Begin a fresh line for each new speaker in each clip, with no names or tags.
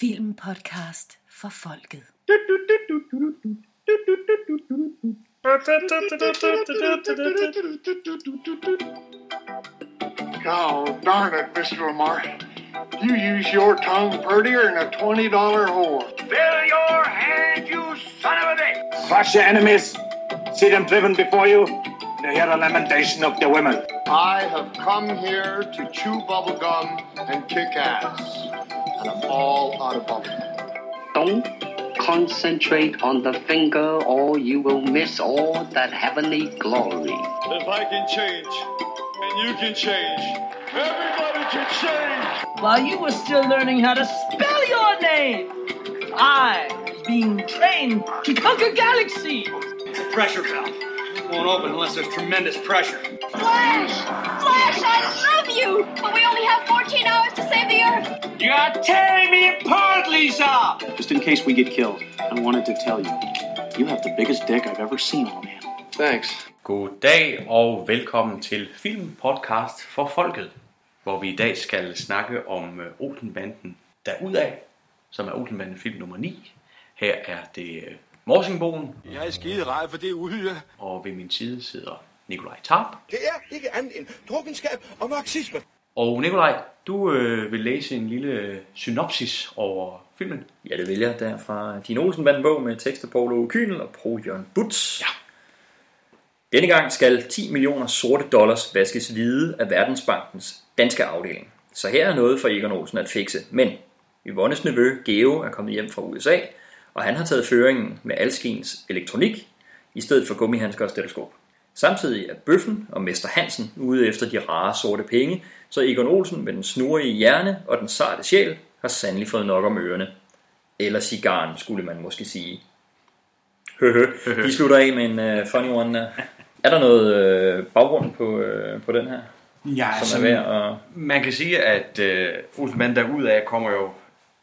Filmpodcast for folket.
Oh, darn it, Mr. Lamar. You use your tongue prettier than a $20 whore.
Fill your hand, you son of a bitch!
Crush your enemies. See them driven before you. To hear the lamentation of their women.
I have come here to chew bubblegum and kick ass. And I'm all out of bubblegum.
Don't concentrate on the finger or you will miss all that heavenly glory.
If I can change, and you can change, everybody can change.
While you were still learning how to spell your name, I was being trained to conquer galaxies.
It's a pressure valve. Won't open unless there's tremendous pressure.
Flash! Flash, I love you! But we only have 14 hours to save the Earth!
You're tearing me apart, Lisa!
Just in case we get killed, I wanted to tell you, you have the biggest dick I've ever seen on a man.
Thanks.
Goddag og velkommen til Filmpodcast for Folket, hvor vi i dag skal snakke om øh, Olsenbanden derudad, som er Olsenbanden film nummer 9. Her er det Morsingbogen,
Jeg er skide rej for det uhyre.
og ved min side sidder Nikolaj Tarp.
Det er ikke andet end drukkenskab og marxisme.
Og Nikolaj, du øh, vil læse en lille øh, synopsis over filmen.
Ja, det vil jeg. Der fra din Olsenbanden-bog med tekster på Ove Kynel og Pro Jørgen Butz.
Ja.
Denne gang skal 10 millioner sorte dollars vaskes hvide af Verdensbankens danske afdeling. Så her er noget for Egon Olsen at fikse. Men Yvonnes nevø Geo er kommet hjem fra USA, og han har taget føringen med alskens elektronik i stedet for gummihandsker og stetoskop. Samtidig er Bøffen og Mester Hansen ude efter de rare sorte penge, så Egon Olsen med den snurrige hjerne og den sarte sjæl har sandelig fået nok om ørerne. Eller cigaren, skulle man måske sige. Høhø. De slutter af med en uh, funny one. uh. Er der noget uh, baggrund på, uh, på den her?
Ja,
Som er værd at...
Man kan sige, at øh, Olsenbanden derudad kommer jo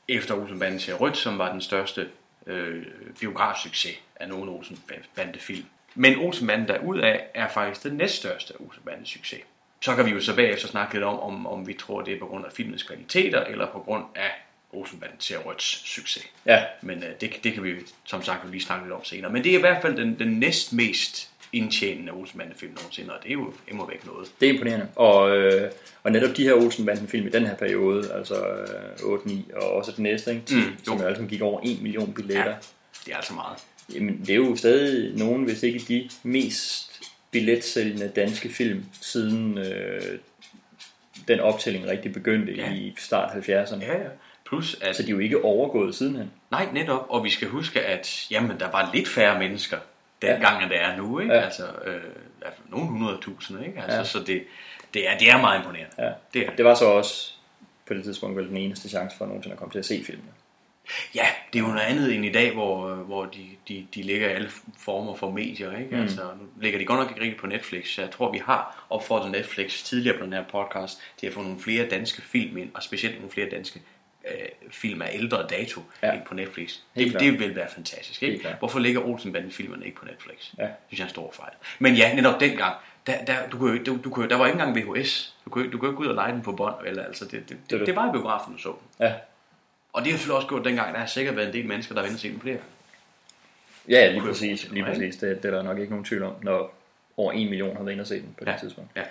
efter Olsenbanden til Rødt, som var den største øh, biografsucces af nogen Olsenbande-film. Men Olsenbanden derudad er faktisk den næststørste Olsenbande-succes. Så kan vi jo så bagefter snakke lidt om, om, om vi tror, det er på grund af filmens kvaliteter, eller på grund af Olsenbanden til Rødts succes.
Ja,
Men øh, det, det kan vi som sagt lige snakke lidt om senere. Men det er i hvert fald den, den næstmest indtjenende Olsenbanden-film nogensinde, og det er jo imod væk noget.
det er imponerende. Og, øh, og netop de her Olsenbanden-film i den her periode, altså øh, 8, 9 og også den næste, ikke? 10,
Mm, jo.
som jo sammen gik over 1 million billetter.
Ja, det er altså meget.
Jamen, det er jo stadig nogen, hvis ikke de mest billetsælgende danske film, siden øh, den optælling rigtig begyndte
ja.
i start 70'erne.
Ja, ja. Plus at
Så de er jo ikke overgået sidenhen.
Nej, netop. Og vi skal huske, at jamen, der var lidt færre mennesker dengang, end det er nu. Ikke?
Ja.
Altså, øh, nogle hundrede tusind. Ikke? Altså,
Ja.
Så det, det, er, det er meget imponerende.
Ja.
Det er det.
Var så også på det tidspunkt vel den eneste chance for nogensinde at komme til at se filmene.
Ja, det er jo noget andet end i dag, hvor, hvor de, de, de ligger alle former for medier. Ikke? Mm. Altså, nu ligger de godt nok ikke rigtigt på Netflix. Jeg tror, vi har opfordret Netflix tidligere på den her podcast til at få nogle flere danske film ind, og specielt nogle flere danske øh, film af ældre dato
Ja.
ind på Netflix.
Helt
Det,
klart.
det vil være fantastisk. Ikke? Hvorfor ligger Olsenbanden-filmerne ikke på Netflix?
Ja.
Det synes jeg er en stor fejl. Men ja, netop dengang, der, der, du kunne, du, du kunne, der var ikke engang VHS. Du kunne, du kunne ikke gå ud og lege den på bånd. Eller, altså, det, det,
Det
det,
det.
det var i biografen, du så.
Ja,
Og det har selvfølgelig også gjort dengang, der har sikkert været en del mennesker, der har vendt se den flere gange.
ja lige præcis. Lige præcis. Det, det er der nok ikke nogen tvivl om, når over 1 million har været inde og set den på
Ja.
det tidspunkt.
Ja.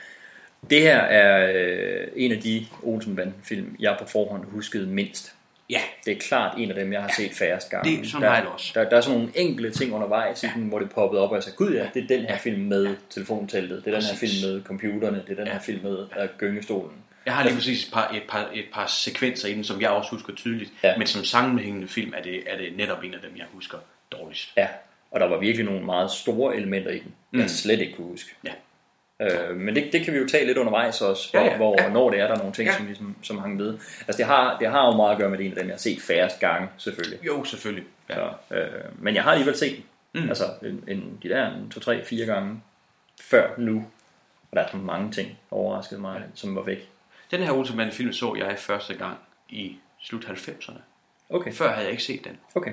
Det her er øh, en af de Olsenbanden-film, jeg på forhånd huskede mindst.
Ja,
Det er klart en af dem, jeg har set færrest gange.
Det- sådan
der,
også.
Der, der er sådan nogle enkelte ting undervejs den, hvor det poppede op, og jeg sagde, gud ja, det er den her film med telefonteltet, det er den her
Præcis.
film med computerne, det er den
Ja.
her film med uh, gyngestolen.
jeg har lige præcis et par, et, par, et par sekvenser i den, som jeg også husker tydeligt.
Ja.
Men som sammenhængende film er det, er det netop en af dem, jeg husker dårligst.
Ja, og der var virkelig nogle meget store elementer i den, jeg
Mm.
slet ikke kunne huske.
Ja.
Øh, men det, det kan vi jo tage lidt undervejs også, hvor,
Ja, ja,
hvor
ja.
når det er, der er nogle ting,
Ja.
som, ligesom, som hang ved. Altså det har, det har jo meget at gøre med, det en af dem, jeg har set færrest gange, selvfølgelig.
Jo, selvfølgelig. Ja.
Så, øh, men jeg har alligevel set den.
Mm.
Altså en, en, de der en, to, tre, fire gange før nu. Og der er så mange ting, der overraskede mig, ja. som var væk.
Den her Olsenbanden-film så jeg første gang i slut 90'erne.
Okay,
Før havde jeg ikke set den,
okay.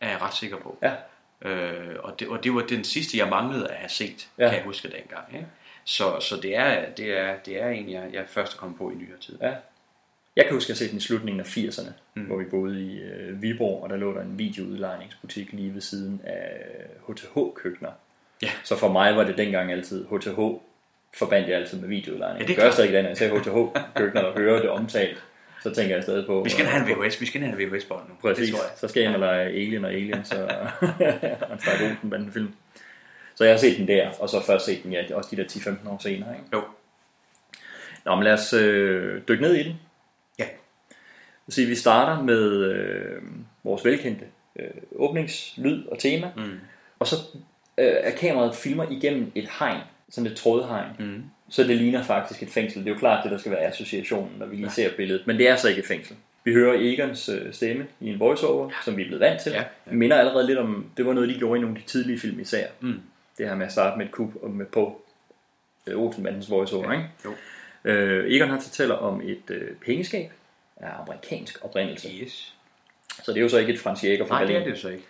er jeg ret sikker på.
Ja,
Øh, og, det, og det var den sidste, jeg manglede at have set,
ja.
kan jeg huske dengang. Ikke? Så, så det, er, det, er, det er en, jeg, jeg først er kommet på i nyere tid.
ja. Jeg kan huske, at jeg set den i slutningen af 80'erne, mm. hvor vi boede i øh, Viborg, og der lå der en videoudlejningsbutik lige ved siden af HTH-køkkener.
Ja.
Så for mig var det dengang altid HTH forbandt jeg altid med videoudlejning.
Ja, det
det gør stadig i dag, når jeg ser HTH-køkkener og hører det omtalt. Så tænker jeg stadig på...
Vi skal have en VHS, vi skal have en VHS-bånd nu.
Præcis,
Det tror jeg.
så skal jeg ind og lege Alien og Aliens og, og en Olsen banden film. Så jeg har set den der, og så først set den, ja, også de der 10-15 år senere. Ikke?
Jo.
Nå, men lad os øh, dykke ned i den.
Ja.
Så vi starter med øh, vores velkendte øh, åbningslyd og tema,
Mm.
og så øh, er kameraet filmer igennem et hegn, sådan et trådhegn.
Mm.
Så det ligner faktisk et fængsel. Det er jo klart, det der skal være associationen, når vi lige ser billedet. Men det er så ikke et fængsel. Vi hører Egons øh, stemme i en voiceover, som vi er blevet vant til.
Ja.
Det minder allerede lidt om, det var noget, de gjorde i nogle af de tidlige film især.
Mm.
Det her med at starte med et kub og med på øh, Olsenbandens voiceover. Ikke?
Jo.
Øh, Egon han fortæller om et øh, pengeskab af amerikansk oprindelse.
Yes.
Så det er jo så ikke et Frans Jæger fra
Nej, det er det så ikke.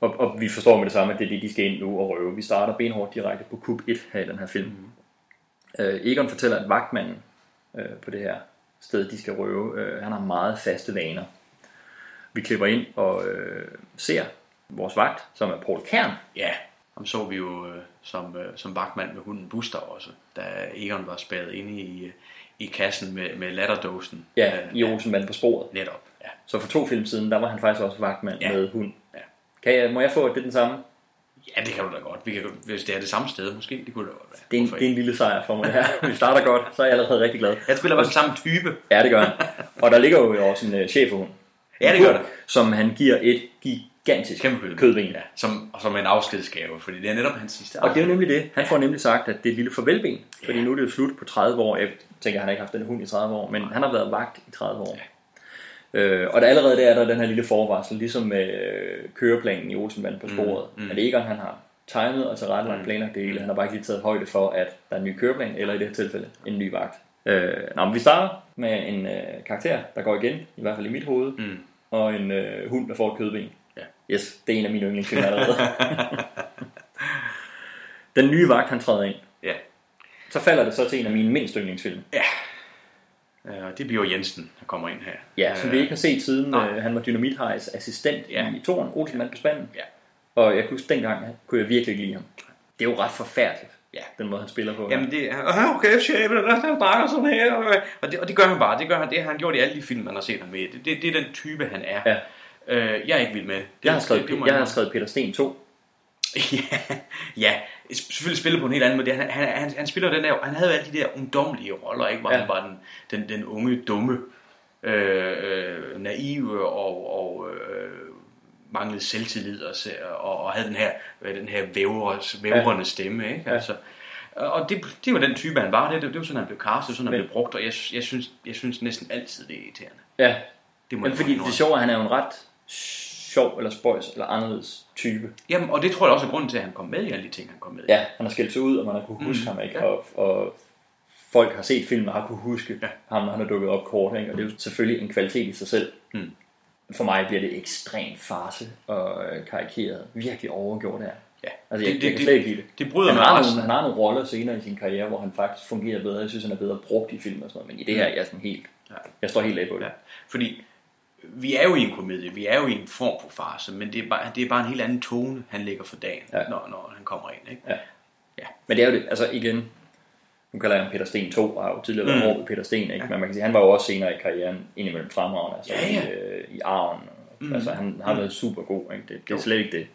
Og, og vi forstår med det samme, at det er det, de skal ind nu og røve. Vi starter benhårdt direkte på kub 1 her i den her film. Mm. Øh, Egon fortæller, at vagtmanden øh, på det her sted, de skal røve, øh, han har meget faste vaner. Vi klipper ind og øh, ser vores vagt, som er Paul Kern.
Ja, ham så vi jo øh, som, øh, som vagtmand med hunden Buster også, da Egon var spærret inde i, øh, i kassen med, med latterdåsen.
Ja,
Øh,
i Olsenmanden på sporet.
Netop, ja.
Så for to film siden, der var han faktisk også vagtmand
Ja.
med hund.
Ja.
Kan jeg, må jeg få, at det er den samme?
Ja, det kan du da godt. Vi kan, hvis det er det samme sted, måske, det kunne det da godt være.
Det er en, det er en lille sejr for mig her. Vi starter godt, så er jeg allerede rigtig glad.
Han spiller også samme type.
Ja, det gør han. Og der ligger jo også en uh, chefhund.
Ja, det gør der.
Som han giver et gigantisk
Kæmpe kødben. Ja, som, og som en afskedsgave, fordi det er netop hans sidste
Og det er jo nemlig det. Han får nemlig sagt, at det er et lille farvelben. Fordi nu er det jo slut på 30 år. Jeg tænker, han har ikke haft den hund i 30 år, men han har været vagt i 30 år. Øh, og der allerede der er der den her lille forvarsel, ligesom med øh, køreplanen i Olsenbanden på sporet. Mm,
mm.
mm. At Egon han har tegnet og tilrettelagt mm. planlagt det hele. Han har bare ikke lige taget højde for, at der er en ny køreplan, eller i det her tilfælde en ny vagt. Øh, nå, men vi starter med en øh, karakter, der går igen, i hvert fald i mit hoved,
Mm.
og en øh, hund, der får et kødben. Yes, det er en af mine yndlingsfilm allerede. Den nye vagt, han træder ind.
Ja.
Så falder det så til en af mine mindst yndlingsfilm.
Ja, og det bliver Jensen, der kommer ind her.
Ja, som vi ikke har set siden
nej.
øh, han var Dynamit assistent
Ja.
i Toren, Olsenmand på spanden.
Ja.
Og jeg kunne huske, dengang kunne jeg virkelig ikke lide ham. Det er jo ret forfærdeligt,
Ja.
den måde han spiller på.
Jamen det er, "Åh, okay, chef, der er bare sådan her. Og det, og det gør han bare, det gør han, det har han gjort i alle de film, man har set ham med. Det, det, det er den type, han er.
Ja.
Øh, jeg er ikke vild med det.
Jeg har skrevet,
det, det
jeg har skrevet Peter Sten 2.
ja, ja, selvfølgelig spiller på en helt anden måde. Han, han, han, han spiller den der, han havde jo alle de der ungdomlige roller, ikke? Hvor
Ja.
han var den, den, den unge, dumme, øh, øh, naive og, og øh, manglede selvtillid og, og, og havde den her, øh, den her vævre, vævrende ja. stemme, ikke?
Ja.
Altså, og det, det var den type, han var. Det, det, det var sådan, han blev castet, sådan han
Men-
blev brugt, og jeg, jeg, synes, jeg synes næsten altid, det er irriterende.
Ja,
Det må
men
jeg
fordi det sjove er, at han er jo en ret sjov, eller spøjs, eller anderledes type.
Jamen, og det tror jeg også er grunden til, at han kom med i alle de ting, han kom med i.
Ja, han har skilt sig ud, og man har kunne
Mm,
huske ham, ikke?
ja.
Og, og folk har set filmen og har kunne huske
Ja.
ham, når han er dukket op kort, ikke? Og det er jo selvfølgelig en kvalitet i sig selv.
Mm.
For mig bliver det ekstremt farse og øh, karikeret. Virkelig overgjort her.
Ja.
Altså, jeg,
Det-
det, jeg kan
det-
slet ikke lide det.
det bryder
han
med
har, nogle, han har nogle roller senere i sin karriere, hvor han faktisk fungerer bedre. Jeg synes, han er bedre brugt i film og sådan noget. Men i det her, jeg er sådan helt...
Ja.
Jeg står helt af på det.
Ja, fordi vi er jo i en komedie, vi er jo i en form for farse, men det er bare, det er bare en helt anden tone, han lægger for dagen, ja.
Ja.
når, når han kommer ind. Ikke?
Ja.
Ja.
Men det er jo det, altså igen, nu kalder jeg ham Peter Sten 2, og har jo tidligere været
Mm.
mm. over ved Peter Sten, ikke? men man kan sige, han var jo også senere i karrieren indimellem fremragende, altså
Ja, ja.
i, øh, i Arven, mm. altså han har
Mm.
været super god, ikke? Det, det er
Jo.
slet ikke det.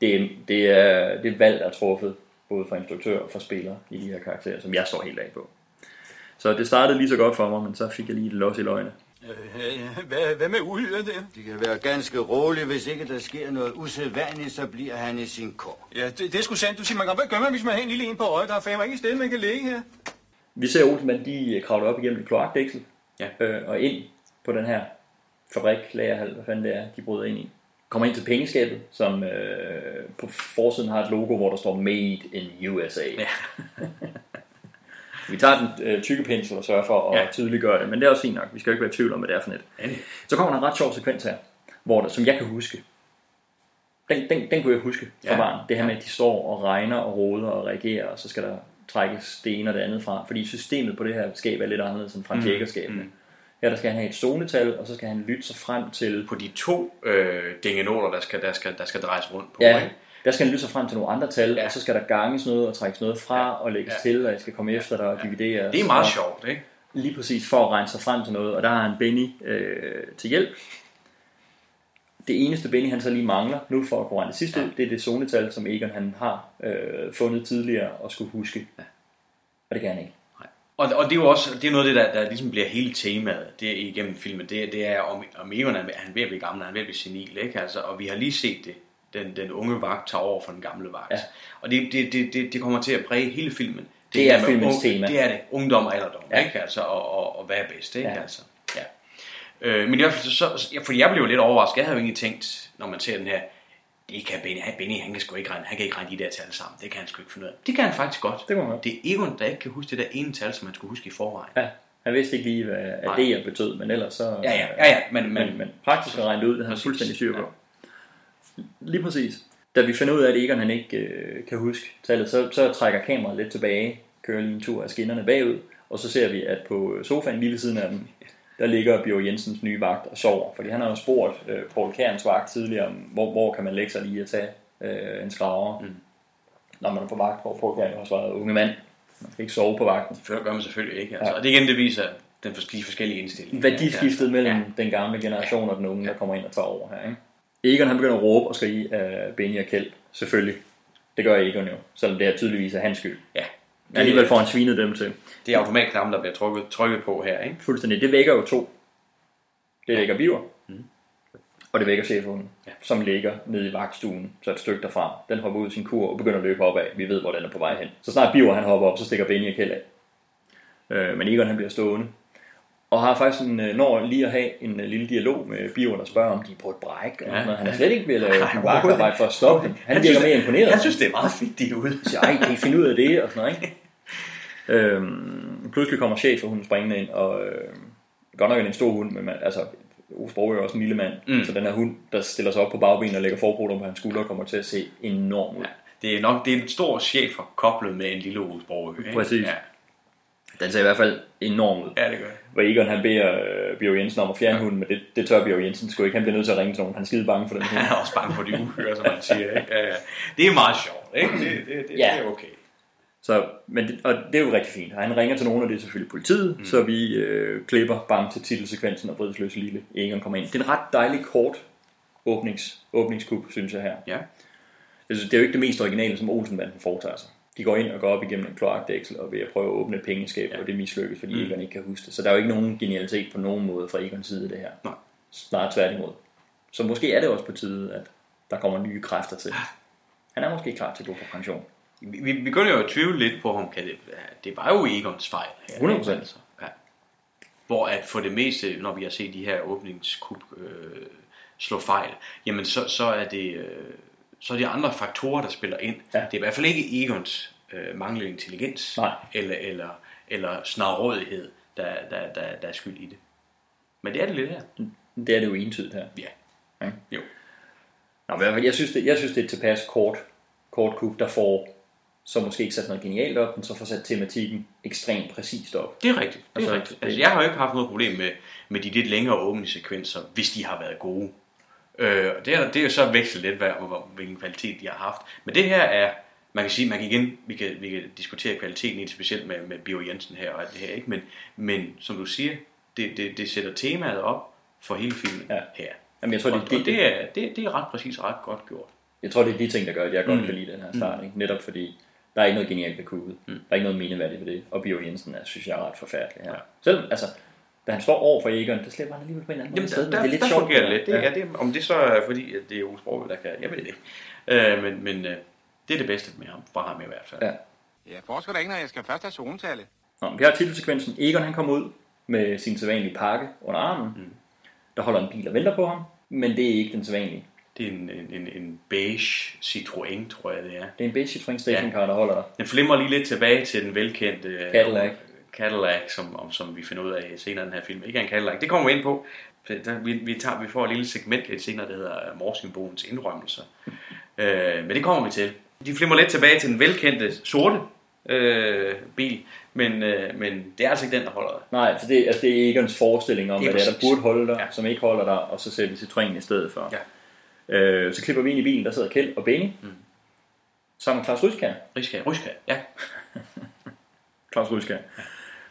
Det er, det er, det er valg, der er truffet, både fra instruktør og fra spiller i de her karakterer, som jeg står helt af på. Så det startede lige så godt for mig, men så fik jeg lige et los i løgene.
Hvad, hvad med uhyret?
De kan være ganske rolige, hvis ikke der sker noget usædvanligt, så bliver han i sin kår.
Ja, det, det er sgu sandt. Du siger, man kan, hvad gør man, hvis man har en lille en på øjet? Der er fandme ikke et sted, man kan ligge her.
Vi ser Olsenmand, de øh, kravler op igennem et kloakdæksel,
Ja.
øh, og ind på den her fabrik, lagerhal, hvad fanden det er, de bryder ind i. Kommer ind til pengeskabet, som øh, på forsiden har et logo, hvor der står Made in USA.
Ja.
Vi tager den øh, tykke pensel og sørger for at
Ja.
tydeliggøre det, men det er også fint nok. Vi skal jo ikke være i tvivl om, hvad det er for net.
Ja,
Så kommer der en ret sjov sekvens her, hvor der, som jeg kan huske. Den, den, den kunne jeg huske fra
Ja.
barn. Det her med, at de står og regner og roder og reagerer, og så skal der trækkes det ene og det andet fra. Fordi systemet på det her skab er lidt anderledes end fra
Mm.
mm. skabene.
Mm.
Her der skal han have et zonetal, og så skal han lytte sig frem til...
På de to øh, dingenoter, der skal, der, skal, der skal drejes rundt på.
Ja,
ikke?
Der skal han lytte sig frem til nogle andre tal, ja. og så skal der ganges noget og trækkes noget fra ja. og lægges ja. til, og jeg skal komme efter dig og divideres.
Det er meget
og,
sjovt, ikke?
Lige præcis for at regne sig frem til noget, og der har han Benny øh, til hjælp. Det eneste Benny han så lige mangler nu for at kunne regne det sidste, ja. det er det zonetal, som Egon han har øh, fundet tidligere og skulle huske. Ja. Og det kan han ikke.
Og, og det er jo også det er noget af det, der, der ligesom bliver hele temaet det er igennem filmen. Det, det er, om, om Egon er, han ved at blive gammel, han er ved at blive senil. Ikke? Altså, og vi har lige set det. Den, den unge vagt tager over for den gamle vagt. Ja. Og det, det, det, det, det kommer til at præge hele filmen. Det,
det er filmens
ung,
tema.
Det er det. Ungdom og alderdom.
Ja.
Ikke? Altså, og, og, og hvad er bedst. Ikke?
Ja.
Altså, ja. Øh, men i hvert fald, så, så, for jeg blev lidt overrasket. Jeg havde jo egentlig tænkt, når man ser den her, det kan Benny, Benny, han kan sgu ikke regne, han kan ikke regne de der tal sammen. Det kan han sgu ikke finde ud af. Det kan han faktisk godt.
Det, man.
det er Egon, der ikke kan huske det der ene tal, som han skulle huske i forvejen.
Ja, han vidste ikke lige, hvad det betød, men ellers så...
Ja, ja, ja, ja, men-
men,
men-
men, praktisk at regne det ud, det havde han fuldstændig styr på. Lige præcis. Da vi finder ud af, at Egon han ikke øh, kan huske tallet, så, så trækker kameraet lidt tilbage, kører lige en tur af skinnerne bagud, og så ser vi, at på sofaen lige ved siden af dem, der ligger Bjørn Jensens nye vagt og sover. Fordi han har jo spurgt øh, Paul Kærens vagt tidligere, om hvor, hvor kan man lægge sig lige at tage øh, en skraver, mm. når man er på vagt, hvor Paul Kern har svaret, unge mand, man skal ikke sove på vagten.
Det gør man selvfølgelig ikke. Altså.
Ja.
Og det igen, det viser den fors- de forskellige indstillinger.
Værdiskiftet mellem ja. den gamle generation og den unge, der kommer ind og tager over her. Ikke? Egon han begynder at råbe og skrige af Benny og Kjeld. Selvfølgelig. Det gør Egon jo, selvom det er tydeligvis er hans skyld.
Ja.
Men alligevel får han svinet dem til.
Det er automatknappen, der bliver trykket, trykket på her, ikke?
Fuldstændig. Det vækker jo to. Det vækker Biver. Mm. Og det vækker chefen, ja. som ligger nede i vagtstuen, så et stykke derfra. Den hopper ud i sin kur og begynder at løbe opad. Vi ved, hvor den er på vej hen. Så snart Biver han hopper op, så stikker Benny og Kjeld af. Øh, men Egon han bliver stående. Og har faktisk en, øh, når lige at have en øh, lille dialog med Biver, der spørger, om de er på et bræk. Og
Ja.
noget. Han er slet ikke ved at lave vagtarbejde for at stoppe dem. Han,
Han
virker mere imponeret.
Jeg synes, det er meget fint, de er ude.
Så ej, kan I finde ud af det? Og sådan noget, ikke? øhm, pludselig kommer chef og hun springende ind, og øh, godt nok er det en stor hund, men man, altså, Sprogøe er også en lille mand,
Mm.
så den her hund, der stiller sig op på bagbenene og lægger forpoter på hans skulder, kommer til at se enorm ud. Ja.
Det er nok det er en stor chef koblet med en lille Osborg.
Præcis.
Ja.
Den ser i hvert fald enorm ud.
ja, det gør.
Hvor Egon han beder øh, Bjørn Jensen om at fjerne hunden, men det, det tør Bjørn Jensen sgu ikke. Han bliver nødt til at ringe til nogen. Han er skide bange for den hund.
Han er også bange for de uhyre, som man siger. Ikke? Ja, ja. Det er meget sjovt. Ikke? Det, det, det,
Ja.
det er okay.
Så, men det, og det er jo rigtig fint. Han ringer til nogen, og det er selvfølgelig politiet, mm. så vi øh, klipper bam til titelsekvensen og Bridesløse Lille Egon kommer ind. Det er en ret dejlig kort åbnings, åbningskup, synes jeg her.
Ja.
Synes, det er jo ikke det mest originale, som Olsenbanden foretager sig. De går ind og går op igennem en kloakdæksel og ved at prøve at åbne et pengeskab, ja. og det mislykkes, fordi
Mm.
Egon ikke kan huske det. Så der er jo ikke nogen genialitet på nogen måde fra Egons side det her.
Nej.
Snart tværtimod. Så måske er det også på tide, at der kommer nye kræfter til. Han er måske klar til at gå på pension.
Vi, vi begynder jo at tvivle lidt på ham. Kan det, det var jo Egons fejl. Her,
100%.
ikke? Altså, ja. Hvor at for det meste, når vi har set de her åbningskup øh, slå fejl, jamen så, så er det... Øh, så er det andre faktorer, der spiller ind.
Ja.
Det er i hvert fald ikke Egons øh, manglende intelligens
Nej.
eller, eller, eller snarrådighed, der, der, der, der er skyld i det. Men det er det lidt her.
Det er det jo entydigt her.
Ja.
Ja.
Jo.
Nå, men jeg synes, det, jeg synes, det er et tilpas kort, kort kub, der får så måske ikke sat noget genialt op, men så får sat tematikken ekstremt præcist op.
Det er rigtigt. Det er
Altså,
rigtigt.
det-
Altså, jeg har jo ikke haft noget problem med, med de lidt længere åbningssekvenser, hvis de har været gode. Øh, og det, er, det er jo så vekslet lidt, hvad, hvor, hvilken kvalitet de har haft. Men det her er, man kan sige, man kan igen, vi kan, vi kan diskutere kvaliteten i det, specielt med, med Bio Jensen her og alt det her, ikke? Men, men som du siger, det, det, det sætter temaet op for hele filmen
Ja.
her.
Jamen, jeg tror,
og,
det, det,
og det, er, det, det er ret præcis ret godt gjort.
Jeg tror, det er de ting, der gør, at jeg godt
Mm.
kan lide den her start. Ikke? Netop fordi, der er ikke noget genialt ved kuppet. Mm. Der er ikke noget mineværdigt ved det. Og Bio Jensen er, synes jeg, er ret forfærdelig her. Ja. Selvom, altså, da han står over for Egon, der slipper han alligevel på en eller anden
Jamen,
måde sted,
der,
men
der,
det er lidt
der
sjovt.
fungerer lidt. Det,
ja.
ja. det, om det så er fordi, at det er Osborg, der kan, jeg ved det ikke. Øh, men men øh, det er det bedste med ham, fra ham i hvert fald.
Ja.
Jeg forsker da ikke, når jeg skal først have zonetallet.
Nå, vi har titelsekvensen. Egon han kommer ud med sin sædvanlige pakke under armen. Mm. Der holder en bil og venter på ham. Men det er ikke den sædvanlige.
Det er en, en, en, en beige Citroën, tror jeg det er.
Det er en beige Citroën stationcar, der holder der.
Den flimrer lige lidt tilbage til den velkendte øh,
Cadillac.
Cadillac, som, om, som vi finder ud af senere i den her film. Ikke er en Cadillac. Det kommer vi ind på. Der, vi, vi, tager, vi får et lille segment lidt senere, der hedder øh, Morsingbogens indrømmelser. øh, men det kommer vi til. De flimrer lidt tilbage til den velkendte sorte øh, bil, men, øh, men det er altså ikke den, der holder.
Nej, for det, altså, det er Egons forestilling om,
Det er
hvad det er, der burde holde dig,
Ja.
som ikke holder dig, og så ser vi Citroën i stedet for.
Ja.
Øh, så klipper vi ind i bilen, der sidder Kjeld og Benny, mm. sammen med Claus Ryskær.
Ryska, Ryska, ja.
Claus Ryskær, ja.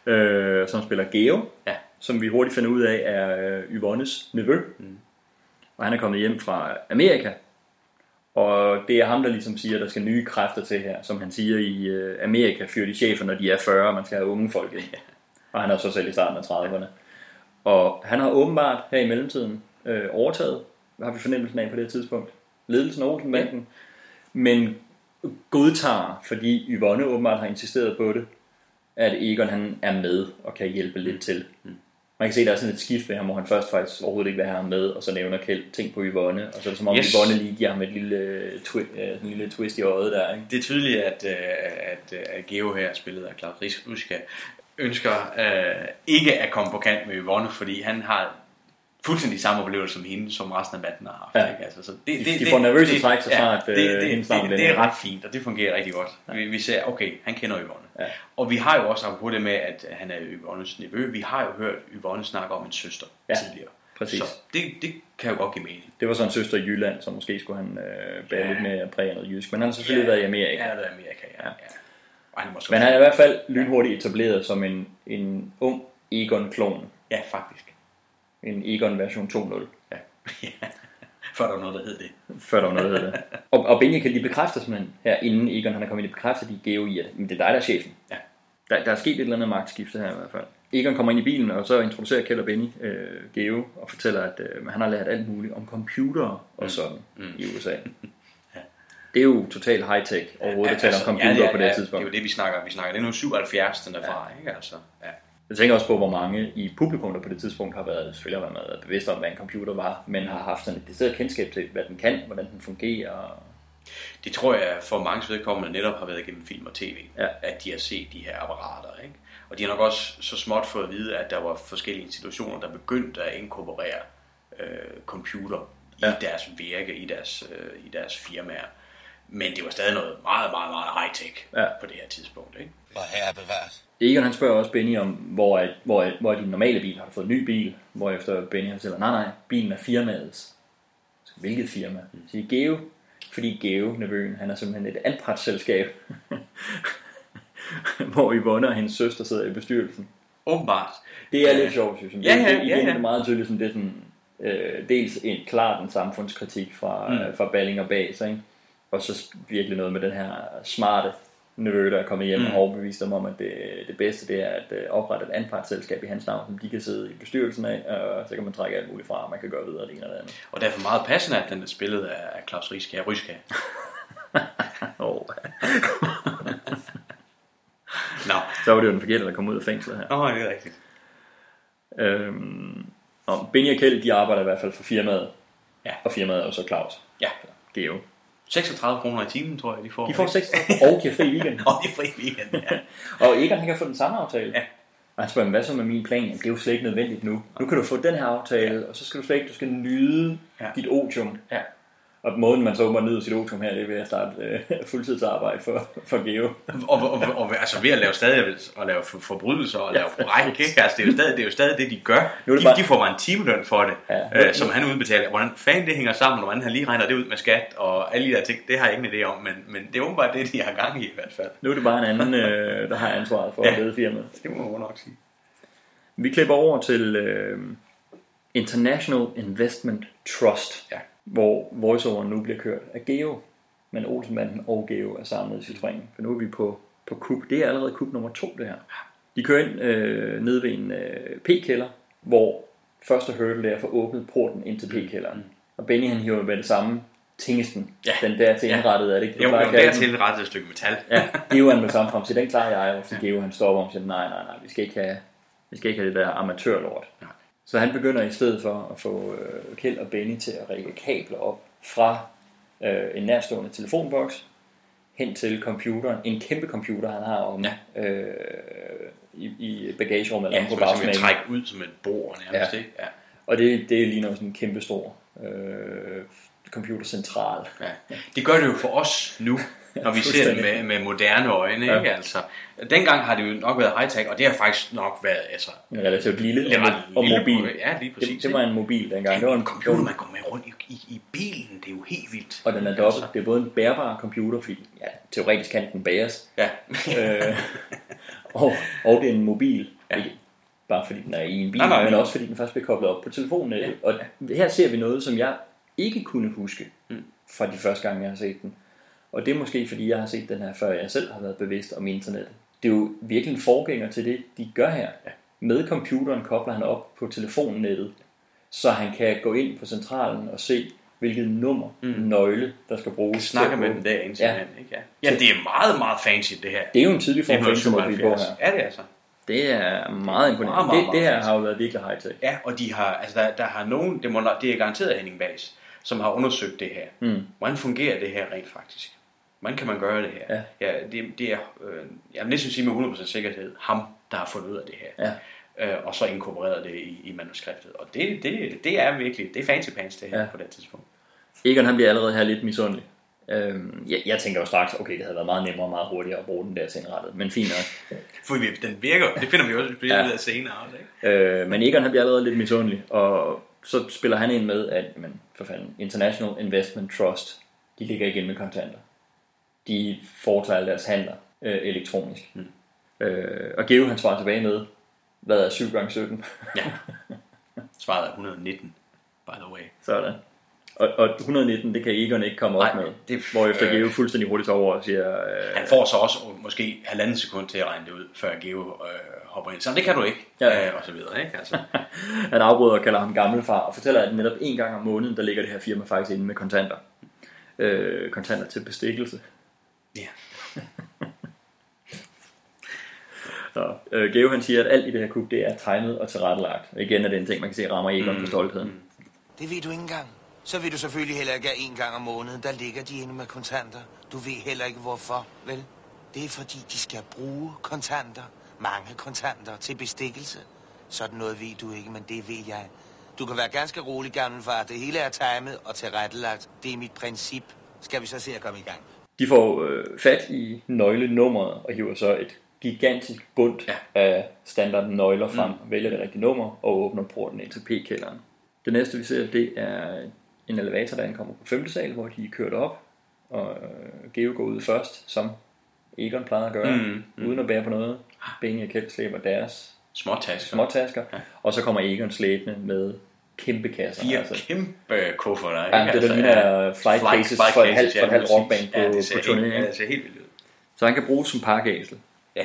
Øh, som spiller Geo,
Ja.
som vi hurtigt finder ud af er øh, Yvonnes nevø. Mm. Og han er kommet hjem fra Amerika. Og det er ham, der ligesom siger, at der skal nye kræfter til her. Som han siger i øh, Amerika, fyrer de chefer, når de er 40, og man skal have unge folk ind. Og han er så selv i starten af 30'erne. Og han har åbenbart her i mellemtiden øh, overtaget, hvad har vi fornemmelsen af på det tidspunkt, ledelsen af Olsenbanden, men godtager, fordi Yvonne åbenbart har insisteret på det, at Egon han er med og kan hjælpe lidt til. Man kan se, der er sådan et skift ved ham, hvor han først faktisk overhovedet ikke vil have ham med, og så nævner Kjeld ting på Yvonne, og så er det som om
Yes.
Yvonne lige giver ham et lille, twi- øh, en lille twist i øjet der. Ikke?
Det er tydeligt, at, øh, at, øh, at Geo her, spillet af Claus Ries- Ryska, ønsker øh, ikke at komme på kant med Yvonne, fordi han har fuldstændig samme oplevelse som hende, som resten af banden har haft.
Ja.
Ikke? Altså, så
De- de får nervøse træk, så snart,
det,
øh,
det, det, det,
bliver
det er ret fint, og det fungerer rigtig godt. Vi, vi ser, okay, han kender Yvonne.
Ja.
Og vi har jo også på det med, at han er Yvonnes nevø. Vi har jo hørt Yvonne snakke om en søster
Ja,
tidligere.
præcis.
Så det, det kan jo godt give mening.
Det var så en søster i Jylland, så måske skulle han øh, bære
Ja.
lidt mere præg af noget jysk, men han har selvfølgelig
Ja,
været i Amerika.
Ja, der er Amerika, ja. ja. Og han
Men han er i hvert fald lynhurtigt etableret som en, en ung Egon-klon.
Ja, faktisk.
En Egon version 2.0.
Ja. Før der var noget, der hed det.
Før der var noget, der hed det. Og, og Benja kan lige bekræfte simpelthen, her inden Egon han er kommet ind i bekræftet i Geo i, at men det er dig, der er chefen.
Ja.
Der, der er sket et eller andet magtskifte her i hvert fald. Egon kommer ind i bilen, og så introducerer Kjeld og Benny øh, Geo, og fortæller, at øh, han har lært alt muligt om computere og sådan mm. i USA. Det er jo totalt high-tech overhovedet at tale om computer
Altså, ja,
på det
ja,
tidspunkt.
Det er jo det, vi snakker. Vi snakker, det er nu 77, den er fra, ikke? Altså, ja.
Jeg tænker også på, hvor mange i publikum, der på det tidspunkt har været, selvfølgelig har været bevidste om, hvad en computer var, men har haft sådan et decideret kendskab til, hvad den kan, hvordan den fungerer.
Det tror jeg for mange vedkommende netop har været gennem film og tv,
Ja.
at de har set de her apparater. Ikke? Og de har nok også så småt fået at vide, at der var forskellige institutioner, der begyndte at inkorporere øh, computer i
Ja.
deres virke, i deres, øh, i deres firmaer. Men det var stadig noget meget, meget, meget high-tech
Ja.
på det her tidspunkt. Ikke?
Hvor herre bevares.
Egon han spørger også Benny om, hvor er, hvor, er, hvor er din normale bil? Har du fået en ny bil? Hvorefter Benny han siger, nej nej, bilen er firmaets. Så, Hvilket firma? Så siger Geo, fordi Geo, nevøen, han er simpelthen et anpartsselskab, hvor Yvonne og hendes søster sidder i bestyrelsen.
Åbenbart.
Det er
Øh,
lidt sjovt, synes jeg.
ja,
Det-
ja, ja,
igen
ja.
er meget tydeligt, sådan, det er sådan, øh, dels en, klart en samfundskritik fra,
Mm.
mm. fra Balling og Bas, ikke? og så virkelig noget med den her smarte nevø, der er kommet hjem
Mm.
og overbevist dem om, at det, det bedste det er at øh, oprette et anpartsselskab i hans navn, som de kan sidde i bestyrelsen af, og så kan man trække alt muligt fra, og man kan gøre videre det ene eller det andet.
Og derfor meget passende, at den er spillet af af Claus Riske Ryska.
oh.
Nå.
Så var det jo den forkerte, der kom ud af fængslet her.
Nå, det er rigtigt.
Øhm, og Benny og Kjeld, de arbejder i hvert fald for firmaet.
Ja.
Og firmaet er jo så Claus.
Ja.
Geo.
36 kroner i timen, tror jeg, de får.
De får 6 og de har fri weekend.
og de har fri weekend, ja.
og Egon han kan få den samme aftale. Ja. Og han spørger, "Men hvad så med min plan? Jamen, det er jo slet ikke nødvendigt nu. Nu kan du få den her aftale, og så skal du slet ikke, du skal nyde
Ja.
dit otium.
Ja.
Og måden man så åbenbart nyder sit otium her, det er ved at starte øh, fuldtidsarbejde for, for Geo.
og, og, og, og, altså ved at lave stadig at lave for- forbrydelser og lave bræk, ikke? Altså, det, er jo stadig, det er jo stadig det, de gør.
Nu
de,
bare-
de får bare en timeløn for det,
Ja.
ja. øh, som han udbetaler. Hvordan fanden det hænger sammen, og hvordan han lige regner det ud med skat, og alle de der ting, det har jeg ikke en idé om, men, men det er åbenbart det, de har gang i i hvert fald.
Nu er det bare en anden, øh, der har ansvaret for
Ja.
at lede firmaet.
Det må man nok sige.
Vi klipper over til øh, International Investment Trust,
ja.
Hvor voiceoveren nu bliver kørt af Geo, men Olsenbanden og Geo er samlet i Citroën. For nu er vi på, på kub. Det er allerede kub nummer to, det her. De kører ind øh, ned ved en øh, P-kælder, hvor første hurdle er at få åbnet porten ind til P-kælderen. Og Benny han hiver med det samme tingesten.
Ja.
Den der til
Ja.
indrettet, er det ikke?
Jo,
Du
jo,
at kalde
det er
den?
til rettet et stykke metal.
Ja, Geo han med samme frem til, den klarer jeg, og så Geo han stopper og siger, nej, nej, nej, vi skal ikke have, vi skal ikke have det der amatørlort. Så han begynder i stedet for at få øh, Kjeld og Benny til at række kabler op fra øh, en nærstående telefonboks hen til computeren, en kæmpe computer, han har om ja. øh, i, i bagagerummet eller
Ja,
på
simpelthen
bagsmækken.
trække ud som et bord nærmest,
Ja.
ikke? Ja.
Og det, det ligner sådan en kæmpe stor øh, computercentral.
Ja. Det gør det jo for os nu, når vi ser det med, med moderne øjne,
Ja.
ikke? Altså, dengang har det jo nok været high-tech, og det har faktisk nok været, altså...
Relativt lille
Det
og,
var
og
lille
mobil.
ja, lige præcis,
Det, det var en mobil dengang. Det var en
computer, man går med rundt i, i, i bilen, det er jo helt vildt.
Og den er dobbelt. Det er både en bærbar computer, fordi ja, teoretisk kan den bæres.
Ja.
øh, og, og det er en mobil. Ja. Bare fordi den er i en bil,
Nej, nej,
men
nej.
også fordi den først bliver koblet op på telefonen. Ja. Og her ser vi noget, som jeg ikke kunne huske
Mm.
fra de første gange, jeg har set den. Og det er måske, fordi jeg har set den her, før jeg selv har været bevidst om internettet. Det er jo virkelig en forgænger til det, de gør her. Ja. Med computeren kobler han op på telefonnettet, så han kan gå ind på centralen og se, hvilket nummer, mm. nøgle, der skal bruges.
Snakke
til at
med den der indtil ja. ikke? Ja. ja, det er meget, meget fancy, det her.
Det er jo en tidlig form for
1977.
internetmobil på her.
Ja, det er altså.
Det er meget imponerende.
Meget, meget,
det, det
meget
her
fancy.
har jo været virkelig high-tech.
Ja, og de har, altså der, der har nogen, det, må, det er garanteret Henning Bags, som har undersøgt det her.
Mm.
Hvordan fungerer det her rent faktisk? Hvordan kan man gøre det her?
Ja.
ja det, det er, øh, jeg vil næsten sige med 100% sikkerhed, ham, der har fundet ud af det her.
Ja.
Øh, og så inkorporeret det i, i manuskriptet. Og det, det, det er virkelig, det er fancy pants det her
Ja.
på det tidspunkt.
Egon han bliver allerede her lidt misundelig. Øhm, jeg, jeg tænker jo straks, okay, det havde været meget nemmere og meget hurtigere at bruge den der til indrettet, men fint nok.
For vi- den virker, det finder vi også
Ja.
ja. ud af senere også, ikke?
Øh, men Egon han bliver allerede lidt misundelig, og så spiller han ind med, at men, for fanden, International Investment Trust, de ligger igen med kontanter. De foretager alle deres handler øh, elektronisk. Mm. Øh, og Geo han svarer tilbage med, hvad er 7 gange 17?
Ja. Svaret er 119, by the way.
Sådan. Og, og 119, det kan Egon ikke komme op
Nej,
med.
det-
Hvorefter
øh,
Geo fuldstændig hurtigt over og siger... Øh,
Han får så også måske halvanden sekund til at regne det ud, før Geo øh, hopper ind. Så det kan du ikke,
ja.
øh, og så videre, ikke? Altså,
Han afbryder og kalder ham gammelfar og fortæller, at netop en gang om måneden, der ligger det her firma faktisk inde med kontanter. Øh, kontanter til bestikkelse.
Ja.
Så, øh, Geo han siger, at alt i det her kub, det er tegnet og tilrettelagt. Igen er det en ting, man kan se rammer Egon mm. på stoltheden.
Det ved du ikke engang. Så ved du selvfølgelig heller ikke, at en gang om måneden, der ligger de inde med kontanter. Du ved heller ikke hvorfor, vel? Det er fordi, de skal bruge kontanter. Mange kontanter til bestikkelse. Sådan noget ved du ikke, men det ved jeg. Du kan være ganske rolig, gammelfar. Det hele er timet og tilrettelagt. Det er mit princip. Skal vi så se at komme i gang?
De får øh, fat i nøglenummeret og hiver så et gigantisk bund ja. af standard nøgler frem, mm. vælger det rigtige nummer og åbner porten ind til P-kælderen. Det næste vi ser, det er en elevator, der ankommer på 5. sal, hvor de er kørt op, og øh, Geo går ud først, som Egon plejede at gøre,
Mm,
mm. uden at bære på noget. Benny og Kjeld slæber deres
Småtasker.
småtasker ja. og så kommer Egon slæbende med kæmpe kasser.
Fire kæmpe kufferter,
Ja, det er
Altså,
der ligner flight cases for et halvt- for et halvt
ja,
rockband på-
ja, det
på
ser
turné,
helt-
ikke?
Ja, det ser helt vildt ud.
Så han kan bruges som pakkeæsel.
Ja.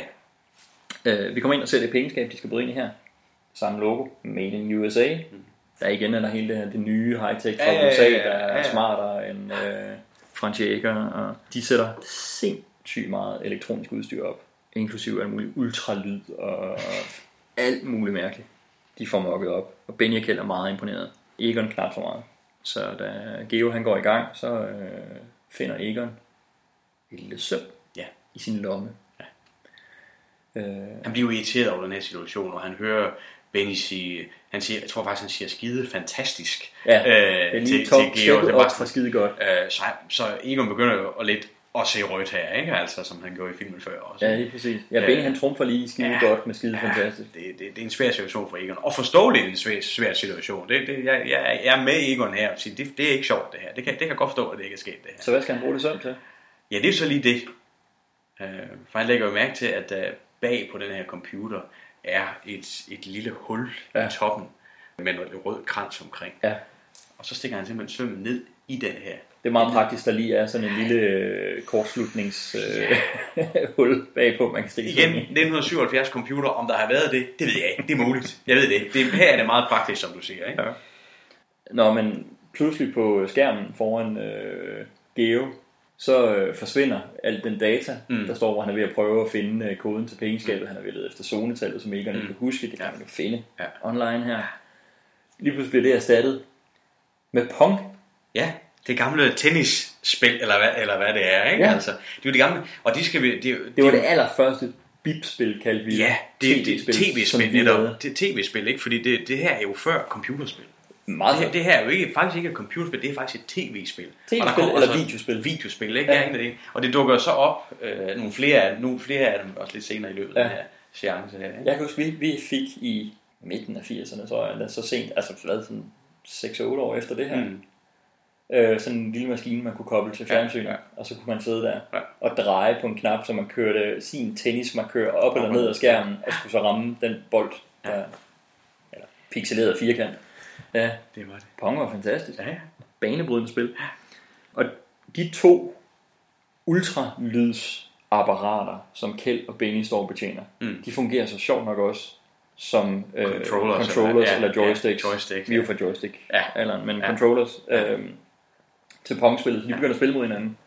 Øh, vi kommer ind og ser det pengeskab, de skal bryde ind i her. Samme logo, Made in USA. Mm. Der igen er der hele det her det nye high-tech fra
Ja, ja, ja,
USA,
ja,
der er
ja, ja.
smartere end øh, Francesca. Og de sætter sindssygt meget elektronisk udstyr op. Inklusive alt muligt ultralyd og alt muligt mærkeligt. De får mokket op. Og Kjeld er meget imponeret. Egon knap så meget. Så da Geo han går i gang, så øh, finder Egon et lille søm
Ja.
i sin lomme. Øh,
Han bliver jo irriteret over den her situation, og han hører Benny sige, han siger, jeg tror faktisk, han siger skide fantastisk
Ja, det er lige top- steppet op fra skide godt.
Øh, så, så Egon begynder jo at lidt at se rødt her, ikke? Altså, som han gjorde i filmen før også.
Ja, lige præcis. Ja, Benny han trumfer lige skide
ja,
godt med skide fantastisk.
Det, det, det er en svær situation for Egon. Og forståeligt en svær, svær situation. Det, det, jeg, jeg, er med Egon her og siger, det, det er ikke sjovt det her. Det kan, det kan jeg godt forstå, at det ikke er sket det her.
Så hvad skal han bruge det søm til?
Ja, det er så lige det. Øh, for han lægger jo mærke til, at uh, bag på den her computer er et, et lille hul ja.
Ja.
i toppen med noget rød krans omkring.
Ja.
Og så stikker han simpelthen sømmen ned i den her.
Det er meget praktisk, der lige er sådan en lille øh, kortslutningshul øh, bagpå, man kan stikke
Igen,
sømmen i.
1977 computer, om der har været det, det ved jeg ikke. Det er muligt. Jeg ved det. Det, her er det meget praktisk, som du siger. Ikke?
Ja. Når man pludselig på skærmen foran øh, Geo, så øh, forsvinder al den data, mm. der står, hvor han er ved at prøve at finde øh, koden til pengeskabet. Mm. Han er ved at lede efter zonetallet, som Egon mm. ikke kan huske. Det kan man jo finde
ja.
online her. Lige pludselig bliver det erstattet med Pong.
Ja, det gamle tennisspil, eller hvad, eller hvad det er, ikke?
Ja.
Altså, det er jo det gamle, og de skal vi... Det, er jo-
Det var
er
det allerførste bip-spil, kaldte vi
Ja, det, det,
TV-spil,
det
som
tv-spil netop. Det er tv-spil, ikke? Fordi det, det her er jo før computerspil.
Meget
det, her, det her er jo ikke, faktisk ikke et computerspil, det er faktisk et tv-spil.
TV-spil eller videospil.
Videospil, ikke?
Ja.
Det, og det dukker så op, øh, nogle, flere af, nogle flere af dem, også lidt senere i løbet
Ja.
af den her seance her. Ikke?
Jeg kan huske, vi, vi fik i midten af 80'erne, tror jeg, eller så sent, altså hvad, sådan 6-8 år efter det her,
Mm.
Øh, sådan en lille maskine, man kunne koble til fjernsynet, ja, ja. og så kunne man sidde der ja. og dreje på en knap, så man kørte sin tennismarkør op eller ned af skærmen, og skulle så ramme den bold, der, eller pixeleret firkant. Ja,
det var det.
Pong var fantastisk.
Ja, ja.
Banebrydende spil. Og de to ultralydsapparater, som Kjeld og Benny står og betjener,
Mm.
de fungerer så sjovt nok også som øh,
Controllers,
controllers,
eller- ja,
eller
ja,
joysticks.
joysticks,
Vi er jo
ja.
fra joystick,
Ja.
eller, men
Ja.
controllers øh, til Pong-spillet, så de begynder at spille mod hinanden,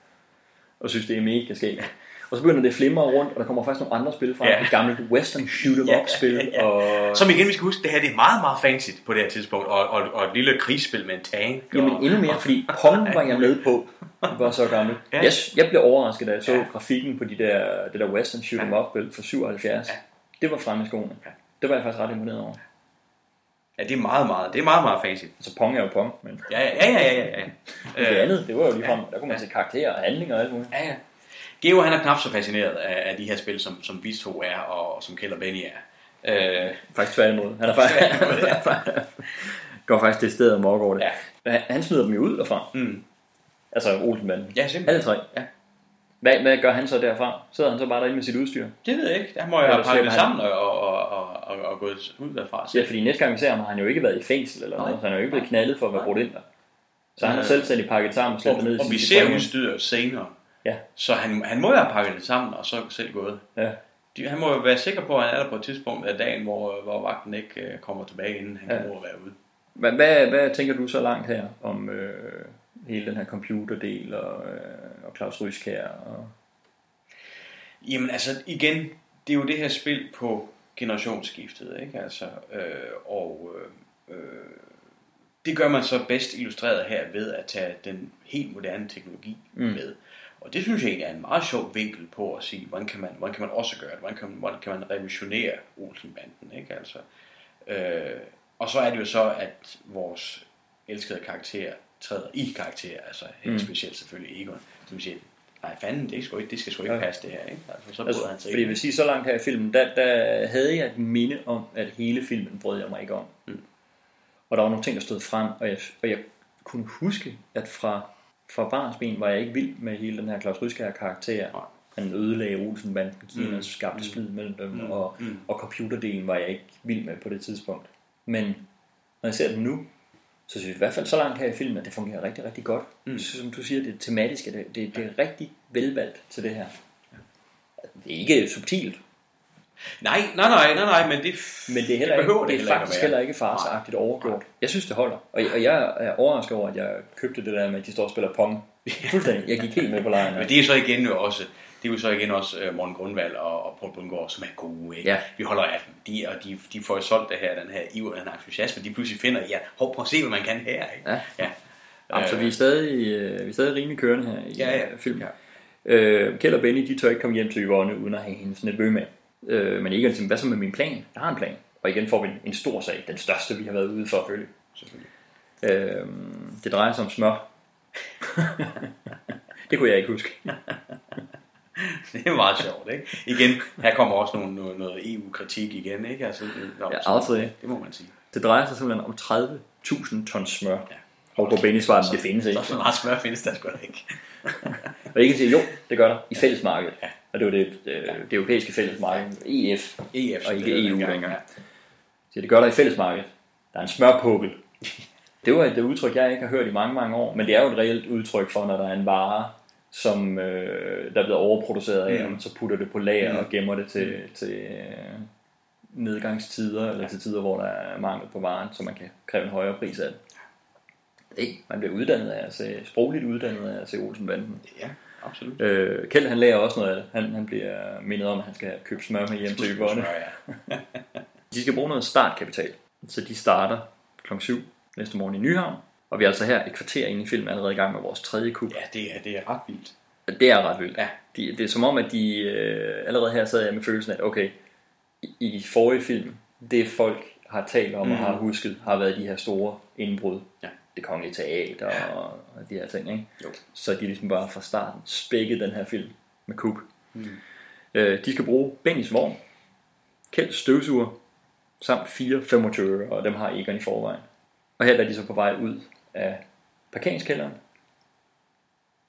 og synes, det er mega skægt. Og så begynder det at flimre rundt, og der kommer faktisk nogle andre spil fra.
Ja.
Et gammelt western shoot 'em up spil. Og...
Som igen, vi skal huske, det her det er meget, meget fancy på det her tidspunkt, og, og, og et lille krigsspil med en tank.
Jamen
og,
endnu mere, fordi Pong var jeg med på. Det var så gammel.
Ja.
Ja. Jeg, jeg blev overrasket, da jeg så ja. grafikken på de der, det der Western Shoot 'em Up spil fra 77. Ja. Det var fremme i skoene. Ja. Det var jeg faktisk ret imponeret over.
Ja, det er meget, meget, det er meget, meget fancy.
Altså Pong er jo Pong, men
Ja, ja, ja, ja, ja. ja.
det andet, det var jo ligefrem, der kunne man se karakterer og handlinger og alt muligt.
Ja, ja. Geo han er knap så fascineret af, af de her spil, som, som vi to er, og, og som Kjeld og Benny er. Øh,
Faktisk tværtimod. Han er faktisk, går faktisk det sted amok over det. Ja. Han, han smider dem jo ud derfra.
Mm.
Altså Olsenbanden.
Ja, simpelthen.
Alle tre.
Ja.
Hvad, hvad gør han så derfra? Sidder han så bare derinde med sit udstyr?
Det ved jeg ikke. Der må jeg
Eller
have pakket
han-
sammen og, og, og, og, og gået ud derfra.
Ja, fordi næste gang vi ser ham, har han jo ikke været i fængsel eller noget, så han er jo ikke blevet knaldet for at være brudt ind der. Så han har
Øh,
selvstændigt pakket sammen og slæbt ned i
og, og vi ser udstyret senere.
Ja.
Så han, han må jo have pakket det sammen, og så selv gået.
Ja.
De, han må jo være sikker på, at han er der på et tidspunkt af dagen, hvor, hvor vagten ikke øh, kommer tilbage, inden han
Ja.
ja. kan nå at være ude.
Hvad, hvad, hvad tænker du så langt her om øh, hele den her computerdel og, øh, og Claus Ryskær? Og...
Jamen altså, igen, det er jo det her spil på generationsskiftet, ikke? Altså, øh, og øh, øh, det gør man så bedst illustreret her ved at tage den helt moderne teknologi
Mm.
med. Og det synes jeg egentlig er en meget sjov vinkel på at sige, hvordan kan man, hvordan kan man også gøre det? Hvordan kan, hvordan kan man revolutionere Olsenbanden, ikke? Altså, øh, og så er det jo så, at vores elskede karakter træder i karakter, altså helt
Mm.
specielt selvfølgelig Egon, som siger, nej fanden, det, skal ikke, det skal sgu ikke
Ja.
passe det her, ikke? Altså, så
Altså,
han sig
fordi jeg vil sige, så langt her i filmen, der, der havde jeg et minde om, at hele filmen brød jeg mig ikke om.
Mm.
Og der var nogle ting, der stod frem, og jeg, og jeg kunne huske, at fra, fra barnsben var jeg ikke vild med hele den her Claus Ryskær karakter. Han ødelagde Olsenbanden, Kina,
Mm.
mm. skabte splid mellem dem,
Mm.
mm. og,
Mm.
og computerdelen var jeg ikke vild med på det tidspunkt. Men når jeg ser den nu, så synes jeg i hvert fald så langt her i filmen, at det fungerer rigtig, rigtig godt.
Mm.
Synes, som du siger, det er tematisk, det, det, det er rigtig velvalgt til det her. Det er ikke subtilt,
Nej, nej, nej, nej, nej, men det,
men det er, heller ikke,
behøver
det er faktisk
at
heller ikke farsagtigt overgjort. Jeg synes, det holder. Og, og jeg er overrasket over, at jeg købte det der med, at de står og spiller pong. Fuldstændig. Jeg gik helt med på lejen.
Men det er så igen jo også, det er jo så igen også uh, Morten Grundvald og, og Poul Bundgaard, som er gode, ikke?
Ja.
Vi holder af dem, de, og de, de får jo solgt det her, den her iver, den her entusiasme, de pludselig finder, ja, hov, prøv at se, hvad man kan her, ikke?
Ja.
ja.
Jamen, så vi er stadig, øh, vi er stadig rimelig kørende her i
Ja, ja.
øh, filmen. Øh, Kjeld og Benny, de tør ikke komme hjem til Yvonne, uden at have hendes nevø med. Øh, men ikke hvad så med min plan? Jeg har en plan. Og igen får vi en, en stor sag, den største, vi har været ude for at følge.
Selvfølgelig.
Øh, det drejer sig om smør. det kunne jeg ikke huske.
Det er meget sjovt, ikke? Igen, her kommer også nogle, noget, noget EU-kritik igen, ikke? Altså, det,
Ja, aldrig.
Det må man sige.
Det drejer sig simpelthen om 30.000 ton smør. Ja. Og på Benny svarer, det findes ikke.
Så meget smør findes der sgu da ikke.
Og ikke sige, jo, det gør der i fællesmarkedet. Ja. Og det var det, det, det europæiske fællesmarked, EF,
EF,
og ikke EU
dengang,
længere.
ja.
Så det gør der i fællesmarkedet. Der er en smørpukkel. Det var et udtryk, jeg ikke har hørt i mange, mange år, men det er jo et reelt udtryk for, når der er en vare, som øh, der er blevet overproduceret af,
Mm.
og så putter det på lager
Mm.
og gemmer det til, til øh, nedgangstider, eller til tider, hvor der er mangel på varen, så man kan kræve en højere pris af det. Nej, man bliver uddannet af at se, sprogligt uddannet af at se Olsenbanden.
Ja, absolut.
Øh, Kjeld han lærer også noget af det. Han, han bliver mindet om, at han skal købe smør med hjem til Yvonne.
Ja.
De skal bruge noget startkapital, så de starter kl. 7 næste morgen i Nyhavn. Og vi er altså her et kvarter inde i filmen allerede i gang med vores tredje kub.
Ja, det er, det er ret vildt.
Det er ret vildt.
Ja.
De, det er som om, at de øh, allerede her sad jeg med følelsen af, at okay, i, i forrige film, det folk har talt om mm. og har husket, har været de her store indbrud.
Ja.
Det kongelige teater ja. og, de her ting. Ikke?
Jo.
Så de ligesom bare fra starten spækket den her film med Coop.
Mm.
Øh, de skal bruge Bennys vogn, Kjelds støvsuger, samt fire 25 og dem har Egon i forvejen. Og her er de så på vej ud af parkeringskælderen,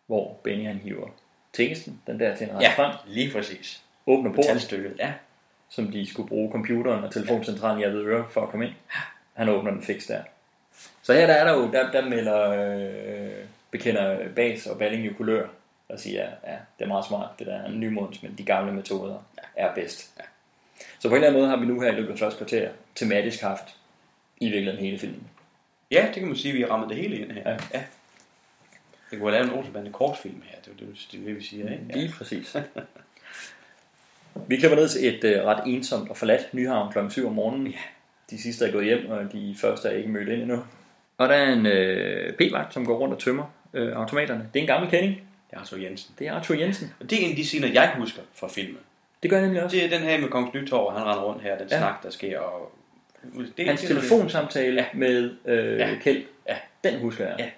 hvor Benny han hiver tingsten, den der til en
Ja,
frem,
lige præcis.
åbner
Metalstykket, ja.
som de skulle bruge computeren og telefoncentralen i Avedøre for at komme ind. Han åbner den fix der. Så her der er der jo, der, der melder øh, bekender Bas og Balling jo kulør og siger, ja, det er meget smart, det der er nymodens, men de gamle metoder er bedst. Ja. Så på en eller anden måde har vi nu her i løbet af første kvarter tematisk haft i virkeligheden hele filmen.
Ja, det kan man sige, vi har rammet det hele ind her.
Ja.
ja. Det kunne have lavet en Olsenbande kortfilm her, det er det, det, det vi siger, ikke?
Lige præcis. Vi klipper ned til et øh, ret ensomt og forladt Nyhavn kl. 7 om morgenen. Ja. De sidste er gået hjem, og de første er ikke mødt ind endnu. Og der er en øh, p-vagt, som går rundt og tømmer øh, automaterne. Det er en gammel kending.
Det er Arthur Jensen.
Det er Arthur Jensen.
Og det er en af de scener, jeg husker fra filmen.
Det gør jeg nemlig også.
Det er den her med Kongens Nytorv, han render rundt her, den
Ja.
ja. snak, der sker. Og det,
Hans
det-
telefonsamtale ja. med øh, ja. Kjeld,
Ja.
den husker jeg.
Ja.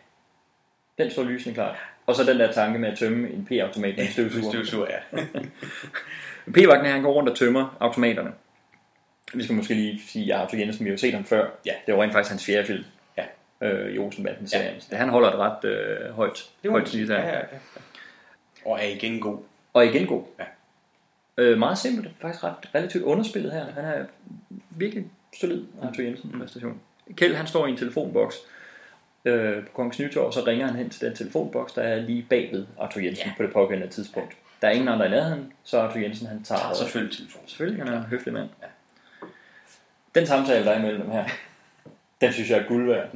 Den står lysende klart. Og så den der tanke med at tømme en p-automat med en støvsuger.
Støvsuger, ja.
P-vagten han går rundt og tømmer automaterne. Vi skal måske lige sige, at Arthur Jensen, vi har jo set ham før.
Ja.
Det var rent faktisk hans fjerde film.
Ja.
Øh, i Olsenbanden-serien. Ja. Han holder et ret øh, højt,
Det
højt snit.
Ja, ja, ja. Og er igen god.
Og igen god.
Ja.
Øh, meget simpelt. Faktisk ret relativt underspillet her. Han er virkelig solid, Arthur Jensen, præstation. Kjeld, han står i en telefonboks øh, på Kongens Nytorv, og så ringer han hen til den telefonboks, der er lige bagved Arthur Jensen
Ja.
på det pågældende tidspunkt. Der er ingen andre i nærheden, så Arthur Jensen han tager,
Tager selvfølgelig telefonen.
Selvfølgelig, han er en høflig mand. Den samtale, der er imellem dem her, den synes jeg er guld værd.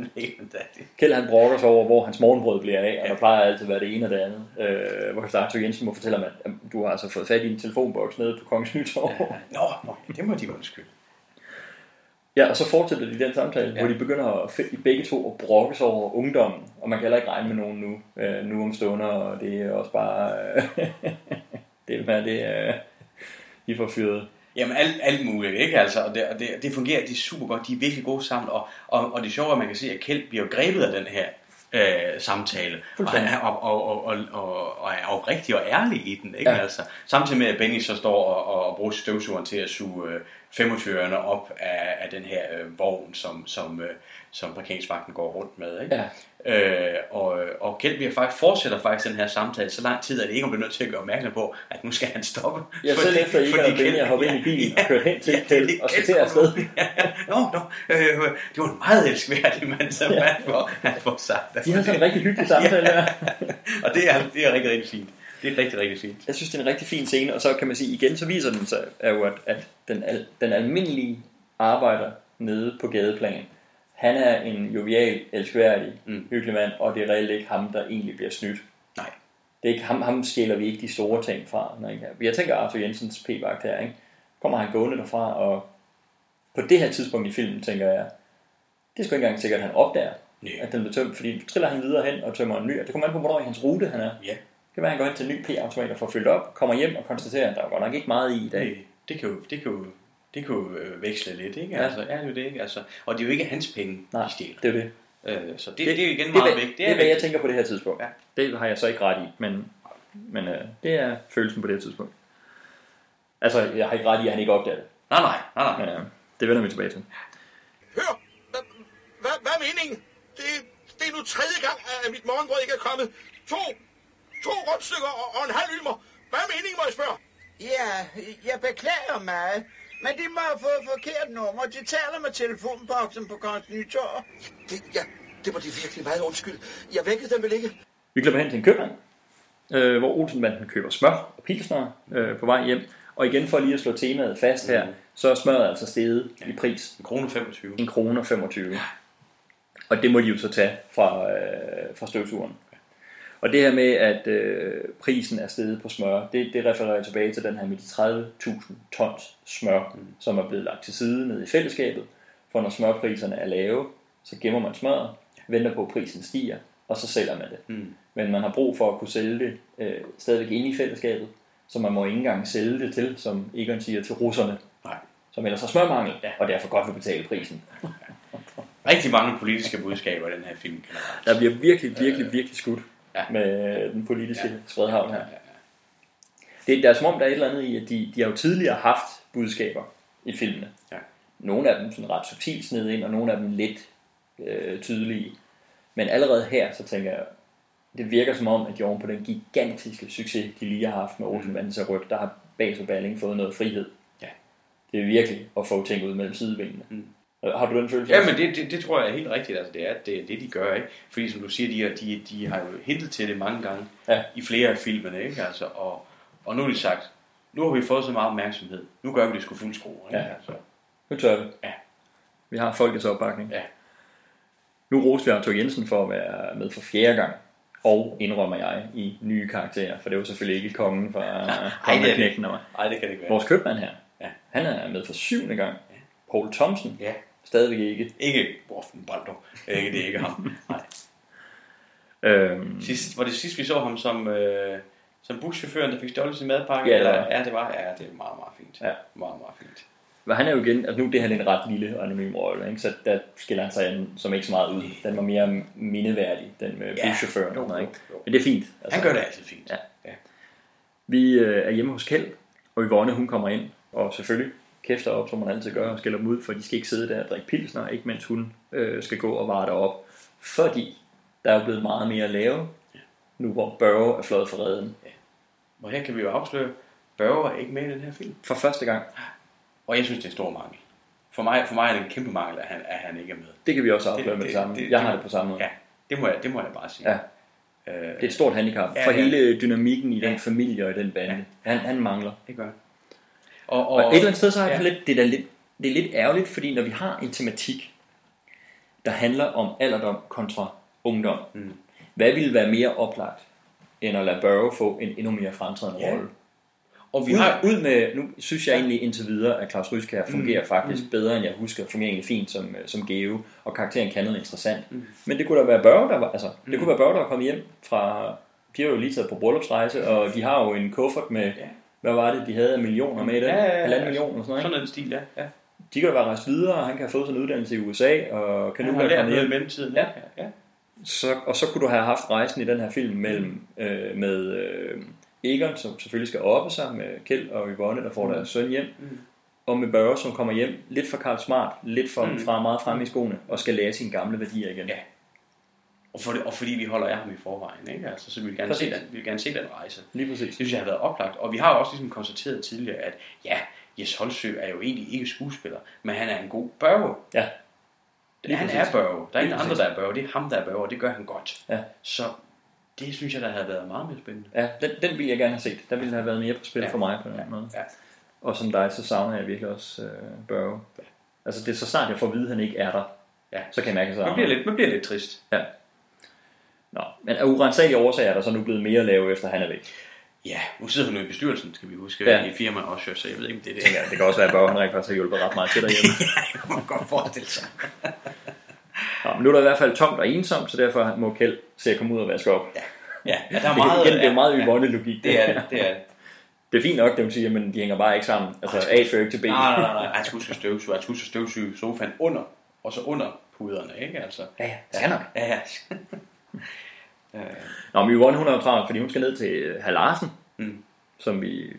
Kjeld han brokker sig over, hvor hans morgenbrød bliver af, og der plejer altid at være det ene og det andet. Øh, hvor Arthur Jensen må fortælle ham, at du har altså fået fat i en telefonboks nede på Kongens Nytorv. Ja.
Nå, nå, det må de undskylde.
Ja, og så fortsætter de den samtale, ja. hvor de begynder at, fe- begge to at brokke sig over ungdommen, og man kan heller ikke regne med nogen nu, øh, nu om stunder, og det er også bare, øh, det er det er, de får fyret.
Jamen alt, alt muligt, ikke altså, og det, og det, det fungerer, de er super godt, de er virkelig gode sammen, og, og, og det sjove er, at man kan se, at Kjeld bliver grebet af den her øh, samtale, og, han er, og, og, og, og, og, og er oprigtig og ærlig i den, ikke
Ja.
altså, samtidig med, at Benny så står og, og, og bruger støvsugeren til at suge øh, 25'erne op af, af den her øh, vogn, som, som, øh, som parkeringsvagten går rundt med, ikke?
Ja.
Øh, og, og Kjeld bliver faktisk, fortsætter faktisk den her samtale så lang tid, at Egon bliver nødt til at gøre opmærksom på, at nu skal han stoppe.
Ja, selv efter Egon og Benny har hoppet ind i bilen og kørt hen til Kjeld og til afsted.
Nå, nå, øh, det var en meget elskværdig mand, som ja. man får, han får sagt.
De har sådan en rigtig hyggelig samtale her.
og det er, det er rigtig, rigtig fint. Det er rigtig, rigtig fint.
Jeg synes, det er en rigtig fin scene, og så kan man sige igen, så viser den sig, er jo, at, at den, al, den almindelige arbejder nede på gadeplan, han er en jovial, elskværdig, mm. hyggelig mand, og det er reelt ikke ham, der egentlig bliver snydt.
Nej.
Det er ikke ham, ham stjæler vi ikke de store ting fra. Når ikke, jeg tænker Arthur Jensens p-vagt her, ikke? kommer han gående derfra, og på det her tidspunkt i filmen, tænker jeg, det er sgu ikke engang sikkert, at han opdager,
Nej.
at den bliver tømt, fordi triller han videre hen og tømmer en ny, og det kommer an på, hvornår i hans rute han er.
Ja.
Det kan være, at han går hen til en ny p-automat og får fyldt op, kommer hjem og konstaterer, at der er godt nok ikke meget i i dag.
Det, det kan jo, det kan jo, det kan jo øh, veksle lidt, ikke?
Ja.
Altså, er det jo det, ikke? Altså, og det er jo ikke hans penge,
Nej,
de stjæler.
det er det.
Øh, så det, det, det, er jo igen
det,
meget
det,
vigtigt.
Det er, hvad jeg tænker på det her tidspunkt.
Ja.
Det har jeg så ikke ret i, men, men øh, det er følelsen på det her tidspunkt. Altså, jeg har ikke ret i, at han ikke opdager det.
Nej, nej, nej, nej.
Men øh, det vender vi tilbage til.
Hør! Hvad, hvad er meningen? Det, det er nu tredje gang, at mit morgenbrød ikke er kommet. To, to rundstykker og, og en halv ylmer. Hvad er meningen, må jeg spørge?
Ja, jeg beklager meget. Men de må have fået forkert nummer. De taler med telefonboksen på Kongens Nytorv.
Det, ja, det var de virkelig meget undskyld. Jeg vækkede dem vel ikke?
Vi klipper hen til en købmand, øh, hvor Olsenbanden køber smør og pilsner øh, på vej hjem. Og igen for lige at slå temaet fast her, så er smøret altså steget ja. i pris.
En krone 25.
En krone 25. Og det må de jo så tage fra, øh, fra støvsugeren. Og det her med, at øh, prisen er steget på smør, det, det refererer tilbage til den her med de 30.000 tons smør, mm. som er blevet lagt til side nede i fællesskabet. For når smørpriserne er lave, så gemmer man smøret, venter på, at prisen stiger, og så sælger man det.
Mm.
Men man har brug for at kunne sælge det øh, stadigvæk inde i fællesskabet, så man må ikke engang sælge det til, som Egon siger, til russerne.
Nej.
som ellers har smørmangel, ja. og derfor godt vil betale prisen.
Rigtig mange politiske budskaber i den her film.
Der bliver virkelig, virkelig, virkelig skudt ja. med den politiske ja. spredhavn her. Det, der er som om, der er et eller andet i, at de, de har jo tidligere haft budskaber i filmene.
Ja.
Nogle af dem sådan ret subtilt sned ind, og nogle af dem lidt øh, tydelige. Men allerede her, så tænker jeg, det virker som om, at de oven på den gigantiske succes, de lige har haft med Olsenbanden til ryg, der har Bas og Balling fået noget frihed.
Ja.
Det er virkelig at få ting ud mellem sidebenene.
Mm.
Har du den følelse?
Ja, men det, det, det tror jeg er helt rigtigt. Altså, det er det, er det, de gør, ikke? Fordi som du siger, de, de, de har jo hintet til det mange gange
ja.
i flere af filmene, ikke? Altså, og, og nu har de sagt, nu har vi fået så meget opmærksomhed. Nu gør vi det sgu fuld skrue, ikke?
Ja.
Altså,
Nu tør vi.
Ja.
Vi har folkets opbakning.
Ja.
Nu roste vi Arthur Jensen for at være med for fjerde gang. Og indrømmer jeg i nye karakterer, for det var selvfølgelig ikke kongen fra
Ej, det er det
og mig.
Det kan det ikke være.
Vores købmand her,
Ja.
han er med for syvende gang. Paul Thomsen,
Ja.
Stadigvæk ikke.
Ikke Wolfen Baldo. Ikke, det er ikke ham. Nej.
Øhm,
Sidst, var det sidst, vi så ham som, øh, som buschaufføren, der fik stjålet sin madpakke?
Ja, det var
eller?
det.
ja, det var. Ja, det er meget, meget fint.
Ja.
Meget, meget fint.
Men han er jo igen, altså nu det her er en ret lille og anonym rolle, ikke? så der skiller han sig ind, som ikke så meget ud. Den var mere mindeværdig, den med
Ja,
buschaufføren.
jo,
noget,
jo,
ikke?
jo.
Men det er fint.
Han gør det altid fint.
Ja.
Ja.
Vi øh, er hjemme hos Kjeld, og Yvonne hun kommer ind, og selvfølgelig kæfter op, som hun altid gør, og skælder dem ud, for de skal ikke sidde der og drikke pilsner, ikke mens hun øh, skal gå og vare derop. Fordi der er jo blevet meget mere at lave, nu hvor Børge er fløjet for redden.
Og her kan vi jo afsløre, Børge er ikke med i den her film.
For første gang.
Og jeg synes, det er en stor mangel. For mig, for mig er det en kæmpe mangel, at han, at han ikke er med.
Det kan vi også afsløre med det samme. Jeg har det på samme måde.
Ja, det må jeg, det må jeg bare sige.
Ja.
Øh,
Det er et stort handicap
Ja,
for
ja.
hele dynamikken i den familie og i den bande. Han, han mangler.
Det gør. Og,
Og, og et eller andet sted så er det,
ja.
lidt, det, er lidt, det er lidt ærgerligt, fordi når vi har en tematik, der handler om alderdom kontra ungdom,
mm.
hvad ville være mere oplagt, end at lade Børge få en endnu mere fremtrædende
Ja.
rolle?
Og vi
ud,
har-
ud med, nu synes jeg egentlig indtil videre, at Claus Ryskær fungerer
Mm,
faktisk
mm.
bedre, end jeg husker, fungerer egentlig fint som, øh, som Geo, og karakteren kan noget interessant.
Mm.
Men det kunne da være Børge, der var, altså, det
Mm.
kunne være Børge, der var kommet hjem fra, de har jo lige taget på bryllupsrejse, og de har jo en kuffert med, hvad var det, de havde af millioner med i den?
Ja, ja, ja.
Halvanden million og sådan noget,
Sådan
ikke?
en stil, ja. ja.
De kan da være rejst videre, og han kan have fået sådan en uddannelse i USA, og kan
Han
nu være kommet
noget i
hjem.
mellemtiden.
Ja.
ja.
Så, og så kunne du have haft rejsen i den her film mellem øh, med øh, Egon, som selvfølgelig skal oppe sig med Kjeld og Yvonne, der får
Mm.
deres søn hjem,
Mm.
og med Børge, som kommer hjem lidt for Karl Smart, lidt for,
Mm.
fra meget frem i skoene, og skal lære sine gamle værdier igen.
Ja. Og, for det, og fordi vi holder af ham i forvejen, ikke? Altså, så vi vil gerne, se
Præcis.
den, vi vil gerne se den rejse.
Lige præcis.
Det synes jeg har været oplagt. Og vi har jo også ligesom konstateret tidligere, at ja, Jes Holsø er jo egentlig ikke skuespiller, men han er en god børge.
Ja. Lige
Han
præcis.
er børge. Der er ingen andre, der er børge. Det er ham, der er børge, og det gør han godt.
Ja.
Så det synes jeg, der havde været meget mere spændende.
Ja, den, den ville jeg gerne have set. Der ville have været mere på spil
Ja.
for mig på den måde.
Ja.
Og som dig, så savner jeg virkelig også øh, Børge. Altså det er så snart jeg får at vide, at han ikke er der,
Ja.
så kan jeg mærke, at jeg
Man bliver lidt, man bliver lidt trist.
Ja. Nå, men af urensagelige årsager er der så nu blevet mere at lave, efter han er væk.
Ja, nu sidder hun jo i bestyrelsen, skal vi huske,
Ja.
ja. i firma også, så jeg ved ikke, om det er det.
Ja, det kan også være, at Børge rent faktisk har hjulpet ret meget til derhjemme.
det må man godt forestille sig.
Nå, men nu er der i hvert fald tomt og ensomt, så derfor må Kjeld se at komme ud og vaske op.
Ja, ja, ja der er
Det
meget...
igen, det er meget
ja,
Yvonne logik.
Det er det, det er det.
Det er fint nok, det hun siger, men de hænger bare ikke sammen. Altså, A fører ikke til B.
Nej, nej, nej, han skulle huske støvsuge, han skulle huske støvsuge sofaen under, og så under puderne, ikke? Altså,
Ja, ja, skal nok.
Ja, ja. Øh,
Nå, men Yvonne, hun er jo travlt, fordi hun skal ned til Herr Larsen,
Mm.
som vi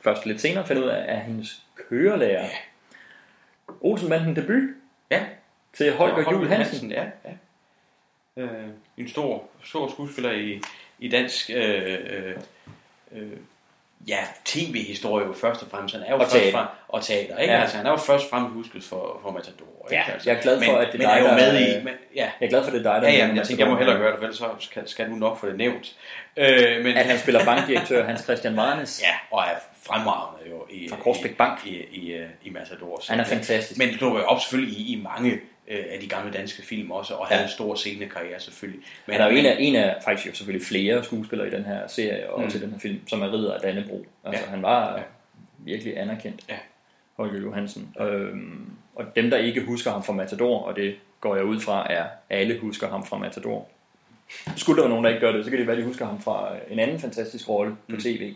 først lidt senere finder ud af, er hendes kørelærer. Ja. Olsenbanden debut
Ja.
til Holger Juhl Hansen.
Ja, ja. Øh, en stor, stor skuespiller i, i dansk øh, øh, øh, ja, tv-historie jo først og fremmest. Han er jo
Og
først
teater.
frem, og teater, ikke?
Ja.
Altså, han er jo først fremmest husket for, for Matador, ikke?
Ja,
altså.
jeg er glad for,
men,
at det er
men
dig,
er jo
der-
med i... Men, ja.
Jeg er glad for, at det er dig, der
Ja, ja, men jeg tænkte, jeg må hellere høre det, for ellers så skal, skal du nok få det nævnt. Øh, men,
At han spiller bankdirektør Hans Christian Varnes.
Ja, og er fremragende jo i,
Fra Korsbæk Bank.
i, i, i, i Matador. Så
Han er fantastisk.
Men det dukker jo op selvfølgelig i, i mange øh, af de gamle danske film også, og havde
Ja.
en stor scenekarriere selvfølgelig.
Men han er jo en af, en af faktisk jo selvfølgelig flere skuespillere i den her serie, og
Mm.
også i den her film, som er ridder af Dannebro. Altså
Ja.
han var
Ja.
virkelig anerkendt,
Ja.
Holger Johansen. Øhm, og dem, der ikke husker ham fra Matador, og det går jeg ud fra, er alle husker ham fra Matador. Skulle der være nogen, der ikke gør det, så kan det være, at de husker ham fra en anden fantastisk rolle på
Mm.
tv.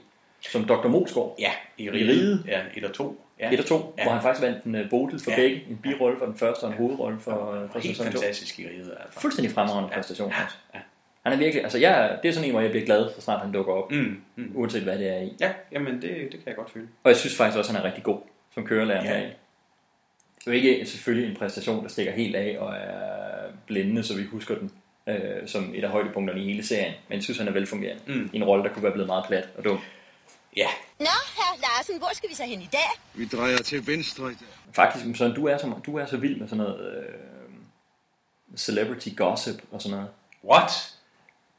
som Dr. Mosgaard.
Ja, i. Ride. Ja, et og to. Ja.
Et og to,
Ja.
hvor han faktisk vandt en uh, Bodil for
Ja.
begge. En birolle for den første og en hovedrolle for, øh, for
Helt
sæson to.
fantastisk i Ride. Altså.
Fuldstændig fremragende præstation også. Han er virkelig, altså jeg, det er sådan en, hvor jeg bliver glad, så snart han dukker op.
Mm, mm.
Uanset hvad det er i.
Ja, jamen det, det kan jeg godt føle.
Og jeg synes faktisk også, at han er rigtig god som kørelærer
Ja.
ja. Det er jo ikke selvfølgelig en præstation, der stikker helt af og er blændende, så vi husker den øh, som et af højdepunkterne i hele serien. Men jeg synes, han er velfungerende.
Mm.
I en rolle, der kunne være blevet meget plat og dum.
Ja.
Nå, herr Larsen, hvor skal vi så hen i dag?
Vi drejer til venstre.
Faktisk, sådan, du, er så, du er så vild med sådan noget øh, celebrity gossip og sådan noget.
What?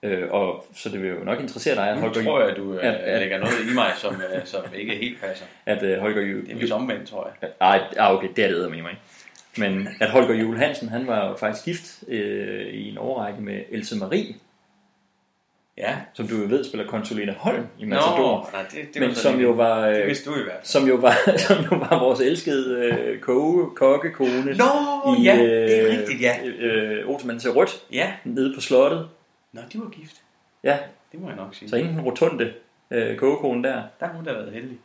Øh, og så det vil jo nok interessere dig, at
Nu
Holger
tror jeg, du øh,
at, at,
lægger noget i mig, som, øh, som ikke helt passer.
at øh, Holger Juhl...
Det er vist omvendt, tror jeg.
Ej, ah, okay, det er det med mig. Men at Holger Juhl Hansen, han var jo faktisk gift øh, i en årrække med Else Marie,
Ja.
som du jo ved spiller Consolina Holm i Matador.
Nå, nej, det- det
men som
lige-
jo var,
det
øh,
vidste du i hvert fald.
Som jo var, som jo var vores elskede øh, koge, kokkekone
Nå,
i
ja, det er rigtigt, ja.
øh, Otemanden til Rødt,
Ja.
nede på slottet.
Nå, de var gift.
Ja,
Det må jeg nok sige.
så inden den rotunde øh, kogekone der,
Der har hun da været heldig.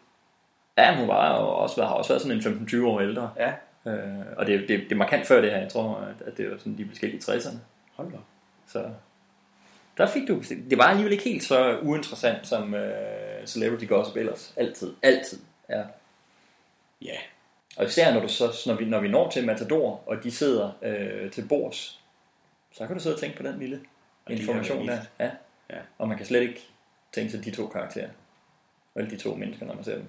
Ja, hun var jo også, har også været sådan en 15-20 år ældre.
Ja.
Øh, og det, det, det er markant før det her, jeg tror, at, at det var sådan de forskellige 60'erne.
Hold da.
Så der fik du, det var alligevel ikke helt så uinteressant som uh, Celebrity Gossip ellers. Altid, altid. Ja.
Ja.
Og især når, du så, når, vi, når vi når til Matador, og de sidder øh, til bords, så kan du sidde og tænke på den lille
Og de
information
er
der. Ja.
Ja.
Og man kan slet ikke tænke sig de to karakterer. Og alle de to mennesker, når man ser dem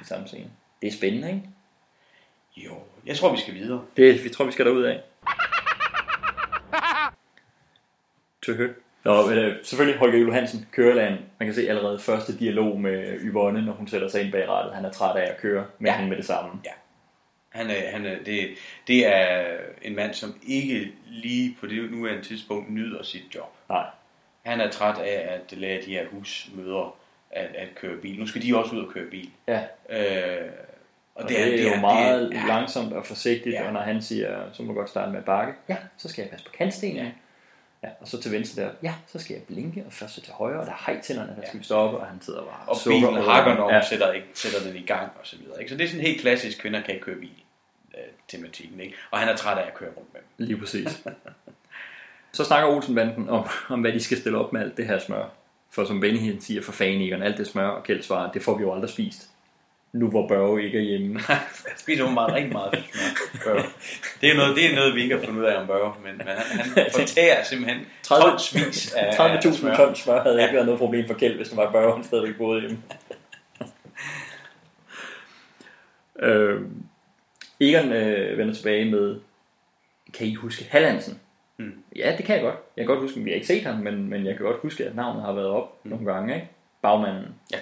i samme scene. Det er spændende, ikke?
Jo, jeg tror, vi skal videre.
Det, vi tror, vi skal derud af. Tøhø. Nå, øh, selvfølgelig Holger Juhl Hansen, køreland. Man kan se allerede første dialog med Yvonne, når hun sætter sig ind bag rattet. Han er træt af at køre med ja. hende med det samme.
Ja. Han er, han er, det, det er en mand, som ikke lige på det nuværende tidspunkt nyder sit job.
Nej.
Han er træt af at lade de her husmødre at, at køre bil. Nu skal de også ud og køre bil.
Ja.
Øh,
Og, og det, er, det er jo
det
meget
ja.
langsomt og forsigtigt,
ja.
og når han siger, så må du godt starte med at bakke, ja, så skal jeg passe på kantstenen. Ja. Ja, og så til venstre der, ja, så skal jeg blinke, og først så til højre, og der er hejtænderne, der skal vi stoppe, og han sidder bare
Og
sukker
bilen
over-
hakker, når
ja.
ja. sætter, ikke, sætter den i gang og så videre. Ikke? Så det er sådan helt klassisk, kvinder kan ikke køre bil øh, tematikken. Ikke? Og han er træt af at køre rundt med dem.
Lige præcis. så snakker Olsenbanden om, om, hvad de skal stille op med alt det her smør. For som Benny siger for fanikeren, alt det smør og Kjeld svarer, det får vi jo aldrig spist. Nu hvor Børge ikke er hjemme.
Jeg spiser åbenbart rigtig meget. Børge. Det er, noget, det er noget, vi ikke har fundet ud af om Børge, men, men han, han fortærer simpelthen
30
tonsvis af, af
30.000 ton smør havde ja. ikke været noget problem for Kjeld, hvis det var Børge, han stadigvæk boede hjemme. øh, Egon øh, vender tilbage med, kan I huske Hallandsen?
Hmm.
Ja, det kan jeg godt. Jeg kan godt huske, vi har ikke set ham, men, men jeg kan godt huske, at navnet har været op hmm. nogle gange. Ikke? Bagmanden.
Ja.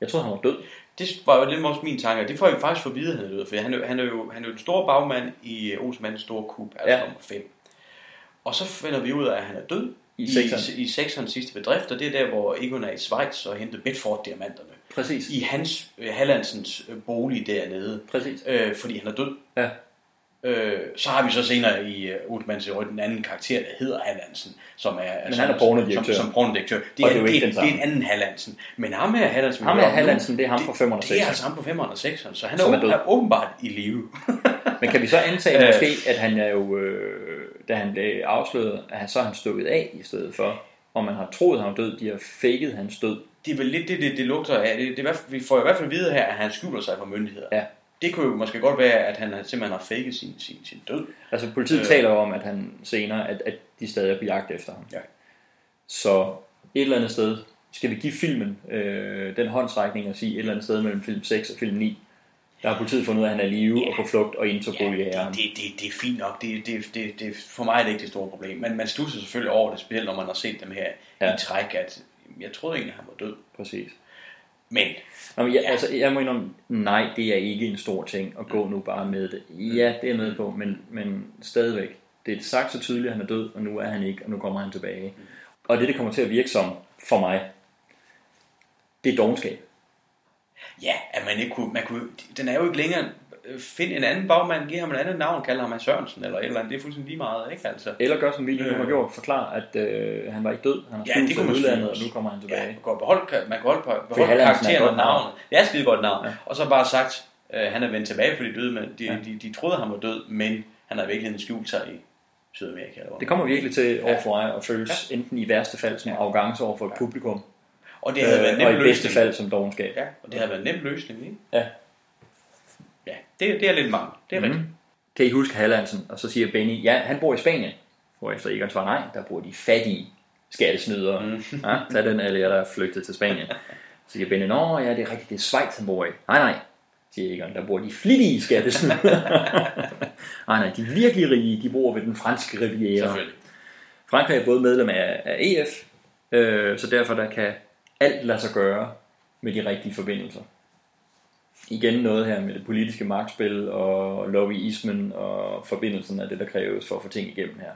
Jeg troede, han var død.
Det var jo lidt også min tanke, og det får vi faktisk for at vide, at han er for han er, han er, jo, han er jo den store bagmand i uh, Olsenmandens store kub, altså
Ja.
nummer 5. Og så finder vi ud af, at han er død
I
i, i, sidste bedrift, og det er der, hvor Egon er i Schweiz og henter Bedford-diamanterne.
Præcis.
I hans, øh, Hallandsens øh, bolig dernede.
Præcis.
Øh, fordi han er død.
Ja.
Øh, så har vi så senere i uh, Olsenmandens i Rødt en anden karakter, der hedder Hallandsen, som er,
Men
som,
han er pornodirektør.
Som, som pornodirektør. Det er,
det er
det, det,
den
det, er en anden Hallandsen. Men ham her Hallandsen,
Ham her Hallandsen, det er ham fra 5 og
Det er
6'eren.
altså ham på 5 og 6, så han
Som
er,
er
er åbenbart i live.
Men kan vi så antage
Øh.
måske, at han er jo, øh, da han blev afsløret, at han så er han stukket af i stedet for, og man har troet, at han var død, de har faked hans død.
det er vel lidt det, det, det lugter af. Det, det i fald- vi får i hvert fald at vide her, at han skjuler sig for myndigheder.
Ja.
Det kunne jo måske godt være, at han simpelthen har faked sin, sin, sin død.
Altså politiet
Øh.
taler jo om, at han senere, at, at de stadig er på jagt efter ham.
Ja.
Så et eller andet sted, skal vi give filmen øh, den håndsrækning og sige et eller andet sted mellem film 6 og film 9, der har politiet fundet ud af, at han er i live og på flugt og Interpol jager ham.
Det, det, det er fint nok. Det, det, det, det, for mig er det ikke det store problem. Men man stusser selvfølgelig over det, specielt når man har set dem her ja.
Ja.
i træk, at jeg troede egentlig, han var død.
Præcis.
Men
Nå, men jeg, altså, jeg må indrømme, nej, det er ikke en stor ting at gå nu bare med det. Ja, det er med på, men, men stadigvæk. Det er sagt så tydeligt, at han er død, og nu er han ikke, og nu kommer han tilbage. Og det, det kommer til at virke som, for mig, det er dogenskab.
ja, at man ikke kunne, man kunne, den er jo ikke længere, find en anden bagmand, giv ham et andet navn, kald ham Sørensen, eller et eller andet, det er fuldstændig lige meget, ikke altså?
Eller gør som lige nu har
Øh.
gjort, forklar, at øh, han var ikke død, han har
Ja, det kunne man
udlandet, og nu kommer han tilbage.
Ja, man kan beholde, man kan beholde
er et
karakteren og navnet. Det er skide godt navn. Ja. Og så bare sagt, øh, han er vendt tilbage for de døde, men de,
Ja.
ja. de, de troede, han var død, men han har virkelig skjult sig i Sydamerika. Eller.
Det kommer virkelig til over for mig at føles ja. enten i værste fald som arrogance over for et publikum,
Og det havde været en nem
og i bedste
løsning.
fald som dogenskab.
Ja, og det havde været en nem løsning, ikke?
Ja.
Det, det er lidt mange. Det er
Mhm.
rigtigt.
Kan I huske Hallandsen? Og så siger Benny, ja, han bor i Spanien. Hvorefter Egon svarer, nej, der bor de fattige skattesnydere. Mm. Ja, tag den alle jer, der er flygtet til Spanien. Så siger Benny, nå ja, det er rigtigt, det er Schweiz, han bor i. Nej, nej, siger Egon, der bor de flittige skattesnydere. nej, nej, de virkelig rige, de bor ved den franske riviera.
Selvfølgelig.
Frankrig er både medlem af, af EF, øh, så derfor der kan alt lade sig gøre med de rigtige forbindelser. Igen noget her med det politiske magtspil og lobbyismen og forbindelsen af det, der kræves for at få ting igennem her.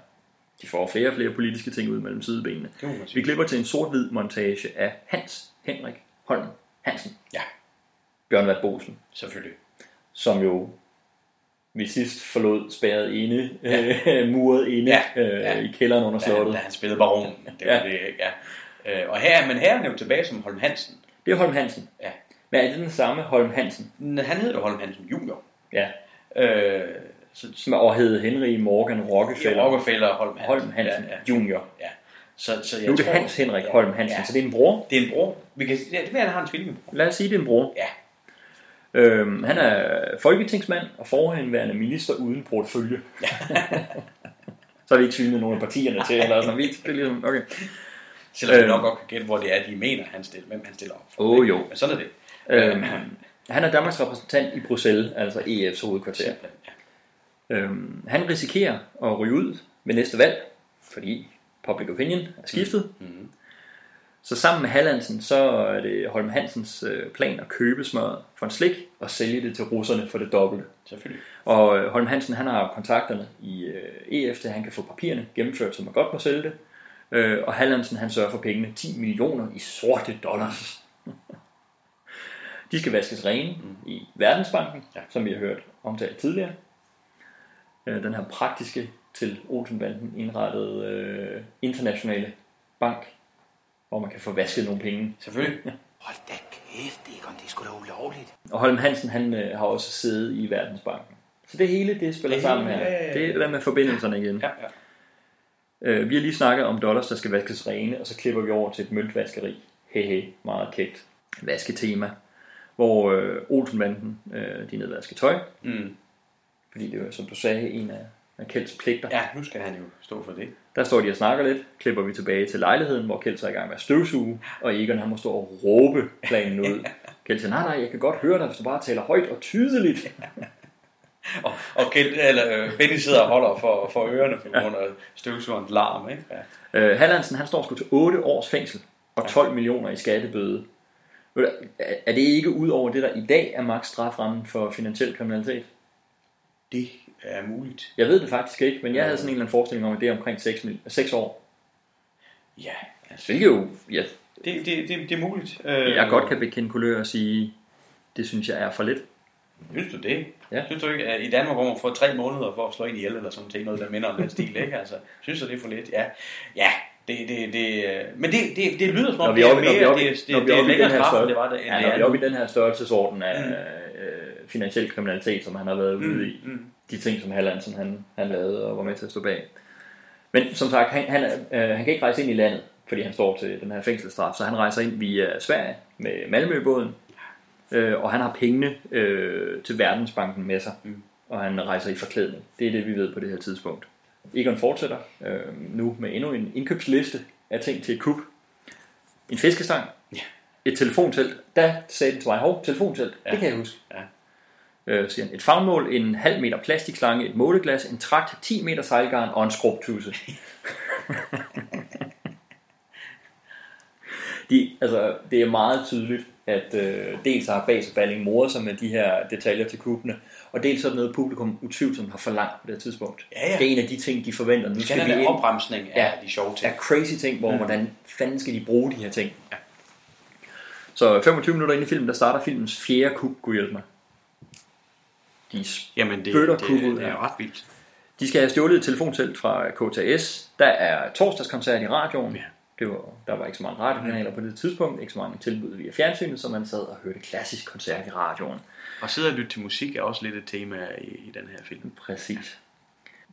De får flere og flere politiske ting ud mellem sidebenene. Vi klipper til en sort-hvid montage af Hans Henrik Holm Hansen.
Ja.
Bjørn Vat Bosen.
Selvfølgelig.
Som jo vi sidst forlod spærret inde,
Ja.
ja. muret inde
Ja,
ja. Øh,
ja.
i kælderen under
Da,
slottet.
da han spillede baron. Det var
Ja.
det, ikke? Ja. Øh, Og her, men her er han jo tilbage som Holm Hansen.
Det er Holm Hansen.
Ja.
Men er det den samme Holm Hansen?
Han hedder Holm Hansen Junior.
Ja.
Øh, så,
Som og hed Henry Morgan Rockefeller.
Ja, Rockefeller Holm Hansen.
Holm Hansen
Ja, ja.
Junior.
Ja. Så, så jeg
Nu er det
tror,
Hans Henrik Holm Hansen,
Ja.
så det er en bror.
Det er en bror. Vi kan, ja, det vil han har en tvillingebror.
Lad os sige, det er en bror.
Ja.
Øhm, han er folketingsmand og forhenværende minister uden portefølje. så har vi ikke synet nogle af partierne til, eller sådan. Vi, det er ligesom, okay.
Selvom vi
Øhm.
nok godt kan gætte, hvor det er, de mener, han stiller, hvem han stiller op. for.
Åh, jo.
Men sådan er det.
Øhm, han er Danmarks repræsentant i Bruxelles, altså EF's hovedkvarter. Øhm, han risikerer at ryge ud ved næste valg, fordi public opinion er skiftet.
Mm.
Så sammen med Hallandsen, så er det Holm Hansens øh, plan at købe smøret for en slik og sælge det til russerne for det dobbelte.
Selvfølgelig.
Og øh, Holm Hansen han har kontakterne i øh, EF, til han kan få papirerne gennemført, så man godt må sælge det. Og Hallandsen han sørger for pengene 10 millioner i sorte dollars. De skal vaskes rene mm. i Verdensbanken, ja. som vi har hørt omtalt tidligere. Øh, den her praktiske til Olsenbanden indrettede øh, internationale bank, hvor man kan få vasket nogle penge.
Selvfølgelig.
Hold da kæft, Egon, det er sgu da ulovligt.
Og Holm Hansen han øh, har også siddet i Verdensbanken. Så det hele det spiller
Det
sammen
hele,
her.
ja, ja, ja.
Det er det der med forbindelserne igen.
Ja, ja.
Øh, vi har lige snakket om dollars, der skal vaskes rene, og så klipper vi over til et møntvaskeri. Hehe, meget kægt. Vasketema. Hvor øh, Olsenbanden, øh, de nedvasker tøj.
Mm.
Fordi det er jo, som du sagde, en af, af Kjelds pligter.
Ja, nu skal han jo stå for det.
Der står de og snakker lidt. Klipper vi tilbage til lejligheden, hvor Kjeld så er i gang med at støvsuge. Og Egon han må stå og råbe planen ud. Kjeld siger, nej, nej, jeg kan godt høre dig, hvis du bare taler højt og tydeligt.
Og, og Kjeld, eller, øh, Benny sidder og holder for, for ørerne på grund af støvsugerens larm. Ikke? Ja.
Øh, Hallandsen, han står sgu til 8 års fængsel og 12 millioner i skattebøde. Er det ikke ud over det, der i dag er maks straframmen for finansiel kriminalitet?
Det er muligt.
Jeg ved det faktisk ikke, men jeg havde sådan en eller anden forestilling om, at det er omkring 6, 6 år.
Ja, altså,
Hvilket jo, ja,
det, det, det, det er muligt.
jeg godt kan bekende kulør og sige, det synes jeg er for lidt.
Synes du det?
Ja.
Synes du ikke, at i Danmark, hvor man får tre måneder for at slå en ihjel, eller sådan ting, noget, der minder om den stil, ikke? Altså, synes du, det er for lidt? Ja, ja det, det, det, øh, men det, det, det lyder som om, det
er
er
oppe, når vi
mere,
er
det, det,
vi
det
er
er længere
her
straf, end det var det,
ja,
det
når vi er oppe i den her størrelsesorden af
Mm.
øh, finansiel kriminalitet, som han har været ude i,
mm.
de ting, som Hallandsen han, han lavede og var med til at stå bag. Men som sagt, han, han, øh, han kan ikke rejse ind i landet, fordi han står til den her fængselsstraf, så han rejser ind via Sverige med Malmøbåden, øh, og han har pengene øh, til Verdensbanken med sig, mm. og han rejser i forklædning. Det er det, vi ved på det her tidspunkt. Egon fortsætter øh, nu med endnu en indkøbsliste af ting til et kub. En fiskestang,
Ja.
et telefontelt. Der sagde den til mig, hov, telefontelt, ja. det kan jeg huske.
Ja.
Øh, siger han, et favnmål, en halv meter plastikslange, et måleglas, en trakt, 10 meter sejlgarn og en skrubtusse. De, altså, det er meget tydeligt, at øh, dels har Bas Balling moret sig med de her detaljer til kubene, og dels så er det noget, publikum utvivlsomt har forlangt på det tidspunkt.
Ja, ja.
Det er en af de ting, de forventer. Nu skal vi ind.
opremsning af
Ja.
de sjove ting.
Er crazy ting, hvor
Mm.
hvordan fanden skal de bruge de her ting. Ja. Så 25 minutter inde i filmen, der starter filmens fjerde kub, kunne hjælpe mig. de
Jamen, det, det,
kub
det, er ret vildt.
De skal have stjålet et telefontelt fra KTS. Der er torsdagskoncert i radioen. Ja. Det var, der var ikke så mange radiokanaler på det tidspunkt, ikke så mange tilbud via fjernsynet, så man sad og hørte klassisk koncert i radioen.
Og sidde og lytte til musik er også lidt et tema i, i den her film.
Præcis.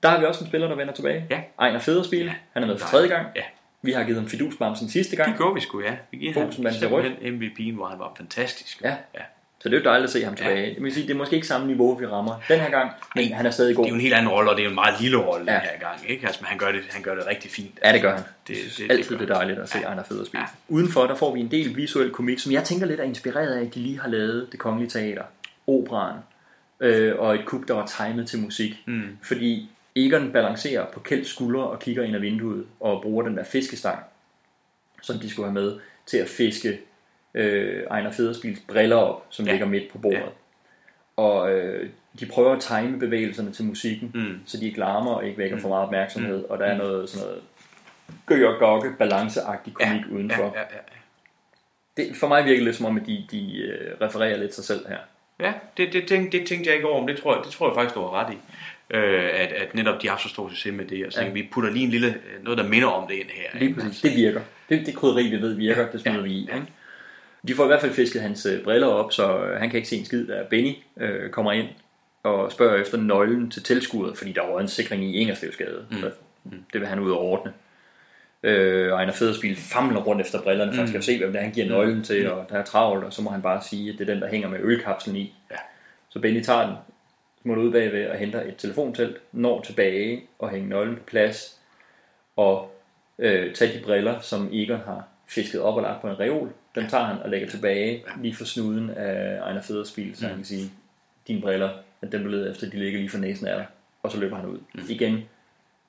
Der har vi også en spiller, der vender tilbage.
Ja.
Ejner Federspil. Ja. Han er med for tredje gang. Ja. Vi har givet ham fidusbamsen sidste gang.
Det gjorde vi sgu, ja. Vi giver ham
Fokusen rødt.
simpelthen MVP'en, hvor han var fantastisk.
Ja.
ja.
Så det er jo dejligt at se ham tilbage. Ja. Det, vil sige, det er måske ikke samme niveau, vi rammer den her gang, men han er stadig god.
Det er jo en helt anden rolle, og det er en meget lille rolle
Ja.
den her gang. Ikke? Altså, men han gør, det, han gør det rigtig fint.
Ja, det gør han.
Det,
det,
det,
det, altid det, er dejligt at se ja. Ejner Federspil. Ja. Udenfor, der får vi en del visuel komik, som jeg tænker lidt er inspireret af, at de lige har lavet det kongelige teater, operan, øh, og et kub, der var timet til musik.
Mm.
Fordi Egon balancerer på Kjelds skuldre og kigger ind ad vinduet og bruger den der fiskestang, som de skulle have med til at fiske øh, Ejner Federspils briller op, som ja. ligger midt på bordet. Ja. Og øh, de prøver at time bevægelserne til musikken,
Mm.
så de ikke larmer og ikke vækker
Mm.
for meget opmærksomhed,
Mm.
og der er noget sådan noget gør og gokke, balanceagtig komik ja. udenfor.
Ja, ja, ja.
Det, for mig virker det lidt som om, at de, de øh, refererer lidt sig selv her.
Ja, det, det, tænkte, det tænkte jeg ikke over, men det tror jeg, det tror jeg faktisk, du har ret i. Øh, at, at netop de har så stor succes med det, og så
Ja.
ja. vi putter lige en lille, øh, noget der minder om det ind her.
Lige præcis, det virker. Det, det krydderi, vi ved virker, det smider vi i. Ikke? De får i hvert fald fisket hans øh, briller op, så øh, han kan ikke se en skid, da Benny øh, kommer ind og spørger efter nøglen til tilskuret, fordi der var en sikring i Ingerslevsgade.
Mm.
Det vil han ud og ordne. Øh, og Ejner Federspil famler rundt efter brillerne, for han skal jo
Mm.
se, hvem det er, han giver nøglen til,
Mm.
og der er travlt, og så må han bare sige, at det er den, der hænger med ølkapslen i.
Ja.
Så Benny tager den, smutter ud bagved og henter et telefontelt, når tilbage og hænger nøglen på plads, og øh, tager de briller, som Egon har fisket op og lagt på en reol, dem tager han og lægger tilbage lige for snuden af Ejner Federspil, så
Mm.
han kan sige, dine briller, at dem du leder efter, de ligger lige for næsen af dig, og så løber han ud.
Mm.
Igen,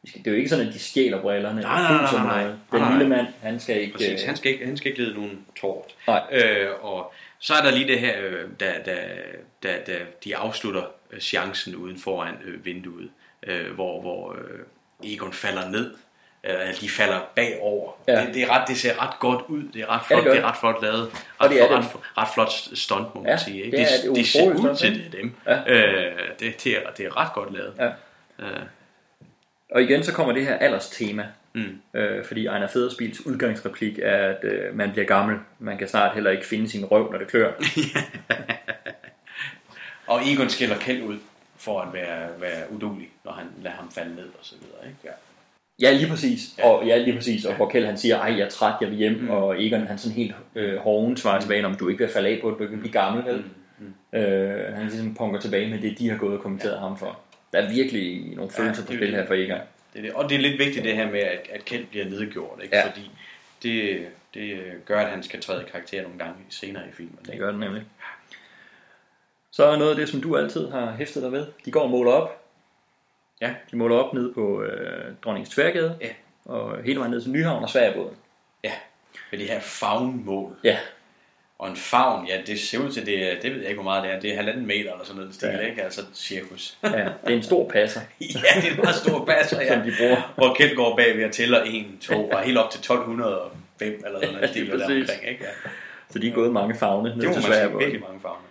det er jo ikke sådan, at de stjæler brillerne.
Nej, nej, nej, nej, nej.
Den
Nej,
lille mand, han skal ikke...
Præcis,
øh,
han skal ikke, han skal ikke lide nogen tort.
Nej.
Øh, og så er der lige det her, øh, da, da, da, da de afslutter øh, chancen uden foran øh, vinduet, øh, hvor, hvor øh, Egon falder ned. Øh, de falder bagover.
Ja.
Det, det, er ret, det ser ret godt ud. Det er ret
Ja,
flot,
det gør
det, er
det.
ret flot lavet. Ret,
Og det er
ret,
det.
ret, ret flot stunt, må man
Ja,
sige. Ikke?
det er
det,
et
det ser ud
stunt,
til, det dem.
Ja.
Øh, det, det, er, det er ret godt lavet.
Ja.
Øh,
Og igen så kommer det her alderstema.
Mm.
Øh, fordi Ejner Federspils udgangsreplik er, at øh, man bliver gammel. Man kan snart heller ikke finde sin røv, når det klør.
Og Egon skiller Kjeld ud for at være, være udulig, når han lader ham falde ned og så videre. Ikke? Ja.
Ja, lige præcis. Ja. Og, ja, lige præcis. Og hvor Kjeld han siger, ej, jeg er træt, jeg vil hjem. Mm. Og Egon han sådan helt øh, hoven svarer
Mm.
tilbage, om du ikke vil falde af på, du ikke vil blive gammel. Vel? Mm. Øh, han ligesom punker tilbage med det, de har gået og kommenteret ja. ham for. Der er virkelig nogle følelser på
det er
spil
det.
her for Egon.
Det er det. Og det er lidt vigtigt det her med, at, at Kjeld bliver nedgjort, ikke?
Ja.
fordi det, det gør, at han skal træde karakter nogle gange senere i filmen.
Det gør det nemlig. Så er noget af det, som du altid har hæftet dig ved. De går og måler op.
Ja.
De måler op nede på øh, Dronningens Tværgade.
Ja.
Og hele vejen ned til Nyhavn og Sverigebåden.
Ja, med det her favnmål.
Ja.
Og en favn, ja, det ser ud til, det, er- det ved jeg ikke, hvor meget det er. Det er halvanden meter eller sådan noget stil,
Ja.
ikke? Altså cirkus.
Ja, det er en stor passer.
ja, det er en meget stor passer, ja.
Som de bruger.
Hvor Kjeld går bagved og tæller 1, 2 og helt op til 1205 eller sådan noget stil, der omkring, ikke? Ja.
Så de er gået mange fagne
Det må man sige, virkelig mange favne.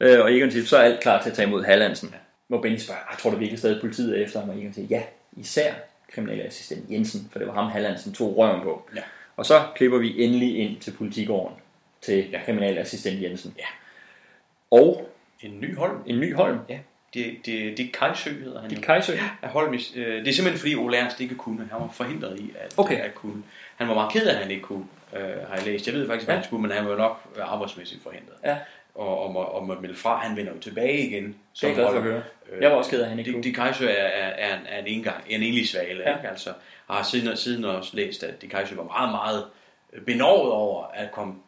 Øh, og Egon siger, så er alt klar til at tage imod Hallandsen. Ja. Hvor Benny spørger, "Ah, tror du virkelig stadig politiet er efter ham? Og Egon siger, ja, især kriminalassistent Jensen, for det var ham Hallandsen tog røven på.
Ja.
Og så klipper vi endelig ind til politigården til ja. kriminalassistent Jensen.
Ja.
Og
En ny Holm.
en ny Holm.
Ja. Det, det, det er Kajsø, hedder han
Dick
jo.
Kajsø.
Af Holm, øh, det er simpelthen fordi Ole Ernst ikke kunne. Han var forhindret i at,
Okay.
at kunne. Han var meget ked af, at han ikke kunne, øh, har jeg læst. Jeg ved faktisk, hvad
Ja.
han skulle, men han var nok øh, arbejdsmæssigt forhindret.
Ja.
Og, og, må, og må melde fra. Han vender jo tilbage igen.
Det er jeg glad for at høre. Jeg var også ked af, at han ikke
de,
kunne.
de Kajsø er, er, er, en, er en, engang, en enlig svale.
Ja.
Ja. Ikke? Altså, har siden, siden også læst, at de Kajsø var meget, meget benovet over at komme øh,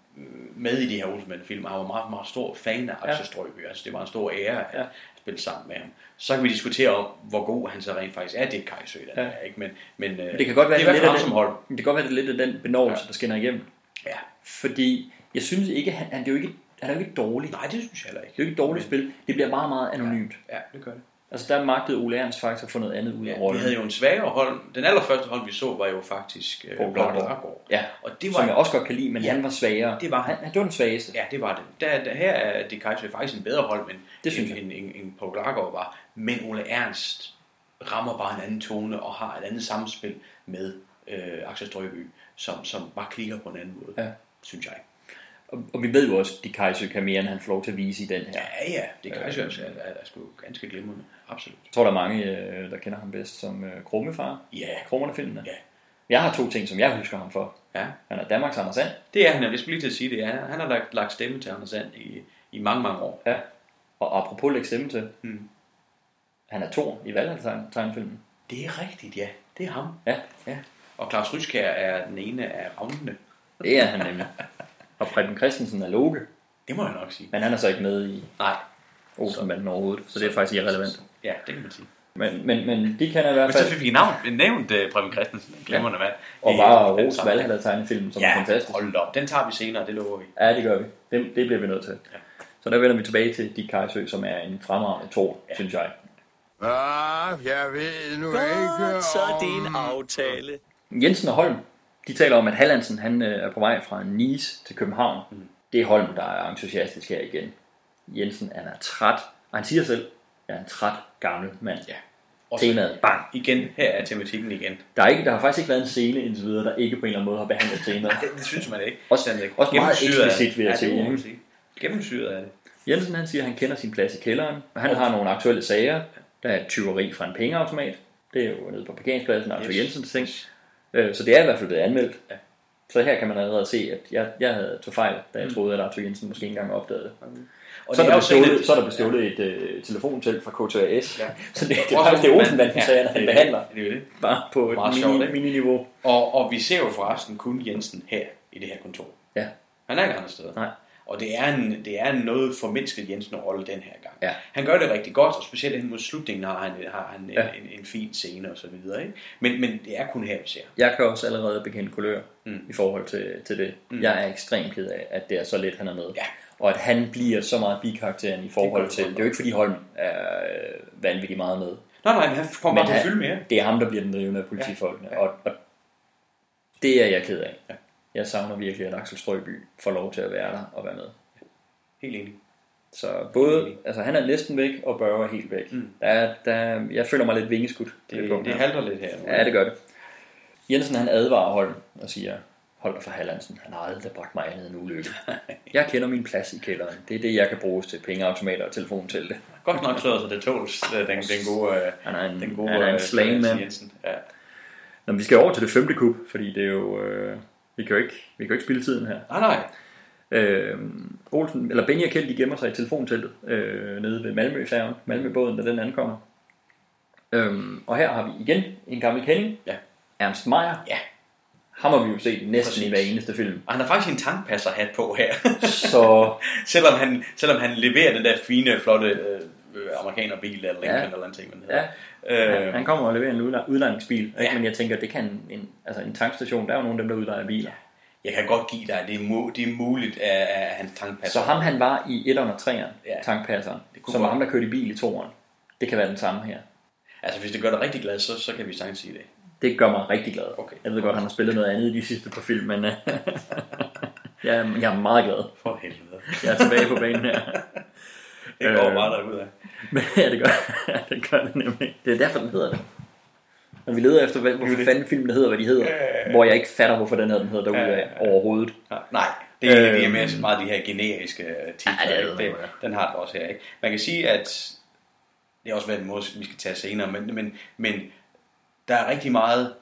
med i de her Olsenbanden-film. Han var meget, meget stor fan af Axel Strøby. Altså, det var en stor ære at
Ja.
spille sammen med ham. Så kan vi diskutere om, hvor god han så rent faktisk er, det Kajsø, den
Ja.
ja. er, ikke? Men, men øh,
Det kan godt være,
det hvert
lidt af den,
hold.
det kan godt være, det lidt af den benovelse, ja. der skinner igennem.
Ja.
Fordi jeg synes ikke, han, han, det er jo ikke, han er jo ikke dårlig.
Nej, det synes jeg heller ikke.
Det er jo ikke et dårligt spil. Det bliver meget, meget anonymt.
Ja, det gør det.
Altså der magtede Ole Ernst faktisk at få noget andet ud af
Vi
rollen.
havde jo en svagere hold. Den allerførste hold, vi så, var jo faktisk øh,
Blargaard.
Blargaard.
Ja,
og det var,
som jeg også godt kan lide, men
Ja,
han var svagere.
det var
han. Det var den svageste.
Ja, det var det. Der, der, her er det Kaiser faktisk en bedre hold, men
Det synes
en, en, en, en Poul Blargaard var. Men Ole Ernst rammer bare en anden tone og har et andet samspil med øh, Axel Strøby, som, som bare klikker på en anden måde,
Ja.
synes jeg.
Og, og vi ved jo også, at de Kaiser kan mere, end han får lov til at vise i den her.
Ja, ja, det Kaiser er, er, er, sgu ganske glimrende. Absolut.
Jeg tror, der er mange, øh, der kender ham bedst som øh, Krummefar.
Ja.
Krummerne-filmene.
Ja.
Jeg har to ting, som jeg husker ham for.
Ja.
Han er Danmarks Anders Sand.
Det er han, jeg skulle lige til at sige det. Han, han har lagt, lagt stemme til Anders Sand i, i mange, mange år.
Ja. Og apropos lægge stemme til.
Hmm.
Han er Thor i Valhall-tegnefilmen.
Det er rigtigt, ja. Det er ham.
Ja, ja.
Og Claus Ryskær er den ene af ravnene.
Det er han nemlig. Og Preben Christensen er Loke.
Det må jeg nok sige.
Men han er så ikke med i
Nej.
Olsenbanden overhovedet, så det er faktisk irrelevant.
Ja, det kan man sige.
Men, men, men de kan i hvert
Men så
fald...
fik vi navn, nævnt uh, Preben Christensen, en glimrende mand.
Og bare
den
Ros
sammenhæng.
Valhalla-tegnefilmen, som
ja,
er fantastisk.
hold op. Den tager vi senere, det lover vi.
Ja, det gør vi. Det, det bliver vi nødt til. Ja. Så der vender vi tilbage til Dick Kajsø, som er en fremragende tor, ja. synes jeg.
Ah, jeg ved nu ikke
så er det
om-
en aftale.
Jensen og Holm, de taler om, at Hallandsen han øh, er på vej fra Nice til København. Mm. Det er Holm, der er entusiastisk her igen. Jensen han er træt, og han siger selv, er en træt gammel mand.
Ja.
Temaet, bang.
Igen, her er tematikken igen.
Der, er ikke, der har faktisk ikke været en scene indtil videre, der ikke på en eller anden måde har behandlet temaet.
det, det synes man ikke.
Også,
er ikke.
også meget eksplicit, vil jeg
Ja,
sige.
Gennemsyret af det.
Jensen han siger, at han kender sin plads i kælderen, og han har nogle aktuelle sager. Der er tyveri fra en pengeautomat. Det er jo nede på parkeringspladsen, Arthur
Yes.
Jensens ting. Øh, Så det er i hvert fald blevet anmeldt.
Ja.
Så her kan man allerede se, at jeg, jeg havde tog fejl, da jeg
Mm.
troede, at Arthur Jensen måske ikke engang opdagede det.
Og
så,
det
er
er
der bestjålet,
et-
så er der bestjålet et øh, telefontelt fra K2AS.
Ja.
Så det, det er
Også
faktisk det.
Olsenbanden, Ja,
sagerne, han
er
behandler.
Det er det.
Bare på et
Meget
mini,
sjovt, ikke?
mini-niveau.
Og, og vi ser jo forresten kun Jensen her i det her kontor.
Ja.
Han er ikke andre steder.
Nej.
Og det er en, det er en noget formindsket Jensen-rolle den her gang.
Ja.
Han gør det rigtig godt, og specielt hen mod slutningen har han, har han
Ja.
ja. en, en, fin scene og så videre. Ikke? Men, men det er kun her, vi ser.
Jeg kan også allerede bekende kulør
Mm.
i forhold til, til det.
Mm.
Jeg er ekstremt ked af, at det er så let, han er med.
Ja.
Og at han bliver så meget bikarakteren i forhold
Det
til... Det er jo ikke, fordi Holm er øh, vanvittigt meget med.
Nej, nej, men han kommer bare til at fylde mere.
Det er ham, der bliver den drivende af politifolkene. Ja. Ja. Og, og det er jeg ked af.
Ja.
Jeg savner virkelig, at Axel Strøby får lov til at være der og være med.
Helt enig.
Så både, altså han er næsten væk, og Børge er helt væk.
Mm.
Der, er- der, jeg føler mig lidt vingeskudt.
Det, det
her.
halter lidt her. nu.
Ja, det gør det. Jensen han advarer Holm og siger, hold dig for Hallandsen, han har aldrig bragt mig andet end ulykke. jeg kender min plads i kælderen. Det er det, jeg kan bruges til pengeautomater og telefontelte.
Godt nok slået, så det tåls, øh, den, den gode, øh,
Han er en,
den gode
han er en
øh,
slang man.
Jensen. Ja.
Nå, men vi skal over til det femte kub, fordi det er jo... Øh, vi kan jo ikke, vi kan jo ikke spille tiden her.
Nej, nej.
Øh, Olsen, eller Benny og Kjeld, de gemmer sig i telefonteltet øh, nede ved Malmø-færgen, Malmø-båden, da den ankommer. Øhm, og her har vi igen en gammel kending,
Ja.
Ernst Meyer.
Ja.
Ham har vi jo set næsten
Præcis.
i hver eneste film.
Og han har faktisk en tankpasserhat på her.
Så
selvom, han, selvom han leverer den der fine, flotte øh, øh, amerikanerbil eller Lincoln
Ja.
eller en ting, man
Ja.
hedder.
Øh,
Øh,
han kommer og leverer en udlejningsbil?
Ja.
men jeg tænker, det kan en, altså en tankstation, der er jo nogle af dem, der udlejer biler.
jeg kan godt give dig, det er, mu- det er muligt, at, at hans tankpasser...
Så ham han var i 1 og 3'eren,
Ja.
tankpasseren,
kunne
som var ham, der kørte i bil i 2'eren. Det kan være den samme her.
Altså, hvis det gør dig rigtig glad, så, så kan vi sagtens sige det.
Det gør mig rigtig glad.
Okay.
Jeg ved godt, han har spillet noget andet i de sidste par film, men øh, jeg, er, jeg er meget glad.
For helvede.
Jeg er tilbage på banen her.
Det går
Øh,
bare derudad.
Men ja, det gør, det gør det nemlig. Det er derfor, den hedder det. Når vi leder efter, hvad, hvorfor fanden filmen hedder, hvad de hedder,
Ja.
hvor jeg ikke fatter, hvorfor den her den hedder
Ja, ja, ja.
overhovedet.
Nej, det er, øh, det er
Øhm.
mere så meget de her generiske øh, titler.
Ja, det
den har det også her. Ikke? Man kan sige, at det er også været en måde, vi skal tage senere, men, men, men der er rigtig meget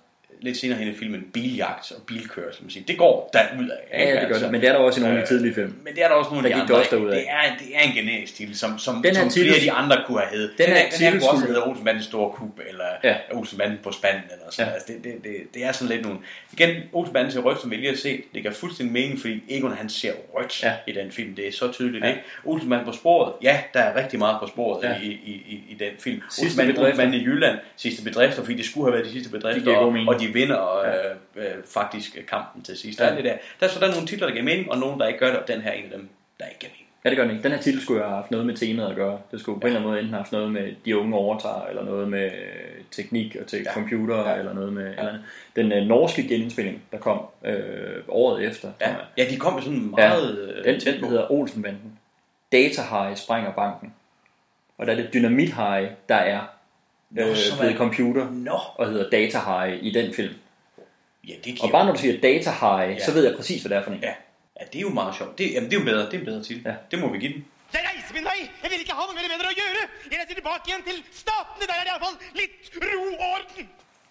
lidt senere hen i filmen biljagt og bilkørsel. Man siger. Det går derudad.
Ja, ja, det gør det. Men det er der også i nogle af de tidlige film.
Men det er der også nogle af de andre.
også derudad.
det, er, det er en generisk titel, som, som,
Den her
som flere
titel-
af de andre kunne have heddet.
Den
Den,
her
her, den her kunne også hedde Olsenmandens Store Kub, eller
Ja.
Olsenmanden på spanden, eller sådan
Ja.
altså, det, det, det, det, er sådan lidt nogle... Igen, Olsenmanden til rødt, som vi lige har set, det gør fuldstændig mening, fordi Egon han ser rødt
Ja.
i den film. Det er så tydeligt,
Ja.
ikke? Olsenmanden på sporet, ja, der er rigtig meget på sporet
Ja.
i, i, i, i den film. Olsenmanden. Olsenmanden i Jylland, sidste bedrifter, fordi det skulle have været de sidste bedrifter, og, og de vinder
Ja.
øh, øh, faktisk kampen til sidst.
Ja.
Ja. Det der. der er så der er nogle titler, der giver mening, og nogle, der ikke gør det, og den her er en af dem, der ikke giver mening.
Ja, det gør den ikke. Den her titel skulle have haft noget med temaet at gøre. Det skulle på en eller anden måde enten have haft noget med de unge overtager, eller noget med øh, teknik og til ja. computer, ja. eller noget med... Ja. Eller andet. Den øh, norske genindspilling, der kom øh, året efter.
Ja. ja, de kom jo sådan meget...
Ja, den, den hedder Olsenbanden. Data High sprænger banken. Og der er det Dynamit High, der er
Nå,
øh, blevet
er-
computer,
Nå.
og hedder Data High i den film.
Ja, det giver
Og bare når du siger Data High,
Ja.
så ved jeg præcis, hvad det er for en.
Ja, ja det er jo meget sjovt. Det, jamen, det er jo bedre, det er en bedre til.
Ja.
Det må vi give den.
Jeg reiser min vei! Jeg vil ikke ha noe mer med å gjøre! Jeg reiser tilbake igjen til statene, der er det iallfall litt ro og orden!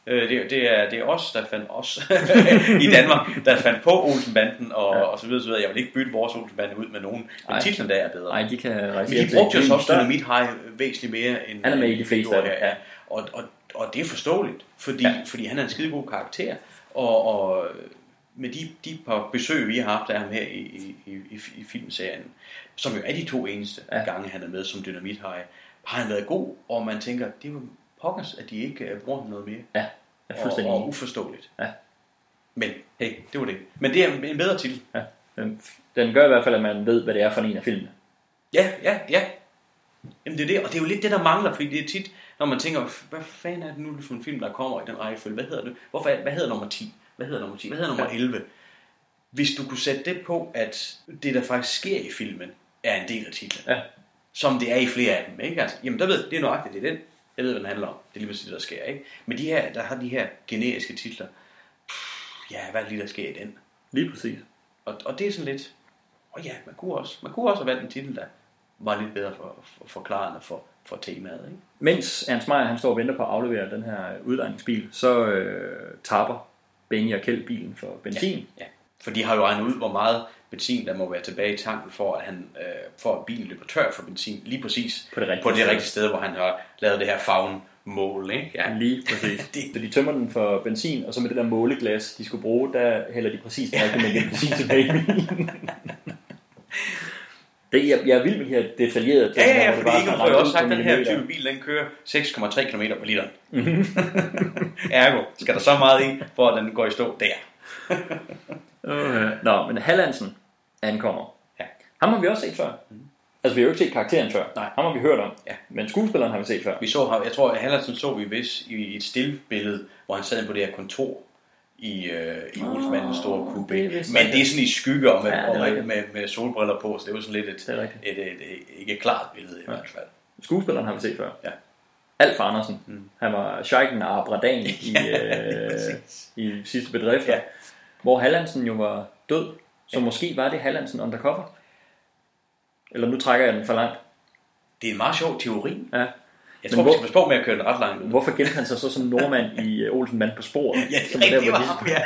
Øh, det, det, er, det er os, der fandt os i Danmark, der fandt på Olsenbanden og, ja. og så videre, så videre. Jeg vil ikke bytte vores Olsenbande ud med nogen, men
Ej.
titlen der er bedre.
Nej, de kan rejse
Men de brugte jo så også. Dynamit High væsentligt mere end
Han er med i de fleste af
ja. Og, og, og det er forståeligt, fordi, ja. fordi han er en skide god karakter, og, og med de, de par besøg, vi har haft af ham her i, i, i, i, filmserien, som jo er de to eneste ja. gange, han er med som Dynamit har han været god, og man tænker, det er jo pokkers, at de ikke øh, bruger ham noget mere.
Ja, jeg er fuldstændig
og, og uforståeligt.
Ja.
Men hey, det var det. Men det er en bedre titel.
Ja. Den, den gør i hvert fald, at man ved, hvad det er for en af filmene.
Ja, ja, ja. Jamen det er det, og det er jo lidt det, der mangler, fordi det er tit, når man tænker, hvad fanden er det nu for en film, der kommer i den rækkefølge? Hvad hedder det? Hvorfor, hvad hedder nummer 10? Hvad hedder nummer 10? Hvad hedder nummer
Ja.
11? Hvis du kunne sætte det på, at det, der faktisk sker i filmen, er en del af titlen.
Ja.
Som det er i flere af dem, ikke? Altså, jamen, der ved, det er nøjagtigt, det er den. Jeg ved, hvad den handler om. Det er lige præcis det, der sker, ikke? Men de her, der har de her generiske titler. Pff, Ja, hvad er det lige, der sker i den?
Lige præcis.
Og, og det er sådan lidt, og ja, man kunne også, man kunne også have valgt en titel, der var lidt bedre for, for forklarende for, for temaet. Ikke?
Mens Ernst Meyer, han står og venter på at aflevere den her udlejningsbil, så øh, tapper Benny og Kjeld bilen for benzin.
Ja, ja. For de har jo regnet ud, hvor meget benzin, der må være tilbage i tanken, for at, han, øh, for at bilen løber tør for benzin, lige præcis
På det rigtige
på det
sted.
rigtige sted, hvor han har lavet det her favnmål. Ikke? Ja.
Lige præcis. Så de tømmer den for benzin, og så med det der måleglas, de skulle bruge, der hælder de præcis den rigtige mængde benzin tilbage i bilen. Det, jeg, jeg er vild med de her detaljerede
Ja, ja, ja, fordi
bare
Egon
sådan
får jo
regner
også sagt, at den her type bil, den kører 6,3 km på literen.
Mhm.
Ergo, skal der så meget i, for at den går i stå der.
Øh, Nå, men Hallandsen ankommer.
Ja.
Ham har vi også set før. Altså, vi har jo ikke set karakteren før.
Nej.
Ham har vi hørt om.
Ja.
Men skuespilleren har vi set før.
Vi så ham, jeg tror, at Hallandsen så vi vist i et stillbillede, hvor han sad på det her kontor i, øh, i Olsmandens store
det er
kubé.
vist
Men det er sådan i skygge og med,
Ja, det er
og med, med, med, solbriller på, så det var sådan lidt et,
Det er rigtigt.
et, et, et, ikke et klart billede i hvert fald.
Skuespilleren har vi set før.
Ja.
Alf Andersen. Mm. Han var Scheiken af Abradan i, øh, i sidste bedrifter.
Ja.
Hvor Hallandsen jo var død. Så måske var det Hallandsen undercover. Eller nu trækker jeg den for langt.
Det er en meget sjov teori.
Ja.
Jeg tror, vi skal passe på med at køre den ret langt.
Hvorfor gemte han sig så som nordmand i øh, Olsen Mand på sporet?
Ja, det
Som
er
er der,
det
de-
var ham, ja.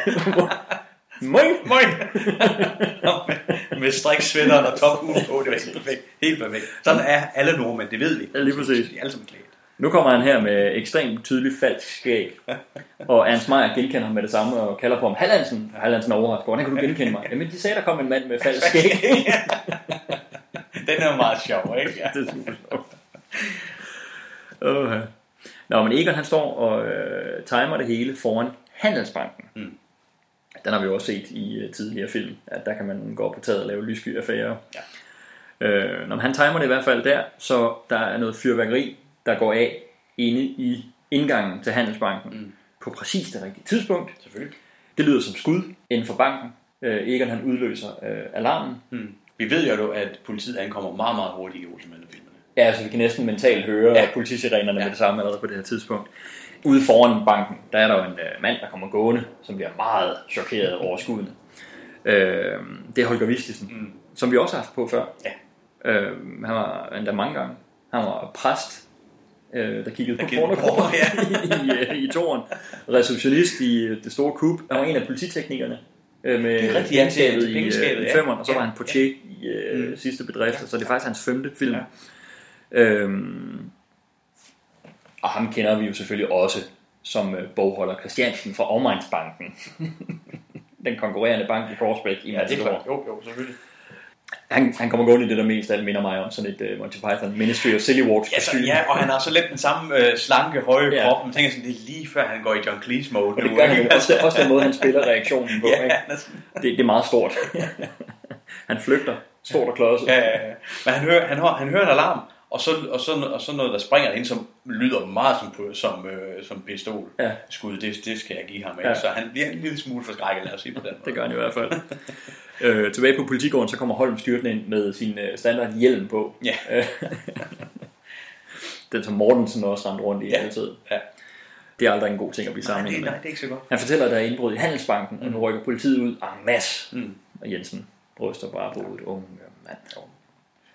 Moin!
Moin! med, striksvætteren og top uge på, det var helt perfekt. Helt perfekt. Sådan er alle nordmænd, det ved vi.
Ja, lige præcis.
De er alle sammen klædt.
Nu kommer han her med ekstremt tydelig falsk skæg. Og Ernst Meyer genkender ham med det samme og kalder på ham Hallandsen. Og Hallandsen er overrasket. Hvordan kan du genkende mig? Jamen, de sagde, der kom en mand med falsk skæg.
Den er meget sjov, ikke?
Det er super sjovt. Uh, Nå, men Egon han står og øh, timer det hele foran Handelsbanken.
Mm.
Den har vi jo også set i øh, tidligere film, at der kan man gå op på taget og lave lyssky affærer. Ja. Øh, når han timer det i hvert fald der, så der er noget fyrværkeri, der går af inde i indgangen til Handelsbanken mm. på præcis det rigtige tidspunkt.
Selvfølgelig.
Det lyder som skud inden for banken. Øh, Egon han udløser øh, alarmen.
Hmm. Vi ved jo, at politiet ankommer meget, meget hurtigt i Olsenmanden-filmene.
Ja, altså vi kan næsten mentalt høre ja. politisirenerne ja. med det samme allerede på det her tidspunkt. Ude foran banken, der er der jo en øh, mand, der kommer gående, som bliver meget chokeret over skuddene. Øh, det er Holger Vistisen, mm. som vi også har haft på før.
Ja.
Øh, han var endda mange gange. Han var præst, øh, der kiggede
Der
på porno
porno,
i, i, i toren. Receptionist i øh, det store kub. Han var en af polititeknikerne. Øh, med
ja, til-
pengeskabet i, øh, i
ja.
og så
Ja,
var han på tjek i øh, sidste bedrifter, så det er faktisk hans femte film. Ja. Øhm, og ham kender vi jo selvfølgelig også som øh, bogholder Christiansen fra Omegnsbanken. Den konkurrerende bank i Korsbæk i
Ja, det er klart. Jo, jo, selvfølgelig.
Han, han kommer gående i det, der mest alt minder mig om sådan et uh, Monty Python Ministry of Silly Walks
Ja, så, ja, og han har så lidt den samme øh, slanke, høje
Ja.
krop. Man tænker sådan, det er lige før han går i John Cleese mode.
Og det gør han jo også, også den måde, han spiller reaktionen på.
Ja,
ikke? Det, det er meget stort. han flygter stort og klodset.
Ja, ja, ja. Men han hører, han, hører, han hører en alarm, og så, og så, og så noget, der springer ind, som lyder meget som, som, øh, som pistol.
Ja.
Skud, det, det skal jeg give ham.
Ja.
Ja. Så han bliver en lille smule forskrækket, lad os sige på den måde.
Det gør han i hvert fald. øh, tilbage på politigården, så kommer Holm styrtende ind med sin øh, standard hjelm på.
Ja.
Den som Mortensen også rendte rundt i ja. altid.
Ja.
Det er aldrig en god ting at blive sammenlignet
det, nej,
med.
det er ikke så godt.
Han fortæller, at der er indbrud i Handelsbanken, og nu rykker politiet ud. Ah, mas.
Mm.
Og Jensen bryster bare på hovedet. Unge mand.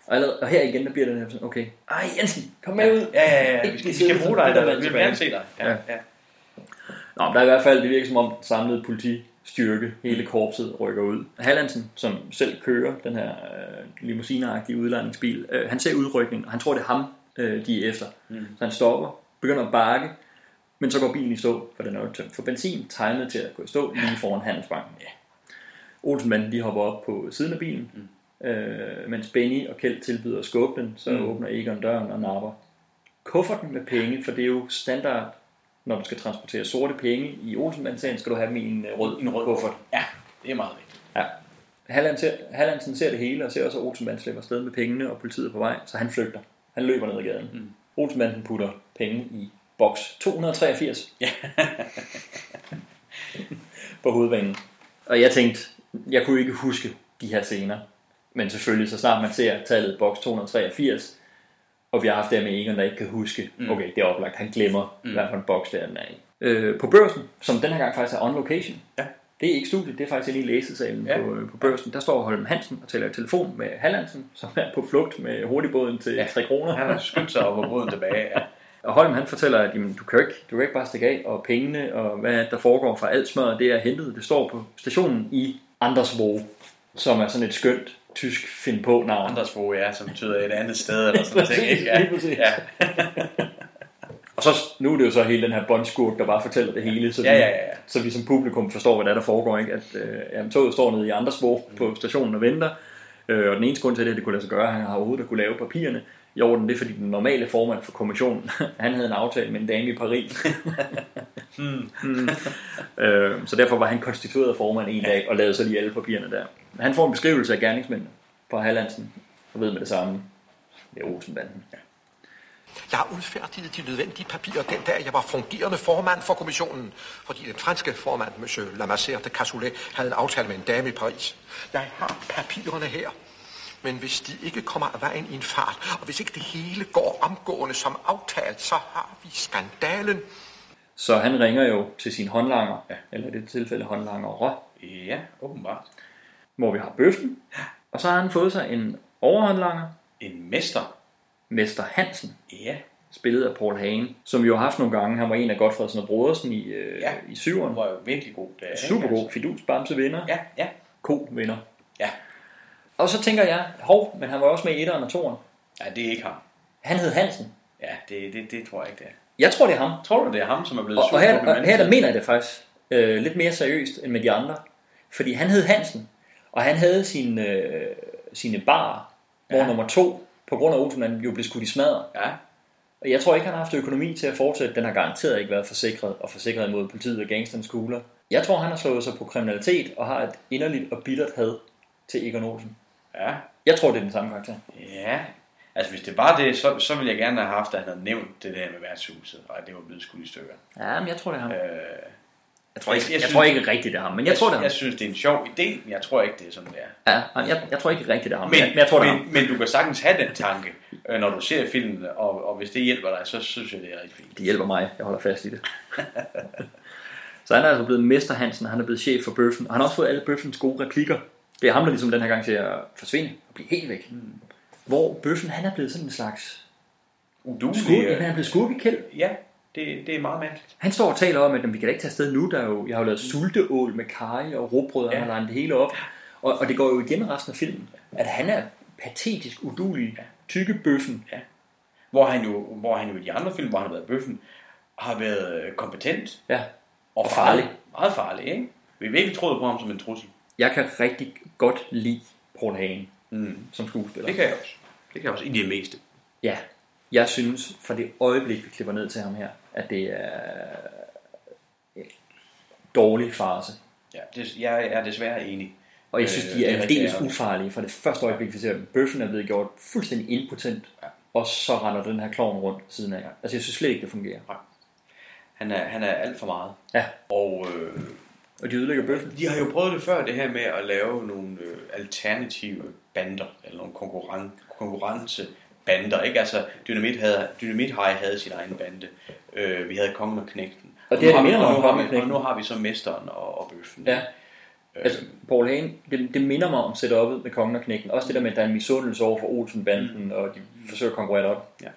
Og, allerede, og her igen, der bliver det sådan, okay. Ej, Jensen, kom med ud.
Ja, ja, ja. Vi skal, vi skal bruge dig, der vi vil gerne se dig. Ja,
Ja.
ja.
Nå, men der er i hvert fald, det virker som om samlet politistyrke, hele korpset rykker ud. Hallandsen, som selv kører den her øh, limousineagtige udlejningsbil, øh, han ser udrykningen, og han tror, det er ham, øh, de er efter.
Mm.
Så han stopper, begynder at bakke, men så går bilen i stå, for den er jo tømt for benzin, timet til at gå i stå lige foran Handelsbanken. Ja. Olsenmanden, de hopper op på siden af bilen, mm. Øh, mens Benny og Kjeld tilbyder at skubbe den, så
Mm.
åbner Egon døren og napper kufferten med penge, for det er jo standard, når du skal transportere sorte penge i Olsenmanden-sagen, skal du have dem i en øh, rød,
En rød
kuffert.
Ja, det er meget vigtigt.
Ja. Halland ser, Hallandsen ser det hele, og ser også, at Olsenmanden slipper afsted med pengene, og politiet er på vej, så han flygter. Han løber ned ad gaden. Mm. Olsenmanden putter penge i boks 283
Ja.
på hovedbanen. Og jeg tænkte, jeg kunne ikke huske de her scener. Men selvfølgelig, så snart man ser tallet boks 283, og vi har haft det med Egon, der ikke kan huske,
Mm.
okay, det er oplagt, han glemmer,
Mm.
hvad for en boks det er, den er i. Øh, på børsen, som den her gang faktisk er on location,
Ja.
det er ikke studiet, det er faktisk i læsesalen
Ja.
på, øh, på børsen. Der står Holm Hansen og taler i telefon med Hallandsen, som er på flugt med hurtigbåden til
Ja.
3 kroner.
Han har skyndt sig op og båden tilbage. Ja.
Og Holm han fortæller, at jamen, du, kan ikke, du kan ikke bare stikke af, og pengene og hvad der foregår fra alt smør, det er hentet. Det står på stationen i Andersvåge, som er sådan et skønt tysk find på navn.
Andersvåge, ja, som betyder et andet sted eller sådan noget. Ikke? Ja. Ja.
Og så, nu er det jo så hele den her båndskurk, der bare fortæller det hele, så, vi,
ja, ja, ja.
så vi som publikum forstår, hvad der, er, der foregår. Ikke? At øh, jamen, toget står nede i Andersvåge
Mm.
på stationen og venter, øh, og den eneste grund til det, at det kunne lade sig gøre, at han har overhovedet at kunne lave papirerne, i orden, det er fordi den normale formand for kommissionen, han havde en aftale med en dame i Paris.
Hmm.
Mm. øh, så derfor var han konstitueret formand en dag og lavede så lige alle papirerne der. Han får en beskrivelse af gerningsmændene fra Hallandsen og ved med det samme. Det er Olsenbanden.
Jeg har udfærdiget de nødvendige papirer den dag, jeg var fungerende formand for kommissionen, fordi den franske formand, Monsieur Lamasseur de Cassoulet, havde en aftale med en dame i Paris. Jeg har papirerne her. Men hvis de ikke kommer af vejen i en fart, og hvis ikke det hele går omgående som aftalt, så har vi skandalen.
Så han ringer jo til sin håndlanger, ja. eller i det tilfælde håndlangere,
Ja, åbenbart.
hvor vi har bøffen. Og så har han fået sig en overhåndlanger,
En mester.
Mester Hansen,
Ja.
spillet af Paul Hagen, som vi jo har haft nogle gange. Han var en af Godfredsen og Brodersen i, øh,
Ja.
i syveren.
Han var jo virkelig god. Der?
Super god.
Altså.
Fidus, Bamse vinder.
Ja, ja.
Ko vinder.
Ja.
Og så tænker jeg, hov, men han var også med i etteren og toeren.
Ja, det er ikke ham.
Han hed Hansen.
Ja, det, det, det tror jeg ikke, det er.
Jeg tror, det er ham.
Tror du, det er ham, som er blevet
Og, og her, og her der mener jeg det faktisk øh, lidt mere seriøst end med de andre. Fordi han hed Hansen, og han havde sin, øh, sine bar, hvor
Ja.
nummer to, på grund af Olsenmanden, jo blev skudt i smadret.
Ja.
Og jeg tror ikke, han har haft økonomi til at fortsætte. Den har garanteret ikke været forsikret og forsikret imod politiet og gangsternes kugler. Jeg tror, han har slået sig på kriminalitet og har et inderligt og bittert had til Egon Olsen.
Ja.
Jeg tror, det er den samme karakter.
Ja. Altså, hvis det var det, så, så ville jeg gerne have haft, at han havde nævnt det der med værtshuset, og at det var blevet skudt i stykker.
Ja, men jeg tror, det er ham.
Øh,
Jeg tror ikke, jeg, jeg tror ikke rigtigt, det er ham, men jeg, tror, det er ham.
Jeg synes, det er en sjov idé, men jeg tror ikke, det er sådan, det er.
Ja, jeg, jeg tror ikke rigtigt, det er ham,
Men,
men, jeg, jeg tror, det er ham.
men, men du kan sagtens have den tanke, øh, når du ser filmen, og, og hvis det hjælper dig, så synes jeg, det er rigtig fint.
Det hjælper mig. Jeg holder fast i det. så han er altså blevet Mester Hansen, han er blevet chef for Bøffen. Og han har også fået alle Bøffens gode replikker. Det er ham, der ligesom den her gang til at forsvinde og blive helt væk. Mm. Hvor Bøffen, han er blevet sådan en slags
Udulig.
skurk. Han er blevet skurkekæld.
Ja, det, det er meget mærkeligt.
Han står og taler om, at "Jamen, vi kan da ikke tage afsted nu. Der er jo, jeg har jo lavet sulteål med kaj og råbrød, og
Ja.
han har det hele op. Og, og det går jo igen resten af filmen, at han er patetisk udulig, tykke bøffen.
Ja. Hvor han jo, hvor han jo i de andre film, hvor han har været bøffen, har været øh, kompetent
Ja.
og,
Og farlig.
Meget farlig, ikke? Vi virkelig troet på ham som en trussel.
Jeg kan rigtig godt lide Paul Hagen
Mm.
som skuespiller.
Det kan jeg også. Det kan jeg også i det meste.
Ja, jeg synes fra det øjeblik, vi klipper ned til ham her, at det er en dårlig farse.
Ja, det, jeg er desværre enig.
Og jeg synes,
Øh,
de er aldeles
ærgerligt.
ufarlige fra det første øjeblik, vi ser dem. Bøffen er blevet gjort fuldstændig impotent, og så render den her klovn rundt siden af. Altså, jeg synes slet ikke, det fungerer.
Han er, han er alt for meget.
Ja.
Og, øh,
og de ødelægger bøffen.
De har jo prøvet det før, det her med at lave nogle øh, alternative bander, eller nogle konkurren- konkurrencebander. Ikke? Altså, Dynamit, havde, Dynamit High havde sin egen bande. Øh, vi havde Kongen og Knægten.
Og det er det
og
om
nu har
Kongen og
vi- Og
Knægten.
nu har vi så Mesteren og, og Bøffen.
Ja. Altså, Paul Hagen, det, det minder mig om setup'et med Kongen og Knægten. Også det der med, at der er en misundelse over for Olsen-banden, mm. og de forsøger at konkurrere op.
Ja.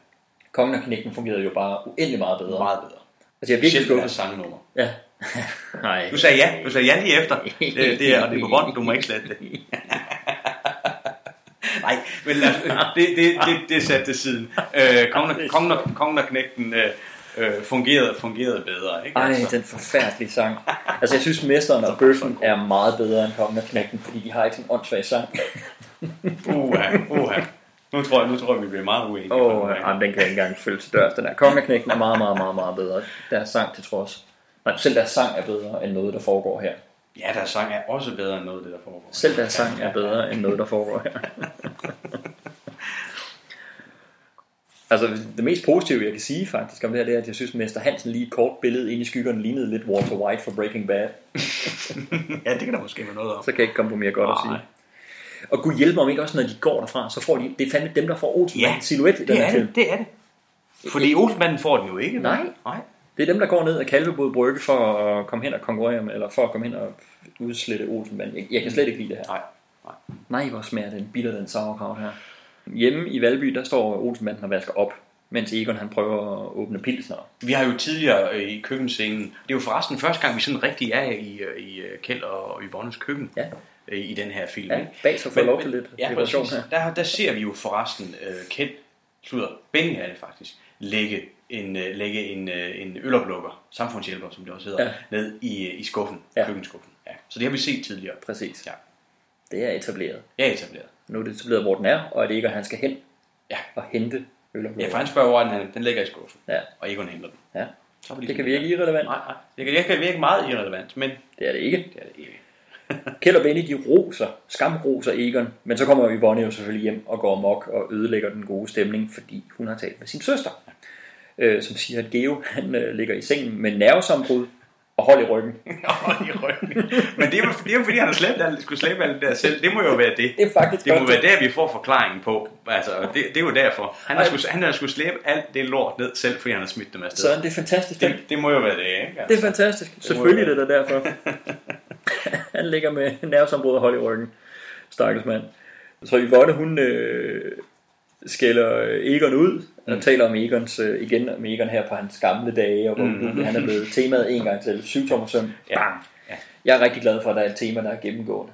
Kongen og Knægten fungerede jo bare uendelig meget bedre.
Meget bedre.
Altså, jeg er virkelig skuffet.
sangnummer.
Ja. Nej.
Du sagde ja. Du sagde ja lige efter. Det, det er, og det er på bånd. Du må ikke slette det. Nej, men lad, det, det, det, det er sat til siden. Øh, kongen, kongen, og, kongen og knægten øh, øh, fungerede, fungerede bedre. Ikke?
Ej,
Altså.
den forfærdelige sang. Altså, jeg synes, Mesteren og Bøffen er meget bedre end Kongen og Knægten, fordi de har ikke sådan en åndssvag sang.
Uha, uha. Nu tror, jeg, nu tror jeg, vi bliver meget uenige.
Åh, oh, den kan jeg ikke engang følge til dørs. Den der Kongen og Knægten er meget, meget, meget, meget bedre. Deres sang til trods. Nej, selv deres sang er bedre end noget, der foregår her.
Ja, deres sang er også bedre end noget der foregår.
Selv deres sang er bedre end noget, der foregår her. altså, det mest positive, jeg kan sige faktisk om det her, det er, at jeg synes, Mester Hansen lige et kort billede ind i skyggerne lignede lidt Walter White fra Breaking Bad.
ja, det kan der måske være noget om.
Så kan jeg ikke komme på mere godt at sige. Og Gud hjælpe mig om ikke også, når de går derfra, så får de, det er fandme dem, der får Olsen
Ja,
silhuet i den
det
her
er
film.
det, det er det. Fordi Olsenmanden får den jo ikke.
Nej.
Nej.
Det er dem, der går ned ad Kalvebod Brygge for at komme hen og konkurrere med, eller for at komme hen og udslette Olsenbanden. Jeg, jeg kan slet ikke lide det her.
Nej.
Nej, hvor smager den bitter, den sauerkraut her. Hjemme i Valby, der står Olsenbanden og vasker op, mens Egon han prøver at åbne pilsner.
Vi har jo tidligere øh, i køkkenscenen, det er jo forresten første gang, vi sådan rigtig er i, øh, i øh, Kjeld og Yvonnes køkken
ja.
i den her film.
Ja, bag så får lov til lidt
ja, præcis.
her.
Der, der ser vi jo forresten øh, Kjeld, slutter, Benny er det faktisk, lægge en, øh, lægge en, øh, en øloplukker, samfundshjælper, som det også hedder,
Ja.
ned i, øh, i skuffen,
Ja.
køkkenskuffen. Ja. Så det har vi set tidligere.
Præcis.
Ja.
Det er etableret.
Ja, etableret.
Nu er det etableret, hvor den er, og at Egon han skal hen
ja.
og hente øl og
Ja, for han spørger, hvor den, den ligger i skuffen,
Ja.
og Egon henter den.
Ja.
Så
Det
lige
kan virke irrelevant.
Nej, nej. Det kan, det kan virke meget irrelevant, men
Det er det ikke.
det er det ikke.
Kjeld og Benny, de roser, skamroser Egon, men så kommer Yvonne jo selvfølgelig hjem og går mok og ødelægger den gode stemning, fordi hun har talt med sin søster, øh, som siger, at Geo han, øh, ligger i sengen med nervesambrud og hold i ryggen.
Hold i ryggen. Men det er, jo, det er jo fordi, han har slæbt alt, skulle slæbe alt det der selv. Det må jo være det.
Det er faktisk
Det må
godt.
være der, vi får forklaringen på. Altså, det, det er jo derfor. Han har, skulle, han har skulle slæbe alt det lort ned selv, fordi han har smidt dem afsted.
Så det er fantastisk.
det, det må jo være det, ikke? Altså.
Det er fantastisk.
må
Selvfølgelig det er det derfor. han ligger med nervesambrud og hold i ryggen. Stakkels mand. Så Yvonne, hun øh, skælder Egon ud, og
Mm.
taler om Egons, øh, igen om Egon her på hans gamle dage, og hvor
Mm.
han er blevet temaet en gang til. Syvtommersøm.
Ja.
Bang.
Ja.
Jeg er rigtig glad for, at der er et tema, der er gennemgående.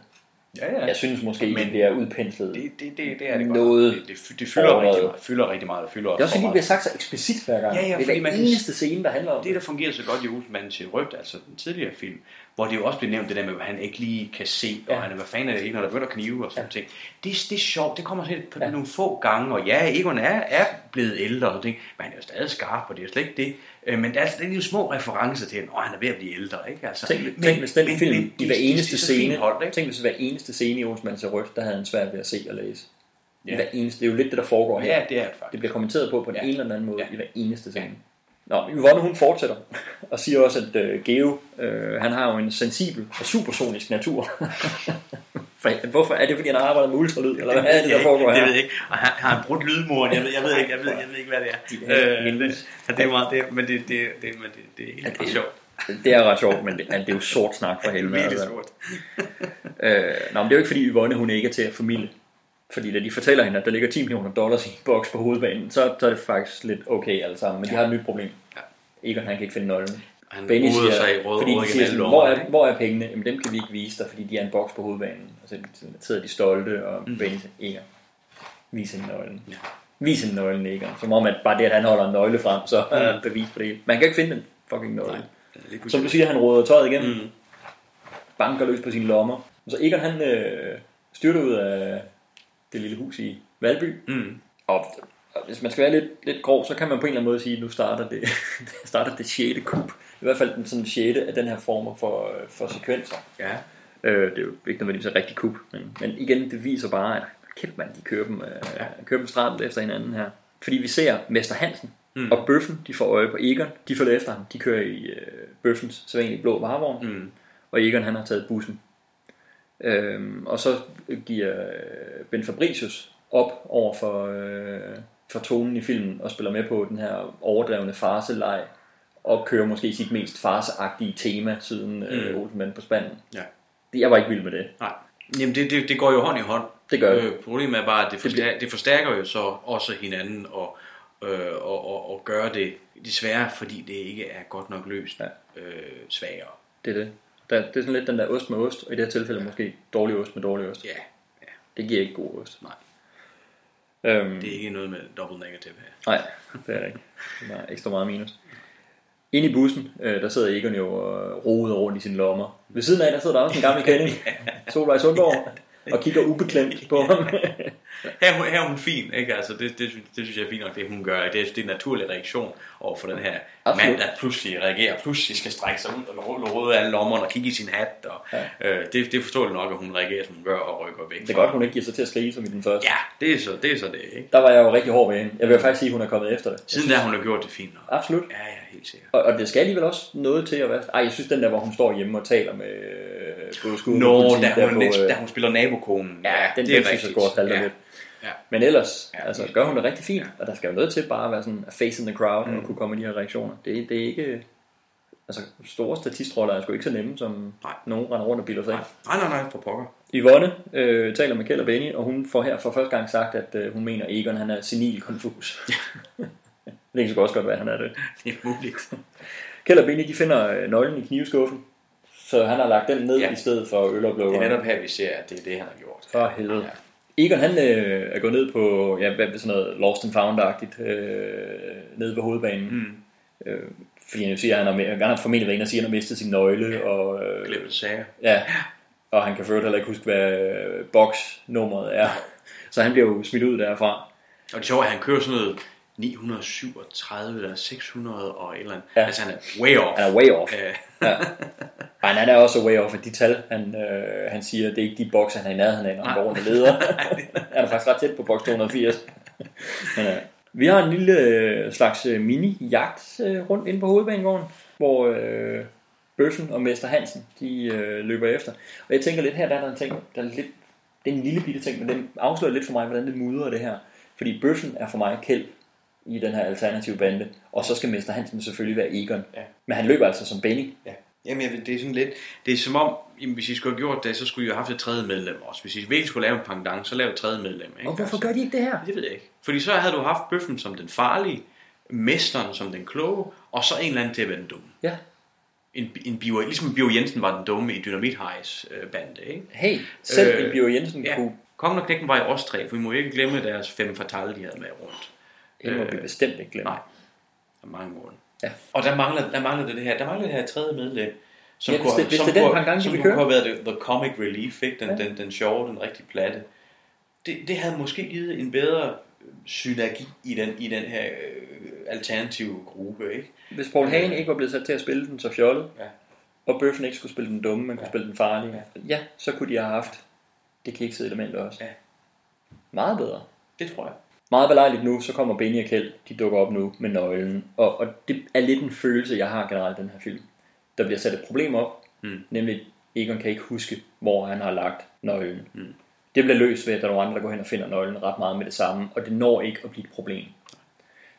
Ja, ja.
Jeg synes måske ikke,
Men-
det bliver udpenslet.
Det, det, det, det er det godt.
Noget
Det, det, det fylder, rigtig meget, fylder rigtig meget. Det fylder
Det er også
for
fordi, det bliver sagt så eksplicit hver gang.
Ja, ja,
det er
kan-
eneste scene, der handler om
Det, der fungerer så godt i Olsenmanden til rødt, altså den tidligere film, hvor det jo også bliver nævnt det der med, at han ikke lige kan se, og
Ja.
han er, hvad fanden er det ikke, når der begynder at knive og sådan ja. ting. Det, det er sjovt, det kommer til på ja. nogle få gange, og ja, Egon er, er blevet ældre, og ting, men han er jo stadig skarp, og det er jo slet ikke det. Øh, Men altså, det er jo små referencer til, at han er ved at blive ældre, ikke? Altså,
Tænk,
men,
tænk hvis den
men-
film
men
i
de-
hver
de-
eneste
de fint
scene,
holdt, ikke?
tænk hvis hver eneste scene i Olsmann til rødt, der havde han svært ved at se og læse. I
Ja.
hver eneste, det er jo lidt det, der foregår her.
Ja, det er det faktisk.
Det bliver kommenteret på på
Ja.
ene eller den anden måde
Ja.
i hver eneste scene. Nå, Yvonne hun fortsætter og siger også, at uh, Geo, uh, han har jo en sensibel og supersonisk natur. For, hvorfor? Er det fordi, han har arbejdet med ultralyd, eller hvad er det, der foregår
det
her?
ved jeg ikke. Og han har han brudt lydmuren. Jeg ved, jeg ved ikke, jeg ved, jeg ved ikke, hvad det er.
De-
Øh, det, det er meget, det, men det, det, det, men det, det er helt
det-
sjovt.
Det er ret sjovt, men det, det er jo sort snak for helvede.
Virkelig
altså.
sort.
Øh, nå, men det er jo ikke fordi Yvonne hun ikke er til at formidle. Fordi da de fortæller hende, at der ligger 10 millioner dollars i en boks på hovedbanen, så, så er det faktisk lidt okay alle sammen. Men de har et nyt problem.
Ja.
Egon han kan ikke finde nøglen.
Han
Benny siger,
sig i røde-
fordi de siger sådan, hvor er, hvor er pengene? Jamen dem kan vi ikke vise dig, fordi de er en boks på hovedbanen. Så sidder de stolte, og
Mm.
Benny Egon, vis hende nøglen. Ja. Vis hende nøglen, Egon. Som om, at bare det, at han holder en nøgle frem, så er
Mm.
bevis på det. Man kan ikke finde den fucking nøgle.
Nej,
Som du siger, han råder tøjet igen.
Mm.
Banker løs på sine lommer. Og så Egon han øh, styrter ud af det lille hus i Valby.
Mm.
Og hvis man skal være lidt, lidt grov, så kan man på en eller anden måde sige, at nu starter det, starter det sjette kub. I hvert fald den sådan sjette af den her form for, for sekvenser.
Ja.
Øh, det er jo ikke nødvendigvis et rigtig kup, men, men igen, det viser bare, at kæft mand, de kører dem, øh, ja. kører dem stramt efter hinanden her. Fordi vi ser Mester Hansen
Mm.
og Bøffen, de får øje på Egon, de følger efter ham, de kører i øh, Bøffens sædvanlige blå varevogn,
Mm.
og Egon han har taget bussen. Øhm, og så giver øh, Ben Fabricius op over for, øh, for tonen i filmen og spiller med på den her overdrevne farseleg og kører måske sit mest farseagtige tema siden øh,
Mm.
Olsenmanden på spanden.
Ja.
Jeg var ikke vild med det.
Nej. Jamen det, det, det går jo hånd i hånd.
Det gør det.
Øh, problemet er bare, at det forstærker, det forstærker jo så også hinanden og, øh, og, og, og gør det desværre, fordi det ikke er godt nok løst, ja. øh, svagere.
Det er det. Der, det er sådan lidt den der ost med ost, og i det her tilfælde måske dårlig ost med dårlig ost.
Ja. ja.
Det giver ikke god ost.
Nej.
Øhm,
Det er ikke noget med double negative her.
Nej, det er det ikke. Der er ekstra meget minus. Inde i bussen, øh, der sidder Egon jo og roder rundt i sine lommer. Ved siden af, der sidder der også en gammel kending, Solvej Sundborg, og kigger ubeklemt på ham.
Her, er hun- her er hun fin, ikke? Altså, det, det, det, synes jeg er fint nok, det hun gør. Det, er- det er en naturlig reaktion over for den her
Absolut.
mand, der pludselig reagerer, pludselig skal strække sig ud og rode alle lommerne og kigge i sin hat. Og, ja. øh, det, det forstår jeg nok, at hun reagerer, som hun gør, og rykker væk.
Det er godt, hun ikke giver sig til at skrige som i den første.
Ja, det er så det, er så det ikke?
Der var jeg jo rigtig hård ved hende. Jeg vil faktisk sige, at hun er kommet efter det.
Siden da hun har gjort det fint nok.
Absolut.
Ja, ja, helt sikkert.
Og, og det skal alligevel også noget til at være... Ej, jeg synes den der, hvor hun står hjemme og taler med øh,
Nå, da hun,
der
lidt,
øh,
da hun spiller nabokonen.
Ja, den,
det er
den synes jeg halter
ja.
lidt.
Ja.
Men ellers, ja, altså, gør hun det rigtig fint, og der skal jo noget til bare at være sådan a face in the crowd
Mm.
og kunne komme med de her reaktioner. Det, det er ikke... Altså, store statistroller er sgu ikke så nemme, som
Nej.
nogen render rundt og bilder sig ind.
Nej, nej, nej, for pokker.
Yvonne øh, taler med Kjeld og Benny, og hun får her for første gang sagt, at øh, hun mener, at Egon han er senil konfus. det kan så også godt være, han er det.
Det er muligt.
Kjeld og Benny, de finder øh, nøglen i knivskuffen, så han har lagt den ned
Ja.
ja. i stedet for
Det er
øloplukkeren.
netop her, vi ser, at det er det, han har gjort.
For helvede. Ja. Egon han øh, er gået ned på, ja, hvad sådan noget Lost and Found-agtigt, øh, nede på hovedbanen.
Mm.
Øh, fordi han siger, at han har, han har formentlig været inde og siger, at han har mistet sin nøgle. Og, øh,
Glemt sager.
Ja, og han kan ført heller ikke huske, hvad øh, boksnummeret er. Så han bliver jo smidt ud derfra.
Og det sjove er, at han kører sådan noget 937 eller 600 og et eller andet.
Ja.
Altså han er way off.
Han er way off.
Øh,
Ja. Ej, han er også way off af de tal, han, øh, han siger, det er ikke de bokser, han er i nærheden af, når han går rundt og leder. han er faktisk ret tæt på boks 280. Men, øh, vi har en lille øh, slags øh, mini-jagt øh, rundt inde på hovedbanegården, hvor øh, Bøffen og Mester Hansen, de øh, løber efter. Og jeg tænker lidt her, der er der en ting, der er lidt, det er en lille bitte ting, men den afslører lidt for mig, hvordan det mudrer det her. Fordi Bøffen er for mig kæld i den her alternative bande, og så skal Mester Hansen selvfølgelig være Egon.
Ja.
Men han løber altså som Benny.
ja. Jamen, jeg det er sådan lidt... Det er som om, jamen, hvis I skulle have gjort det, så skulle I have haft et tredje medlem også. Hvis I virkelig skulle lave en pendant, så lav et tredje medlem. Ikke?
Og hvorfor gør de ikke det her?
Det ved jeg ikke. Fordi så havde du haft bøffen som den farlige, mesteren som den kloge, og så en eller anden til at være den dumme.
Ja.
En, en Biver, ligesom Biver Jensen var den dumme i Dynamit Highs øh, bande, ikke?
Hey, selv
Øh,
øh, Bjørn Jensen
ja.
kunne...
Kongen og knækken var i os tre, for vi må ikke glemme deres fem fatale, de havde med rundt.
Det må vi bestemt ikke glemme.
Nej, der er mange mål.
Ja.
Og der mangler, der mangler det her, der mangler det her tredje medlem. Som
Ja, hvis
kunne,
det- hvis
som
det er den
kunne,
pendant,
som
vi
kunne
kører.
have været the, the comic relief, ikke? Den,
Ja.
den, den sjove, den rigtig platte. Det, det havde måske givet en bedre synergi i den, i den her øh, alternative gruppe, ikke?
Hvis Paul Hagen ikke var blevet sat til at spille den så fjollet,
Ja.
og Bøffen ikke skulle spille den dumme, men kunne spille den farlige, ja. ja, så kunne de have haft det kiksede element også.
Ja.
Meget bedre.
Det tror jeg.
Meget belejligt nu, så kommer Benny og Kjeld, de dukker op nu med nøglen. Og, og det er lidt en følelse, jeg har generelt i den her film. Der bliver sat et problem op,
Mm.
nemlig Egon kan ikke huske, hvor han har lagt nøglen.
Mm.
Det bliver løst ved, at der er nogle andre, der går hen og finder nøglen ret meget med det samme, og det når ikke at blive et problem.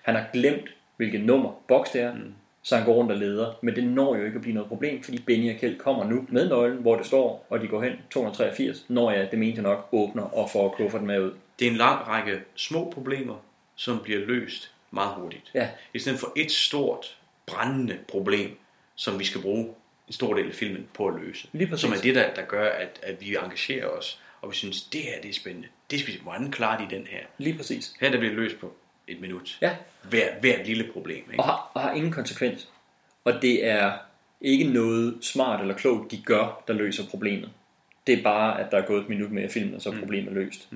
Han har glemt, hvilket nummer boks det er, mm. så han går rundt og leder, men det når jo ikke at blive noget problem, fordi Benny og Kjeld kommer nu med nøglen, hvor det står, og de går hen 283, når jeg, det mente jeg nok, åbner og får kufferten med ud.
Det er en lang række små problemer, som bliver løst meget hurtigt.
Ja.
I stedet for et stort, brændende problem, som vi skal bruge en stor del af filmen på at løse.
Lige præcis.
Som er det, der, der gør, at, at vi engagerer os, og vi synes, det her det er spændende. Det skal vi, hvordan klarer de den her?
Lige præcis.
Her der bliver løst på et minut.
Ja.
Hver, hver lille problem. Ikke?
Og har, og har ingen konsekvens. Og det er ikke noget smart eller klogt, de gør, der løser problemet. Det er bare, at der er gået et minut i filmen, og så er problemet løst.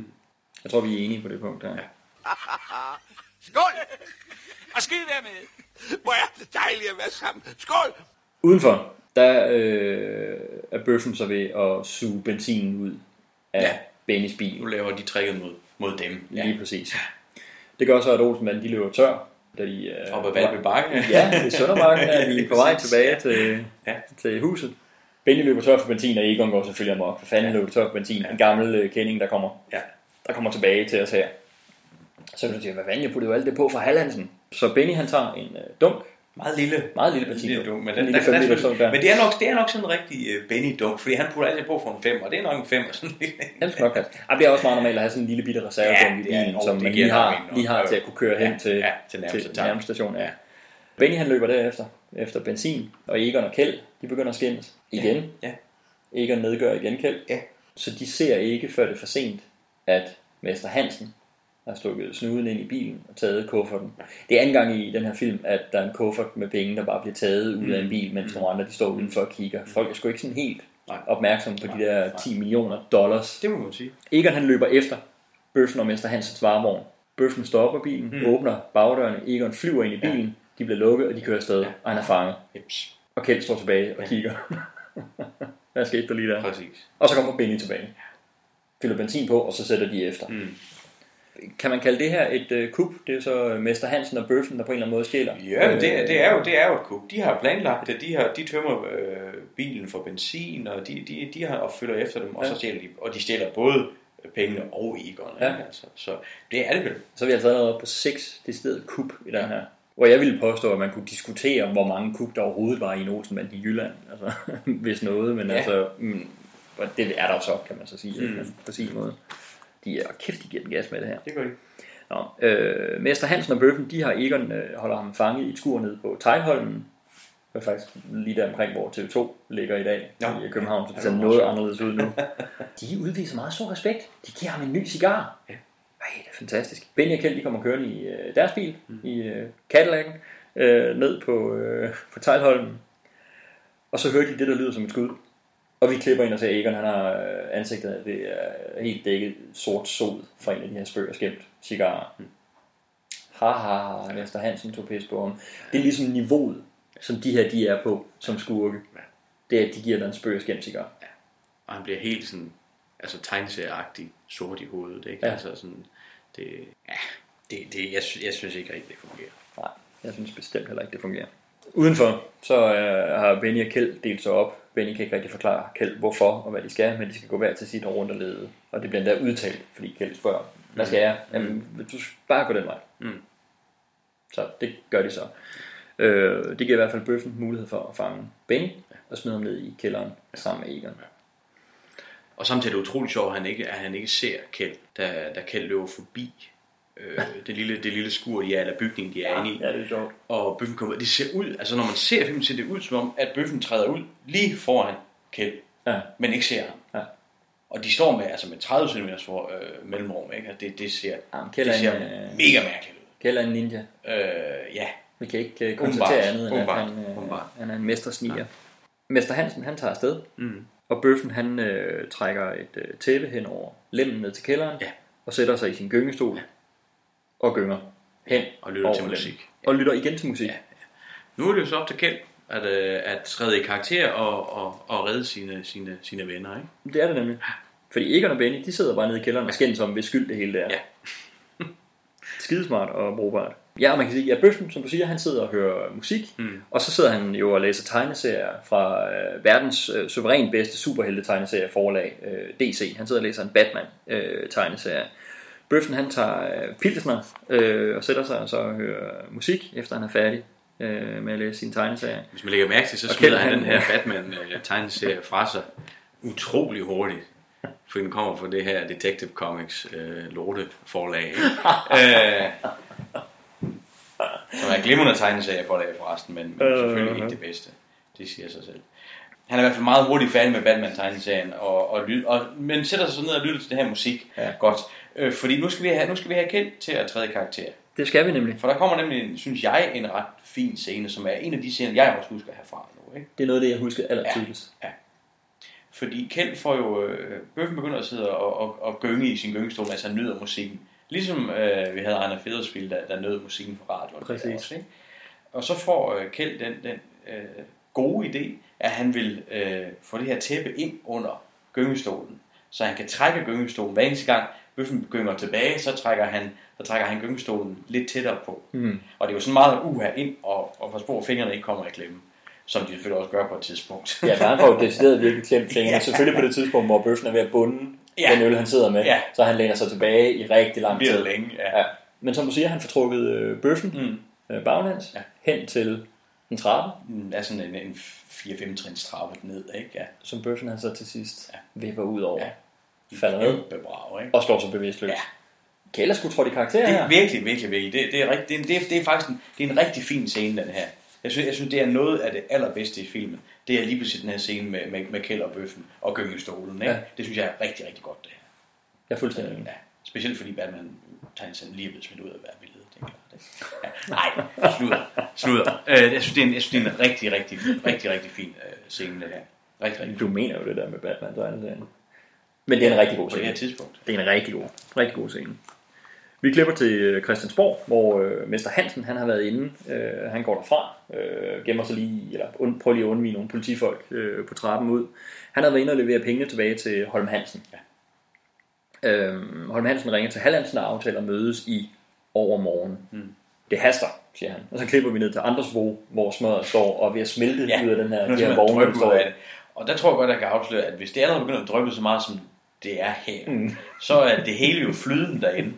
Jeg tror, vi er enige på det punkt her. Ja.
Skål! Og skid være med. Hvor er det dejligt at være sammen. Skål!
Udenfor, der øh, er bøffen så ved at suge benzinen ud af ja. Bennys bil.
Nu laver de tricket mod, mod dem.
Lige præcis. Det gør så, at Olsenmanden de løber tør, da de... Øh,
Op ad Valby Bakke.
ja, det er Søndermarken, er de er på vej tilbage til,
Ja.
til huset. Benny løber tør for benzin, og Egon går selvfølgelig amok. For fanden ja. løber tør for benzin. En gammel øh, kending, der kommer,
ja.
Der kommer tilbage til os her. Så kan du sige, hvad fanden, jeg puttede jo alt det på fra Hallandsen. Så Benny han tager en øh, dunk.
Meget lille.
Meget lille benzin.
Lille dunk, men,
En
den,
lille
der, men det er nok, det er nok sådan en rigtig uh, Benny dunk, fordi han putter altid på for en fem, og det er nok en fem. Og sådan.
Den skal nok. Ej, det er også meget normalt at have sådan en lille bitte reservedunk
Ja,
i bilen, som man lige har, lige har til at kunne køre hen
Ja,
til,
ja, til nærmeste
til nærmeste station. Ja. Benny han løber derefter, efter benzin, og Egon og Kjeld, de begynder at skændes igen.
Ja.
Egon nedgør igen Kjeld.
Ja.
Så de ser ikke, før det er for sent, at Mester Hansen har stukket snuden ind i bilen og taget kufferten. Det er anden gang i den her film, at der er en kuffert med penge, der bare bliver taget ud af en bil, mens nogle andre de står udenfor og kigger. Folk er sgu ikke sådan helt opmærksomme på de der 10 millioner dollars.
Det må man sige.
Egon han løber efter Bøffen og Mester Hansens varevogn. Bøffen stopper bilen,
Mm.
mm. åbner bagdørene, Egon flyver ind i bilen, de bliver lukket, og de kører afsted, og han er fanget.
Jeps.
Og Kjeld står tilbage og kigger. Hvad skete der lige der?
Præcis.
Og så kommer Benny tilbage. Fylder benzin på, og så sætter de efter.
Mm.
Kan man kalde det her et uh, kup? Det er så øh, Mester Hansen og Bøffen, der på en eller anden måde stjæler.
Ja, men det, det, er jo, det er jo et kub. De har planlagt det. De, har, de tømmer øh, bilen for benzin, og de, de, de har og følger efter dem, og
Ja.
så stjæler de, og de stjæler både pengene og Egon.
Ja.
ikke? Altså, så det er det vel.
Så er vi altså allerede på seks decideret kup i den her. Hvor jeg ville påstå, at man kunne diskutere, hvor mange kup der overhovedet var i en Olsenband i Jylland. Altså, hvis noget, men
ja.
altså... Mm, og det er der så, kan man så sige,
Mm.
på sin måde. De er kæft, de giver den gas med det her.
Det gør de.
Nå, øh, Mester Hansen og Bøffen, de har Egon øh, holder ham fanget i et skur nede på Tegnholmen. Det er faktisk lige der omkring, hvor TV2 ligger i dag
Nå.
i København, så det
Ja,
ser
var
noget anderledes ud nu. De udviser meget stor respekt. De giver ham en ny cigar.
Ja.
Ej, det er fantastisk. Benny og Kjeld, de kommer kørende i øh, deres bil, mm. i øh, Cadillac'en, øh, ned på, øh, på Teglholmen. Og så hører de det, der lyder som et skud. Og vi klipper ind og ser Egon, han har øh, ansigtet, det er helt dækket sort sod fra en af de her spøg og skæmt cigarer. Mm. Ha ha Hansen tog pis på ham. Det er ligesom niveauet, som de her de er på som skurke. Det er, at de giver dig en spøg og skæmt cigar.
Og han bliver helt sådan, altså tegneserieagtig sort i hovedet, ikke?
Ja.
Altså sådan, det, ja, det, det, jeg, jeg synes ikke rigtig, det fungerer.
Nej, jeg synes bestemt heller ikke, det fungerer. Udenfor, så øh, har Benny og Kjeld delt sig op. Benny kan ikke rigtig forklare Kjeld, hvorfor og hvad de skal, men de skal gå hver til sit og rundt og lede. Og det bliver endda udtalt, fordi Kjeld spørger, hvad skal jeg? Jamen, vil du bare gå den vej.
Mm.
Så det gør de så. Øh, det giver i hvert fald bøffen mulighed for at fange Benny og smide ham ned i kælderen sammen med Egon.
Og samtidig er det utroligt sjovt, at han ikke, at han ikke ser Kjeld, da, da Kjeld løber forbi øh, det, lille, det lille skur, de er, eller bygning, de er inde i.
Ja, det er sjovt.
Og bøffen kommer. Det ser ud, altså når man ser filmen, ser det ud som om, at bøffen træder ud lige foran Kjeld,
Ja.
men ikke ser ham.
Ja.
Og de står med, altså med 30 cm for, øh, mellemrum, ikke? Og det, det ser,
Kjeld
det
er
ser
en, øh,
mega mærkeligt ud.
Kjeld er en ninja.
Øh, ja.
Vi kan ikke uh, konstatere andet, end at
Umiddelbart.
han,
Umiddelbart.
han er en mestersniger. Ja. Mester Hansen, han tager afsted,
Mm.
og bøffen, han øh, trækker et øh, tæppe hen over lemmen ned til kælderen,
Ja.
og sætter sig i sin gyngestol, ja. Og gynger hen
Og lytter til musik.
Og lytter igen til musik.
Ja. Nu er det jo så op til Kjeld at, øh, at træde i karakter og, og, og redde sine, sine, sine venner, ikke?
Det er det nemlig. Fordi Egon og Benny, de sidder bare nede i kælderen og skændes om, hvis skyld det hele det er.
Ja.
Skidesmart og brugbart. Ja, og man kan sige, ja, Bøffen, som du siger, han sidder og hører musik,
Mm.
og så sidder han jo og læser tegneserier fra øh, verdens øh, suverænt bedste superhelte tegneserie forlag, øh, DC. Han sidder og læser en Batman øh, tegneserie. Bøffen, han tager øh, pilsner øh, og sætter sig og så hører musik, efter han er færdig øh, med at læse sin tegneserie.
Hvis man lægger mærke til, så
Og
smider
Kjeld,
han den her
han-
Batman-tegneserie fra sig utrolig hurtigt. For den kommer fra det her Detective Comics øh, lorte forlag. Øh, som er en glimrende tegneserie forlag forresten, men, men
Øh.
selvfølgelig ikke det bedste. Det siger sig selv. Han er i hvert fald meget hurtigt færdig med Batman-tegneserien, og, og, lyd, og, men sætter sig så ned og lytter til det her musik.
Ja.
Godt. Øh, fordi nu skal, vi have, nu skal vi have Kjeld til at træde karakter.
Det skal vi nemlig.
For der kommer nemlig, synes jeg, en ret fin scene, som er en af de scener, jeg også husker herfra nu. Ikke?
Det er noget af det, jeg husker aller tydeligst.
Ja. Fordi Kjeld får jo, øh, bøffen begynder at sidde og, og, og gynge i sin gyngestol, mens han nyder musikken. Ligesom øh, vi havde Ejner Federspil, der, der nød musikken på radioen.
Præcis.
Også, ikke? Og så får øh, Kjeld den, den øh, gode idé, at han vil øh, få det her tæppe ind under gyngestolen, så han kan trække gyngestolen hver eneste gang, bøffen gynger tilbage, så trækker han, så trækker han gyngestolen lidt tættere på.
Mm.
Og det er jo sådan meget uha ind, og, og passe på, at fingrene ikke kommer i klemme. Som de selvfølgelig også gør på et tidspunkt.
Ja, han får jo decideret virkelig klemt fingrene. Ja. Selvfølgelig på det tidspunkt, hvor bøffen er ved at bunde
Ja.
den øl, han sidder med.
Ja.
Så han læner sig tilbage i rigtig lang tid.
længe, ja.
ja. Men som du siger, han får trukket øh, bøffen
Mm.
øh, baglæns
Ja.
hen til en trappe,
Mm, Der er sådan en, en 4-5 trins trappe ned, ikke? Ja.
som bøffen han så til sidst ja. vipper ud over.
Ja.
Falder ned
brag, ikke?
og slår sig bevidstløs.
Ja.
Kan ellers skulle trådt i karakter
Det
her.
er virkelig, virkelig, virkelig. Det, det, er, rigt, det, er, det, er, det er faktisk en, det er en rigtig fin scene, den her. Jeg synes, jeg synes, det er noget af det allerbedste i filmen. Det er lige præcis den her scene med, med, med kælderbøffen og gyngestolen. Ikke?
Ja.
Det synes jeg er rigtig, rigtig godt, det her.
Jeg er fuldstændig enig.
Ja. Specielt fordi Batman tegner sig lige er blevet smidt ud af hver billede. Det er klart. Ikke? Ja. Nej, slutter. slutter. Øh, jeg, synes, det er en, jeg synes, det er en rigtig, rigtig, rigtig, rigtig fin øh, scene, det her. Rigtig, rigtig
Du mener jo det der med Batman tegneserien. Men det er en rigtig god
På det
scene.
her tidspunkt.
Det er en rigtig god, rigtig god scene. Vi klipper til øh, Christiansborg, hvor øh, Mester Hansen han har været inde. Øh, han går derfra, øh, gemmer sig lige, eller und, prøver lige at undvige nogle politifolk øh, på trappen ud. Han har været inde og levere pengene tilbage til Holm Hansen. Ja. Øh, Holm Hansen ringer til Hallandsen og aftaler at mødes i overmorgen.
Mm.
Det haster, siger han. Og så klipper vi ned til Andersvo, hvor smøret står og er ved at smelte
Ja,
ud af den her, de her vogne, der står.
Og der tror jeg godt, jeg kan afsløre, at hvis det allerede begynder at dryppe så meget, som det er her, mm. så er det hele jo flydende derinde.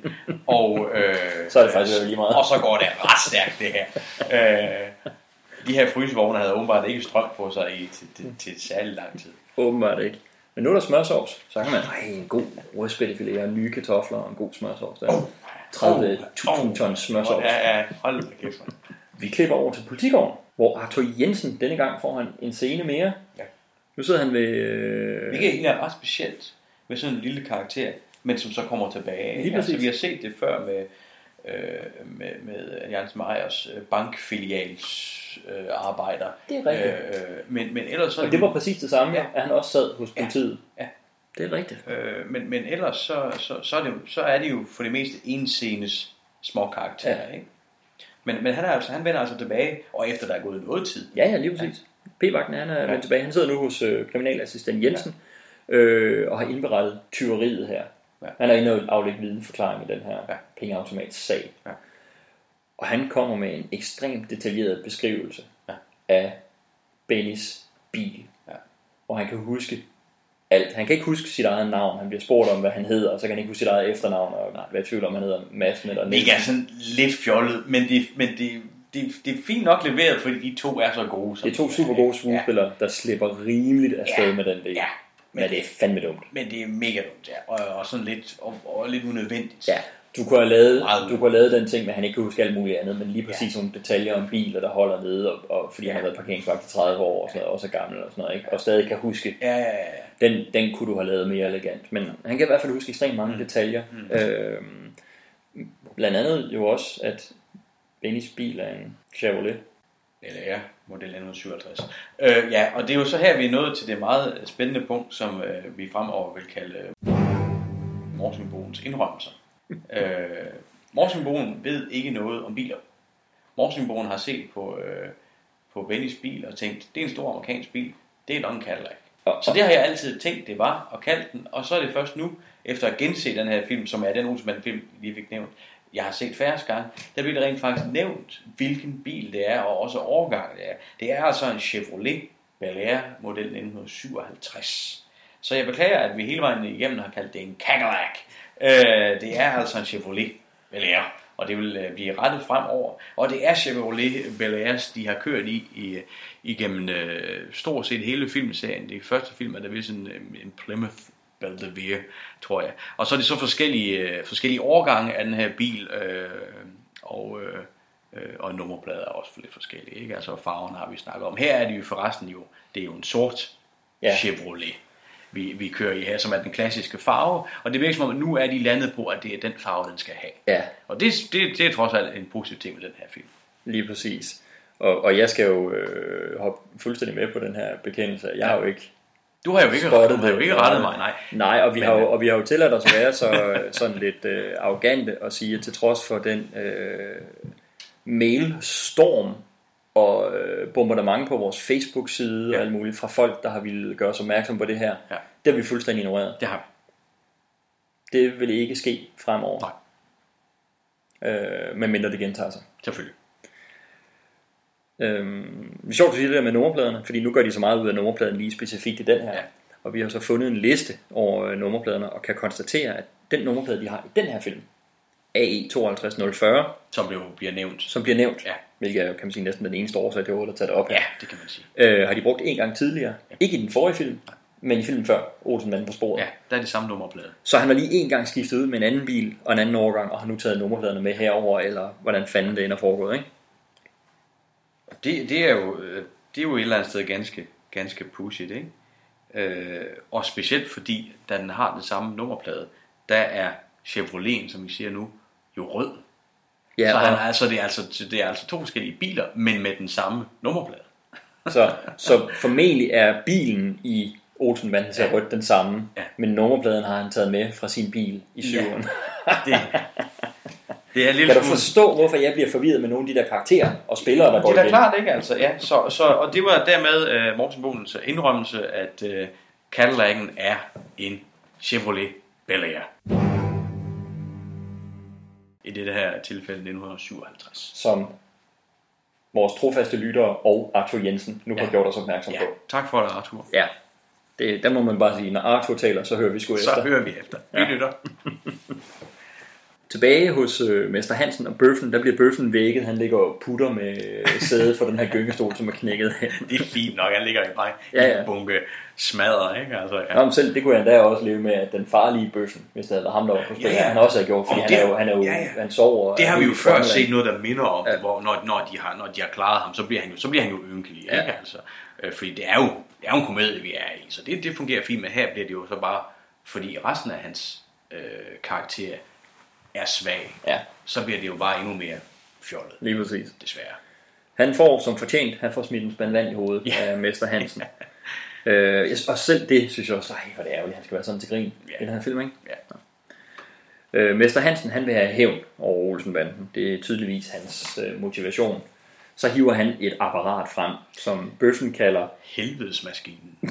Og, øh,
Så er det faktisk lige meget.
Og så går det ret stærkt, det her. Øh, de her frysevogne havde åbenbart ikke strøm på sig i til, til, til særlig lang tid.
Åbenbart ikke. Men nu er der smørsovs. Så kan man, ej, en god rødspættefilet og nye kartofler og en god smørsovs der. 30.000 tons smørsovs.
Ja, ja, hold da kæft.
Vi klipper over til politigården, hvor Arthur Jensen denne gang får han en scene mere.
Ja.
Nu sidder han ved... Øh...
Det er egentlig ret specielt med sådan en lille karakter, men som så kommer tilbage.
Lige
altså, vi har set det før med, øh, med, med Jens Meyers bankfilials øh, arbejder.
Det er rigtigt.
Øh, men, men ellers så...
Og det var præcis det samme, ja. at han også sad hos politiet.
Ja.
Det er rigtigt.
Øh, men, men ellers så, så, så, er det, jo- så er det jo for det meste enscenes små karakterer, ja. ikke? Men, men han, er altså, han vender altså tilbage, og efter der er gået noget tid.
Ja, ja, lige præcis. P-vagten han er
Ja.
vendt tilbage. Han sidder nu hos øh, kriminalassistent Jensen øh, og har indberettet tyveriet her.
Ja.
Han er inde og aflægge vidneforklaring i den her ja. pengeautomats sag.
Ja.
Og han kommer med en ekstremt detaljeret beskrivelse
Ja.
af Bennys bil.
Ja.
Hvor han kan huske alt. Han kan ikke huske sit eget navn. Han bliver spurgt om, hvad han hedder, og så kan han ikke huske sit eget efternavn, og være i tvivl om, han hedder Madsen eller
Det
Nielsen.
er sådan lidt fjollet, men det, men det, det, det er fint nok leveret, fordi de to er så gode. Som
Det er to super gode skuespillere, der slipper rimeligt afsted
Ja.
med den del.
Ja.
Men det er fandme dumt.
Men det er mega dumt, ja. Og, og sådan lidt, og, og lidt unødvendigt.
Ja, du kunne, have lavet,
Meget
du kunne have lavet den ting, at han ikke kunne huske alt muligt andet, men lige præcis ja. nogle detaljer om biler, der holder nede, og, og fordi han har været parkeringsvagt i 30 år, og sådan noget, også er gammel og sådan noget, ikke? og stadig kan huske,
Ja, ja, ja. ja.
den, den kunne du have lavet mere elegant. Men han kan i hvert fald huske ekstremt mange mm. detaljer. Mm. Øhm, blandt andet jo også, at Bennys bil er en Chevrolet.
Eller ja, model 1957. Øh, ja, og det er jo så her, vi er nået til det meget spændende punkt, som øh, vi fremover vil kalde øh, Morsingbogens indrømmelser. øh, Morsingbogen ved ikke noget om biler. Morsingbogen har set på, øh, på Bennys bil og tænkt, det er en stor amerikansk bil, det er nok en Cadillac. Så det har jeg altid tænkt, det var, og kaldt den, og så er det først nu, efter at gense den her film, som er den Olsenbanden film, vi lige fik nævnt, jeg har set færre gange, der bliver det rent faktisk nævnt, hvilken bil det er, og også årgang det er. Det er altså en Chevrolet Bel Air model 1957. Så jeg beklager, at vi hele vejen igennem har kaldt det en Cadillac. Øh, det er altså en Chevrolet Bel Air, og det vil øh, blive rettet fremover. Og det er Chevrolet Bel Airs, de har kørt i, i igennem øh, stort set hele filmserien. Det første film er der vist en, øh, en Plymouth Belvedere, tror jeg. Og så er det så forskellige, øh, forskellige årgange af den her bil, øh, og, øh, øh, og nummerplader er også lidt forskellige. Ikke? Altså farven har vi snakket om. Her er det jo forresten jo, det er jo en sort
Ja.
ja. Chevrolet, vi, vi kører i her, som er den klassiske farve. Og det virker som om, at nu er de landet på, at det er den farve, den skal have.
Ja,
Og det, det, det er trods alt en positiv ting med den her film.
lige præcis. Og, og jeg skal jo øh, hoppe fuldstændig med på den her bekendelse. Jeg har jo ikke
Du har jo ikke,
spottet
du har jo ikke rettet mig, nej.
Nej, og vi,
Men,
har jo,
øh,
og vi har jo tilladt os at være så, sådan lidt øh, arrogante og sige, at til trods for den øh, mailstorm, og øh, bombardement på vores Facebook-side ja. og alt muligt fra folk, der har ville gøre os opmærksom på det her.
Ja.
Det har vi fuldstændig ignoreret.
Det har vi.
Det vil ikke ske fremover. Nej. Øh, medmindre det gentager sig.
Selvfølgelig.
Øhm, det er sjovt at sige det der med nummerpladerne, fordi nu gør de så meget ud af nummerpladen lige specifikt i den her. Ja. Og vi har så fundet en liste over øh, nummerpladerne, og kan konstatere, at den nummerplade, de har i den her film, AE 52040,
Som jo bliver nævnt.
som bliver nævnt,
Ja.
hvilket er jo, kan man sige, næsten den eneste årsag til at tage det op.
Ja, det kan man sige.
Øh, har de brugt en gang tidligere. Ja. Ikke i den forrige film, men i filmen før, Olsen manden på sporet.
Ja, der er det samme nummerplade.
Så han var lige en gang skiftet ud med en anden bil og en anden overgang, og har nu taget nummerpladerne med herover eller hvordan fanden det ender foregået, ikke?
Det, det, er jo, øh, det er jo et eller andet sted ganske, ganske pudsigt, ikke? Øh, og specielt fordi, da den har den samme nummerplade, der er Chevrolet, som vi siger nu, jo rød.
Ja,
så, han, altså, det, er altså, det er altså to forskellige biler, men med den samme nummerplade.
Så, så formentlig er bilen i Olsenbanden ser rødt den samme, ja. men nummerpladen har han taget med fra sin bil i syveren.
Det, det er en lille
kan du forstå, hvorfor jeg bliver forvirret med nogle af de der karakterer og spillere, der går
Det er da klart, ikke? Altså, ja. så, så, og det var dermed uh, Morten Bolens indrømmelse, at uh, Cadillac'en er en Chevrolet Bel Air. I det her tilfælde 1957.
Som vores trofaste lyttere og Arthur Jensen nu har
Ja.
gjort os opmærksom
Ja,
på.
tak for det, Arthur.
Ja, det, der må man bare sige, når Arthur taler, så hører vi sgu
Så
efter.
hører vi efter. Vi
Ja.
lytter.
Tilbage hos øh, Mester Hansen og Bøffen, der bliver Bøffen vækket. Han ligger og putter med sædet for den her gyngestol, som er knækket.
Det er fint nok, han ligger i mig
Ja, ja.
en bunke smadre, ikke? Altså, ja.
Nå, men selv, det kunne jeg endda også leve med, at den farlige Bøffen, hvis det havde været ham, der var på
Ja, ja.
han også har gjort, fordi
Og
han
det-
er jo, han, er jo,
ja, ja.
han sover.
Det har vi jo før set noget, der minder om, ja. hvor, når, når, de har, når de har klaret ham, så bliver han jo, så bliver han jo ynkelig.
Ja.
Ikke? Altså, øh, fordi det er, jo, det er jo en komedie, vi er i, så det, det fungerer fint, men her bliver det jo så bare, fordi resten af hans øh, karakter er svag,
Ja.
så bliver det jo bare endnu mere fjollet,
Lige præcis.
desværre.
Han får som fortjent, han får smidt en spand vand i hovedet ja. af Mester Hansen. øh, og selv det synes jeg også, ej, hvor er det ærgerligt, han skal være sådan til grin ja. i den her film, ikke?
Ja.
Øh, Mester Hansen, han vil have hævn over Olsenbanden. Det er tydeligvis hans øh, motivation. Så hiver han et apparat frem, som Bøffen kalder
Helvedesmaskinen.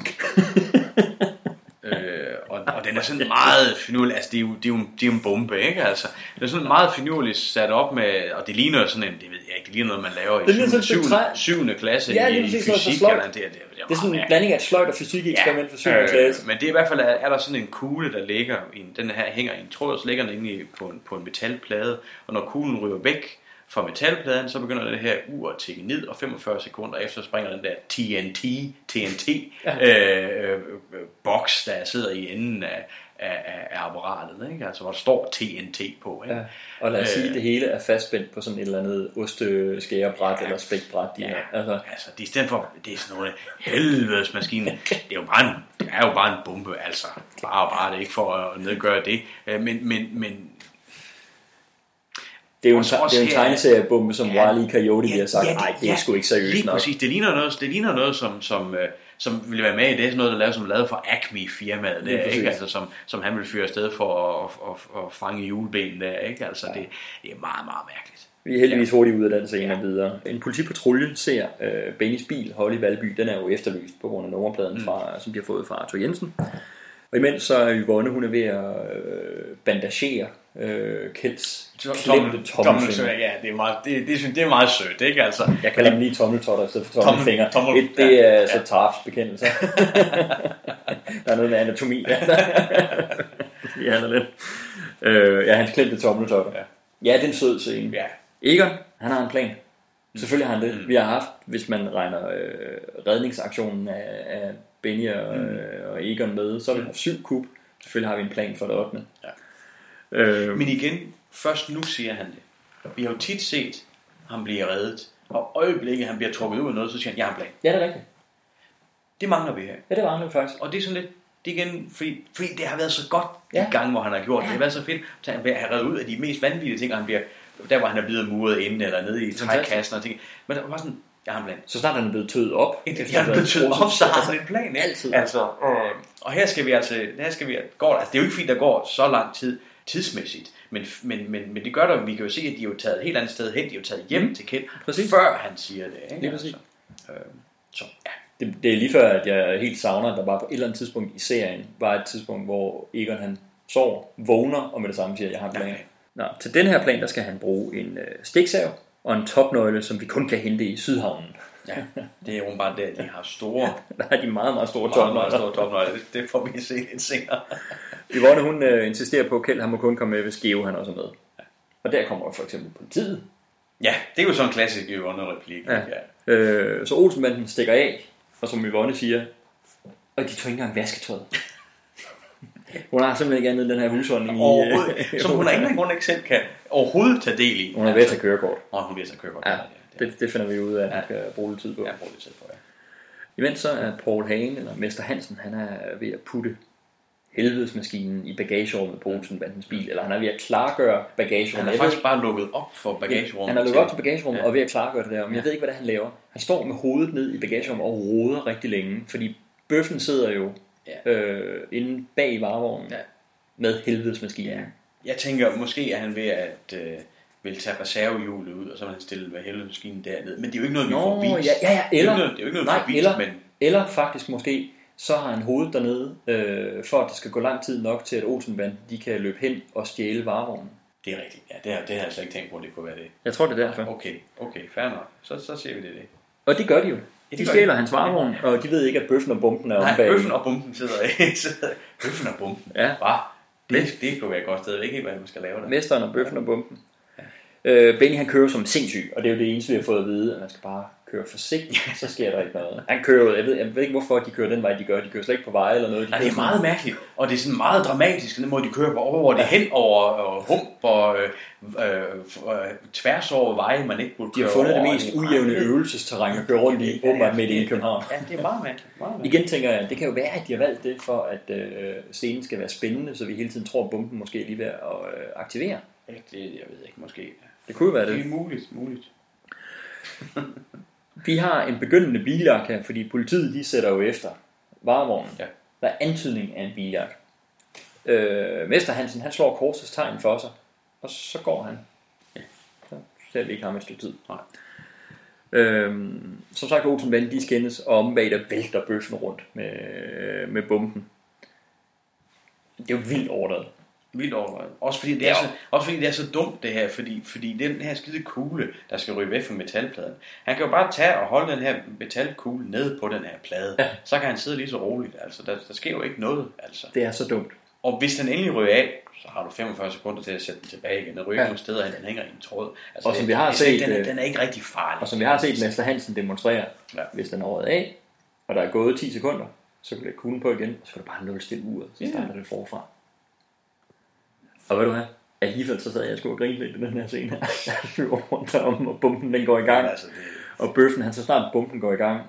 og, og den er sådan meget finurlig, altså det er jo, det er jo, det er jo en bombe, ikke? Altså, det er sådan meget finurligt sat op med, og det ligner sådan en, det ved jeg ikke, det ligner noget, man laver i
Det ligner sådan
syvende,
et stykke
syvende,
træ.
syvende klasse
Ja,
i, i fysik, eller det, det, det, det,
Det er sådan en blanding af et sløjt og fysik eksperiment for 7. klasse.
Øh, men det er i hvert fald, er, er der sådan en kugle, der ligger, i en, den her hænger i en tråd, og så ligger den inde i, på, en, på en metalplade, og når kuglen ryger væk fra metalpladen, så begynder det her ur at tikke ned, og 45 sekunder efter springer den der TNT, TNT
Ja.
øh, øh, øh, boks, der sidder i enden af, af, af, apparatet, ikke? altså hvor der står TNT på. Ikke?
Ja. Og lad os sige,
Øh,
at det hele er fastspændt på sådan et eller andet osteskærebræt eller spækbræt. De her. Altså,
Altså, det er i stedet for, det er sådan noget helvedes maskine. Det er jo bare en, det er jo bare en bombe, altså. Bare og bare det er ikke for at nedgøre det. Øh, Men, men, men
det er jo en,
Også-
det er en tegneseriebombe, som
Ja.
E. Coyote ja, har sagt,
ja,
nej, det er sgu ikke seriøst
lige
nok.
præcis. Det ligner noget, det ligner noget som, som, øh, som ville være med i det, sådan noget, der lavet, som lavet for Acme-firmaet der,
præcis.
ikke? Altså, som, som han vil fyre afsted for at, at, at, at fange juleben der, ikke? Altså, det, det er meget, meget mærkeligt.
Vi er heldigvis hurtigt ud af den scene og videre. En politipatrulje ser øh, Bennys bil holde i Valby. Den er jo efterlyst på grund af nummerpladen,
Mm.
fra, som de har fået fra Arthur Jensen. Og imens så er Yvonne, hun er ved at øh, bandagere øh, Kjelds klemte tommelfinger.
Ja, det er, meget, det, det, synes, det er meget sødt, ikke? Altså,
Jeg kalder dem lige tommeltotter i stedet for
Tommel-
tommelfinger.
tommel-
Et, det er
ja,
så. Tarps bekendelse. der er noget med anatomi. ja, han er lidt. Øh, ja, hans klemte tommeltotter. Ja. ja, det er en sød scene.
Ja.
Egon, han har en plan. Selvfølgelig har han det. Mm. Vi har haft, hvis man regner øh, redningsaktionen af, af Benny og,
Mm.
øh, og Egon med, så har vi haft syv kub. Selvfølgelig har vi en plan for det 8. Ja. Øh,
Men igen, først nu siger han det. Vi har jo tit set ham blive reddet, og øjeblikket han bliver trukket ud af noget, så siger han, jeg har en plan.
ja, det er rigtigt.
Det mangler vi her.
Ja, det var han faktisk.
Og det er sådan lidt, det igen, fordi, fordi det har været så godt
Ja.
ja. de gange, hvor han har gjort det. Det har været så fedt, så han bliver reddet ud af de mest vanvittige ting, og han bliver, der hvor han er blevet muret inde, eller nede i trækassen og ting. Men der var sådan, jeg har en plan.
Så snart han er blevet tøet op.
Jeg
efter
er
have
blevet tøet op, så har
altså,
han en plan. Ikke?
Altid.
Altså, øh, og her skal vi altså, her skal vi, går, altså det er jo ikke fint, der går så lang tid, tidsmæssigt. Men, men, men, men det gør der, vi kan jo se, at de er jo taget et helt andet sted hen. De er jo taget hjem
Mm.
til Kjeld,
Præcis.
før han siger det. Ikke?
Lige præcis.
Altså, øh, så, ja.
Det, det er lige før, at jeg helt savner, at der bare på et eller andet tidspunkt i serien var et tidspunkt, hvor Egon han sover, vågner og med det samme siger, at jeg har en plan. Nå, til den her plan, der skal han bruge en øh, stiksav og en topnøgle, som vi kun kan hente i Sydhavnen.
Ja, det er jo bare der, de har store...
der er de meget, meget store
meget, meget
topnøgler.
store topnøgler. Det, får vi se lidt senere.
Yvonne, hun øh, insisterer på, at Kjeld han må kun komme med, hvis Geo han også er med. Og der kommer for eksempel politiet.
Ja, det er jo sådan en klassisk Yvonne-replik.
Ja. Øh, så Olsenbanden stikker af, og som Yvonne siger, og de tog ikke engang vasketøjet. hun har simpelthen ikke andet end den her husholdning i...
Overhovedet, som hun af en eller anden grund ikke selv kan overhovedet tage del i.
Hun er ved at tage kørekort.
Nå, hun er ved at tage kørekort.
Ja, det, det finder vi ud af, at han skal bruge lidt tid på.
Ja, bruge lidt tid på, ja.
Imens så er Paul Hagen, eller Mester Hansen, han er ved at putte helvedesmaskinen i bagagerummet på Olsenbandens bil, eller han er ved at klargøre bagagerummet.
Han er
Jeg
faktisk bare lukket op for bagagerummet.
Han er lukket op til bagagerummet
Ja.
og er ved at klargøre det der, men jeg
Ja.
ved ikke, hvad det er, han laver. Han står med hovedet ned i bagagerummet og roder rigtig længe, fordi bøffen sidder jo
Ja.
øh, inde bag varevognen
Ja.
med helvedesmaskinen. Ja.
Jeg tænker, måske er han ved at øh, vil tage reservehjulet ud, og så vil han stille hvad helvede maskinen derned. Men det er jo ikke noget, vi får
Nå,
vist.
ja, ja, ja,
det er
eller,
jo ikke noget, det er jo ikke noget, vi
nej,
får vist,
eller,
men
eller faktisk måske, så har han hovedet dernede, øh, for at det skal gå lang tid nok til, at Olsenbanden de kan løbe hen og stjæle varevognen.
det er rigtigt. Ja, det har, det har jeg slet ikke tænkt på, at det kunne være det.
Jeg tror, det er derfor.
Okay, okay, fair nok. Så, så ser vi det. det.
Og det gør de jo.
Det
De stjæler hans varevogn, og de ved ikke, at bøffen og bomben er
Nej,
om bag.
bøffen og bomben sidder i. bøffen og bomben.
Ja.
Bare, det, det kunne være et godt sted. Jeg ved ikke helt, hvad man skal lave der.
Mesteren og bøffen og bomben. Øh, Benny han kører som sindssyg, og det er jo det eneste, vi har fået at vide, at man skal bare køre forsigtigt, så sker der ikke noget. Han kører jeg ved, jeg ved ikke, hvorfor de kører den vej, de gør. De kører slet ikke på veje eller noget. De kører
det er meget
sådan-
mærkeligt, og det er sådan meget dramatisk, den måde de kører på, over, hvor det er hen over øh, hump og øh, øh, øh, tværs over veje, man ikke burde
De har fundet det
over.
mest
er meget
ujævne øvelsesterræn at køre rundt i, åbenbart midt i København.
Ja, det er meget mærkeligt. Meget mærkeligt.
Igen tænker jeg, det kan jo være, at de har valgt det, for at øh, scenen skal være spændende, så vi hele tiden tror, at bomben måske er lige ved at øh, aktivere.
Ja, det, jeg ved ikke, måske.
Det kunne være
Det
det.
er muligt, muligt.
Vi har en begyndende biljagt her, fordi politiet de sætter jo efter varevognen.
Ja.
Der er antydning af en biljagt. Øh, Mester Hansen, han slår korsets tegn for sig, og så går han. Ja. Så ser vi ikke ham et stykke tid.
Nej.
Øhm, som sagt, Olsenbanden, de skændes, og om bag der vælter bøffen rundt med, med bomben. Det er jo vildt overdrevet.
Vildt overvejet. Også fordi, det er så, også fordi det er så dumt det her, fordi, fordi den her skide kugle, der skal ryge væk fra metalpladen. Han kan jo bare tage og holde den her metalkugle nede på den her plade.
Ja.
Så kan han sidde lige så roligt. Altså, der, der sker jo ikke noget. Altså.
Det er så dumt.
Og hvis den endelig ryger af, så har du 45 sekunder til at sætte den tilbage igen. Den ryger
Ja.
ja. nogle steder, den hænger i en tråd. Altså,
Og som
det-
vi har
det-
set,
den, er-
øh,
den er ikke rigtig farlig.
Og som vi har set Mester Hansen demonstrere,
Ja.
hvis den er røget af, og der er gået 10 sekunder, så kan du lægge kuglen på igen, og så kan du bare nulstille uret, så
Ja.
starter det forfra. Og hvad du har? Alligevel så sad jeg og skulle grine lidt i den her scene her. Jeg flyver rundt derom, og bomben den går i gang.
Ja, altså, det,
Og bøffen, han så snart bomben går i gang,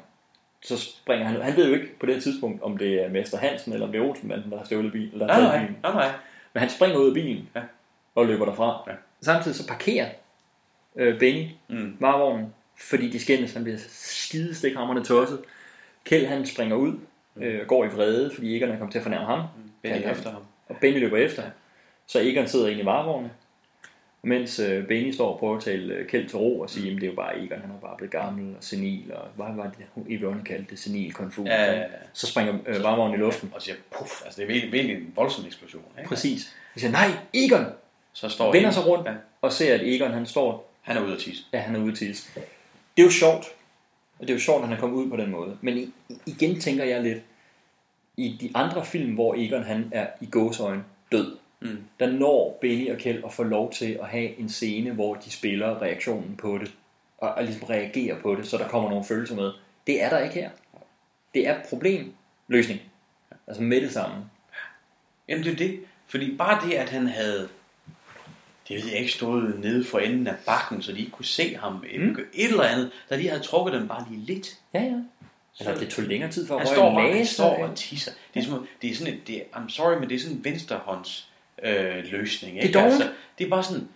så springer han. Han ved jo ikke på det her tidspunkt, om det er Mester Hansen, eller om det er Olsenmanden, der har stjålet bilen. Eller
nej, nej,
bilen.
nej, nej.
Men han springer ud af bilen,
Ja.
og løber derfra.
Ja.
Samtidig så parkerer øh, Benny
Mm.
varevognen, fordi de skændes, han bliver skide stikhammerne tosset. Kjeld han springer ud, øh, går i vrede, fordi Egon er kommet til at fornærme ham.
Benny
Kalder
efter ham.
Og Benny løber efter. Så Egon sidder inde i varevognen, mens øh, Benny står og prøver at tale øh, Kjeld til ro og sige, at det er jo bare Egon, han er bare blevet gammel og senil, og hvad var det, Yvonne kaldte det, senil konfus.
Ja, ja, ja.
Så springer øh, varevognen i luften.
Og siger puff. Altså, det er virkelig, virkelig en voldsom eksplosion. Ikke?
Præcis. Vi siger, nej, Egon!
Så står
Vender
en-
sig rundt
Ja.
og ser, at Egon han står
Han er ude at tisse.
Ja, han er ude til. Det er jo sjovt. Og det er jo sjovt, at han er kommet ud på den måde. Men igen tænker jeg lidt, i de andre film, hvor Egon han er i gåsøjne død,
Mm.
der når Benny og Kjeld at få lov til at have en scene, hvor de spiller reaktionen på det, og, og ligesom reagerer på det, så der kommer nogle følelser med. Det er der ikke her. Det er problemløsning. Altså med det samme.
Jamen det er det. Fordi bare det, at han havde det ved jeg ikke, stået nede for enden af bakken, så de ikke kunne se ham.
Mm.
Et eller andet, da de havde trukket den bare lige lidt.
Ja, ja. Altså, det tog længere tid for at
Han
røre
står
en
bare, han
næse,
står
og-
tisser. Det er, som, om- det er sådan et, det er, I'm sorry, men det er sådan en venstrehånds øh, løsning. Ikke?
Det er dårligt.
altså, det er bare sådan,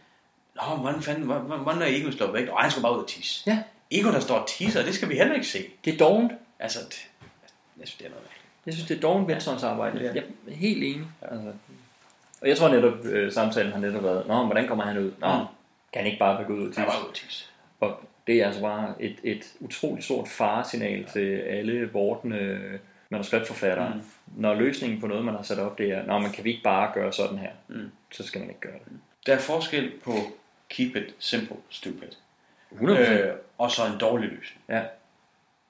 Nå, hvordan fanden, hvordan, hvordan er Egon slået væk? Nå, han skal bare ud og tisse.
Ja.
Egon, der står og tisser, det skal vi heller ikke se.
Det er dovent.
Altså, det, jeg synes, det er noget.
Jeg synes, det er dovent venstrehåndsarbejde. Jeg er helt enig. Altså, Og jeg tror netop, øh, samtalen har netop været, Nå, hvordan kommer han ud? Nå,
Mm.
kan han ikke bare gå ud og
Han
tisse?
var ude at tisse.
Og det er altså bare et, et utroligt stort faresignal til alle vortende manuskriptforfattere. Mm. Når løsningen på noget, man har sat op, det er, Nå, man kan vi ikke bare gøre sådan her,
Mm.
så skal man ikke gøre det.
Der er forskel på keep it simple, stupid.
100%.
Øh, og så en dårlig løsning.
Ja.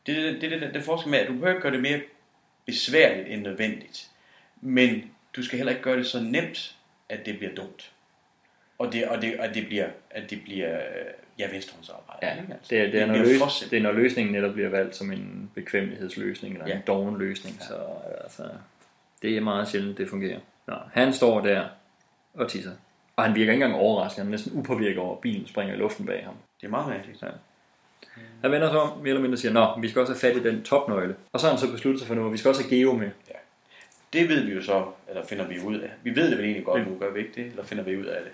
Det er det, det, det, det, det forskel med, at du behøver ikke gøre det mere besværligt end nødvendigt. Men du skal heller ikke gøre det så nemt, at det bliver dumt. Og det, og det, og det bliver, at det bliver øh, ja, venstrehåndsarbejde.
Ja,
ikke? Altså,
det, er, det, er, når løs, det er, når løsningen netop bliver valgt som en bekvemmelighedsløsning, eller ja.
Ja.
en doven løsning, så altså, det er meget sjældent, det fungerer. Nå, han står der og tisser. Og han virker ikke engang overrasket, han er næsten upåvirket over, at bilen springer i luften bag ham.
Det er meget mærkeligt.
Ja. Han vender sig om, mere eller mindre siger, Nå, vi skal også have fat i den topnøgle. Og så har han så besluttet sig for nu, at vi skal også have Geo med.
Ja. Det ved vi jo så, eller finder vi ud af. Vi ved det vel egentlig godt nu, gør vi ikke det? Eller finder vi ud af det?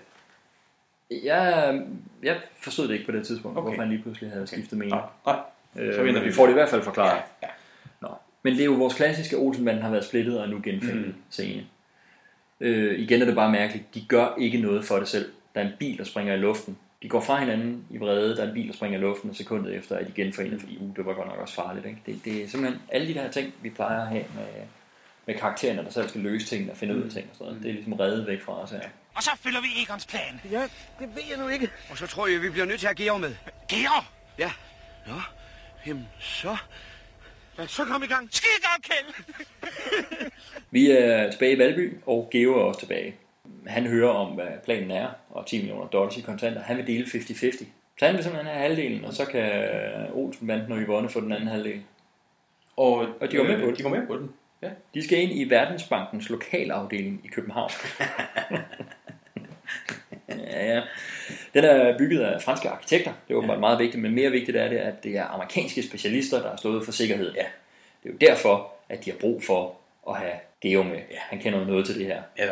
Jeg, jeg forstod det ikke på det tidspunkt, okay.
Okay.
hvorfor han lige pludselig havde skiftet mening.
Nej,
Øh,
Så vender
men vi
vi
får det i hvert fald forklaret.
Ja, ja.
Nå. Men det er jo vores klassiske Olsenbanden har været splittet og nu genfældet mm. scene. Øh, igen er det bare mærkeligt. De gør ikke noget for det selv. Der er en bil, der springer i luften. De går fra hinanden i vrede. Der er en bil, der springer i luften, og sekundet efter er de genforenet, fordi uh, det var godt nok også farligt. Ikke? Det, det er simpelthen alle de der ting, vi plejer at have med, med karaktererne, der selv skal løse ting og finde ud af ting. Og sådan noget. Det er ligesom reddet væk fra os her.
Og så følger vi Egons plan.
Ja, det ved jeg nu ikke.
Og så tror jeg, vi bliver nødt til at have Georg med.
Georg!
Ja. Nå, jamen så...
Ja, så kom i gang. Skide godt, Kjeld!
Vi er tilbage i Valby, og Geo er også tilbage. Han hører om, hvad planen er, og 10 millioner dollars i kontanter. Han vil dele 50-50. Så han vil simpelthen have halvdelen, og så kan Olsenbanden og Yvonne få den anden halvdel.
Og,
Og de går med
øh,
på det.
De går med på den. Ja.
De skal ind i Verdensbankens lokalafdeling i København. ja, ja. Den er bygget af franske arkitekter. Det er åbenbart meget vigtigt, men mere vigtigt er det, at det er amerikanske specialister, der har stået for sikkerhed. Ja. Det er jo derfor, at de har brug for at have Geo med. Ja. Han kender noget til det her.
Ja,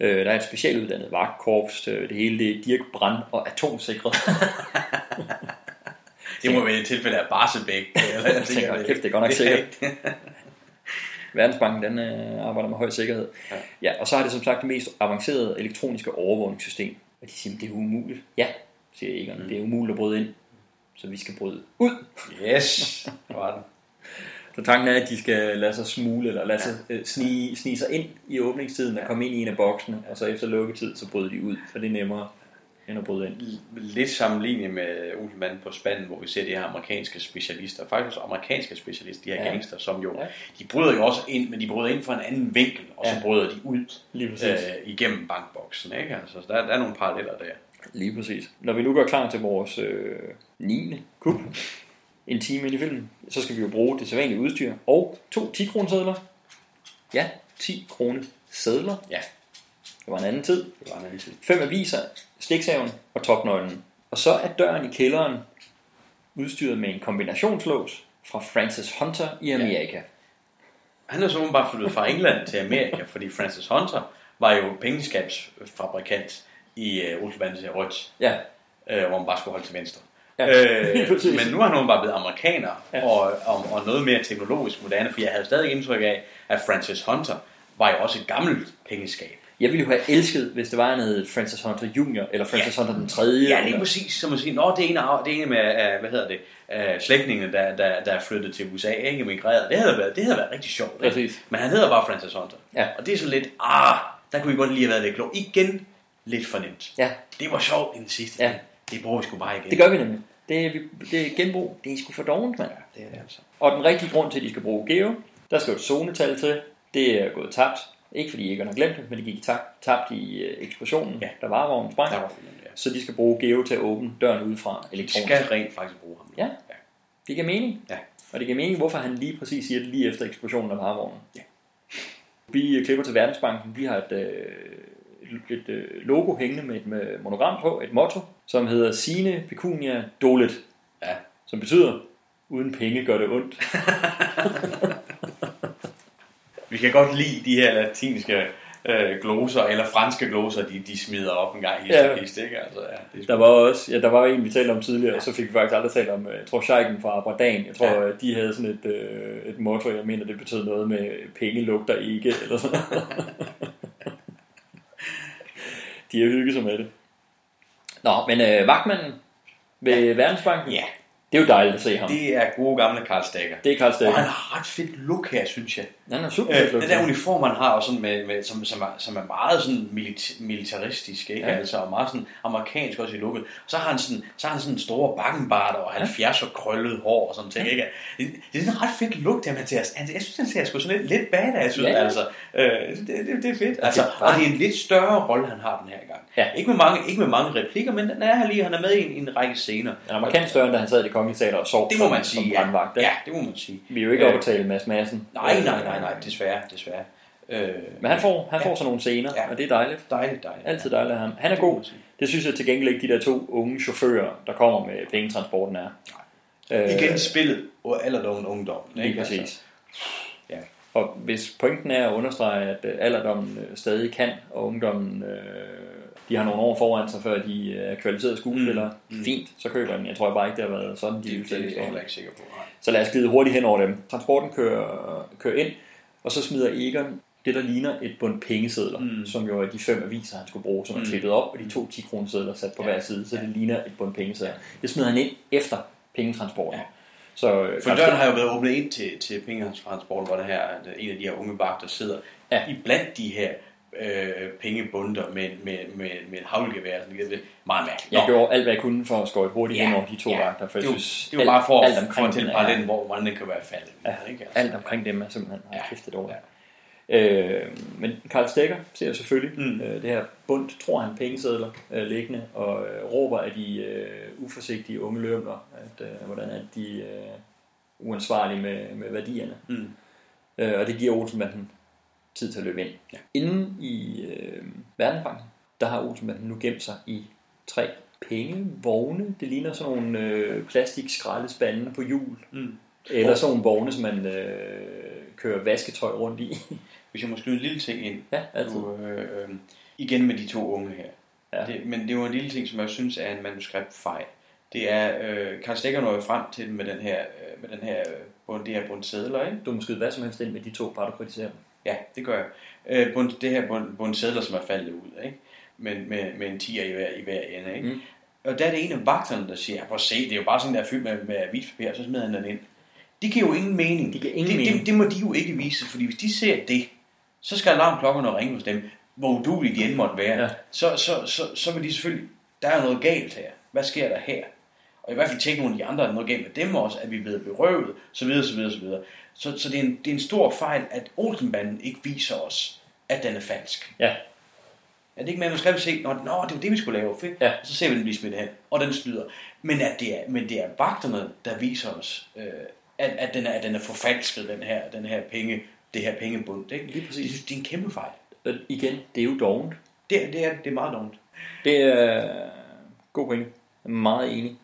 Øh, der er et specialuddannet vagtkorps. øh, Det hele det er Dirk Brand og atomsikret.
Det må være et tilfælde af Barsebæk. Eller,
Jeg tænker, kæft, det er godt nok sikkert. Verdensbanken den øh, arbejder med høj sikkerhed. Ja. ja, og så har det som sagt det mest avancerede elektroniske overvågningssystem. Og de siger, det er umuligt. Ja, siger Egon, mm. det er umuligt at bryde ind. Så vi skal bryde ud.
Yes, var den.
Så tanken er, at de skal lade sig smule, eller lade sig øh, snige, snige sig ind i åbningstiden og komme ind i en af boksene, og så efter lukketid, så bryder de ud, for det er nemmere end at bryde ind.
Lidt sammenlignet med Olsenmanden på spanden, hvor vi ser de her amerikanske specialister. Faktisk amerikanske specialister, de her
Ja.
gangster, som jo,
Ja.
de bryder jo også ind, men de bryder ind fra en anden vinkel, og så
Ja.
bryder de ud øh, igennem bankboksen. Ikke? Altså, der, der er nogle paralleller der.
Lige præcis. Når vi nu går klar til vores øh, 9. kup, en time ind i filmen, så skal vi jo bruge det sædvanlige udstyr og to 10 kroner sædler. Ja, 10 kroner sædler.
Ja.
Det var en anden tid.
Det var en anden tid.
Fem aviser, stiksaven og topnøglen. Og så er døren i kælderen udstyret med en kombinationslås fra Francis Hunter i Amerika. Ja.
Han er så bare flyttet fra England til Amerika, fordi Francis Hunter var jo pengeskabsfabrikant i uh, Olsenbanden til Rødt,
Ja.
øh, hvor man bare skulle holde til venstre.
Ja,
øh, men nu har han bare blevet amerikaner
ja.
og, og, og noget mere teknologisk moderne, for jeg havde stadig indtryk af, at Francis Hunter var jo også et gammelt pengeskab.
Jeg ville jo have elsket, hvis det var, han hed Francis Hunter Jr., eller Francis Hunter den tredje.
Ja, lige præcis. Så man siger, nå, det er en af, det er en med, hvad hedder det, uh, slægtningene, der, der, der er flyttet til USA, ikke emigreret. Det havde været, det havde været rigtig sjovt. Ikke?
Præcis.
Men han hedder bare Francis Hunter.
Ja.
Og det er så lidt, ah, der kunne vi godt lige have været lidt klog. Igen, lidt for nemt.
Ja.
Det var sjovt i den sidste.
Ja.
Det bruger vi sgu bare igen.
Det gør vi nemlig. Det er, det er genbrug. Det er sgu for dovent, mand.
Det er det altså.
Og den rigtige grund til, at de skal bruge Geo, der skal jo et zonetal til. Det er gået tabt. Ikke fordi ikke har glemt det, men det gik tabt, i øh, eksplosionen, ja. der var vognen sprang.
Der var filmen, ja.
Så de skal bruge Geo til at åbne døren udefra elektronisk.
skal rent faktisk bruge ham.
Ja, det giver mening.
Ja.
Og det giver mening, hvorfor han lige præcis siger det lige efter eksplosionen af varevognen.
Ja.
Vi øh, klipper til Verdensbanken. Vi har et, øh, et øh, logo hængende med et med monogram på, et motto, som hedder Sine Pecunia Dolet.
Ja.
Som betyder, uden penge gør det ondt.
Vi kan godt lide de her latinske øh, gloser, eller franske gloser, de, de smider op en gang i
Ja.
ja. ikke? Altså, ja, det er
Der var også, ja, der var en, vi talte om tidligere, og så fik vi faktisk aldrig talt om, øh, jeg tror, Scheiken fra Bradan, jeg tror,
Ja.
ja. de havde sådan et, øh, et motto, jeg mener, det betød noget med, penge lugter ikke, eller sådan. De har hygget sig med det. Nå, men øh, vagtmanden ved ja. Verdensbanken,
Ja.
det er jo dejligt at se ham.
Det er gode gamle Karl Stegger.
Det er Karl Stegger.
Og han har ret fedt look her, synes jeg.
Han er super
øh, Den der
ja.
uniform, han har, og sådan med, med, som, som, er, som er meget sådan milit, militaristisk, ikke?
Ja.
Ja. Altså, og meget sådan amerikansk også i looket. Så har han sådan, så har han sådan store bakkenbarter og 70 og krøllet hår og sådan ting, ikke? Det, det er sådan en ret fedt look, der man til han, Jeg synes, han ser sgu sådan lidt, lidt badass ud,
Ja.
altså. Øh, det, det, det, er fedt. Altså,
det er
og det er en lidt større rolle, han har den her gang.
Ja.
Ikke, med mange, ikke med mange replikker, men den er her lige, han er med i en, en række scener.
Han er markant større, end da han sad i det kongelige teater og sov
Det må
som,
man
som
sige, ja.
brandvagt. ikke?
Ja, det må man sige.
Vi er jo ikke
Øh,
oppe at tale Mads Madsen.
Nej,
Øh,
nej, nej, nej, desværre, desværre. Øh,
Men han får, han får sådan nogle scener,
Ja.
og det er dejligt.
Dejligt, dejligt.
Altid dejligt af ham. Han er god. Det synes jeg til gengæld ikke, de der to unge chauffører, der kommer med pengetransporten er. Øh,
Igen spillet og alderdommen ungdom.
Lige præcis.
Altså, ja.
Og hvis pointen er at understrege, at øh, alderdommen øh, stadig kan, og ungdommen øh, de har nogle år foran sig, før de øh, er kvalificerede skuespillere, mm.
Mm.
fint, så køber jeg den. Jeg tror bare ikke, det har været sådan, de
Det, det, er jeg heller ikke sikker på. nej.
Så lad os glide hurtigt hen over dem. Transporten kører, kører ind, og så smider Egon det, der ligner et bund pengesedler, mm. som jo er de fem aviser, han skulle bruge, som er
Mm.
klippet op, og de to 10 kroner sedler sat på
Ja.
hver side, så det ligner et bund pengesedler. Det smider han ind efter pengetransporten.
Ja.
Så, øh,
For døren
Steen-
har jo været åbnet ind til, til pengetransport, hvor det her, en af de her unge vagter sidder
ja.
i blandt de her øh, pengebunter med, med, med, med et havlgevær. Sådan, det er meget mærkeligt.
Jeg
Nå.
gjorde alt, hvad jeg kunne for at skåre hurtigt
Ja,
hen over de to
ja.
vagter, for jeg
det, var,
synes,
det var bare for,
alt,
at
omkring
til
den
hvor, hvordan den kan være faldet.
Ja,
ikke? Altså,
alt omkring dem er simpelthen ja. kæft et ord. Øh, men Karl Stegger ser selvfølgelig mm. øh, det her bundt, tror han, pengesedler øh, liggende, og øh, råber af de øh, uforsigtige unge lømler, at øh, hvordan er de øh, uansvarlige med, med værdierne.
Mm.
Øh, og det giver Olsenbanden tid til at løbe ind. Ja. Inden i øh, Verdensbanken, der har Olsenbanden nu gemt sig i tre pengevogne. Det ligner sådan nogle øh, plastikskraldespande på hjul.
Mm.
Eller sådan nogle vogne, som man øh, kører vasketøj rundt i.
Hvis jeg må skyde en lille ting ind.
Ja, altid.
Nu, øh, øh, igen med de to unge her.
Ja.
Det, men det var en lille ting, som jeg synes er en manuskriptfejl. Det er, øh, Karl Stegger når jo frem til den med den her, øh, med den her, øh, det her bund sædler, ikke?
Du må skyde hvad som helst ind med de to par, du kritiserer.
Ja, det gør jeg. Øh, bund, det her bund, bund sædler, som er faldet ud, ikke? Men med, med en 10'er i hver, i hver ende, ikke?
Mm.
Og der er det en af vagterne, der siger, prøv at se, det er jo bare sådan der fyldt med, med avispapir, og så smider han den ind. De giver jo ingen mening.
De giver ingen
det,
mening.
Det, det, må de jo ikke vise, fordi hvis de ser det, så skal alarmklokkerne ringe hos dem, hvor udulige de end måtte være.
Ja.
Så, så, så, så vil de selvfølgelig, der er noget galt her. Hvad sker der her? Og i hvert fald tænke nogle af de andre, at noget galt med dem også, at vi er blevet berøvet, så videre, så videre, så videre. Så, så det, er en, det er en stor fejl, at Olsenbanden ikke viser os, at den er falsk.
Ja.
Er det ikke at man skal se, nå, nå, det var det, vi skulle lave, fedt.
Ja.
Og så ser vi den blive smidt hen, og den snyder. Men, at det er, men det er vagterne, der viser os, øh, at, at, den er, at den er forfalsket, den her, den her penge, det her pengebund. Ikke?
Lige præcis.
Det, det er en kæmpe fejl.
Og igen, det er jo dovent.
Det, er- det, er, det er meget dumt.
Det er god point. Jeg er meget enig.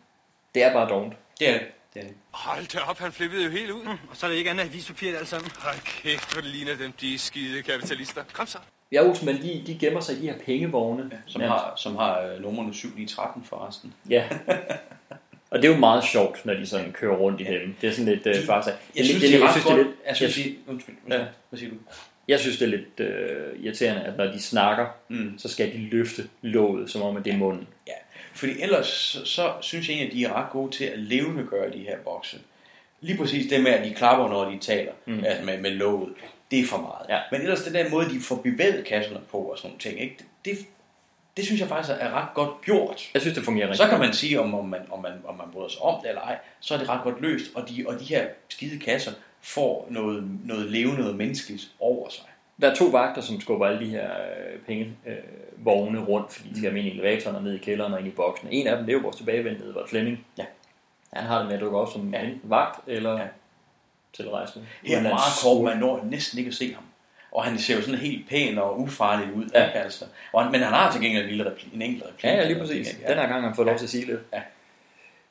Det er bare dovent.
Det er det. det, er det.
Hold da op, han flippede jo helt ud. Mm, og så er det ikke andet avispapir alt sammen. Hold kæft, hvor det ligner dem, de skide kapitalister. Kom så.
Ja, Olsen, de, de gemmer sig i de her pengevogne.
Som har, som har øh, numrene 7 9 13 forresten.
Ja. Og det er jo meget sjovt, når de sådan kører rundt i dem. Det er sådan lidt... Øh, faktisk,
Jeg synes, det er godt. Jeg synes,
jeg,
det- undskyld,
ja.
Hvad siger du?
Jeg synes, det er lidt øh, irriterende, at når de snakker,
Mm.
så skal de løfte låget, som om at det er munden.
Ja, fordi ellers så, så synes jeg egentlig, at de er ret gode til at levendegøre de her bokse. Lige præcis det med, at de klapper, når de taler mm. altså med, med låget, det er for meget.
Ja.
Men ellers den der måde, de får bevæget kasserne på og sådan nogle ting, ikke? Det, det, det synes jeg faktisk er ret godt gjort.
Jeg synes, det fungerer rigtig
Så kan man sige, om, om, man, om, man, om man bryder sig om det eller ej, så er det ret godt løst, og de, og de her skide kasser får noget, noget levende, noget menneskeligt over sig.
Der er to vagter, som skubber alle de her øh, pengevogne øh, vogne rundt, fordi de skal ind i elevatoren og ned i kælderen og ind i boksen. En af dem, det er jo vores tilbagevendte Edvard Flemming.
Ja.
Han har det med at dukke op som ja. enten vagt eller ja. tilrejsende.
Her er meget kort, man når næsten ikke at se ham. Og han ser jo sådan helt pæn og ufarlig ud.
Ja.
Ja. Altså. Og, han- men han har til gengæld en, lille replik, en enkelt replik.
Ja, ja, lige præcis. Den her gang har han fået lov til at sige lidt.
Ja.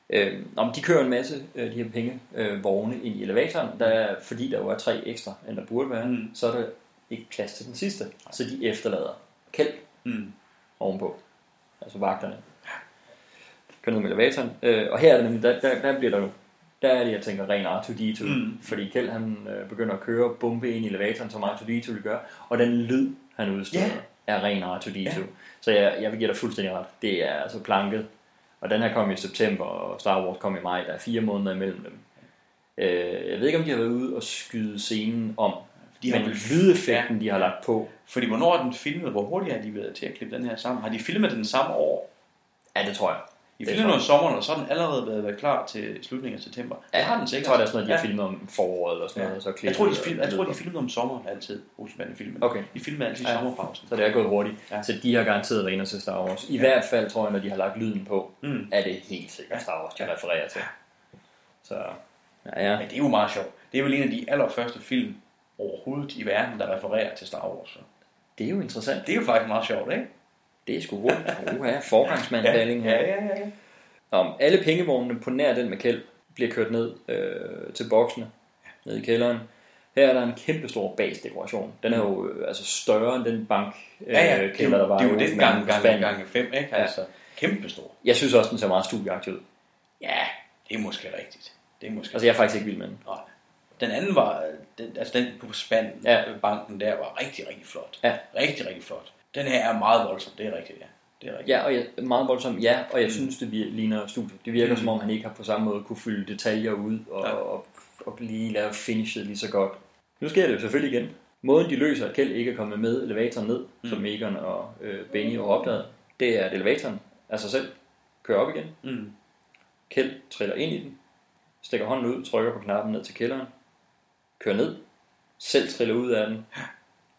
Øh, men de kører en masse øh, de her penge øh, vogne ind i elevatoren, der, er- fordi der jo er tre ekstra, end der burde være, mm. så er der ikke plads til den sidste. Så de efterlader kæld
Mm.
ovenpå. Altså vagterne. Kører ned med elevatoren. Øh, og her er det nemlig, der, der, der bliver der jo der er det, jeg tænker, ren R2-D2.
Mm.
Fordi Kjeld, han øh, begynder at køre og bombe ind i elevatoren, som R2-D2 vil gøre. Og den lyd, han udstøder,
Ja.
er ren R2-D2. Ja. Så jeg, jeg vil give dig fuldstændig ret. Det er altså planket. Og den her kom i september, og Star Wars kom i maj. Der er fire måneder imellem dem. Øh, jeg ved ikke, om de har været ude og skyde scenen om.
De har
men lydeffekten,
Ja.
de har lagt på.
Fordi hvornår er den filmet? Hvor hurtigt har de været til at klippe den her sammen? Har de filmet den samme år?
Ja, det tror jeg. Tror
noget
jeg.
sommeren, og så har den allerede været, været klar til slutningen af september.
Ja,
det har den
jeg
sikkert.
tror, det er sådan noget, de har
Ja.
filmet om foråret eller sådan
Ja.
noget. og Så
Jeg tror, de, film, jeg tror, de filmede om sommeren altid, Olsenbanden filmen.
Okay.
De filmede altid i
Ja.
sommerpausen.
Så det er gået hurtigt. Ja. Så de har garanteret været inde til Star Wars. I
Ja.
hvert fald tror jeg, når de har lagt lyden på,
Mm.
er det helt sikkert Star Wars, de refererer til. Så ja, ja.
Men det er jo meget sjovt. Det er vel en af de allerførste film overhovedet i verden, der refererer til Star Wars.
Det er jo interessant.
Det er jo faktisk meget sjovt, ikke?
Det er sgu hurtigt. Uha, forgangsmand,
Ja, ja, ja, ja.
Om alle pengevognene på nær den med kæld bliver kørt ned øh, til boksene, ned i kælderen. Her er der en kæmpe stor basdekoration. Den er jo øh, altså større end den bank øh,
Ja, ja, det er
kælder, der var
det er jo
Olsenbanden
gang, gang, gang fem, ikke?
Ja.
Altså, kæmpe stor.
Jeg synes også, den ser meget studieagtig ud.
Ja, det er måske rigtigt. Det er måske
Altså, jeg er faktisk ikke vild med den.
Nej. Den anden var, den, altså den på spanden, ja. banken der, var rigtig, rigtig flot.
Ja.
Rigtig, rigtig flot. Den her er meget voldsom, det er rigtigt, ja. Det er rigtigt.
Ja, og jeg, meget voldsomt, ja, og jeg synes, det ligner studie. Det virker
Mm.
som om, han ikke har på samme måde kunne fylde detaljer ud og, ja. og, og lige lave finishet lige så godt. Nu sker det jo selvfølgelig igen. Måden, de løser, at Kjeld ikke er kommet med elevatoren ned, mm. som Egon og øh, Benny har opdaget, det er, at elevatoren af sig selv kører op igen.
Mm.
Kjeld triller ind i den, stikker hånden ud, trykker på knappen ned til kælderen, kører ned, selv triller ud af den,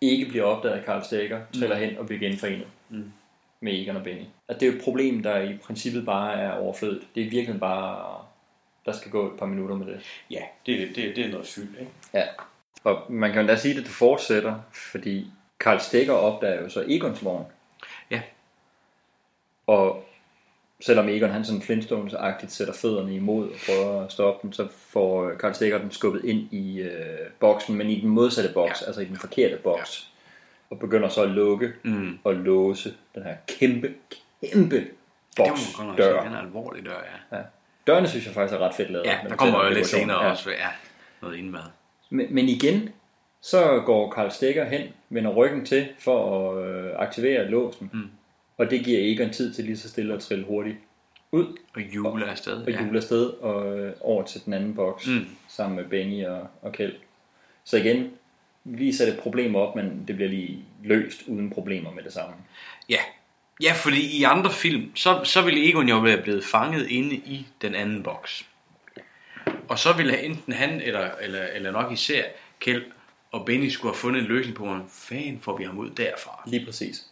ikke bliver opdaget af Karl Stegger, triller
Mm.
hen og bliver genforenet
Mm.
med Egon og Benny. At det er jo et problem, der i princippet bare er overflødigt. Det er virkelig bare, der skal gå et par minutter med det.
Ja, det, det, det er noget fyld, ikke?
Ja. Og man kan jo da sige, at det fortsætter, fordi Karl Stegger opdager jo så Egons vogn.
Ja.
Og selvom Egon han sådan Flintstones-agtigt sætter fødderne imod og prøver at stoppe den, så får Karl Stegger den skubbet ind i øh, boksen, men i den modsatte boks, ja. altså i den forkerte boks. Ja. Og begynder så at lukke
Mm.
og låse den her kæmpe, kæmpe boks
nok
dør.
sige, den er alvorlig dør, ja.
Ja. Dørene synes jeg faktisk er ret fedt lavet.
Ja, der kommer jo lidt senere
Ja.
også, ja, noget indmad.
Men, men igen, så går Karl Stegger hen, vender ryggen til for at øh, aktivere låsen.
Mm.
Og det giver Egon tid til lige så stille at trille hurtigt ud.
Og jule afsted.
Og jule afsted og øh, over til den anden boks,
Mm.
sammen med Benny og, og Kjeld. Så igen, viser det et problem op, men det bliver lige løst uden problemer med det samme.
Ja. Ja, fordi i andre film, så, så ville Egon jo være blevet fanget inde i den anden boks. Og så ville enten han, eller, eller, eller nok især Kjeld og Benny skulle have fundet en løsning på, hvordan fanden får vi ham ud derfra.
Lige præcis.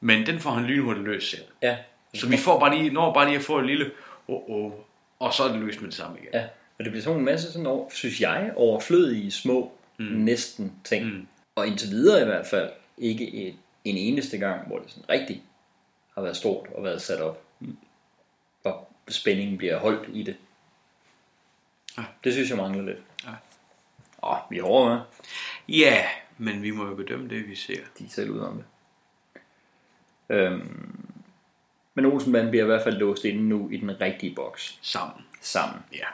Men den får han lynhurtigt løst selv.
Ja.
Så vi får bare lige, når bare lige at få et lille, oh, oh, og så er det løst med det samme igen.
Ja, og det bliver sådan en masse, sådan over, synes jeg, overflødige små mm. næsten ting. Mm. Og indtil videre i hvert fald, ikke et, en eneste gang, hvor det sådan rigtig har været stort og været sat op. Mm. Og spændingen bliver holdt i det.
Ja.
Det synes jeg mangler lidt.
Ja.
Åh, vi er over med.
Ja, men vi må jo bedømme det, vi ser.
De er selv ud om det. Øhm, men Olsenbanden bliver i hvert fald låst inde nu i den rigtige boks.
Sammen.
Sammen.
Ja.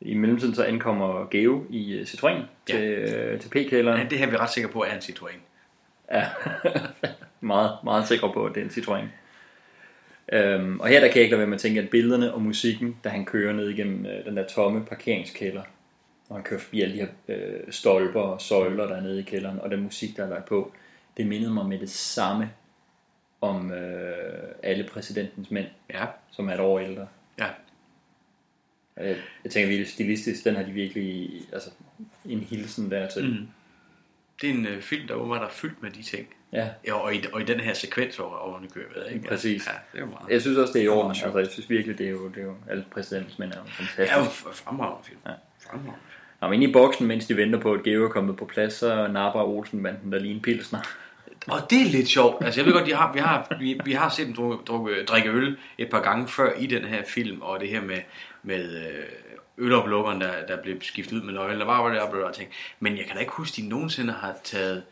I mellemtiden så ankommer Geo i uh, Citroën
Ja.
til, øh, til P-kælderen.
Ja, det her er vi ret sikre på er en Citroën.
Ja, meget, meget sikker på, at det er en Citroën. Øhm, og her der kan jeg ikke lade være med at tænke, at billederne og musikken, da han kører ned igennem øh, den der tomme parkeringskælder, og han kører forbi alle de her øh, stolper og søjler, der er nede i kælderen, og den musik, der er lagt på, det mindede mig med det samme om øh, alle præsidentens mænd,
ja.
som er et år ældre.
Ja.
Jeg, jeg tænker virkelig stilistisk, den har de virkelig, altså en hilsen der til.
Mm. Det er en øh, film, der åbenbart er fyldt med de ting.
Ja.
ja og, i, og i den her sekvens over, over købet, ikke?
Præcis.
Ja, det er meget.
Jeg synes også, det er i orden. Altså, jeg synes virkelig, det er jo, det er jo alle præsidentens mænd er jo fantastisk.
F- fremragende film.
Ja.
Fremragende.
Nå, men inde i boksen, mens de venter på, at Geo er kommet på plads, så napper Olsenbanden der lige en pilsner.
Og det er lidt sjovt. Altså, jeg ved godt, de har, vi, har, vi, vi har set dem drukke, drukke, drikke øl et par gange før i den her film, og det her med, med øh, øloplukkeren, der, der blev skiftet ud med nøglen. Der var jo det, der ting. Men jeg kan da ikke huske, at de nogensinde har taget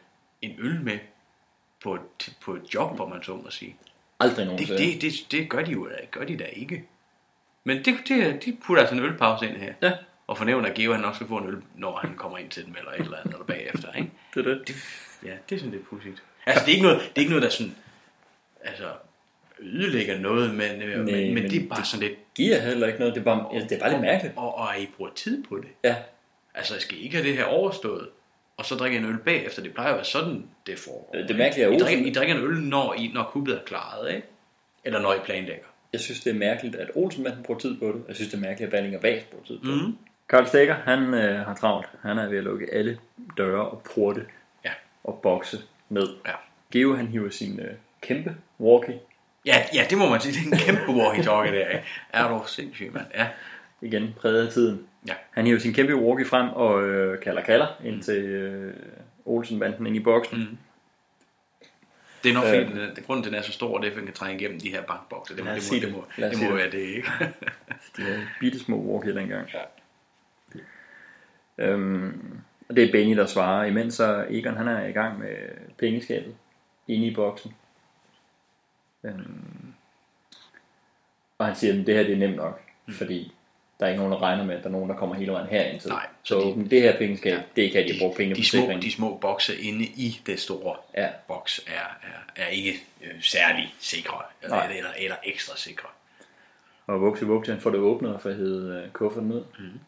en øl med på et, på et job, hvor man så må sige.
Aldrig
Det,
nogensinde.
det, det, det gør de jo gør de da ikke. Men det, det, de putter altså en ølpause ind her.
Ja.
Og fornævner, at Geo han også skal få en øl, når han kommer ind til dem, eller et eller andet, eller bagefter, ikke?
Det er det.
det ja, det er sådan lidt pudsigt. Altså, det er ikke noget, det er ikke noget der sådan, altså, ødelægger noget, men, øh,
Nej,
men, men,
men
det er bare sådan lidt...
giver heller ikke noget. Det er bare, ja, det er bare lidt mærkeligt.
Og, og, og I bruger tid på det.
Ja.
Altså, jeg skal ikke have det her overstået, og så drikke en øl bagefter. Det plejer at være sådan, det foregår.
Det mærkelige er
I
Olsen-
drikker, I drikker en øl, når, I, når kuppet er klaret, ikke? Eller når I planlægger.
Jeg synes, det er mærkeligt, at Olsenmanden bruger tid på det. Jeg synes, det er mærkeligt, at Ballinger Bas bruger tid på
Mhm.
det. Karl Stikker, han øh, har travlt. Han er ved at lukke alle døre og porte
ja.
og bokse ned.
Ja.
Geo, han hiver sin øh, kæmpe walkie.
Ja, ja, det må man sige. Det er en kæmpe walkie-talkie der, ikke? Er du sindssyg, mand? Ja.
Igen, præget af tiden.
Ja.
Han hiver sin kæmpe walkie frem og øh, kalder kalder ind til øh, Olsenbanden ind i boksen.
Mm. Det er nok
Øh.
fordi, er- grunden til, at den er så stor, det er, at den kan trænge igennem de her bankbokse. Det, må, det, må,
sige
det, må, det
sige
må være det, ikke?
De havde bitte små walkie dengang. Ja. Øhm, og det er Benny, der svarer, imens så Egon han er i gang med pengeskabet inde i boksen. Øhm, og han siger, at det her det er nemt nok, mm. fordi der er ikke nogen, der regner med, at der er nogen, der kommer hele vejen herind til.
Nej,
så åbne det her pengeskab, ja, det kan de bruge penge
de,
på
små, de små bokse inde i det store
ja.
boks er, er, er ikke øh, særlig sikre, eller,
Nej.
eller, eller ekstra sikre.
Og Vupsi Vupsi, han får det åbnet og får hævet øh, kufferten ud.
Mm.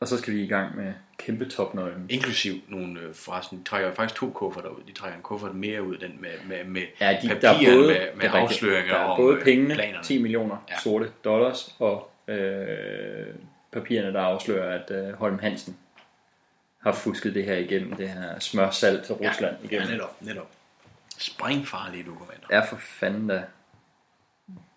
Og så skal vi i gang med kæmpe topnøglen.
Inklusiv nogle, øh, forresten, de trækker faktisk to kufferter ud. De trækker en kuffert mere ud, den med, med, med
Ja, de, der
papirer,
er både,
med, med
er
afsløringer
der er
om
både
øh,
pengene,
planerne.
10 millioner
Ja.
sorte dollars, og øh, papirerne, der afslører, at øh, Holm Hansen har fusket det her igennem, det her smørsalt til Rusland
ja,
igennem.
Ja, netop, netop. Springfarlige dokumenter.
Ja, for fanden da.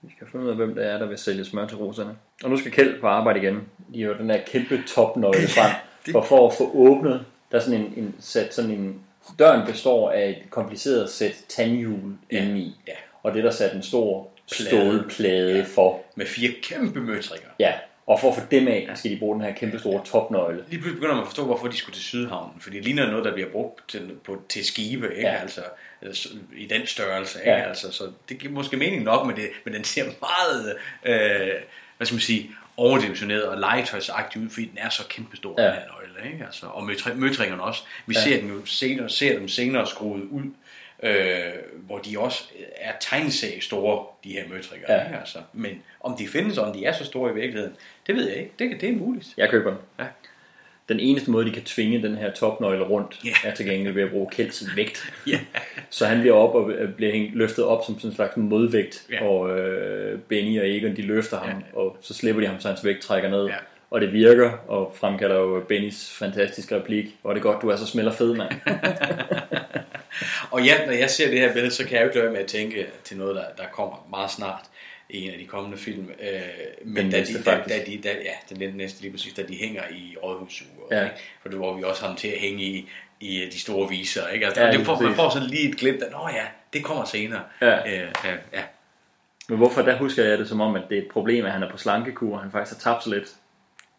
Vi skal finde ud af, hvem det er, der vil sælge smør til russerne. Og nu skal Kjeld på arbejde igen. De har jo den der kæmpe topnøgle frem, for, for at få åbnet. Der er sådan en, en sat, sådan en, døren består af et kompliceret sæt tandhjul ja. indeni.
Ja.
Og det er der sat en stor
Plade.
stålplade ja. for.
Med fire kæmpe møtrikker.
Ja, og for at få dem af, skal de bruge den her kæmpe store topnøgle.
Lige pludselig begynder man at forstå, hvorfor de skulle til Sydhavnen. For det ligner noget, der bliver brugt til, på, til skibe, ikke?
Ja.
Altså, altså, i den størrelse. Ikke?
Ja.
Altså, så det giver måske mening nok med det, men den ser meget, øh, hvad skal man sige, overdimensioneret og legetøjsagtig ud, fordi den er så kæmpestor,
Ja.
den her nøgle. Ikke? Altså, og møtri- møtringerne også. Vi
Ja.
ser dem jo senere, ser dem senere skruet ud, øh, hvor de også er tegneserie store, de her møtrikker.
Ja.
Ikke? Altså, men om de findes, og om de er så store i virkeligheden, det ved jeg ikke. Det, det er muligt.
Jeg køber den.
Ja.
Den eneste måde, de kan tvinge den her topnøgle rundt,
Ja.
er til gengæld ved at bruge Kjelds vægt.
Ja.
Så han bliver op og bliver hængt- løftet op som sådan en slags modvægt,
Ja.
og øh, Benny og Egon, de løfter ham, og så slipper de ham, så hans vægt trækker ned.
Ja.
Og det virker, og fremkalder jo Bennys fantastiske replik, hvor er det godt, du er så smelter fed, mand.
Og ja, når jeg ser det her billede, så kan jeg jo ikke lade med at tænke til noget, der, der kommer meget snart i en af de kommende film. Øh, men
Den
da
næste,
de, da, da de, da, ja, den næste lige præcis, da de hænger i rådhusuger,
Ja.
ikke? for det hvor vi også har dem til at hænge i, i de store viser. Ikke? Altså,
Ja,
ja, det får, man får sådan lige et glimt af, nå ja, det kommer senere.
Ja.
Øh, ja, ja.
Men hvorfor, der husker jeg det som om, at det er et problem, at han er på slankekur, og han faktisk har tabt sig lidt.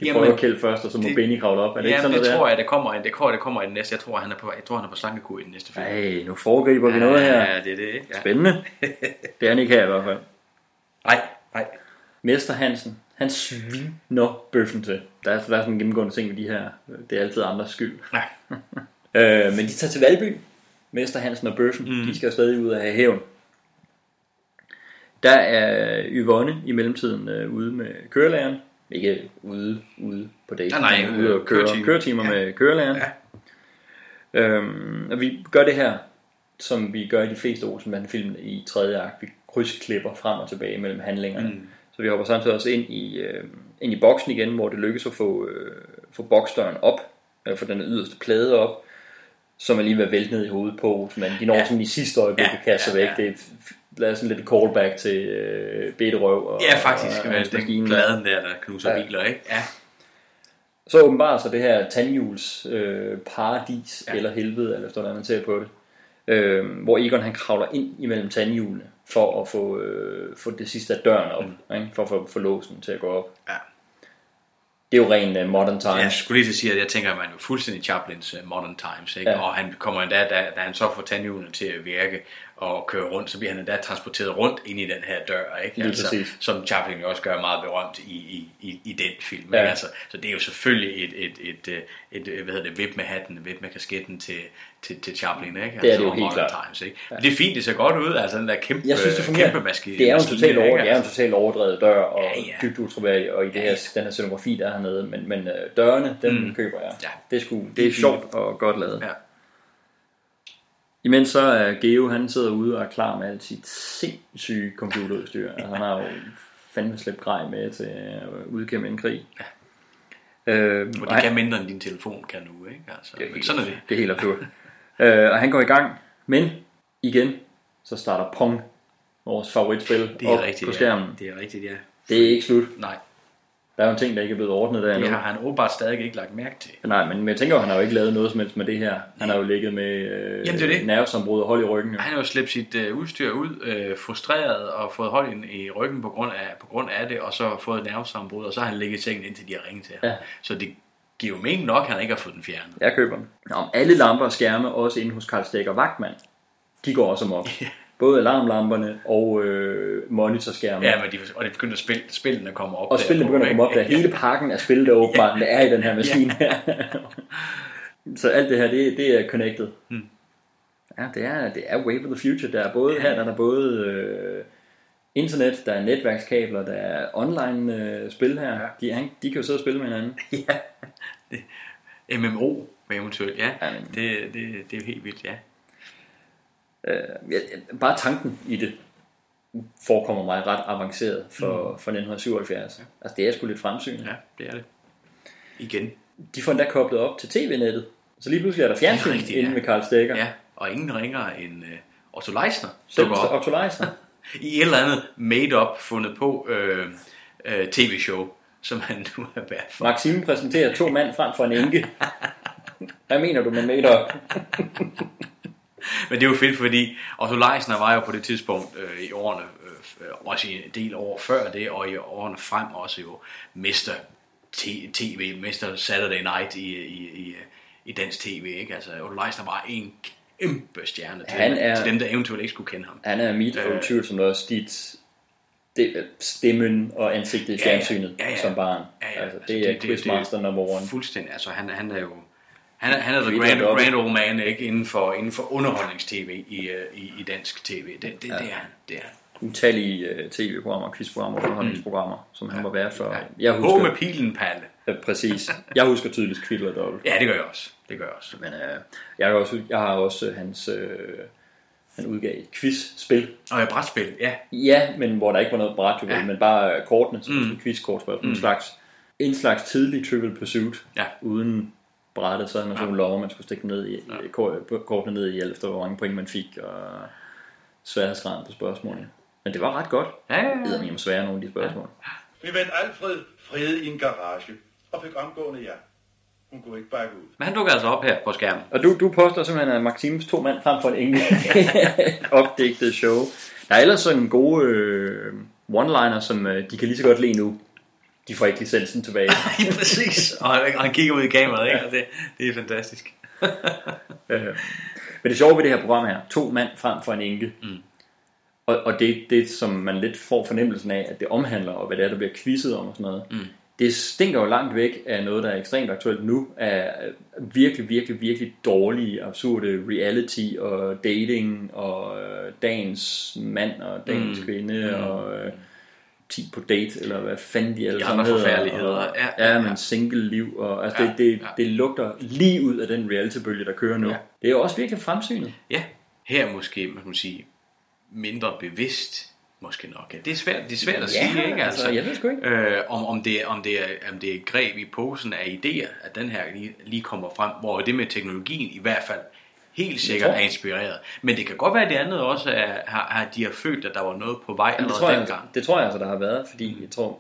De
Jamen,
prøver at kælde først, og så må
det-
Benny kravle op. Er det ikke
ja,
sådan
det
noget
tror jeg, det kommer, det kommer, det kommer i den næste. Jeg tror, han er på, jeg tror, han er på slankekur i den næste film.
Ej, nu foregriber vi noget her.
Ja, det er det. ikke? Ja.
Spændende. Det er han ikke her i hvert fald.
Nej, nej.
Mester Hansen, han sviner bøffen til. Der er, der er sådan en gennemgående ting med de her. Det er altid andres skyld.
Ja.
øh, men de tager til Valby. Mester Hansen og bøffen. Mm. De skal jo stadig ud af have hævn. Der er Yvonne i mellemtiden øh, ude med kørelæreren. Ikke ude, ude på date.
Nej, nej,
ude og køre,
køretimer.
køretimer
Ja.
med kørelæreren.
Ja.
Øhm, og vi gør det her, som vi gør i de fleste Olsenbanden-film i tredje akt. Vi krydsklipper frem og tilbage mellem handlingerne.
Mm.
Så vi hopper samtidig også ind i, øh, ind i boksen igen, hvor det lykkes at få, øh, få boksdøren op, eller få den yderste plade op, som er lige ved at vælte ned i hovedet på Olsenmanden. De når ja.
Ja.
sådan i sidste øjeblik
Ja,
at kaste sig
ja,
væk. Det er lavet sådan lidt callback til øh, Beterøv og,
Ja, faktisk.
og,
Og,
hans
den pladen der, der knuser
Ja.
ja. biler, ikke? Ja.
Så åbenbarer sig det her tandhjuls øh, paradis, ja.
Ja.
eller helvede, eller hvordan man ser på det. Øh, hvor Egon han kravler ind imellem tandhjulene, for at få, øh, få det sidste af døren op, mm. ikke? for at få, få låsen til at gå op.
Ja.
Det er jo ren uh, modern times.
Jeg skulle lige til at sige, at jeg tænker, at man er jo fuldstændig Chaplins uh, Modern Times, ikke?
Ja.
Og han kommer endda, da, da han så får tandhjulene til at virke, og kører rundt, så bliver han endda transporteret rundt ind i den her dør, ikke? Altså,
præcis.
som Chaplin jo også gør meget berømt i, i, i, i den film.
Ja.
Altså, så det er jo selvfølgelig et, et, et, et, et, et hvad hedder det, vip med hatten, vip med kasketten til, til, til Chaplin, ikke? Altså,
Det er det jo helt klart.
Times, ikke? Ja. Det er fint, det ser godt ud, altså den der kæmpe,
Jeg synes, det fungerer.
kæmpe maski,
det er jo en
maskine,
totalt over, det er en
Altså,
totalt overdrevet dør, og ja, ja. dybt utroværdig, og i det her, den her scenografi, der er hernede. Men, men øh, dørene, dem mm. køber jeg.
Ja.
Det er, sgu, det
Det
er sjovt og godt lavet.
Ja.
Imens så er Geo, han sidder ude og er klar med alt sit sindssyge computerudstyr. Altså, han har jo fandme slæbt grej med til at udkæmpe en krig. Ja. Øh,
og det kan mindre end din telefon kan nu, ikke? Altså,
Det er
men
helt,
sådan er det.
Det er helt absurd. øh, og han går i gang, men igen, så starter Pong, vores favoritspil,
Det er
op
rigtigt,
på
ja.
skærmen.
Det er rigtigt, ja.
Det er ikke slut.
Nej.
Der er jo en ting, der ikke er blevet ordnet der
Det
nu.
har han åbenbart stadig ikke lagt mærke til.
Nej, men jeg tænker jo, han har jo ikke lavet noget som helst med det her. Han har jo ligget med øh,
Jamen, det det.
nervesambrud og hold i ryggen. Jo.
Han har jo slæbt sit øh, udstyr ud, øh, frustreret og fået hold i, ryggen på grund, af, på grund af det, og så fået nervesambrud, og så har han ligget i sengen indtil de har ringet til ham.
Ja.
Så det giver jo mening nok, at han ikke har fået den fjernet.
Jeg køber den. Om alle lamper og skærme, også inde hos Karl Stegger Vagtmann, de går også amok. Både alarmlamperne og øh, monitorskærmen.
Ja, men de, og det begynder at spille, spillene kommer op
og
der
spillene begynder at komme op der. Hele pakken af spil, der åbenbart der er i den her maskine her. Så alt det her, det, det er connected.
Hmm.
Ja, det er, det er way of the future. Der er både, her der er der både øh, internet, der er netværkskabler, der er online øh, spil her. De, han, de kan jo sidde og spille med hinanden.
ja. Det, MMO eventuelt, ja.
ja men,
det, det, det er jo helt vildt, ja.
Øh, ja, bare tanken i det forekommer mig ret avanceret for, mm. for 1977. Ja. Altså det er sgu lidt fremsynet.
Ja, det er det. Igen.
De får endda koblet op til tv-nettet. Så lige pludselig er der fjernsyn
rigtigt,
inde
ja.
ved Karl Stegger.
Ja, og ingen ringer end uh, Otto Leisner.
Selveste Otto Leisner.
I et eller andet made-up fundet på øh, øh, tv-show, som han nu er vært for.
Maxime præsenterer to mand frem for en enke. Hvad mener du med made-up?
Men det er jo fedt, fordi Otto Leisner var jo på det tidspunkt øh, i årene, øh, også i en del år før det, og i årene frem også jo. T- TV, Mr. Saturday Night i, i, i, i dansk tv, ikke? Altså, Otto Leisner var en kæmpe stjerne til,
Han er-
til dem, der eventuelt ikke skulle kende ham.
Han er mit
Øh.
utvivlsomt også dit det, stemmen og ansigtet i
Ja, ja.
fjernsynet
Ja, ja.
som barn.
Ja, ja.
Altså, det er quizmaster number one.
Fuldstændig, altså han, han er jo han er, han er the grand, grand old man ikke? Inden, for, inden for underholdningstv i, øh, i, i dansk tv. Det, det, ja. det er han. Det er han.
Utallige uh, tv-programmer, quizprogrammer, underholdningsprogrammer, mm. som han var vært for. Ja. Jeg
På med pilen, Palle.
Ja, præcis. Jeg husker tydeligt og Dobbelt.
Ja, det gør jeg også. Det gør jeg også.
Men uh, jeg, har også, jeg har også hans... Uh, han udgav et quiz-spil.
Og et brætspil, ja.
Ja, men hvor der ikke var noget bræt, ja. men bare kortene, som
Mm.
mm. quiz-kortspil. Mm. En, slags, en slags tidlig Trivial Pursuit,
ja.
uden brættet, så havde man sådan nogle lommer, man skulle stikke ned i, ja. kortene ned i, alt efter hvor mange point man fik, og sværhedsgraden på spørgsmålene. Men det var ret godt.
Ja, ja, ja.
Det svære nogle af de spørgsmål.
Min ven Alfred friede i en garage og fik omgående ja. Hun kunne ikke bakke ud.
Men han dukker altså op her på skærmen.
Og du, du påstår simpelthen, at Maxims to mand frem for en enkelt opdigtet show. Der er ellers sådan gode øh, one-liner, som øh, de kan lige så godt lide nu. De får ikke licensen tilbage.
Nej, præcis. Og han, og han kigger ud i kameraet, ikke? Og det, det er fantastisk.
Øh, Men det sjove ved det her program her, to mand frem for en enke.
Mm.
Og, og det, det, som man lidt får fornemmelsen af, at det omhandler, og hvad det er, der bliver quizzet om og sådan noget.
Mm.
Det stinker jo langt væk af noget, der er ekstremt aktuelt nu, af virkelig, virkelig, virkelig dårlige, absurde reality og dating og øh, dagens mand og dagens
Mm.
kvinde
Mm.
og øh, 10 på date, eller hvad fanden de alle sammen hedder. Og,
ja,
ja,
ja,
men single liv. Og, altså
Ja,
det, det,
ja.
det lugter lige ud af den reality-bølge, der kører nu.
Ja.
Det er jo også virkelig fremsynet.
Ja, her måske, man kan sige, mindre bevidst, måske nok. Ja, det er svært, det er svært at
Ja,
sige, ikke?
altså, jeg ved sgu ikke.
Øh, om, om, det, om, det er, om det er greb i posen af idéer, at den her lige, lige kommer frem, hvor det med teknologien i hvert fald helt sikkert er inspireret. Men det kan godt være, at det andet også er, har, har de har følt, at der var noget på vej allerede dengang.
altså, det tror jeg altså, der har været, fordi jeg tror,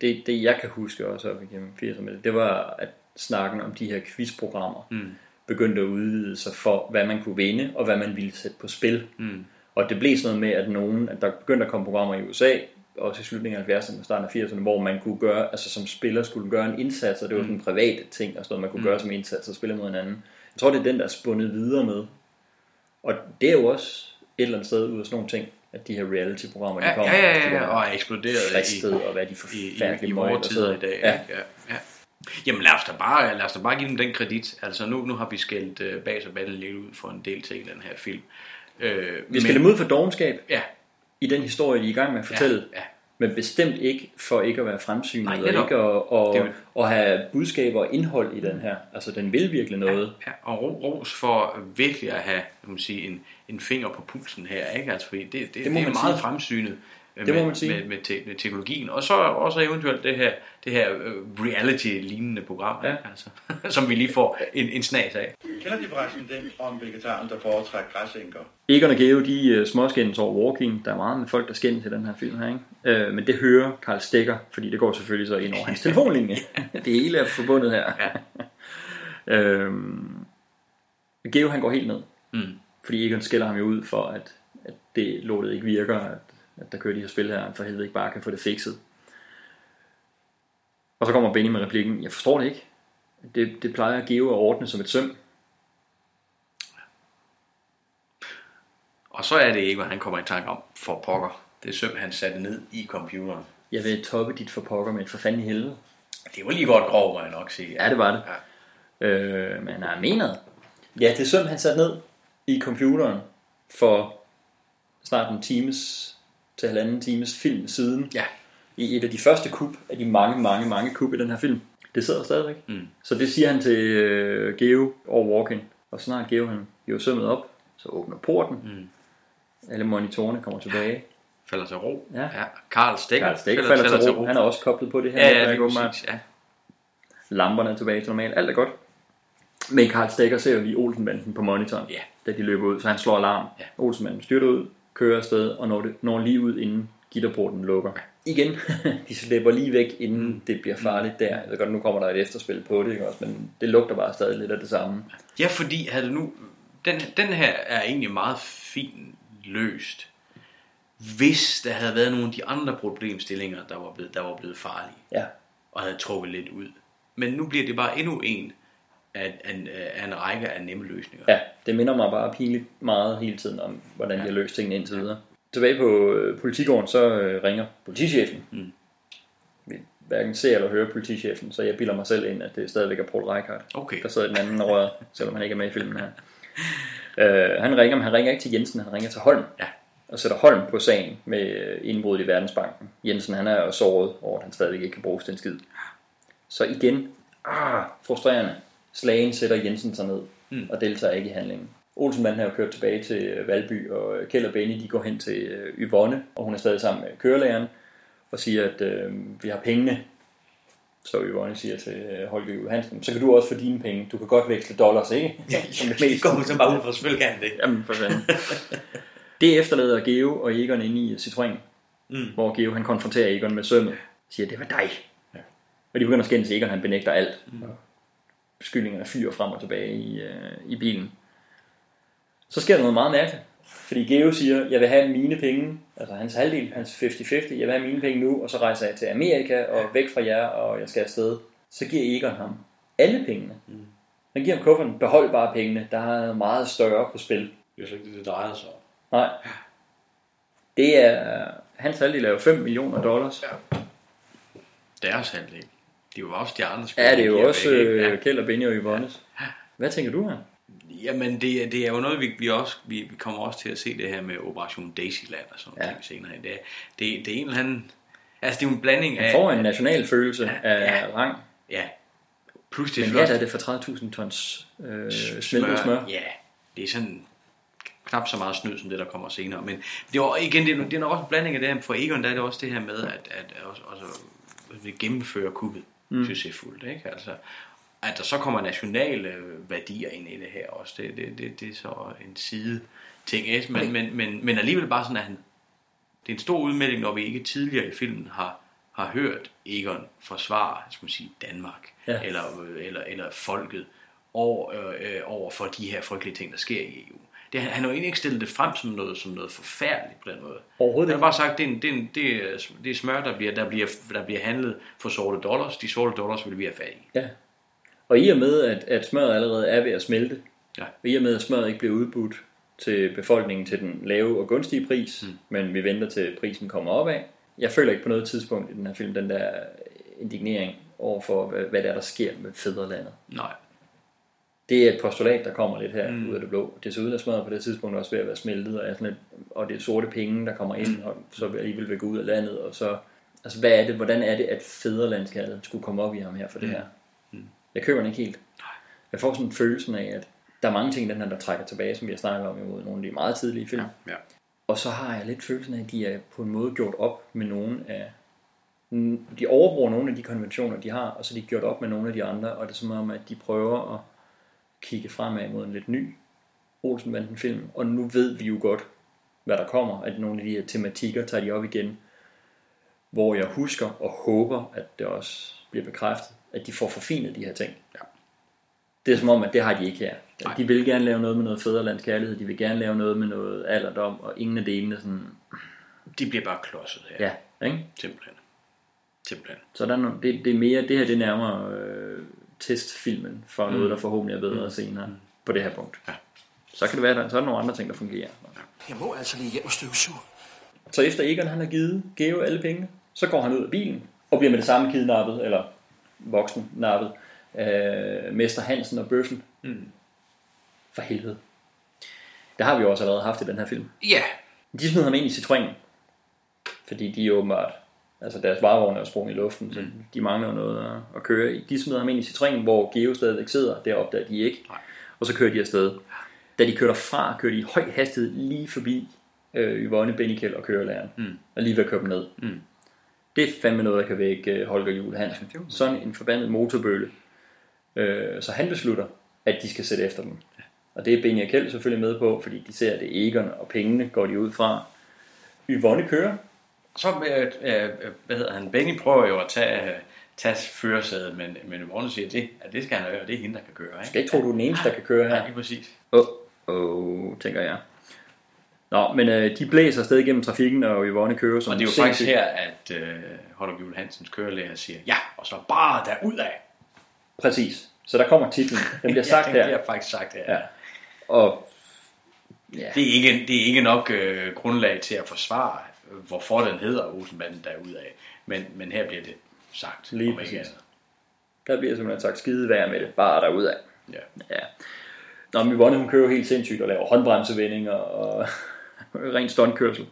det, det jeg kan huske også op igennem 80'erne, det var, at snakken om de her quizprogrammer
Mm.
begyndte at udvide sig for, hvad man kunne vinde, og hvad man ville sætte på spil.
Mm.
Og det blev sådan noget med, at nogen, at der begyndte at komme programmer i USA, også i slutningen af 70'erne og starten af 80'erne, hvor man kunne gøre, altså som spiller skulle gøre en indsats, og det var sådan en privat ting, og sådan noget, man kunne
Mm.
gøre som indsats og spille mod hinanden. Jeg tror, det er den, der er spundet videre med. Og det er jo også eller andet sted ud af sådan nogle ting, at de her reality-programmer, de
Ja,
kommer.
ja, ja, ja,
der
og er eksploderet i-
og hvad de
i, i,
forfærdelige
i vores tider i
sidder.
dag.
Ja.
Ja. Ja, ja. Jamen lad os da bare, lad os da bare give dem den kredit. Altså nu, nu har vi skældt uh, Bas og Battle lidt ud for en del ting i den her film. Øh,
Vi skal dem ud for dogenskab
Ja.
i den historie, de er i gang med at fortælle.
Ja, ja.
Men bestemt ikke for ikke at være fremsynet,
Nej,
og ikke at, og,
Det
at have budskaber og indhold i den her. Altså, den vil virkelig noget.
Ja, og ro, ros for virkelig at have man sige, en, en finger på pulsen her. Ikke? Altså, fordi det, det, det,
Det må
er meget
sige.
fremsynet øh,
Det må
med,
man sige.
med, med, te, med teknologien. Og så også eventuelt det her, det her øh, reality-lignende program, ja. altså, som vi lige får en, en snas af.
Kender de forresten den om vegetaren, der foretrækker græsænker?
Egon og Geo, de uh, småskændes over walking. Der er meget med folk, der skændes i den her film her, ikke? Uh, men det hører Karl Stikker, fordi det går selvfølgelig så ind over hans telefonlinje. det hele er forbundet her. Ja. uh, Geo, han går helt ned.
Mm.
Fordi Egon skælder ham jo ud for, at, at det lortet ikke virker, at, at der kører de her spil her, for helvede ikke bare kan få det fikset. Og så kommer Benny med replikken, jeg forstår det ikke. Det, det plejer at ordne som et søm.
Og så er det ikke, hvad han kommer i tanke om for pokker. Det er søm, han satte ned i computeren.
Jeg vil toppe dit for pokker med et for fanden i helvede.
Det var lige godt grov, må jeg nok sige.
Ja, det var det. Ja. Øh, men han mener Ja, det er søm, han satte ned i computeren for snart en times til halvanden times film siden.
Ja.
I et af de første kub af de mange, mange, mange kub i den her film. Det sidder stadigvæk.
Mm.
Så det siger han til øh, Geo og Walking. Og snart Geo han hiver sømmet op, så åbner porten.
Mm.
Alle monitorerne kommer tilbage.
Falder til ro.
Ja.
ja. Karl Stikker,
Karl Stikker falder, falder til ro. Han er også koblet på det her.
Ja, ja,
åbenbart.
præcis, ja.
Lamperne er tilbage til normalt. Alt er godt. Men Karl Stikker ser jo lige Olsenbanden på monitoren,
ja.
da de løber ud, så han slår alarm. Ja. Olsenbanden styrter ud, kører afsted og når, det, når lige ud, inden gitterporten lukker. Igen, de slipper lige væk, inden det bliver farligt der. Jeg ved godt, nu kommer der et efterspil på det, ikke også? men det lugter bare stadig lidt af det samme.
Ja, fordi havde det nu... Den, den her er egentlig meget fint løst, hvis der havde været nogle af de andre problemstillinger, der var blevet, der var blevet farlige,
Ja.
og havde trukket lidt ud. Men nu bliver det bare endnu en af, af, af en række af nemme løsninger.
Ja, det minder mig bare pinligt meget hele tiden om, hvordan de har løst tingene indtil videre. Tilbage på øh, politigården, så øh, ringer politichefen.
Mm.
Vi hverken ser eller hører politichefen, så jeg bilder mig selv ind, at det stadigvæk er Paul Reichhardt,
Okay.
der sidder i den anden røret, selvom han ikke er med i filmen her. Øh, han ringer, men han ringer ikke til Jensen, han ringer til Holm.
Ja.
Og sætter Holm på sagen med øh, indbruddet i Verdensbanken. Jensen, han er jo såret over, at han stadigvæk ikke kan bruges til en skid. Så igen, ah, frustrerende. Slagen sætter Jensen sig ned
Mm.
og deltager ikke i handlingen. Olsenmanden har jo kørt tilbage til øh, Valby, og øh, Kjeld og Benny de går hen til øh, Yvonne, og hun er stadig sammen med kørelæreren, og siger, at øh, vi har pengene. Så Yvonne siger til Holger Johansen, så kan du også få dine penge. Du kan godt veksle dollars, ikke? Som det mest.
går så bare ud fra, selvfølgelig kan det.
Jamen, for fanden. det efterlader Geo og Egon inde i Citroën,
Mm.
hvor Geo han konfronterer Egon med sømmet. Siger, det var dig.
Ja.
Og de begynder at skændes. Egon han benægter alt.
Mm.
Beskyldningerne fyrer frem og tilbage i, øh, i bilen. Så sker der noget meget mærkeligt. Fordi Geo siger, jeg vil have mine penge, altså hans halvdel, hans 50-50, jeg vil have mine penge nu, og så rejser jeg til Amerika og væk fra jer, og jeg skal afsted. Så giver Egon ham alle pengene. Mm. Han giver ham kufferten, behold bare pengene, der er meget større på spil.
Det er så ikke det, det drejer sig om.
Nej. Det er, hans halvdel er jo 5 millioner dollars. Ja,
Deres halvdel. Det var også de andre
ja det er jo også
væk, ikke?
øh,
Ja.
Kjeld og Benny og Yvonnes. Hvad tænker du her?
Jamen, det, det er jo noget, vi, vi også, vi, vi kommer også til at se det her med Operation Daisyland og sådan
Ja.
ja. senere. Det er, det, det er en eller anden... Altså, det er jo en blanding af...
Han får en national følelse af
ja.
rang.
Ja. Plus det
Men der er det for 30.000 tons øh, smeltet smør.
Ja, det er sådan knap så meget snyd som det, der kommer senere. Men det var igen, det er, det er nok også en blanding af det her. For Egon, der er det også det her med, at, at også, også at gennemføre kuppet
mm.
succesfuldt. Ikke? Altså, at der så kommer nationale værdier ind i det her også, det, det, det, det er så en side ting. Ikke? Men, men, men, men alligevel bare sådan, at han, det er en stor udmelding, når vi ikke tidligere i filmen har, har hørt Egon forsvare skal man sige, Danmark
Ja.
eller, eller, eller folket over, øh, øh, over for de her frygtelige ting, der sker i EU. Det, han han har jo egentlig ikke stillet det frem som noget, som noget forfærdeligt på den måde.
Overhovedet
Han har bare sagt, det er, en, det, er en, det, er, det er smør, der bliver, der, bliver, der bliver handlet for sorte dollars. De sorte dollars vil vi have fat i.
Ja. Og i og med, at, at smøret allerede er ved at smelte,
Ja.
og i og med, at smøret ikke bliver udbudt til befolkningen til den lave og gunstige pris, mm. men vi venter til prisen kommer op af. Jeg føler ikke på noget tidspunkt i den her film den der indignering over for, hvad, det er, der sker med fædrelandet.
Nej.
Det er et postulat, der kommer lidt her mm. ud af det blå. Desuden er smadret på det tidspunkt også ved at være smeltet, og, er sådan et, og det er sorte penge, der kommer ind, og så alligevel vil gå ud af landet, og så, altså hvad er det, hvordan er det, at fædrelandskaldet skulle komme op i ham her for det
Mm.
her? Jeg køber den ikke helt. Jeg får sådan en følelse af, at der er mange ting i den her, der trækker tilbage, som vi har snakket om imod nogle af de meget tidlige film.
Ja.
Og så har jeg lidt følelsen af, at de er på en måde gjort op med nogle af... De overbruger nogle af de konventioner, de har, og så er de gjort op med nogle af de andre, og det er som om, at de prøver at kigge fremad mod en lidt ny Olsenbanden film, og nu ved vi jo godt, hvad der kommer, at nogle af de her tematikker tager de op igen, hvor jeg husker og håber, at det også bliver bekræftet, at de får forfinet de her ting.
Ja.
Det er som om, at det har de ikke her. Nej. De vil gerne lave noget med noget fædrelandskærlighed, de vil gerne lave noget med noget alderdom, og ingen af delene sådan...
De bliver bare klodset her.
Ja, ikke?
Simpelthen. Simpelthen.
Så der er nogle, det, det er mere, det her det er nærmere øh, testfilmen for
Mm.
noget, der forhåbentlig er bedre
Mm.
senere på det her punkt. Ja. Så kan det være, der, så er der nogle andre ting, der fungerer.
Jeg må altså lige hjem og støvsuge.
Så efter Egon han har givet Geo alle pengene, så går han ud af bilen og bliver med det samme kidnappet, eller voksen nappet, af Mester Hansen og Bøffen.
Mm.
For helvede. Det har vi jo også allerede haft i den her film.
Ja.
De smider ham ind i Citroën, fordi de er åbenbart, altså deres varevogn er sprunget i luften, så
Mm.
de mangler noget at, at køre i. De smider ham ind i Citroën, hvor Geo stadigvæk sidder, det opdager de ikke,
Nej.
og så kører de afsted. Da de kører derfra, kører de i høj hastighed lige forbi øh, Yvonne Bennikel og kørelæreren,
Mm.
og lige ved at køre dem ned.
Mm.
Det er fandme noget, der kan vække øh, Holger Juhl Hansen. Sådan en forbandet motorbølle. Øh, så han beslutter, at de skal sætte efter dem. Og det er Benny og Kjeld selvfølgelig med på, fordi de ser, at det er Egon, og pengene går de ud fra. Yvonne kører.
Så, øh, øh, hvad hedder han, Benny prøver jo at tage, øh, tage førersædet, men, men Yvonne siger, det, at det skal han gøre, og det er hende, der kan køre. Ikke?
Skal ikke tro, du er den eneste, der kan køre her.
Ja, lige præcis.
Åh, oh, oh, tænker jeg. Nå, men øh, de blæser afsted igennem trafikken, og Yvonne kører som
Og det er jo
sindssygt.
faktisk her, at øh, Holger Juhl Hansens kørelærer siger, ja, og så bare derudad.
Præcis. Så der kommer titlen. Den bliver sagt
ja,
her.
den bliver faktisk sagt her.
Ja. Og ja.
Det, er ikke, det er ikke nok øh, grundlag til at forsvare, hvorfor den hedder Olsenbanden derudad. Men, men her bliver det sagt.
Lige
ikke
præcis.
andet.
Der bliver simpelthen sagt skide værd med det, bare derudad.
Ja.
ja. Nå, men Yvonne, hun kører helt sindssygt og laver håndbremsevendinger og ren stuntkørsel.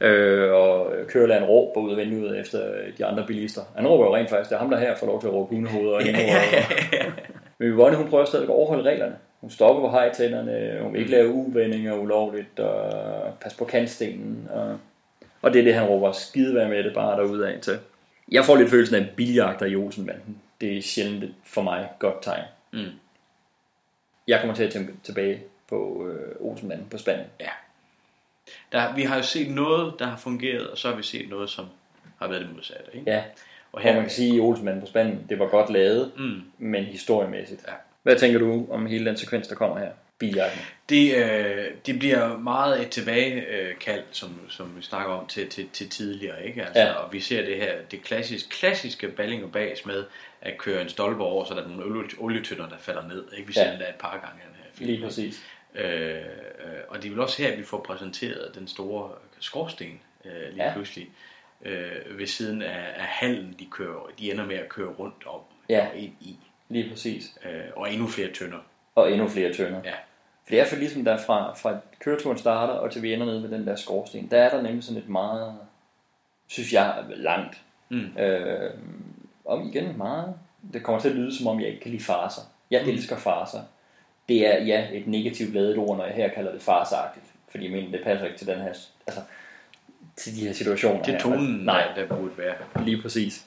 Øh, og kørelæreren råber ud af vinduet efter de andre bilister. Han råber jo rent faktisk, det er ham der her får lov til at råbe hundehoveder. og
Ja,
hængehoveder. Men Yvonne, hun prøver stadig at overholde reglerne. Hun stopper på hejtænderne, hun vil ikke lave uvendinger ulovligt, og passe på kantstenen. Og, og det er det, han råber skide være med det bare derudad til. Jeg får lidt følelsen af biljagter i Olsenbanden. Det er sjældent for mig godt tegn.
Mm.
Jeg kommer til at tænke tilbage på øh, Olsenbanden på spanden.
Ja. Der, vi har jo set noget, der har fungeret, og så har vi set noget, som har været det modsatte. Ikke?
Ja,
Og
og
her,
her... man kan sige, at Olsenmanden på spanden, det var godt lavet,
Mm.
men historiemæssigt.
Ja.
Hvad tænker du om hele den sekvens, der kommer her? Biljagten.
Det, øh, det bliver meget et tilbagekald, som, som vi snakker om, til, til, til tidligere. Ikke? Altså,
Ja.
Og vi ser det her, det klassisk, klassiske balling og bas med at køre en stolpe over, så der er nogle olie, olietønder, der falder ned. Ikke? Vi ser
Ja.
det der et par gange den her film.
Lige præcis.
Øh, øh, og det er vel også her, at vi får præsenteret den store skorsten øh, lige
Ja.
pludselig. Øh, ved siden af, af hallen, de, kører, de ender med at køre rundt om
Ja.
og ind i.
Lige præcis.
Øh, og endnu flere tønder.
Og endnu flere tønder.
Ja.
For det er for ligesom der fra, fra køreturen starter, og til vi ender nede ved den der skorsten, der er der nemlig sådan et meget, synes jeg, langt.
Mm.
Øh, og igen meget, det kommer til at lyde som om, jeg ikke kan lide farser. Jeg
Mm.
elsker farser. Det er, ja, et negativt ladet ord, når jeg her kalder det farsagtigt. Fordi jeg mener, det passer ikke til den her, altså, til de her situationer.
Det er
her.
tonen,
Nej,
der burde være.
Lige præcis.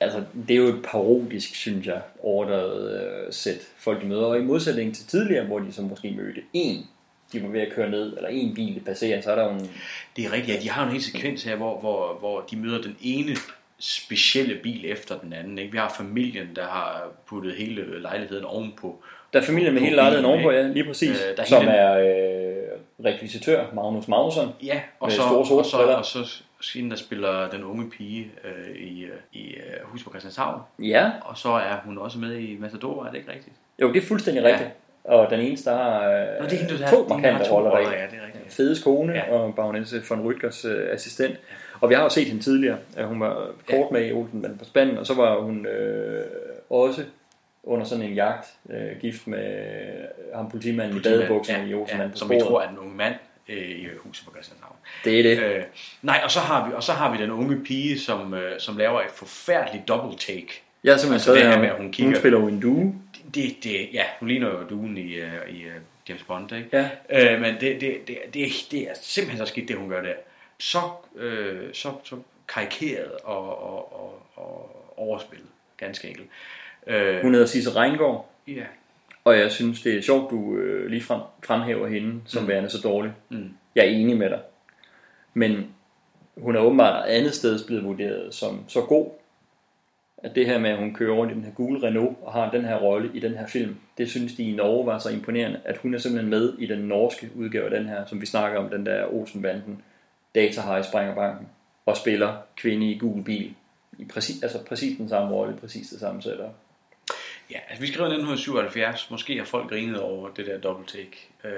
Altså, det er jo et parodisk, synes jeg, overdrevet øh, sæt folk de møder. Og i modsætning til tidligere, hvor de så måske mødte en, de var ved at køre ned, eller en bil, passerer, så er der jo en...
Det er rigtigt, ja. De har en hel sekvens her, hvor, hvor, hvor de møder den ene specielle bil efter den anden. Ikke? Vi har familien, der har puttet hele lejligheden ovenpå.
Der er familien med hele lejligheden ovenpå, ja, lige præcis.
Øh, der er
som er øh, rekvisitør, Magnus Magnusson.
Ja, og
med
så,
store
og så, og så hende, der spiller den unge pige øh, i, øh, i øh, Hus på Christianshavn.
Ja.
Og så er hun også med i Matador, er det ikke rigtigt?
Jo, det er fuldstændig rigtigt. Og den eneste, der har øh,
Nå, det er hende, der
to
hende, der har
markante
to
roller
roller, ja, det er rigtigt.
Fedes kone ja. og baronesse von Rütgers øh, assistent. Og vi har jo set hende tidligere. at Hun var kort med i Olsenbanden på spanden, og så var hun øh, også under sådan en jagt, øh, gift med øh, ham politimanden i badebukserne i Olsenbanden på
som vi tror er en ung mand øh, i huset på Christianshavn.
Det er det.
Øh, nej, og så har vi og så har vi den unge pige, som øh, som laver et forfærdeligt double take.
Har simpelthen
altså det her med, at hun kigger.
hun spiller jo en due.
Det, det, ja, hun ligner jo duen i, uh, i uh, James Bond, ikke?
Ja.
Øh, men det, det, det, det, det er simpelthen så skidt, det hun gør der. Så, øh, så, så karikeret og, og, og, og overspillet, ganske enkelt. Øh,
Hun hedder Sisse Reingård.
Ja.
Og jeg synes, det er sjovt, du øh, lige frem, fremhæver hende som
Mm.
værende så dårlig.
Mm.
Jeg er enig med dig. Men hun er åbenbart andet sted blevet vurderet som så god, at det her med, at hun kører rundt i den her gule Renault og har den her rolle i den her film, det synes de i Norge var så imponerende, at hun er simpelthen med i den norske udgave af den her, som vi snakker om, den der Olsenbanden, Data High Springer Banken, og spiller kvinde i gul bil. I præcis, altså præcis den samme rolle, præcis det samme setup.
Ja, altså vi skriver 1977. Måske har folk grinet over det der double take. Øh,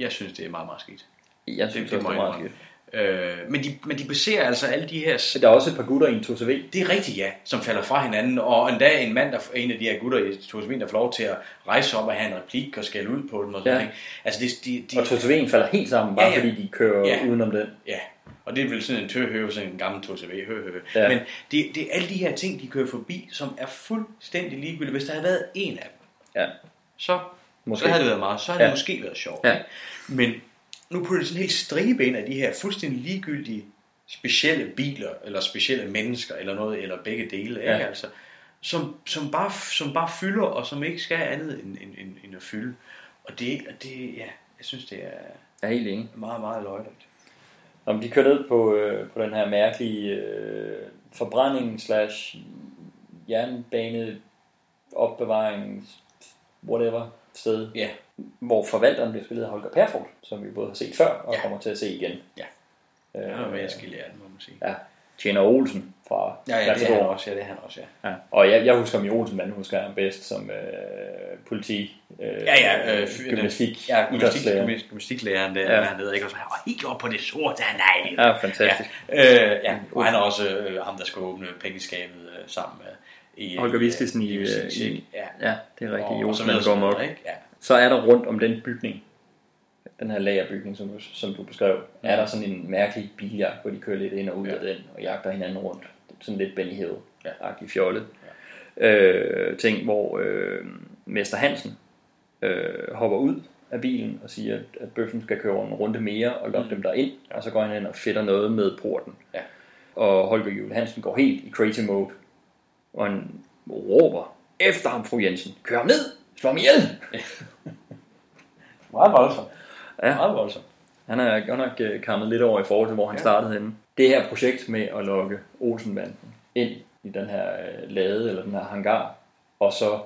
jeg synes, det er meget, meget skidt.
Jeg synes
må
det er
jeg
meget
indrømme. Øh, men, de, men de baserer altså alle de her...
Der er også et par gutter i en 2CV.
Det er rigtigt, ja, som falder fra hinanden. Og endda en mand, der, en af de her gutter i 2CV, der får lov til at rejse op og have en replik og skælde ud på dem og sådan
Ja.
noget. Altså, det, de, de,
Og 2CV'en falder helt sammen, bare
Ja, ja.
fordi de kører
Ja.
udenom den.
Ja, og det er vel sådan en tøhøve, sådan en gammel 2CV, hø, hø.
Ja.
Men det, det er alle de her ting, de kører forbi, som er fuldstændig ligegyldige. Hvis der havde været en af dem,
ja.
så,
Måske.
så havde det været meget. Så havde
Ja.
det måske været sjovt.
Ja.
ikke? Men nu putter sådan en helt stribe ind af de her fuldstændig ligegyldige specielle biler, eller specielle mennesker, eller noget, eller begge dele,
Ja.
ikke? Altså, som, som, bare, som bare fylder, og som ikke skal andet end, end, end, end at fylde. Og det, og det, ja, jeg synes, det er
Jeg er helt enig.
meget, meget løjligt.
Om de kører ned på, øh, på den her mærkelige øh, forbrænding slash jernbane opbevaring whatever sted,
ja.
hvor forvalteren bliver spillet af Holger Perfort, som vi både har set før og
Ja.
kommer til at se igen.
Ja.
Øh,
Det er mere skille af den, må man sige.
Ja. Tjener Olsen fra
Ja, ja, det er han også, ja, det er han også, ja.
Ja. Og jeg, jeg husker ham i Olsen, men husker ham bedst som øh, politi, øh,
Ja, ja, øh,
gymnastik,
ja, gymnastik, gymnastiklæreren der,
Ja.
ja. hernede, ikke? Og så han var helt oppe på det sorte, nej.
Ja, fantastisk.
Ja, øh, ja. og han er også øh, ham, der skal åbne pengeskabet øh, sammen med i,
Holger Vistisen i,
i,
øh, i,
ja.
ja, det er rigtigt,
Og-
i
og så
Olsen,
videre,
man
så
går mok.
Ja.
Så er der rundt om den bygning, den her lagerbygning, som du, som du beskrev, er der sådan en mærkelig biljagt, hvor de kører lidt ind og ud ja. af den, og jagter hinanden rundt. Sådan lidt Benny Hill-agtig fjollet. Øh, ting, hvor øh, Mester Hansen øh, hopper ud af bilen og siger, at, at bøffen skal køre en runde mere og lokke mm. dem derind, og så går han hen og fedter noget med porten.
Ja.
Og Holger Juhl Hansen går helt i crazy mode, og han råber efter ham, fru Jensen, kør ham ned, slå ham ihjel!
Meget voldsomt.
Ja.
Meget voldsomt.
Han er godt nok øh, kommet lidt over i forhold til, hvor han
Ja.
startede henne. Det her projekt med at lokke Olsenbanden ind i den her øh, lade, eller den her hangar, og så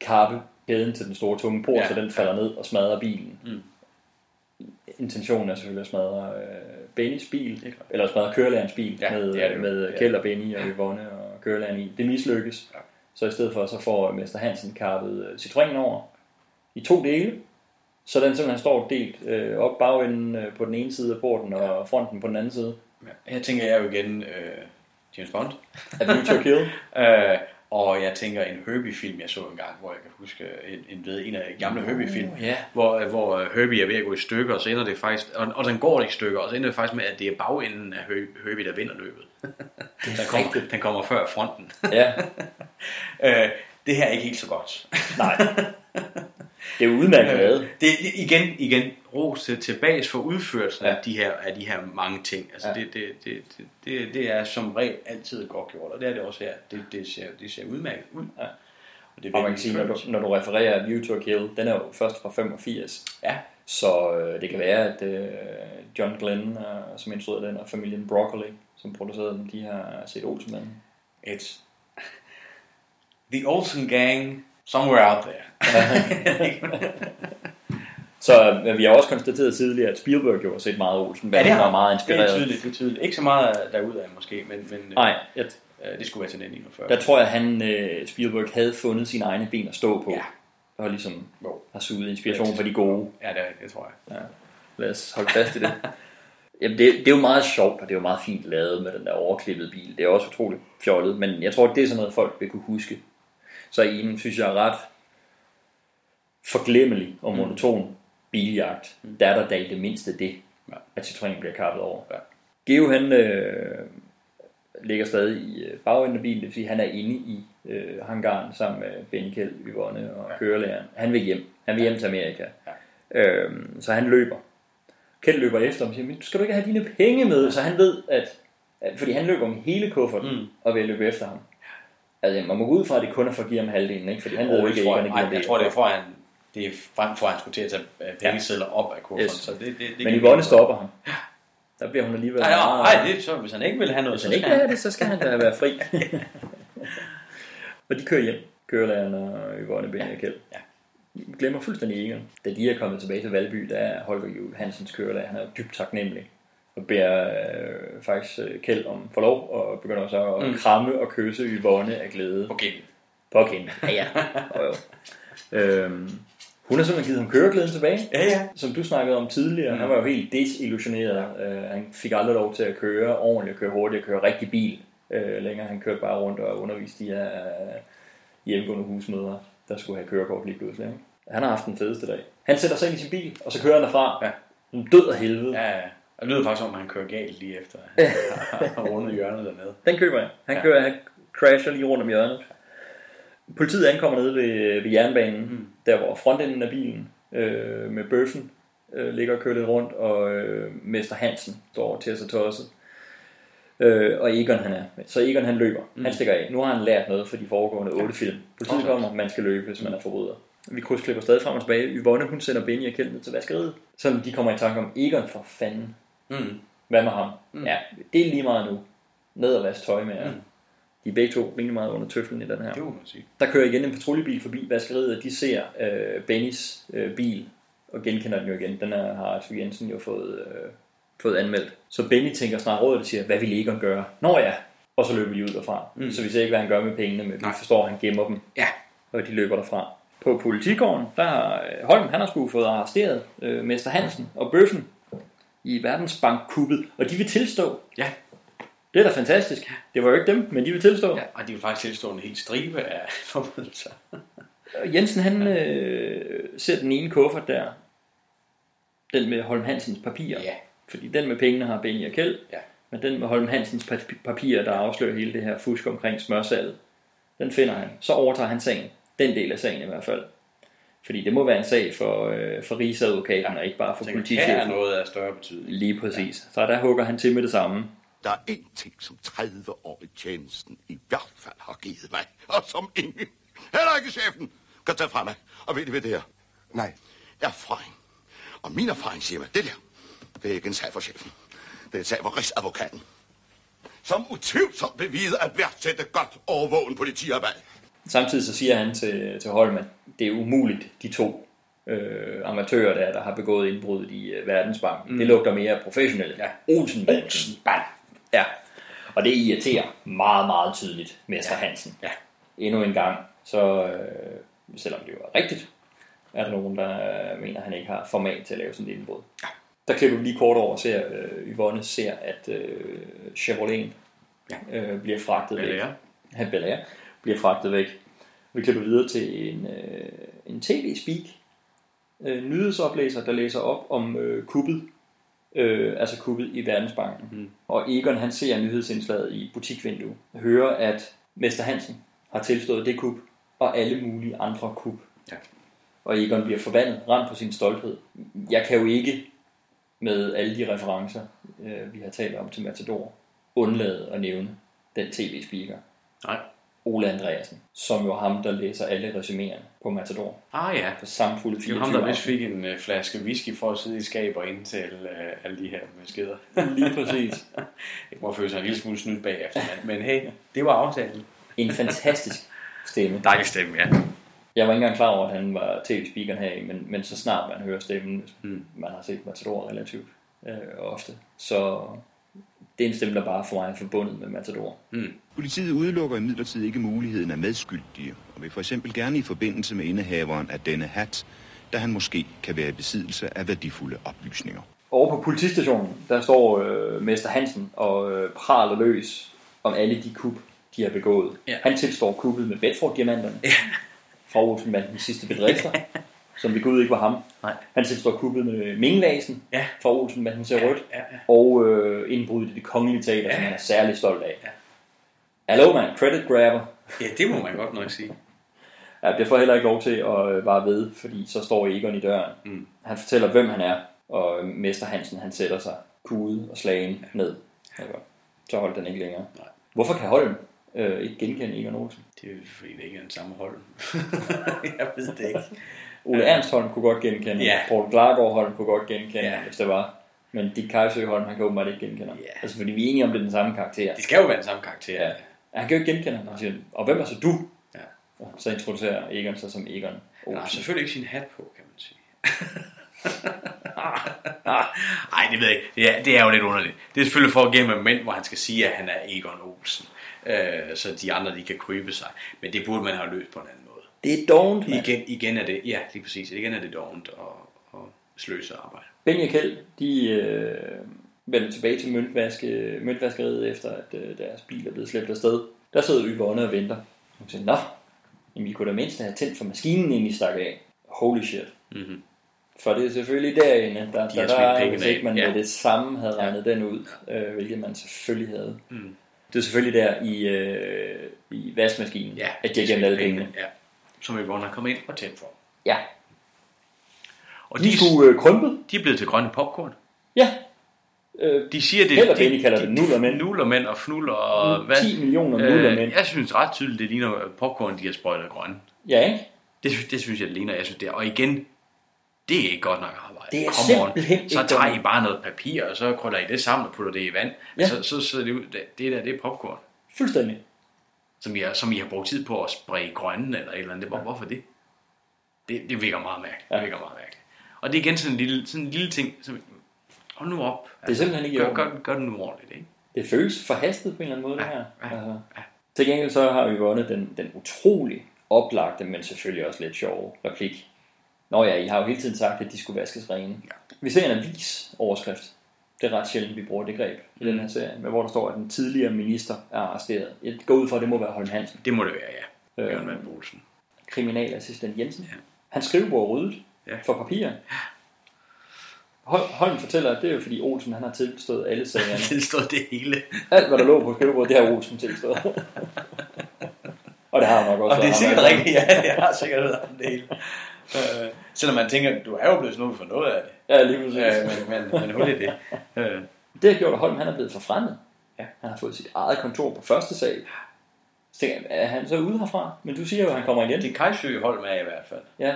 kappe kæden til den store tunge port,
Ja.
så den falder ned og smadrer bilen.
Mm.
Intentionen er selvfølgelig at smadre øh, Bennys bil, eller smadre kørelærens bil,
Ja,
med,
det det
med. Kjeld og Benny og Yvonne og kørelæren i. Det mislykkes.
Ja.
Så i stedet for, så får Mester Hansen kappet øh, Citroën over i to dele, så den simpelthen står delt øh, op bagenden øh, på den ene side af porten og fronten på den anden side.
Ja. Her tænker jeg jo igen øh, James Bond.
A View to Kill.
øh, og jeg tænker en Herbie-film, jeg så engang, hvor jeg kan huske en, en, ved, en af de gamle
Uh,
Herbie-film,
ja.
hvor, hvor øh, Herbie er ved at gå i stykker, og så ender det faktisk, og, og den går ikke i stykker, og så ender det faktisk med, at det er bagenden af Her- Herbie, der vinder løbet. den, kommer, den kommer før fronten.
Ja.
øh, det her er ikke helt så godt.
Nej. Det er udmærket lavet.
Øh, det, igen, igen, ros til, tilbage for udførelsen
Ja.
af, de her, af de her mange ting. Altså
Ja.
det, det, det, det, det, det er som regel altid godt gjort, og det er det også her. Det, det, ser, det ser udmærket ud.
Ja.
Og det
Og man kan sige, når du, når du refererer View to a Kill, den er jo først fra 85.
Ja.
Så øh, det kan være, at øh, John Glenn, øh, som instruerede den, og familien Broccoli, som producerede den, de har set Olsenmanden.
It's the Olsen gang somewhere out there.
Så øh, vi har også konstateret tidligere, at Spielberg jo har set meget Olsen,
Ja, det har
var meget inspireret.
Det er tydeligt, det er tydeligt. Ikke så meget derudad måske, men, men øh,
Nej, jeg,
øh, det skulle være til den 41.
der tror jeg, han øh, Spielberg havde fundet sine egne ben at stå på.
Ja.
og ligesom har suget inspiration fra de gode.
Ja, det, det tror jeg.
Ja. Lad os holde fast i det. Jamen, det, det er jo meget sjovt, og det er jo meget fint lavet med den der overklippede bil. Det er også utroligt fjollet, men jeg tror, det er sådan noget, folk vil kunne huske. Så en, synes jeg, er ret forglemmelig og monoton biljagt. Mm. Der er der da i det mindste det, ja. at Citroën bliver kappet over. Ja. Geo, han øh, ligger stadig i øh, bagenden af bilen, det vil sige, han er inde i øh, hangaren sammen med Benny Kjeld, Yvonne og ja. kørelæreren. Han vil hjem. Han vil hjem til Amerika. Ja. Øhm, så han løber. Kjeld løber efter ham og siger, men skal du ikke have dine penge med? Så han ved, at, at fordi han løber med hele kufferten mm. og vil løbe efter ham. Altså, man må gå ud fra, at det kun er for at give ham halvdelen, ikke? Fordi han ved
Oh,
ikke, at
jeg, jeg, jeg tror, det er for, at han, det er frem for, at han skulle til at tage øh, pengesedler op af kufferen.
Yes.
Så det, det, det,
Men Yvonne stopper ham. Der bliver hun alligevel
Nej, nej, nej, det, så, hvis han ikke vil have noget,
Hvis han ikke vil have det, så skal han da være fri. og de kører hjem, kørelæreren og Yvonne Ben og Kjeld.
Ja.
Glemmer fuldstændig Egon. Da de er kommet tilbage til Valby, der er Holger Juhl Hansens kørelærer, han er dybt taknemmelig. Og beder øh, faktisk øh, Kjeld om for lov, og begynder så at
Mm.
mm. kramme og kysse Yvonne af glæde.
På kinden.
På kinden, ja ja. jo, jo. Øhm, hun har simpelthen givet ham køreglæden tilbage.
Ja, ja.
Som du snakkede om tidligere.
Mm.
Han var jo helt desillusioneret. Ja. Uh, han fik aldrig lov til at køre ordentligt, at køre hurtigt, at køre rigtig bil. Uh, længere han kørte bare rundt og underviste de her uh, hjemmegående husmødre, der skulle have kørekort lige pludselig. Ikke? Han har haft den fedeste dag. Han sætter sig ind i sin bil, og så kører han derfra.
Ja.
En død af helvede.
Ja, ja. Og det lyder faktisk at han kører galt lige efter. Han har rundet hjørnet dernede.
Den køber jeg. Han,
Ja.
ja. kører, han crasher lige rundt om hjørnet. Politiet ankommer nede ved, ved jernbanen, mm. der hvor frontenden af bilen øh, med bøffen øh, ligger og kører lidt rundt, og øh, Mester Hansen står til sig tosset. Øh, og Egon han er. Så Egon han løber. Mm. Han stikker af. Nu har han lært noget for de foregående otte film. Politiet
Okay.
kommer, man skal løbe, hvis man er forbryder. Vi krydsklipper stadig frem og tilbage. Yvonne, hun sender Benny og Kjeld ned til vaskeriet. Så de kommer i tanke om, Egon for fanden.
Mm.
Hvad med ham?
Mm.
Mm. Ja, det er lige meget nu. Ned og vaske tøj med.
Mm.
De er begge to rimelig meget under tøflen i den her.
Det må man sige.
Der kører igen en patruljebil forbi vaskeriet, og de ser øh, Bennys øh, bil, og genkender den jo igen. Den er, har Arthur Jensen jo fået, øh, fået anmeldt. Så Benny tænker snart rådet og siger, hvad vil Egon gøre? Nå ja, og så løber de ud derfra.
Mm.
Så vi ser ikke, hvad han gør med pengene, men vi forstår, at han gemmer dem.
Ja.
Og de løber derfra. På politigården, der har øh, Holm, han har sgu fået arresteret øh, Mester Hansen og Bøffen i verdensbankkuppet, og de vil tilstå.
Ja.
Det er da fantastisk. Det var jo ikke dem, men de vil tilstå.
Ja, og de vil faktisk tilstå en helt stribe af forbrydelser.
Jensen han øh, ser den ene kuffert der, den med Holm Hansens papirer.
Ja.
Fordi den med pengene har Benny og Kjeld,
Ja.
men den med Holm Hansens pap- papirer, der afslører hele det her fusk omkring smørsalget, den finder han. Så overtager han sagen. Den del af sagen i hvert fald. Fordi det må være en sag for, øh, for rigsadvokaten, ja. og ikke bare for politichefen.
her er noget af større betydning.
Lige præcis. Ja. Så der hugger han til med det samme.
Der er én ting, som 30 år i tjenesten i hvert fald har givet mig, og som ingen, heller ikke chefen, kan tage fra mig. Og ved I hvad det er? Nej. Erfaring. Og min erfaring siger mig, det der, det er ikke en sag for chefen. Det er en sag for rigsadvokaten. Som utvivlsomt beviser at værdsætte godt overvågen politiarbejde.
Samtidig så siger han til, til Holm, at det er umuligt, de to øh, amatører der, der har begået indbruddet i øh, Verdensbanken.
Mm.
Mm. Det lugter mere professionelt. Ja. Olsenbanden.
Olsenbanden.
Ja. Og det irriterer meget, meget tydeligt Mester ja. Hansen.
Ja.
Endnu en gang, så øh, selvom det var rigtigt, er der nogen, der øh, mener, at han ikke har format til at lave sådan et indbrud. Ja. Der klipper vi lige kort over og ser, øh, Yvonne ser, at øh, Chevrolet ja. øh, bliver fragtet væk.
Bel Air.
Ja, Bel Air bliver fragtet væk. Vi klipper videre til en, øh, en tv-speak, øh, nyhedsoplæser, der læser op om øh, kuppet, øh, altså kuppet i Verdensbanken. Mm. Og Egon han ser nyhedsindslaget i butikvinduet, hører at Mester Hansen har tilstået det kup, og alle mulige andre kup.
Ja.
Og Egon bliver forbandet, ramt på sin stolthed. Jeg kan jo ikke med alle de referencer, øh, vi har talt om til Matador, undlade at nævne den tv-speaker.
Nej.
Ole Andreasen, som jo er ham, der læser alle resuméerne på Matador.
Ah ja.
For samfulde
Det er jo
24
ham, der vist fik en uh, flaske whisky for at sidde i skab og indtale uh, alle de her beskeder.
Lige præcis.
Jeg må føle sig en lille smule snydt bagefter, men, men hey, det var aftalen.
En fantastisk stemme.
Dejlig stemme, ja.
Jeg var ikke engang klar over, at han var tv-speakeren her, men, men så snart man hører stemmen, mm. man har set Matador relativt øh, ofte, så det, er en stemme, der bare for mig er forbundet med Matador.
Mm.
Politiet udelukker imidlertid ikke muligheden af medskyldige, og vil for eksempel gerne i forbindelse med indehaveren af denne hat, da han måske kan være i besiddelse af værdifulde oplysninger.
Over på politistationen, der står øh, Mester Hansen og øh, praler løs om alle de kup, de har begået.
Ja.
Han tilstår kuppet med Bedford-diamanterne ja. fra Olsenbandens sidste bedrifter, som ved Gud ikke var ham.
Nej.
Han tilstår kuppet med Mingvasen
Ja.
fra Olsenbanden ser rødt,
ja, ja.
og øh, indbruddet i det kongelige teater, ja. som han er særlig stolt af. Ja. Hallo mand, credit grabber.
Ja, det må man godt nok sige.
Ja, jeg får heller ikke lov til at øh, bare ved, fordi så står Egon i døren.
Mm.
Han fortæller, hvem han er, og Mester Hansen, han sætter sig kude og slagen ja. ned. Så holdt den ikke længere.
Nej.
Hvorfor kan Holm øh, ikke genkende Egon Olsen?
Det er jo fordi, det ikke er den samme hold. jeg ved det ikke.
Ole Ernst Holm kunne godt genkende,
Ja.
Paul Klargaard Holm kunne godt genkende,
Ja.
hvis det var. Men Dick Kajsø Holm, han kan åbenbart ikke genkende ham. Altså, fordi vi er enige om, det er den samme karakter.
Det skal jo være den samme karakter.
Ja. Han kan jo ikke genkende ham. Han siger, og hvem er så du?
Ja.
Og så introducerer Egon sig som Egon
Han har selvfølgelig ikke sin hat på, kan man sige. Nej, det ved jeg ikke. Det er, det er jo lidt underligt. Det er selvfølgelig for at et moment, hvor han skal sige, at han er Egon Olsen. Øh, så de andre, de kan krybe sig. Men det burde man have løst på en anden måde.
Det er dovent.
Igen, igen er det, ja, lige præcis. Igen er det dovent og, og sløse arbejde.
Benny og Kjeld, de øh, vender tilbage til møntvaske, møntvaskeriet efter, at øh, deres bil er blevet slæbt afsted. Der sidder Yvonne og venter. Hun siger, nå, jamen, I kunne da mindst have tændt for maskinen, inden I stak af. Holy shit.
Mm-hmm.
For det er selvfølgelig derinde, der,
De
der, der er, hvis ikke man
Ja.
med det samme havde regnet den ud, øh, hvilket man selvfølgelig havde.
Mm.
Det er selvfølgelig der i, øh, i vaskemaskinen,
Ja,
at de har gemt alle pengene.
Ja. Som Yvonne har kommet ind og tændt for.
Ja.
Og
De er sgu, øh, krympet.
De er blevet til grønne popcorn.
Ja. Øh,
De siger det.
Og
de-
Benny kalder
de-
det nullermænd.
Nullermænd og fnuller og
Mm,
hvad?
10 millioner nullermænd.
jeg synes ret tydeligt, det ligner popcorn, de har sprøjtet grønne.
Ja, ikke?
Det, synes- det synes jeg, det ligner. Jeg synes, det er. Og igen, det er ikke godt nok arbejde.
Det er
Come on.
simpelthen
Så
ikke
tager I bare noget papir, og så krøller I det sammen og putter det i vand.
Ja.
Så, så sidder det ud. Det, det der, det er popcorn.
Fuldstændig.
Som I, har, som I har brugt tid på at spraye grønne eller et eller andet. Det, hvor, hvorfor det? Det, det virker meget mærkeligt. Det virker meget mærkeligt. Og det er igen sådan en lille, sådan en lille ting. Som, hold nu op.
Det er simpelthen ikke
gør, gør, gør det nu ordentligt, ikke?
Det føles forhastet på en eller anden måde, det her. Altså. Til gengæld så har vi vundet den, den utrolig oplagte, men selvfølgelig også lidt sjove replik. Nå ja, I har jo hele tiden sagt, at de skulle vaskes rene. Ja. Vi ser en avis overskrift. Det er ret sjældent, vi bruger det greb i den her serie, men hvor der står, at den tidligere minister er arresteret. Jeg går ud fra, at det må være Holm Hansen.
Det må det være, ja.
Øh,
Jørgen Vand Bolsen.
kriminalassistent Jensen. Ja. Han skrivebord ryddet
Ja.
for papir. Hol- Holm fortæller, at det er jo fordi Olsen han har tilstået alle sagerne.
tilstået det hele.
Alt, hvad der lå på skrivebordet, det har Olsen tilstået. og det har han nok også.
Og det er sikkert
Han
rigtigt, ja. Jeg har sikkert været det hele. Øh, selvom man tænker, du er jo blevet snuppet for noget af det.
Ja, lige præcis.
Øh, men, men, men hul i det. Øh,
Det har gjort, at Holm han er blevet forfremmet. Ja. Han har fået sit eget kontor på første sal. Så tænker jeg, er han så ude herfra? Men du siger jo, at han kommer igen.
Det er Kajsø Holm er i hvert fald.
Ja,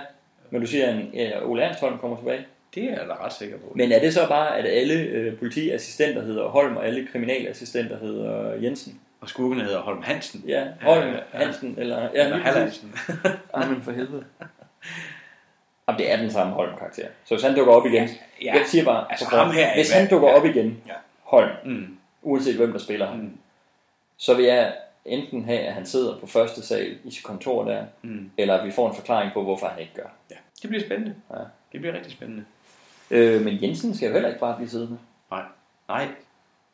men du siger, at ja, Ole Ernst Holm kommer tilbage.
Det er jeg da ret sikker på.
Men er det så bare, at alle øh, politiassistenter hedder Holm, og alle kriminalassistenter hedder Jensen?
Og skurkene hedder Holm Hansen.
Ja, Holm,
Øh,
Hansen, eller... Ja,
eller
lige præcis.
Hallandsen.
Ej, men for helvede. Jamen, det er den samme Holm-karakter. Så hvis han dukker op igen...
Ja.
Jeg siger bare,
Altså, ham her er
hvis han dukker
ja.
op igen,
Ja.
Holm,
Mm.
uanset hvem der spiller ham, så vil jeg enten have, at han sidder på første sal i sit kontor der,
Mm.
eller at vi får en forklaring på, hvorfor han ikke gør.
Ja. Det bliver spændende.
Ja.
Det bliver rigtig spændende.
Øh, men Jensen skal jo heller ikke bare blive siddende.
Nej. Nej,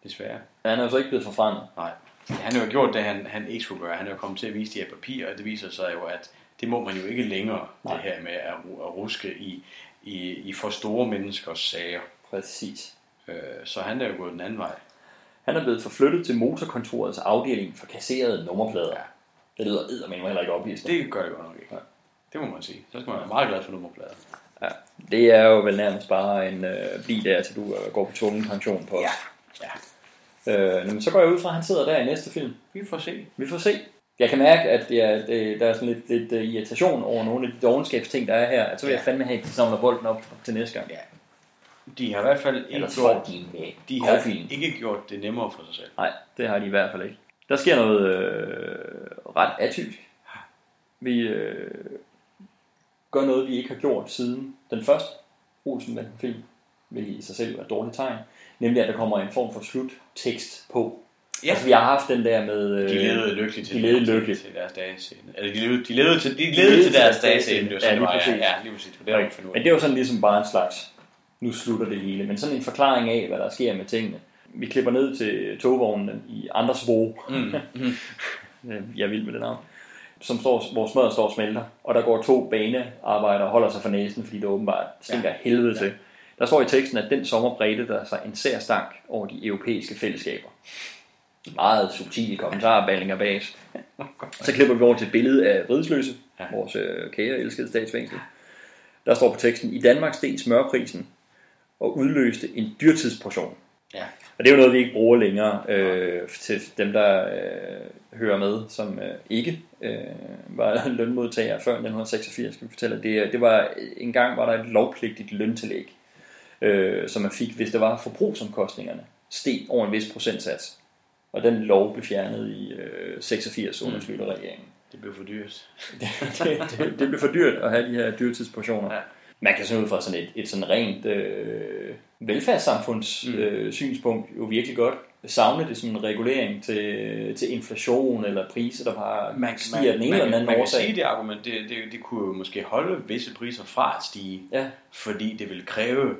desværre.
Han er jo så ikke blevet forfremmet.
Nej. Han har jo gjort det, han, han ikke skulle gøre. Han er jo kommet til at vise de her papirer, og det viser sig jo, at det må man jo ikke længere, Nej. det her med at, at ruske i, i, i for store menneskers sager.
Præcis.
Øh, så han er jo gået den anden vej.
Han er blevet forflyttet til motorkontorets afdeling for kasserede nummerplader. Ja. Det lyder eddermame heller ikke ophidsende.
Det gør det godt nok ikke. Det må man sige. Så skal man være meget glad for nummerplader.
Ja, det er jo vel nærmest bare en øh, bliv der, til du øh, går på tvungen pension på.
Ja. ja.
Øh, men så går jeg ud fra, at han sidder der i næste film.
Vi får se.
Vi får se. Jeg kan mærke, at det er, det, der er sådan lidt, lidt uh, irritation over nogle af de dogenskabsting, der er her. At så vil jeg fandme have, at de samler bolden op til næste gang.
Ja. De har i hvert fald ikke gjort,
de med
de har
koffein.
ikke gjort det nemmere for sig selv.
Nej, det har de i hvert fald ikke. Der sker noget øh, ret atypisk. Vi øh, gør noget, vi ikke har gjort siden den første Olsenbanden-film, hvilket i sig selv er et dårligt tegn. Nemlig, at der kommer en form for sluttekst på.
Ja.
Altså, vi har haft den der med... øh,
De levede lykkeligt til,
De levede lykkeligt.
til deres dages ende. Eller de levede, de levede til, de levede til deres dages ende. Det var sådan,
ja, lige præcis.
ja, ja, lige præcis. Det var det.
Men det var sådan ligesom bare en slags, nu slutter det hele. Men sådan en forklaring af, hvad der sker med tingene. Vi klipper ned til togvognen i Andersbo.
Mm. Mm.
jeg er vild med det navn. Som står, hvor smøret står og smelter. Og der går to banearbejdere og holder sig for næsen, fordi det åbenbart stinker ja. helvede til. Der står i teksten, at den sommer bredte der sig en sær stank over de europæiske fællesskaber. Meget subtile kommentarer, Ballinger Bas. Så klipper vi over til et billede af Vridsløse, ja. vores øh, kære elskede statsfængsel. Der står på teksten, i Danmark steg smørprisen og udløste en dyrtidsportion.
Ja.
Og det er jo noget, vi ikke bruger længere øh, til dem, der øh, hører med, som øh, ikke øh, var lønmodtagere før 1986, skal vi fortælle. at Det, det var, en gang var der et lovpligtigt løntillæg, øh, som man fik, hvis det var forbrugsomkostningerne steg over en vis procentsats. Og den lov blev fjernet i øh, 86 under
Mm.
regeringen.
Det blev for dyrt.
det, det, det blev for dyrt at have de her dyrtidsportioner. Ja. Man kan sådan ud fra sådan et, et sådan rent øh, velfærdssamfunds
Mm.
øh, synspunkt jo virkelig godt savne det som en regulering til, til inflation eller priser, der bare
man,
stiger den ene
man,
eller den anden
man kan
årsag.
sige det argument, det, det, det kunne jo måske holde visse priser fra at stige,
ja.
fordi det vil kræve,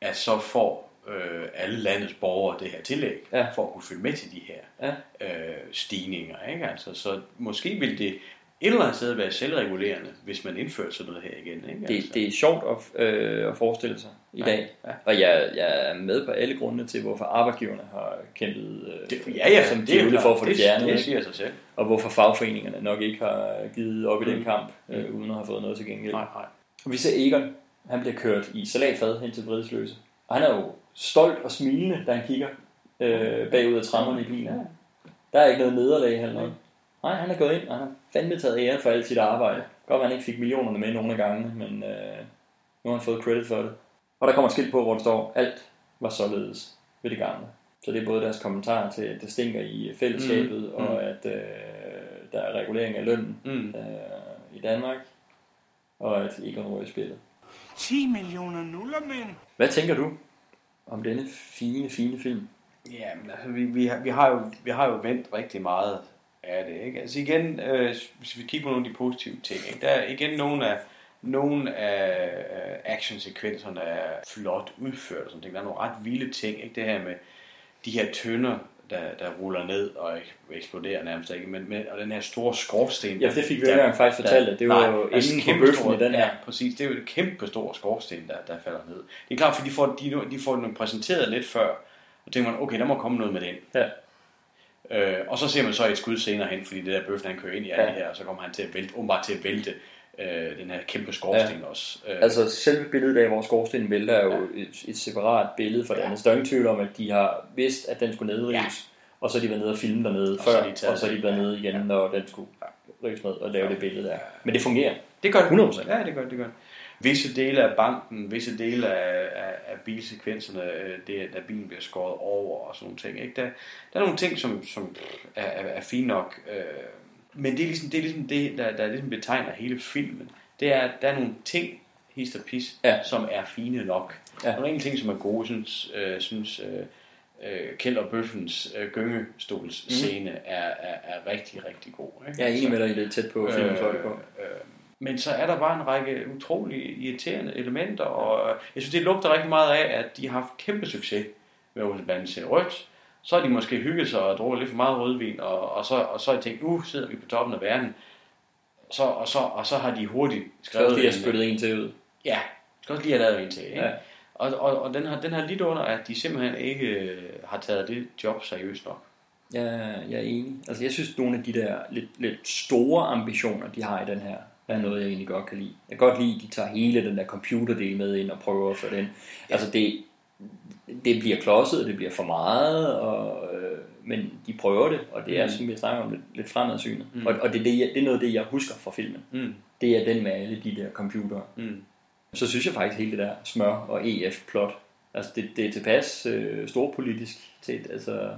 at så får øh, alle landets borgere det her tillæg,
Ja.
for at kunne følge med til de her
Ja.
øh, stigninger. Ikke? Altså, så måske vil det et eller andet sted være selvregulerende, hvis man indførte sådan noget her igen. Ikke?
Det,
Altså.
det er sjovt at, øh, at forestille sig i
Ja,
dag.
ja.
Og jeg, jeg er med på alle grundene til, hvorfor arbejdsgiverne har kæmpet øh,
Det- ja, ja,
som
det er
for at få det
Det-
fjernet.
det
ikke?
siger sig selv.
Og hvorfor fagforeningerne nok ikke har givet op i den
Mm.
kamp, øh, uden at have fået noget til gengæld.
Nej, nej.
Og vi ser Egon, han bliver kørt i salatfad hen til Vridsløse. Og han er jo stolt og smilende, da han kigger øh, bagud af trammerne i bilen. Der er ikke noget nederlag eller noget. Nej, han er gået ind, og han har fandme taget ære for alt sit arbejde. Godt, at han ikke fik millionerne med nogle af gangene, men øh, nu har han fået credit for det. Og der kommer et skilt på, hvor der står, alt var således ved det gamle. Så det er både deres kommentar til, at det stinker i fællesskabet,
Mm,
og
mm.
at øh, der er regulering af lønnen
Mm.
øh, i Danmark, og at Egon rører i spillet.
10 millioner nuller, men...
Hvad tænker du om denne fine, fine film?
Ja, men altså, vi, vi, har, vi, har jo, vi har jo vendt rigtig meget af det. Ikke? Altså igen, øh, hvis vi kigger på nogle af de positive ting, ikke? der er igen nogle af, nogle af øh, actionsekvenserne er flot udført og sådan ting. Der er nogle ret vilde ting. Ikke? Det her med de her tønder, der, der ruller ned og ek- eksploderer nærmest ikke, men, men og den her store skorsten.
Ja, det fik vi jo engang faktisk fortalt, at det var jo
altså
inden
kæmpe store-
i den her.
Ja, præcis. Det er jo et kæmpe stor skorsten, der, der falder ned. Det er klart, for de får, de, de får den præsenteret lidt før, og tænker man, okay, der må komme noget med den.
Ja.
Øh, og så ser man så et skud senere hen, fordi det der bøffen, han kører ind i
Ja.
det her, og så kommer han til at vælte, åbenbart til at vælte øh, den her kæmpe skorsten
Ja.
også. Øh,
Altså selve billedet af, hvor skorstenen vælter, er jo et, et separat billede for det andet. Der er ingen tvivl om, at de har vidst, at den skulle nedrives, ja. og så har de været nede og filme dernede
Og
før,
så de
og så har de været nede igen, når den skulle rives ned og lave det billede der. Men det fungerer.
Det gør det.
100%.
Ja, det gør det, det gør det. Visse dele af banken, visse dele af, af, af bilsekvenserne, øh, det, er, da bilen bliver skåret over og sådan nogle ting. Ikke? Der, der er nogle ting, som, som er, er, er fine nok, øh, men det er ligesom det, er ligesom det der, der ligesom betegner hele filmen. Det er, at der er nogle ting, hist og pis,
ja.
som er fine nok.
Ja.
Der er ingen ting, som er gode, synes, øh, synes øh, øh, Kjeld og Bøffens øh, gyngestolsscene mm. er, er, er rigtig, rigtig god. Ikke?
Jeg er enig med dig det tæt på filmens højdepunkt.
Øh, men så er der bare en række utrolig irriterende elementer, og øh, jeg synes, det lugter rigtig meget af, at de har haft kæmpe succes med Olsenbanden til rødt. Så har de måske hygget sig og drukket lidt for meget rødvin, og, og, så, og så har de tænkt, nu sidder vi på toppen af verden. Så, og, så, og så har de hurtigt
Skal også lige have
en-
spyttet en til ud.
Ja, skal også lige have lavet en til. Ikke?
Ja.
Og, og, og den, har, den har lidt under, at de simpelthen ikke øh, har taget det job seriøst nok.
Jeg, jeg er enig. Altså jeg synes, nogle af de der lidt, lidt store ambitioner, de har i den her, er noget, jeg egentlig godt kan lide. Jeg kan godt lide, at de tager hele den der computerdel med ind og prøver at få den. Altså det, det bliver klodset, det bliver for meget, og, øh, men de prøver det, og det er,
Mm.
som vi snakker om, lidt, lidt fremadsynet.
Mm.
Og, og det, er det, jeg, det er noget af det, jeg husker fra filmen.
Mm.
Det er den med alle de der computere.
Mm.
Så synes jeg faktisk hele det der smør og EF-plot, altså det, det er tilpas øh, storpolitisk til, altså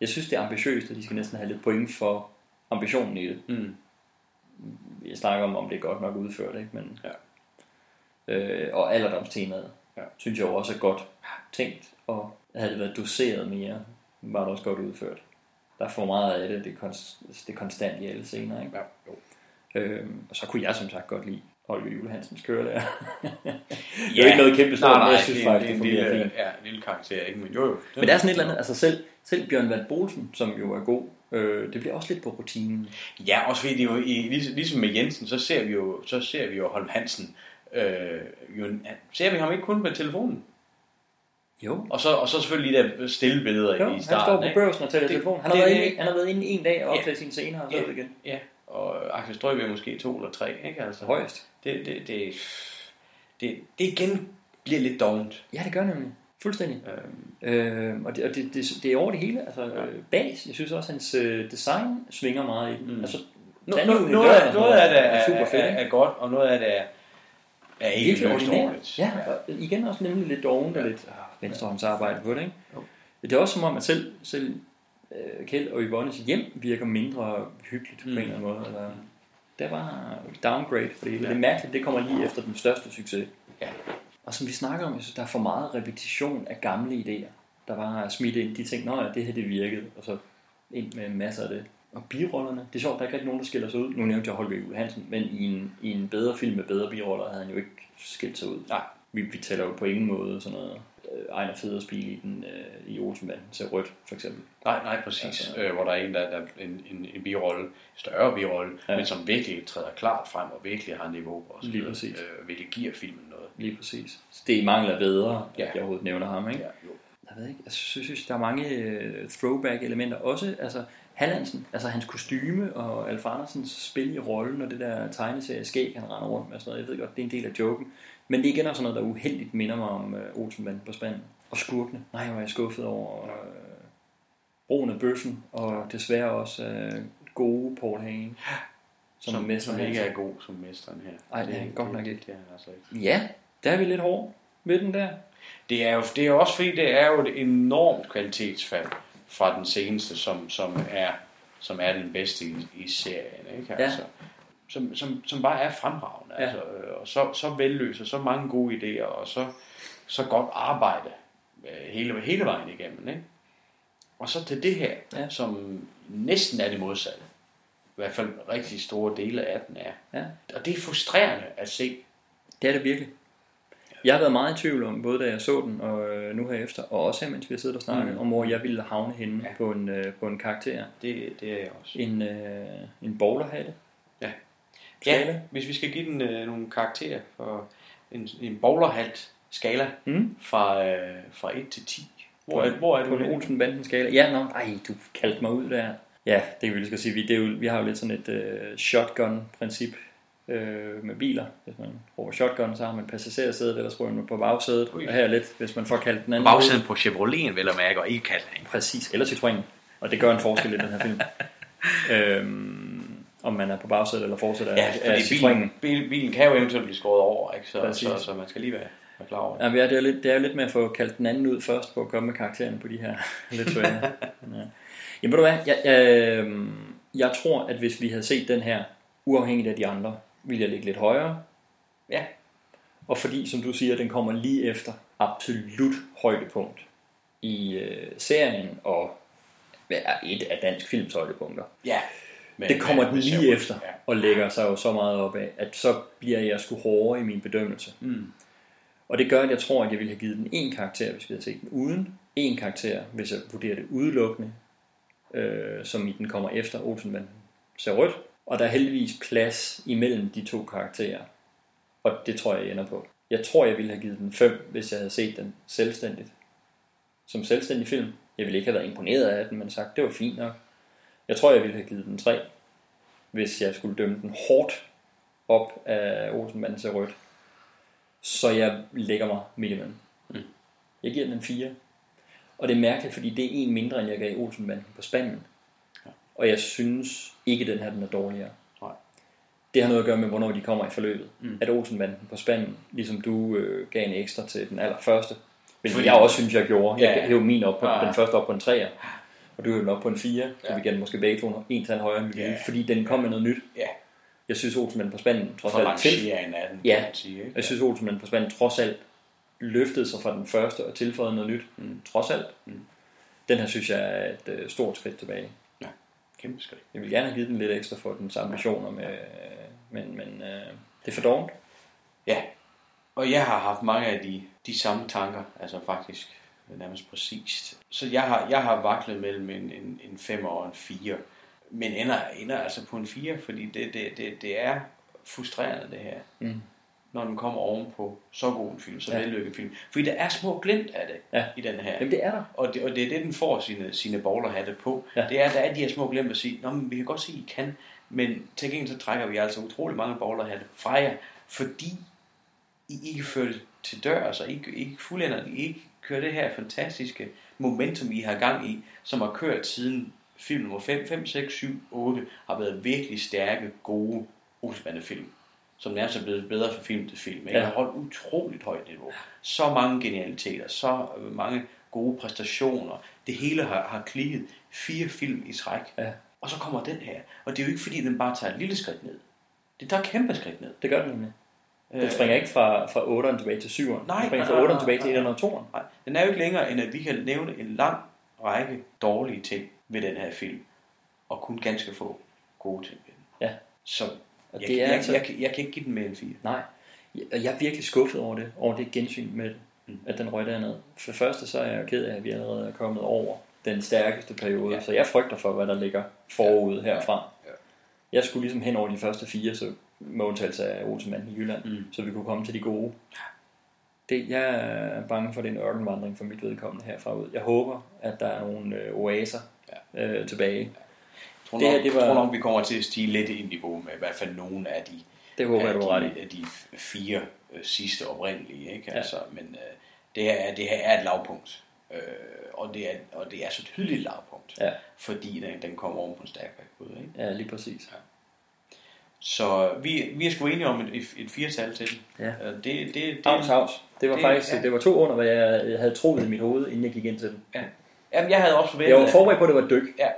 jeg synes det er ambitiøst, og de skal næsten have lidt point for ambitionen i det.
Mm.
Jeg snakker om, om det er godt nok udført, ikke? Men,
ja.
øh, og alderdomstemaet,
ja.
synes jeg jo også er godt tænkt og havde det været doseret mere, var det også godt udført. Der er for meget af det, det er, konst, det er konstant i alle scener, ikke?
Ja, jo.
Øhm, og så kunne jeg som sagt godt lide Holger Julehansens kørelærer. det er jo ikke noget kæmpe stort, men jeg synes
det
faktisk, det
det er en
fungerer fint.
Ja, en lille karakter, ikke? Men jo, jo.
Men der er sådan et eller andet, altså selv, selv Bjørn Vald Bolsen, som jo er god, øh, det bliver også lidt på rutinen.
Ja, også fordi det jo, i, ligesom, ligesom med Jensen, så ser vi jo, så ser vi jo Holm Hansen, øh, jo, ser vi ham ikke kun på telefonen?
Jo.
Og så, og så selvfølgelig de der stille billeder
Jo,
i
han
starten.
står på børsen og taler
Det-
telefon. Han har,
det-
været
det-
inde, han har været inde en dag og
Ja.
optaget sine scener og så
Ja.
igen.
Ja, og Axel Strøg er måske to eller tre, ikke? Altså,
Højst.
Det, det, det, det, det igen bliver lidt dovent.
Ja, det gør nemlig. Fuldstændig. Øhm, og det, og det, det, det er over det hele. Altså, ja. Bas, jeg synes også, at hans øh, design svinger meget i den. Mm. Altså,
noget,
altså,
noget af det er,
super
er,
fedt,
er, er godt, og noget af det er, er ikke
Virkelig ordinært. Ja, og igen også nemlig lidt dovent og lidt ah, venstrehåndsarbejde på det, ikke? Det er også som om, at selv, selv øh, Kjeld og Yvonnes hjem virker mindre hyggeligt mm. på en eller anden måde. Eller, det var downgrade for det hele.
Ja.
Det er mærkeligt, det kommer lige efter den største succes.
Ja.
Og som vi snakker om, synes, der er for meget repetition af gamle idéer. Der var smidt ind, de tænkte, at det her det virkede, og så ind med masser af det. Og birollerne, det er sjovt, der er ikke rigtig nogen, der skiller sig ud. Nu nævnte jeg Holger Juhl Hansen, men i en, i en bedre film med bedre biroller havde han jo ikke skilt sig ud.
Nej.
Vi, vi taler jo på ingen måde sådan noget øh, Ejner Federspil i, den, øh, i Olsenbanden til rødt, for eksempel.
Nej, nej, præcis. Altså, øh, hvor der er en, der er en, en, en birolle, større birolle, ja. Men som virkelig træder klart frem og virkelig har niveau. Og så
Lige præcis.
Øh, virkelig giver filmen noget.
Lige præcis. Så det er af bedre,
Ja.
at jeg overhovedet nævner ham, ikke?
Ja, jo.
Jeg ved ikke, jeg synes, synes der er mange øh, throwback-elementer. Også, altså, Hallandsen, altså hans kostyme og Alf Andersens spil i rollen og det der tegneserie skæg, han render rundt med og sådan noget. Jeg ved godt, det er en del af joken. Men det er igen også sådan noget, der uheldigt minder mig om øh, Olsenbanden på spanden. Og skurkene. Nej, er jeg skuffet over øh, brugen af bøffen, og desværre også øh, gode Paul Hagen.
Som, som,
mester
som ikke er god som mesteren her.
Ej, det er han godt nok ikke.
Det er han altså ikke.
Ja, der er vi lidt hårde ved den der.
Det er jo det er også fordi, det er jo et enormt kvalitetsfald fra den seneste, som, som, er, som er den bedste i, i serien. Ikke?
Ja.
Altså, som, som, som bare er fremragende.
Ja.
Altså, øh, og så, så velløs, og så mange gode idéer, og så, så godt arbejde øh, hele, hele vejen igennem. Ikke? Og så til det her,
Ja.
som næsten er det modsatte. I hvert fald rigtig store dele af den er.
Ja.
Og det er frustrerende at se.
Det er det virkelig. Jeg har været meget i tvivl om, både da jeg så den og øh, nu herefter, og også her, mens vi har siddet og snakket,
Mm.
om hvor jeg ville havne henne ja. på, en, øh, på en karakter.
Det, det er jeg også.
En, øh, en bowlerhatte.
Ja.
Skala?
Ja, hvis vi skal give den øh, nogle karakterer for en, en bowlerhalt skala
Mm.
fra, øh, fra 1 til 10. Hvor, er, hvor er
på
du
en
henne?
Olsen Banden skala. Ja, nå, ej, du kaldte mig ud der. Ja, det kan vi lige skal sige. Vi, det er jo, vi har jo lidt sådan et øh, shotgun-princip øh, med biler. Hvis man råber shotgun, så har man passagersædet, eller så ryger man på bagsædet. Og her er lidt, hvis man får kaldt den anden
Bagsiden
ud.
på Chevroleten, vel at mærke, og ikke kaldt
Præcis, eller Citroën. Og det gør en forskel i den her film. øhm, om man er på bagsædet eller forsædet af,
Ja,
af Citroën.
bilen, bil, bilen kan jo eventuelt blive skåret over, ikke? Så,
Præcis.
så, så man skal lige være, være klar over det.
Ja, det, er lidt, det er jo lidt med at få kaldt den anden ud først, på at komme med karaktererne på de her lidt svære. ja. Jamen ved du hvad, jeg, jeg, jeg tror, at hvis vi havde set den her, uafhængigt af de andre, ville jeg ligge lidt højere.
Ja.
Og fordi, som du siger, den kommer lige efter absolut højdepunkt i øh, serien, og er et af dansk films højdepunkter.
Ja.
Men, det kommer
men-
den lige
men-
efter, og lægger sig jo så meget op af, at så bliver jeg sgu hårdere i min bedømmelse.
Mm.
Og det gør, at jeg tror, at jeg ville have givet den en karakter, hvis vi havde set den uden. En karakter, hvis jeg vurderer det udelukkende, øh, som i den kommer efter Olsenbanden ser rødt. Og der er heldigvis plads imellem de to karakterer. Og det tror jeg, jeg ender på. Jeg tror, jeg ville have givet den 5, hvis jeg havde set den selvstændigt. Som selvstændig film. Jeg ville ikke have været imponeret af den, men sagt, det var fint nok. Jeg tror, jeg ville have givet den 3, hvis jeg skulle dømme den hårdt op af Olsenbanden ser rødt. Så jeg lægger mig midt imellem.
Mm.
Jeg giver den en 4. Og det er mærkeligt, fordi det er en mindre, end jeg gav Olsenbanden på spanden. Og jeg synes ikke, den her den er dårligere.
Nej.
Det har noget at gøre med, hvornår de kommer i forløbet.
Mm.
At Olsenbanden på spanden, ligesom du øh, gav en ekstra til den allerførste. Hvilket
Fordi-
jeg også synes, jeg gjorde. Jeg
Ja.
hævde min op på,
Ja.
den første op på en 3'er. Og du hævde den op på en 4. Så
Ja.
vi gav den måske begge to en tand højere, end vi ville,
Ja.
fordi den kom med noget nyt.
Ja.
Jeg synes, Olsenmanden på spanden trods alt
kan
Ja,
ikke?
jeg synes, Olsenmanden på spanden trods alt løftede sig fra den første og tilføjede noget nyt, mm. trods alt. Mm. Den her synes jeg er et øh, stort skridt tilbage.
Kæmpe skridt.
Jeg vil gerne have givet den lidt ekstra for dens ambitioner, med, men, men øh, det er for dårligt.
Ja, og jeg har haft mange af de, de samme tanker, altså faktisk nærmest præcist. Så jeg har, jeg har vaklet mellem en, en, en 5 og en 4, men ender, ender altså på en 4, fordi det, det, det, det er frustrerende det her.
Mm.
Når den kommer ovenpå så god en film, så
Ja.
vellykket film. Fordi der er små glimt af det
Ja.
i den her.
Jamen, det er der.
Og det, og det er det, den får sine, sine bowlerhatte på.
Ja.
Det er, der er de her små glimt at sige, Nå, men vi kan godt se, I kan, men til gengæld så trækker vi altså utrolig mange bowlerhatte fra jer, fordi I ikke det til dør, altså I ikke, ikke fuldender, I ikke kører det her fantastiske momentum, I har gang i, som har kørt siden film nummer 5, 5, 6, 7, 8, har været virkelig stærke, gode Olsenbande-film, som nærmest er blevet bedre fra film til film. Ikke?
Ja.
Har holdt utroligt højt niveau. Så mange genialiteter, så mange gode præstationer. Det hele har, har klikket fire film i træk.
Ja.
Og så kommer den her. Og det er jo ikke fordi, den bare tager et lille skridt ned. Det tager et kæmpe skridt ned.
Det gør den nemlig. Den
Øh,
springer ikke fra, fra 8'eren tilbage til 7'eren.
Nej,
den springer
nej,
fra 8'eren
nej,
tilbage til
nej,
1'eren og 2'eren.
Nej, den er jo ikke længere, end at vi kan nævne en lang række dårlige ting ved den her film, og kun ganske få gode ting ved den.
Ja.
Så
Og
jeg,
det er
jeg,
altså-
jeg, jeg, jeg kan ikke give den mere end fire.
Nej. Og jeg er virkelig skuffet over det, over det gensyn med det, mm. at den røg derned. For det første så er jeg ked af, at vi allerede er kommet over den stærkeste periode, ja. så jeg frygter for, hvad der ligger forud herfra.
Ja.
Jeg skulle ligesom hen over de første fire, så med undtagelse af Olsenmanden i Jylland, mm. så vi kunne komme til de gode. Det, jeg er bange for, at det er en ørkenvandring for mit vedkommende herfra ud. Jeg håber, at der er nogle øh, oaser ja. øh, tilbage.
Jeg tror,
Det
nok,
her, det var-
tror nok, vi kommer til at stige lidt i niveau med i hvert fald nogle af de,
Det håber
af
du
de, af de fire øh, sidste oprindelige. Ikke?
Ja.
Altså, men øh, det, her, er- det her er et lavpunkt. Øh, og, det er, og det er så tydeligt et lavpunkt.
Ja.
Fordi den, den kommer oven på en stærk bagud. Ikke?
Ja, lige præcis.
Ja. Så vi, vi er sgu enige om et, et, et firetal til den.
Ja.
Øh, Det, det, det,
Havs, havs. Det var
det-
faktisk
ja.
det var to under, hvad jeg havde troet i mit hoved, inden jeg gik ind til den.
Ja. Jamen, jeg havde også forventet...
Jeg var forberedt på, at det var dyk.
Ja.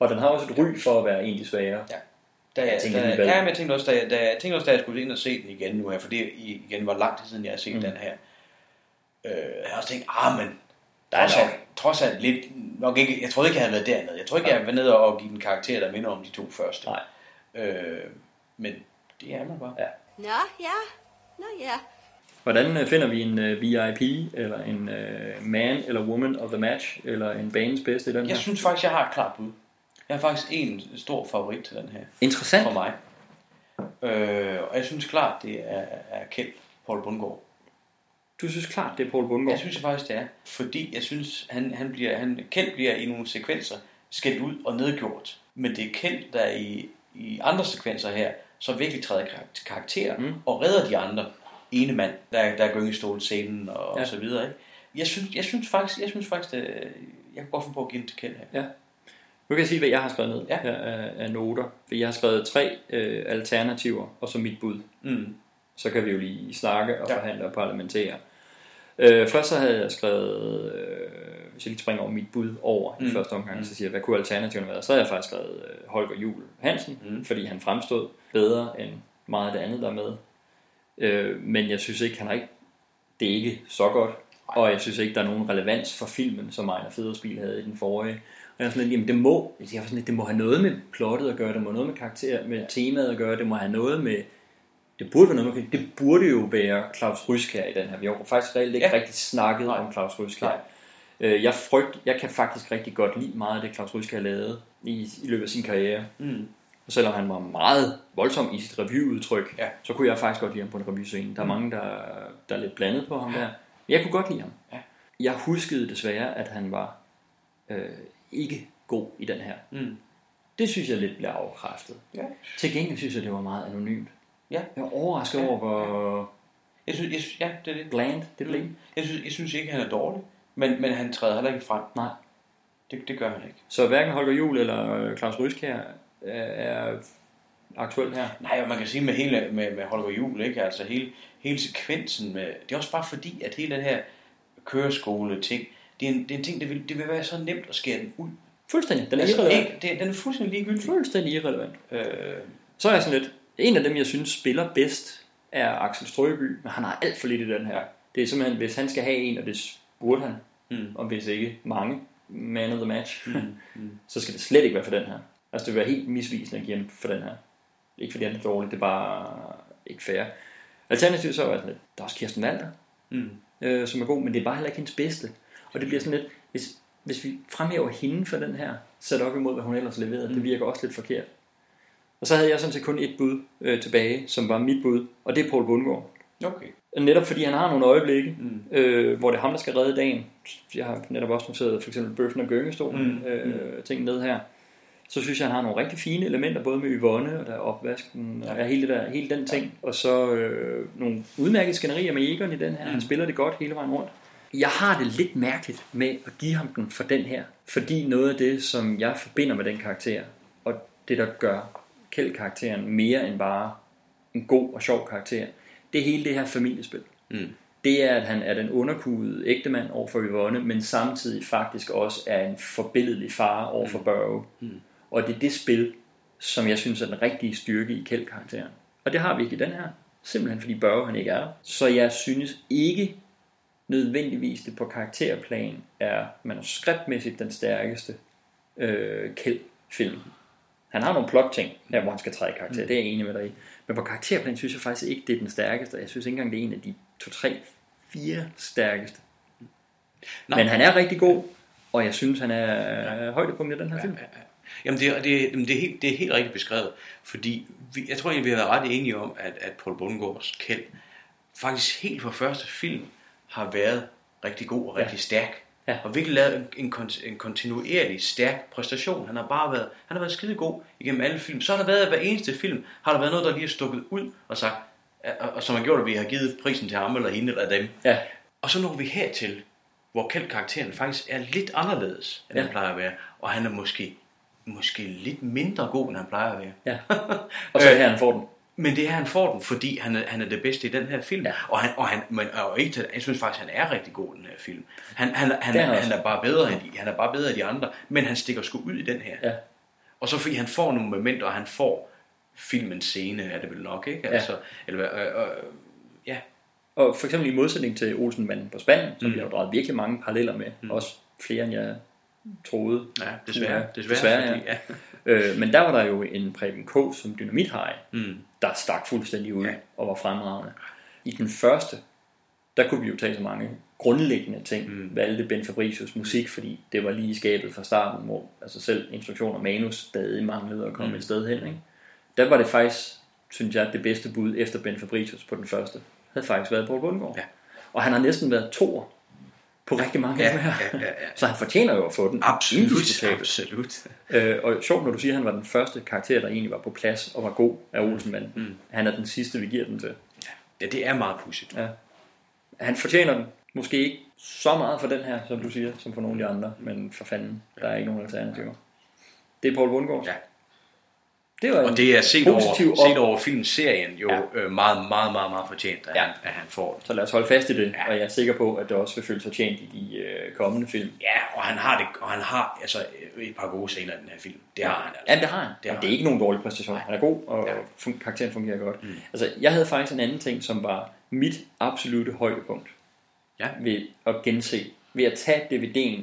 Og den har også et ry for at være en af de svære.
Ja. Da,
Jeg
jeg,
tænker
da, ja, men jeg tænkte også, da, da, jeg tænkte også, da jeg skulle ind og se den igen nu her, for det igen var lang tid siden, jeg har set
Mm.
den her. Øh, jeg har også tænkt, ah, men
Der er
trods, alt, trods alt lidt, nok ikke, jeg troede ikke, jeg havde været dernede. Jeg tror ikke, jeg havde været nede og give den karakter, der minder om de to første.
Nej.
Øh, men det er man bare.
Ja.
Nå, ja. Nå, ja.
Hvordan øh, finder vi en uh, VIP, eller en uh, man eller woman of the match, eller en banens bedste i den her?
Jeg synes faktisk, jeg har et klart bud. Jeg har faktisk en stor favorit til den her.
Interessant.
For mig. Øh, og jeg synes klart, det er, er Kjeld Paul Bundgaard.
Du synes klart, det er Paul Bundgaard?
Jeg synes faktisk, det er. Fordi jeg synes, han, han bliver, han, Kjeld bliver i nogle sekvenser skældt ud og nedgjort. Men det er Kjeld, der i, i andre sekvenser her, så virkelig træder karak- karakter
Mm.
mm. og redder de andre. Ene mand, der, der er gyngestol scenen og,
Ja.
og så videre. Ikke? Jeg, synes, jeg synes faktisk, jeg synes faktisk det, jeg kan godt finde på at give den til Kjeld her.
Ja. Nu kan jeg sige, hvad jeg har skrevet ned
Ja.
her af, af noter. For jeg har skrevet tre øh, alternativer, og så mit bud.
Mm.
Så kan vi jo lige snakke og
Ja.
forhandle og parlamentere. Øh, først så havde jeg skrevet, øh, hvis jeg lige springer over mit bud over mm. i første omgang,
Mm.
så siger jeg, hvad kunne alternativerne være? Så havde jeg faktisk skrevet øh, Holger Jul Hansen,
Mm.
fordi han fremstod bedre end meget af det andet, der er med. Øh, men jeg synes ikke, han har ikke, det er ikke så godt, og jeg synes ikke, der er nogen relevans for filmen, som Ejner Federspil havde i den forrige. Jeg er sådan lidt, jamen det må, jeg var sådan lidt, det må have noget med plottet at gøre, det må have noget med karakter, med temaet at gøre, det må have noget med, det burde være noget med, det burde jo være Claus Ryskær i den her. Vi har faktisk reelt ikke
Ja.
ja. rigtig snakket Nej. om Claus Ryskær.
Nej.
Øh, Jeg, frygt, jeg kan faktisk rigtig godt lide meget af det, Claus Ryskær lavede i, i løbet af sin karriere.
Mm.
Og selvom han var meget voldsom i sit revyudtryk,
Ja.
så kunne jeg faktisk godt lide ham på en revyscene. Der er
Mm.
mange, der, der er lidt blandet på ham der. Men jeg kunne godt lide ham.
Ja.
Jeg huskede desværre, at han var øh, ikke god i den her.
Mm.
Det synes jeg lidt blev afkræftet.
Ja.
Til gengæld synes jeg, det var meget anonymt.
Ja.
Jeg var overrasket
Ja.
over, hvor
Jeg synes, jeg, synes- ja, det er det.
bland det blev.
Mm. Jeg synes, jeg synes ikke, han er dårlig, men, men han træder heller ikke frem.
Nej.
Det, det gør han ikke.
Så hverken Holger Jul eller øh, Claus Ryskær er, er aktuelt her.
Nej, og man kan sige med hele med, med Holger Jul, ikke? Altså hele, hele sekvensen med, det er også bare fordi, at hele den her køreskole ting, det er en, det er en ting, det vil, det vil være så nemt at skære den ud.
Fuldstændig. Den er
altså,
irrelevant.
ikke, det, den er fuldstændig ligegyldig.
Fuldstændig irrelevant.
Øh,
Så er jeg sådan lidt, en af dem, jeg synes spiller bedst, er Axel Strøby, men han har alt for lidt i den her. Det er simpelthen, hvis han skal have en, og det burde han,
Mm.
og hvis ikke mange, man of the match,
Mm. Mm.
så skal det slet ikke være for den her. Altså det vil være helt misvisende at give ham for den her. Ikke fordi han er dårlig, det er bare ikke fair. Alternativt så er det, der er også Kirsten Walter,
Mm.
øh, som er god, men det er bare heller ikke hendes bedste. Og det bliver sådan lidt, hvis, hvis vi fremhæver hende for den her, sat op imod, hvad hun ellers leverede, mm. det virker også lidt forkert. Og så havde jeg sådan set kun et bud øh, tilbage, som var mit bud, og det er Paul Bundgaard.
Okay.
Netop fordi han har nogle øjeblikke, mm. øh, hvor det er ham, der skal redde dagen. Jeg har netop også noteret for eksempel Bøffen og Gyngestolen,
Mm.
mm. øh, ting ned her. Så synes jeg, han har nogle rigtig fine elementer, både med Yvonne og der er opvasken, og ja, hele, det der, hele den ting. Og så øh, nogle udmærkede skænderier med Egon i den her. Mm. Han spiller det godt hele vejen rundt. Jeg har det lidt mærkeligt med at give ham den for den her. Fordi noget af det, som jeg forbinder med den karakter, og det der gør Kjeld-karakteren mere end bare en god og sjov karakter, det er hele det her familiespil.
Mm.
Det er, at han er den underkudede ægtemand over for Yvonne, men samtidig faktisk også er en forbilledelig far over for Børge.
Mm.
Og det er det spil, som jeg synes er den rigtige styrke i Kjeld-karakteren. Og det har vi ikke i den her. Simpelthen fordi Børge han ikke er der. Så jeg synes ikke nødvendigvis det på karakterplan er manuskriptmæssigt den stærkeste øh, Kjeld-film. Han har nogle plot-ting, der hvor han skal træde i karakter.
Mm.
Det er jeg enig med dig i. Men på karakterplan synes jeg faktisk ikke, det er den stærkeste. Jeg synes ikke engang, det er en af de to, tre, fire stærkeste.
Nej.
Men han er rigtig god, og jeg synes, han er ja. højdepunkt i den her film.
Ja, ja. Jamen det, er- det, er- det, er helt, det er helt rigtigt beskrevet, fordi vi, jeg tror egentlig, vi har været ret enige om, at, at Paul Bundgaards Kjeld faktisk helt fra første film har været rigtig god og rigtig stærk.
Ja.
Og virkelig lavet en, en, kont- en kontinuerlig stærk præstation. Han har bare været, han har været skide god igennem alle film. Så har der været, hver eneste film, har der været noget, der lige er stukket ud og sagt, og, og som har gjort, at vi har givet prisen til ham eller hende eller dem.
Ja.
Og så når vi hertil, hvor Kjeld-karakteren faktisk er lidt anderledes, end
Ja.
han plejer at være. Og han er måske, måske lidt mindre god, end han plejer at være.
Ja. Og så er det her, han får den.
Men det er, han får den, fordi han er, han er det bedste i den her film. Ja. Og, han, og, han, men, og ikke, til- jeg synes faktisk, han er rigtig god i den her film. Han, han, han,
er han
han,
også.
han, er bare bedre end de, han er bare bedre end de andre, men han stikker sgu ud i den her.
Ja.
Og så fordi han får nogle momenter, og han får filmens scene, er det vel nok, ikke?
Ja.
Altså, eller, øh, øh, ja.
Og for eksempel i modsætning til Olsenmanden på spanden, som
Mm.
vi har draget virkelig mange paralleller med, mm. også flere end jeg troede.
Ja, desværre.
Ja,
Desværre,
desværre
fordi-
ja. øh, men der var der jo en Preben K. som dynamithaj,
Mm.
Der stak fuldstændig ud ja. og var fremragende. I den første, der kunne vi jo tage så mange grundlæggende ting, mm. valgte Ben Fabricius musik, fordi det var lige skabet fra starten, hvor altså selv instruktion og manus stadig manglede at komme
Mm.
et sted hen. Ikke? Der var det faktisk, synes jeg, det bedste bud efter Ben Fabricius på den første, havde faktisk været Paul Bundgaard.
Ja.
Og han har næsten været toer på rigtig mange af
Ja,
dem her.
ja, ja, ja.
Så han fortjener jo at få den.
Absolut, absolut.
Øh, og sjovt, når du siger, at han var den første karakter, der egentlig var på plads og var god af Olsenmanden.
Mm.
Han er den sidste, vi giver den til.
Ja, det er meget pudsigt.
Ja. Han fortjener den. Måske ikke så meget for den her, som du siger, som for nogle af de andre, men for fanden, der er ikke nogen alternativer. Det er Paul Bundgaard.
Ja.
Det var
Og det er set over, set over filmserien jo ja. øh, meget, meget, meget, meget fortjent, at, ja. han, at han får den.
Så lad os holde fast i det, ja. og jeg er sikker på, at det også vil føle sig tjent i de øh, kommende film.
Ja, og han har det, og han har altså øh, et par gode scener i den her film. Det har han altså.
Ja, det har han.
Det
Det,
har
det er ikke nogen dårlig præstation. Han er god, og ja. fun- karakteren fungerer godt. Mm. Altså, jeg havde faktisk en anden ting, som var mit absolute højdepunkt.
Ja.
Ved at gense, ved at tage DVD'en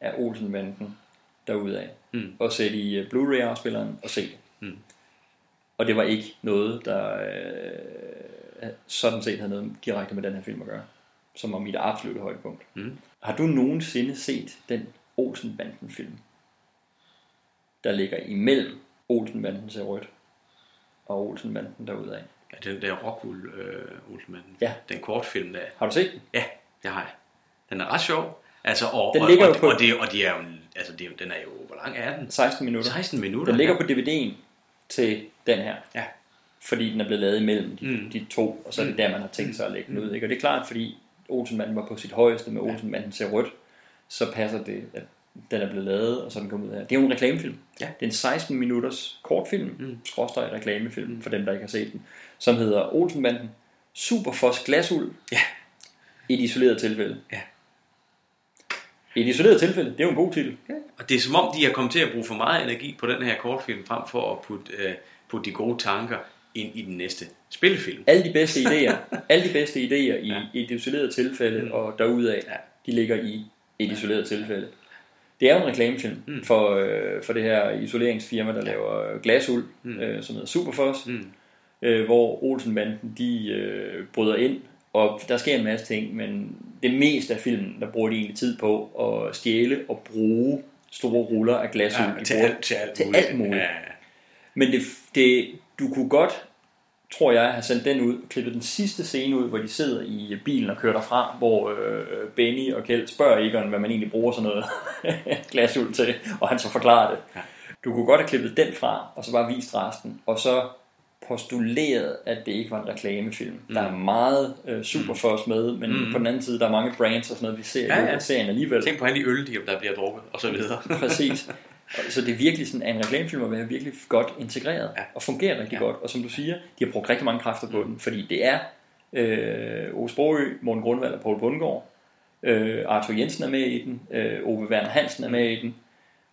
af Olsenbanden derudaf,
Mm.
og sætte i øh, Blu-ray-afspilleren og se det. Og det var ikke noget, der øh, sådan set havde noget direkte med den her film at gøre, som var mit absolute højdepunkt.
Mm.
Har du nogensinde set den Olsenbanden-film, der ligger imellem Olsenbanden til rødt og Olsenbanden derudaf?
Ja, den der Rockwool øh, Olsenmanden.
Ja.
Den kortfilm der.
Har du set den?
Ja, det har jeg. Den er ret sjov. Altså, og,
Den
og,
ligger
og,
jo på-
og, det, og de er jo, altså, det den er jo, hvor lang er den?
16 minutter.
16 minutter.
Den ligger
ja.
på DVD'en til den her.
Ja.
Fordi den er blevet lavet imellem de,
Mm.
mm. de to, og så er det
Mm.
der, man har tænkt sig at lægge den ud. Ikke? Og det er klart, fordi Olsenmanden var på sit højeste med Olsenmanden til rødt, så passer det, at den er blevet lavet, og så den kommet ud her. Det er jo en reklamefilm.
Ja.
Det er en 16 minutters kortfilm,
Mm.
mm. skråstrej reklamefilm, mm. for dem, der ikke har set den, som hedder Olsenbanden Superfos Glasul.
Ja.
Et isoleret tilfælde.
Ja.
Et isoleret tilfælde, det er jo en god titel.
Ja. Og det er som om, de er kommet til at bruge for meget energi på den her kortfilm, frem for at putte, øh, putte de gode tanker ind i den næste spillefilm.
Alle de bedste idéer, alle de bedste idéer i, ja. i et isoleret tilfælde mm. og derudaf, ja. de ligger i et isoleret tilfælde. Det er jo en reklamefilm mm. for, øh, for det her isoleringsfirma, der laver glasul, mm. øh, som hedder Superfoss, mm. øh, hvor Olsenbanden de øh, bryder ind, og der sker en masse ting, men det meste af filmen, der bruger de egentlig tid på at stjæle og bruge store ruller af glasul
Ja, til alt- til alt
til
muligt.
alt muligt.
Ja, ja.
Men det, det, du kunne godt, tror jeg, have sendt den ud, klippet den sidste scene ud, hvor de sidder i bilen og kører derfra, hvor øh, Benny og Kjeld spørger Egon, hvad man egentlig bruger sådan noget glasul til, og han så forklarer det. Du kunne godt have klippet den fra, og så bare vist resten, og så postuleret, at det ikke var en reklamefilm. Mm. Der er meget øh, Superfoss med, men
Mm.
mm. på den anden side, der er mange brands og sådan noget, vi ser
Ja,
i
ja.
af serien alligevel.
Tænk på alle de øl, de- der bliver drukket, og så videre.
Præcis. Så det er virkelig sådan, at en reklamefilm at være virkelig godt integreret ja. og fungerer rigtig ja. godt. Og som du siger, de har brugt rigtig mange kræfter på den, fordi det er øh, Ove Sprogø, Morten Grundvald og Poul Bundgaard. Øh, Arthur Jensen er med i den. Øh, Ove Werner Hansen er med i den.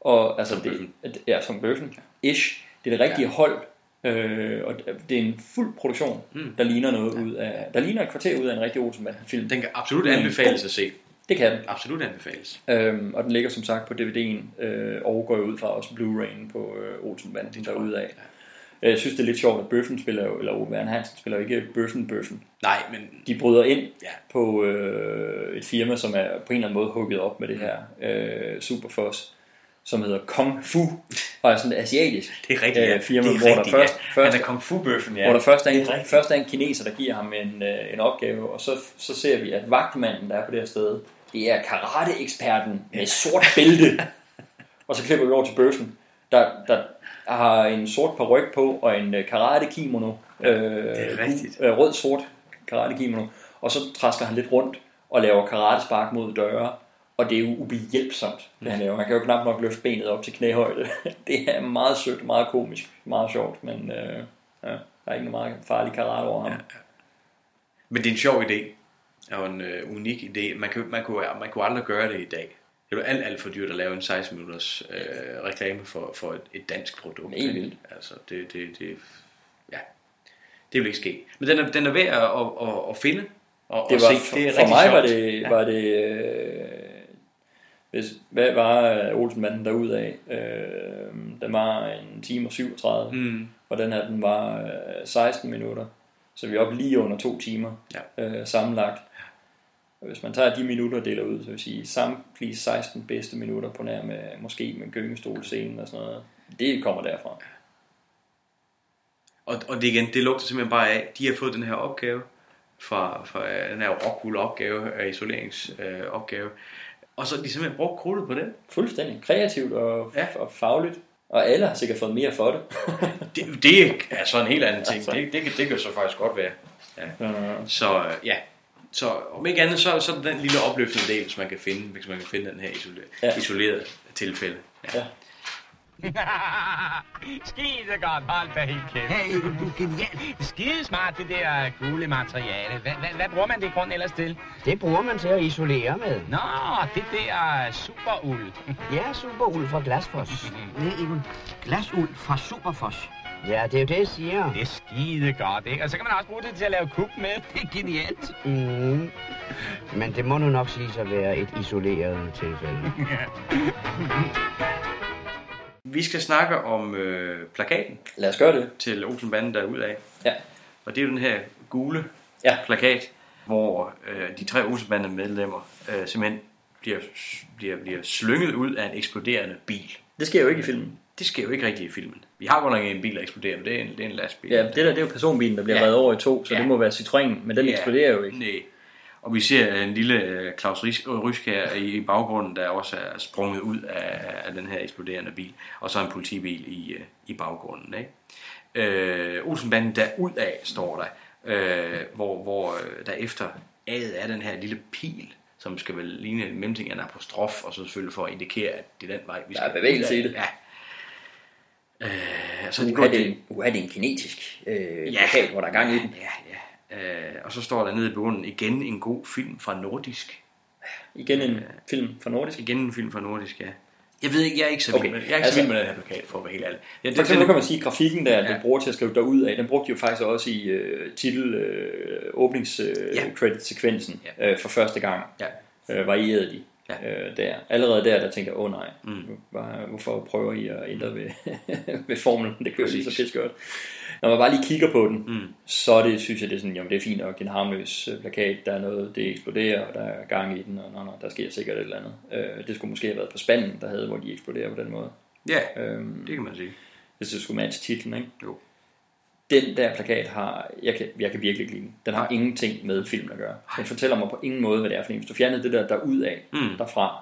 Og altså, det, ja, som bøffen. Ish. Det er det rigtige ja. hold. Øh, og det er en fuld produktion,
Mm.
der ligner noget ud af, der ligner et kvarter ud af en rigtig Olsenbanden-film.
Den kan absolut anbefales at se.
Det kan den.
Absolut anbefales.
Øhm, og den ligger som sagt på DVD'en, øh, og går ud fra også Blu-ray'en på øh, Olsenbanden derude af. Øh, Jeg synes, det er lidt sjovt, at Bøffen spiller jo, eller Ove Werner Hansen spiller jo ikke Bøffen Bøffen.
Nej, men...
De bryder ind
Ja.
på øh, et firma, som er på en eller anden måde hugget op med det her øh, Superfoss, som hedder Kung Fu, og er sådan et asiatisk
Det er rigtigt, ja.
øh, firma,
Det er
hvor
rigtigt,
der først,
ja.
først
Han er Kung Fu-bøffen, ja.
hvor der først er, en,
er
først er en kineser, der giver ham en, øh, en opgave, og så, så ser vi, at vagtmanden, der er på det her sted, det er karate-eksperten med sort bælte. og så klipper vi over til bøffen, der, der har en sort paryk på, og en øh, karate-kimono. Øh,
det er rigtigt.
Øh, Rød-sort karate-kimono. Og så træsker han lidt rundt og laver karatespark mod døre. Og det er jo ubehjælpsomt, det han laver. Han kan jo knap nok løfte benet op til knæhøjde. det er meget sødt, meget komisk, meget sjovt, men øh, ja, der er ikke noget meget farlig karate over ham. Ja.
Men det er en sjov idé. Og en øh, unik idé. Man, kan, man, kunne, man kunne aldrig gøre det i dag. Det er jo alt, alt for dyrt at lave en 16 minutters øh, reklame for, for et, et dansk produkt.
Helt vildt.
Altså, det, det, det, ja, det vil ikke ske. Men den er, den er værd at, at, at, at finde og,
det
og
var,
se.
for,
Det er
for mig
sjovt.
var det, ja. var det øh, hvis, hvad var øh, Olsenmanden derud af? Øh, den var en time og 37,
Mm.
og den her den var øh, 16 minutter. Så vi er oppe lige under to timer
ja.
øh, sammenlagt. Og hvis man tager de minutter og deler ud, så vil sige samtlige 16 bedste minutter på nær med, måske med gyngestolscenen og sådan noget, det kommer derfra.
Og, og det igen, det lugter simpelthen bare af, de har fået den her opgave, fra, fra øh, den her rockwool opgave, øh, isoleringsopgave, øh, opgave. og så de simpelthen brugt krudtet på den.
Fuldstændig kreativt og, ja. og fagligt. Og alle har sikkert fået mere for det.
det, det er så en helt anden ting.
Altså.
Det, det, kan, det kan så faktisk godt være. Ja.
Ja.
Så øh, ja, så om ikke andet, så, så er den lille opløftende del, hvis man kan finde, hvis man kan finde den her isolerede,
Ja.
isolerede tilfælde. Ja.
ja.
Skide godt, hold da helt kæft. Hey, du er genial. Skide smart, det der gule materiale. Hvad, hvad, hvad bruger man det i grunden ellers til?
Det bruger man til at isolere med.
Nå, det der superuld.
Ja, superuld fra Glasfoss.
Nej, Egon. Glasul fra Superfoss.
Ja, det er jo det, jeg siger.
Det er skide godt, ikke? Og så kan man også bruge det til at lave kub med. Det er genialt.
Mm. Men det må nu nok sige at være et isoleret tilfælde.
Vi skal snakke om øh, plakaten.
Lad os gøre det.
Til Olsenbanden derudad.
Ja.
Og det er jo den her gule
ja.
plakat, hvor øh, de tre Olsenbanden medlemmer øh, simpelthen bliver, bliver, bliver slynget ud af en eksploderende bil.
Det sker jo ikke i filmen.
Det sker jo ikke rigtigt i filmen. Vi har godt nok en bil, der eksploderer, men det er en, det er en lastbil.
Ja, det der det er jo personbilen, der bliver
Ja.
reddet over i to, så
Ja.
det må være Citroën, men den
Ja.
eksploderer jo ikke.
Nej. Og vi ser en lille øh, Claus øh, Rysk her i, baggrunden, der også er sprunget ud af, af den her eksploderende bil. Og så en politibil i, øh, i baggrunden. Ikke? Øh, Olsenbanden derudad står der, øh, hvor, hvor øh, der efter A'et er den her lille pil, som skal vel ligne en mellemting af en apostrof, og så selvfølgelig for at indikere, at det er den vej, vi
Der
skal
er bevægelse i det.
Ja. Øh, så
Så
de
nu er det,
det-
nu er det en kinetisk øh,
Ja.
plakat, hvor der er gang i den.
Ja, ja. Øh, og så står der nede i bunden igen en god film fra Nordisk.
Igen en film fra Nordisk.
Igen en film fra Nordisk, ja. Jeg ved ikke, jeg er ikke så vild
Okay,
med, jeg er ikke
altså-
så vild med den her plakat, for at være helt ærlig. Ja,
For eksempel
den-
kan man sige, at grafikken, der
Ja.
den bruger til at skrive derud af, den brugte de jo faktisk også i øh, titel øh, åbnings øh,
Ja.
credit sekvensen
Ja.
øh, for første gang.
Ja.
Øh, varierede de
Ja.
øh, der. Allerede der, der tænker jeg, åh oh, nej,
Mm.
hvor, hvorfor prøver I at ændre ved, ved formlen? Det kører lige så
Præcis.
pis godt. Når man bare lige kigger på den,
Mm.
så er det, synes jeg, det er sådan, jamen det er fint nok, en harmløs øh, plakat, der er noget, det eksploderer, og der er gang i den, og nå, nå, der sker sikkert et eller andet. Øh, det skulle måske have været på spanden, der havde, hvor de eksploderer på den måde.
Ja,
Øhm,
det kan man sige.
hvis det skulle matche titlen, ikke?
Jo.
Den der plakat har, jeg kan, jeg kan virkelig ikke lide den. Den har ingenting med filmen at gøre. Den fortæller mig på ingen måde, hvad det er for en. Hvis du fjernede det der derud af,
Mm.
derfra,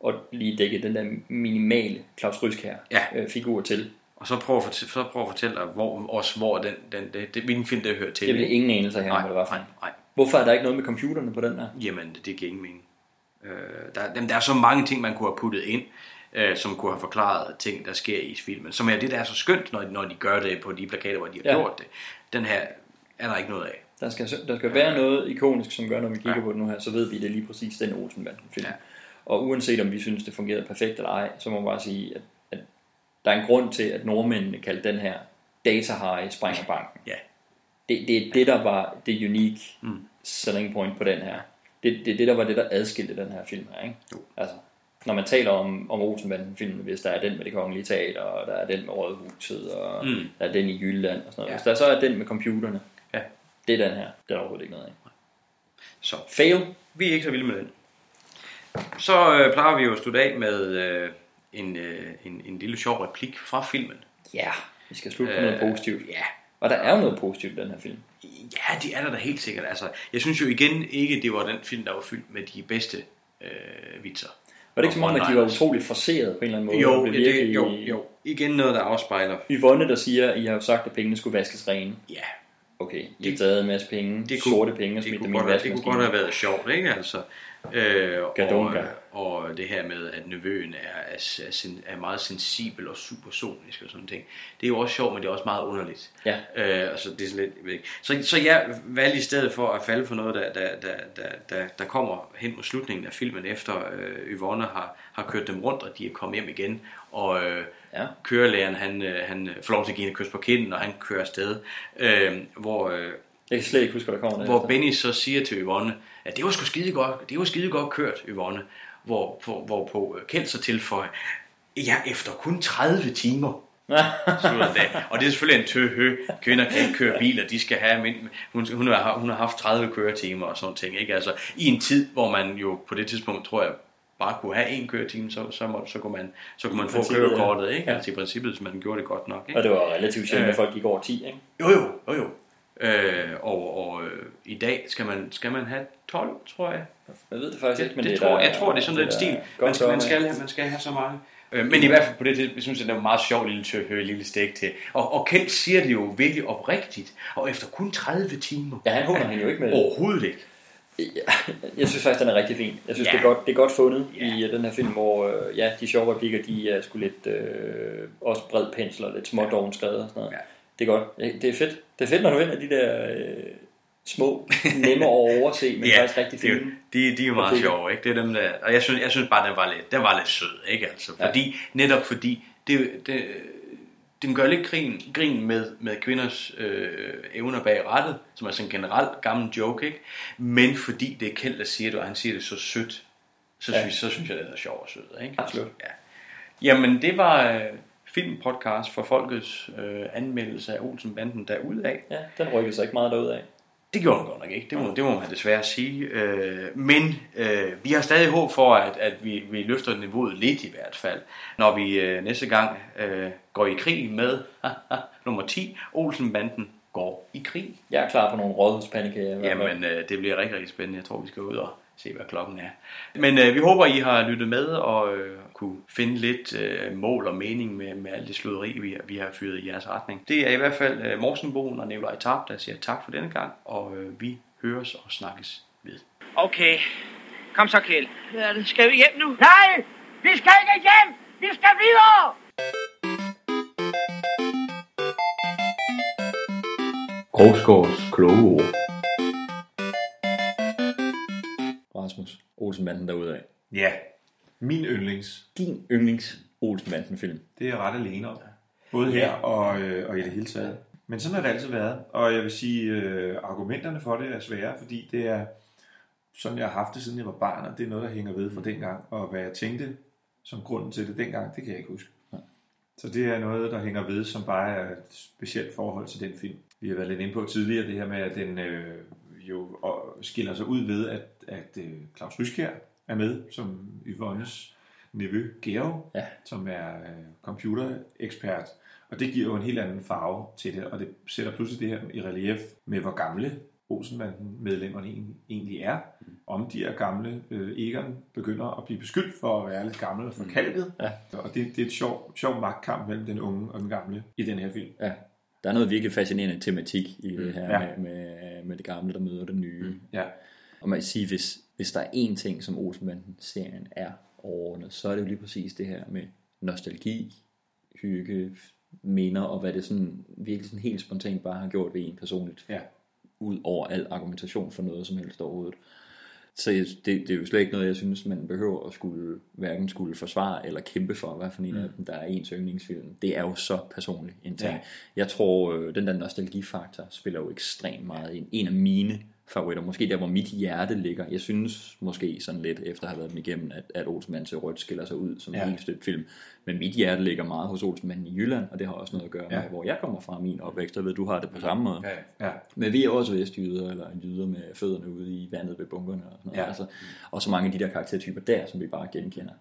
og lige dækkede den der minimale Claus Ryskær
Ja.
øh, figur til,
Og så prøv at fortælle, så prøv at fortælle dig, hvor, også hvor den, den, det, det, hvilken film det hører til.
det vil ingen anelse her,
Nej,
hvad det var for.
nej, nej.
Hvorfor er der ikke noget med computerne på den der?
Jamen, det, det giver ingen mening. Øh, der, jamen, der er så mange ting, man kunne have puttet ind, øh, som kunne have forklaret ting, der sker i filmen. Som er det, der er så skønt, når, når de gør det på de plakater, hvor de har
Ja.
gjort det. Den her er der ikke noget af.
Der skal, der skal være noget ikonisk, som gør, når vi kigger ja. på det nu her, så ved vi, det lige præcis den Olsenbanden film.
Ja.
Og uanset om vi synes, det fungerede perfekt eller ej, så må man bare sige, at, at der er en grund til, at nordmændene kaldte den her Data High Springer Banken.
Ja.
Det, det er det, der var det unique
Mm.
selling point på den her. Det, det er det, der var det, der adskilte den her film her. Ikke?
Jo.
Altså, når man taler om, om Olsenbanden-filmen, hvis der er den med det kongelige teater, og der er den med Rådhuset, og
Mm.
der er den i Jylland og sådan noget.
Ja.
Hvis der så er den med computerne,
Ja.
det er den her. Det er overhovedet ikke noget af.
Så
Fail.
vi er ikke så vilde med den. Så øh, plejer vi jo at slutte af med øh, en, øh, en, en lille sjov replik fra filmen.
Ja, vi skal slutte på noget
Øh,
positivt.
Ja,
Og der er jo noget positivt i den her film.
Ja, det er der da helt sikkert. Altså, jeg synes jo igen ikke, det var den film, der var fyldt med de bedste øh, vitser.
Var det ikke som om, at de var utroligt forseret på en eller anden måde?
Jo, det,
virkelig-
jo, jo. Igen noget, der afspejler.
Yvonne, der siger, at I har jo sagt, at pengene skulle vaskes rene.
Ja.
Okay, I har taget en masse penge,
Det
det
kunne-
sorte penge, og
Det
smidt dem i
det kunne godt have været sjovt, ikke? Altså, øh,
Gadunga.
og det her med, at nevøen er, er, er, er meget sensibel og supersonisk og sådan ting. Det er jo også sjovt, men det er også meget underligt.
Ja.
Øh, altså, det er sådan lidt, jeg ved ikke. Så, så jeg valgte i stedet for at falde for noget, der, der, der, der, der, der kommer hen mod slutningen af filmen, efter øh, Yvonne har, har kørt dem rundt, og de er kommet hjem igen, og øh,
ja.
kørelæreren, han, øh, han får lov til at give et kys på kinden, og han kører afsted, øh, hvor... Øh,
jeg kan slet ikke huske, hvad der kommer
Hvor
derefter.
Benny så siger til Yvonne, at det var sgu skide godt, det var skide godt kørt, Yvonne. Hvor, hvor, hvorpå Kjeld så tilføjer, ja, efter kun 30 timer. Det. Og det er selvfølgelig en tøhø. Kvinder kan ikke køre biler, de skal have, men hun, hun, har, hun har haft 30 køretimer og sådan ting. Ikke? Altså, I en tid, hvor man jo på det tidspunkt, tror jeg, bare kunne have en køretime, så, så, må, så, kunne man, så kunne man få kørekortet, ikke? Altså i princippet, hvis man gjorde det godt nok. Ikke?
Og det var relativt sjældent,
Øh,
at folk gik over 10, ikke?
jo, jo, jo, jo. Øh, og og øh, i dag skal man, skal man have 12, tror jeg.
Jeg ved det faktisk ikke, men
det,
det
tror,
der-
jeg tror, det er sådan lidt stil. Man skal, man, skal, have, man skal have så mange. Øh, men i hvert fald på det, jeg synes jeg, det er en meget sjov lille tøhø, lille stik til. Og, og Kent siger det jo virkelig oprigtigt, og efter kun 30 timer.
Ja, han hunder hende jo ikke med det.
Overhovedet ikke.
Jeg synes faktisk, den er rigtig fin. Jeg synes,
Ja.
det, er godt, det er godt fundet i øh, den her film, hvor øh, ja, de sjove replikker, de er sgu lidt øh, også bred pensel og lidt smådoven skrevet og sådan noget.
Ja.
Det er godt. Ja, Det er fedt. Det er fedt, når du vinder de der øh, små, nemme at overse, men
Ja,
faktisk rigtig
det er
fine.
De, de er jo meget
replikker.
sjove, ikke? Det er dem, der, og jeg synes, jeg synes bare, den var lidt, den var lidt sød, ikke? Altså, fordi, netop fordi, det, det, den gør lidt grin, grin med, med kvinders øh, evner bag rettet, som er sådan en generelt gammel joke, ikke? Men fordi det er Kjeld, der siger det, og han siger det så sødt, så,
Ja.
synes, så synes jeg, det er sjov og sød, ikke?
Absolut.
Ja. Jamen, det var øh, filmpodcast for folkets øh, anmeldelse af Olsenbanden derudad.
Ja, den rykkede sig ikke meget derud af.
Det gjorde den godt nok ikke, det må, det må man desværre sige. Øh, men øh, vi har stadig håb for, at, at vi, vi løfter niveauet lidt i hvert fald, når vi øh, næste gang øh, går i krig med nummer 10, Olsenbanden går i krig.
Jeg er klar på nogle rådhuspandekager.
Jamen, øh, det bliver rigtig, rigtig spændende. Jeg tror, vi skal ud og se, hvad klokken er. Men øh, vi håber, I har lyttet med og øh, kunne finde lidt øh, mål og mening med, med alt det sluderi, vi, vi har fyret i jeres retning. Det er i hvert fald øh, Morsenbogen og Nikolaj Tarp, der siger tak for denne gang, og øh, vi høres og snakkes ved.
Okay. Kom så, Kjeld.
Hvad er det? Skal vi hjem nu?
Nej! Vi skal ikke hjem! Vi skal videre!
Grovsgaards kloge ord.
Rasmus Olsenmanden derudad.
Ja.
Min yndlings.
Din yndlings Olsenbanden-film.
Det er jeg ret alene om. Både her og, øh, og i det hele taget. Men sådan har det altid været. Og jeg vil sige, øh, argumenterne for det er svære, fordi det er sådan, jeg har haft det, siden jeg var barn, og det er noget, der hænger ved fra dengang. Og hvad jeg tænkte som grunden til det dengang, det kan jeg ikke huske. Så det er noget, der hænger ved, som bare er et specielt forhold til den film. Vi har været lidt inde på tidligere, det her med, at den øh, jo skiller sig ud ved, at, at øh, Claus Ryskjær er med, som Yvonnes nevø Gero,
ja.
som er øh, computerekspert. Og det giver jo en helt anden farve til det, og det sætter pludselig det her i relief med, hvor gamle Olsenbanden-medlemmerne egentlig er. Om de er gamle. Øh, Egon begynder at blive beskyldt for at være lidt gammel og forkalket.
Ja.
Og det, det er et sjov, sjov magtkamp mellem den unge og den gamle i den her film.
Ja. Der er noget virkelig fascinerende tematik i det
Mm.
her
Ja.
med, med, med det gamle, der møder det nye.
Ja.
Og man kan sige, hvis, hvis der er én ting, som Olsenbanden-serien er overordnet, så er det jo lige præcis det her med nostalgi, hygge, minder, og hvad det sådan virkelig sådan helt spontant bare har gjort ved en personligt.
Ja.
Ud over al argumentation for noget som helst overhovedet. Så jeg- det, det er jo slet ikke noget, jeg synes, man behøver at skulle, hverken skulle forsvare eller kæmpe for, hvad for en
Mm.
af dem, der er ens yndlingsfilm. Det er jo så personligt en ting.
Ja.
Jeg tror, øh, den der nostalgifaktor spiller jo ekstremt meget ind. En af mine favoritter, måske der, hvor mit hjerte ligger. Jeg synes måske sådan lidt, efter at have været dem igennem, at, at Olsenmanden til rødt skiller sig ud som
Ja.
en helt støbt film. Men mit hjerte ligger meget hos Olsenmanden i Jylland, og det har også noget at gøre
Ja.
med, hvor jeg kommer fra min opvækst. Jeg ved, du har det på samme måde.
Ja.
Men vi er også vestjyder, eller jyder med fødderne ude i vandet ved bunkerne og sådan noget.
Ja.
Altså, og så mange af de der karaktertyper der, som vi bare genkender.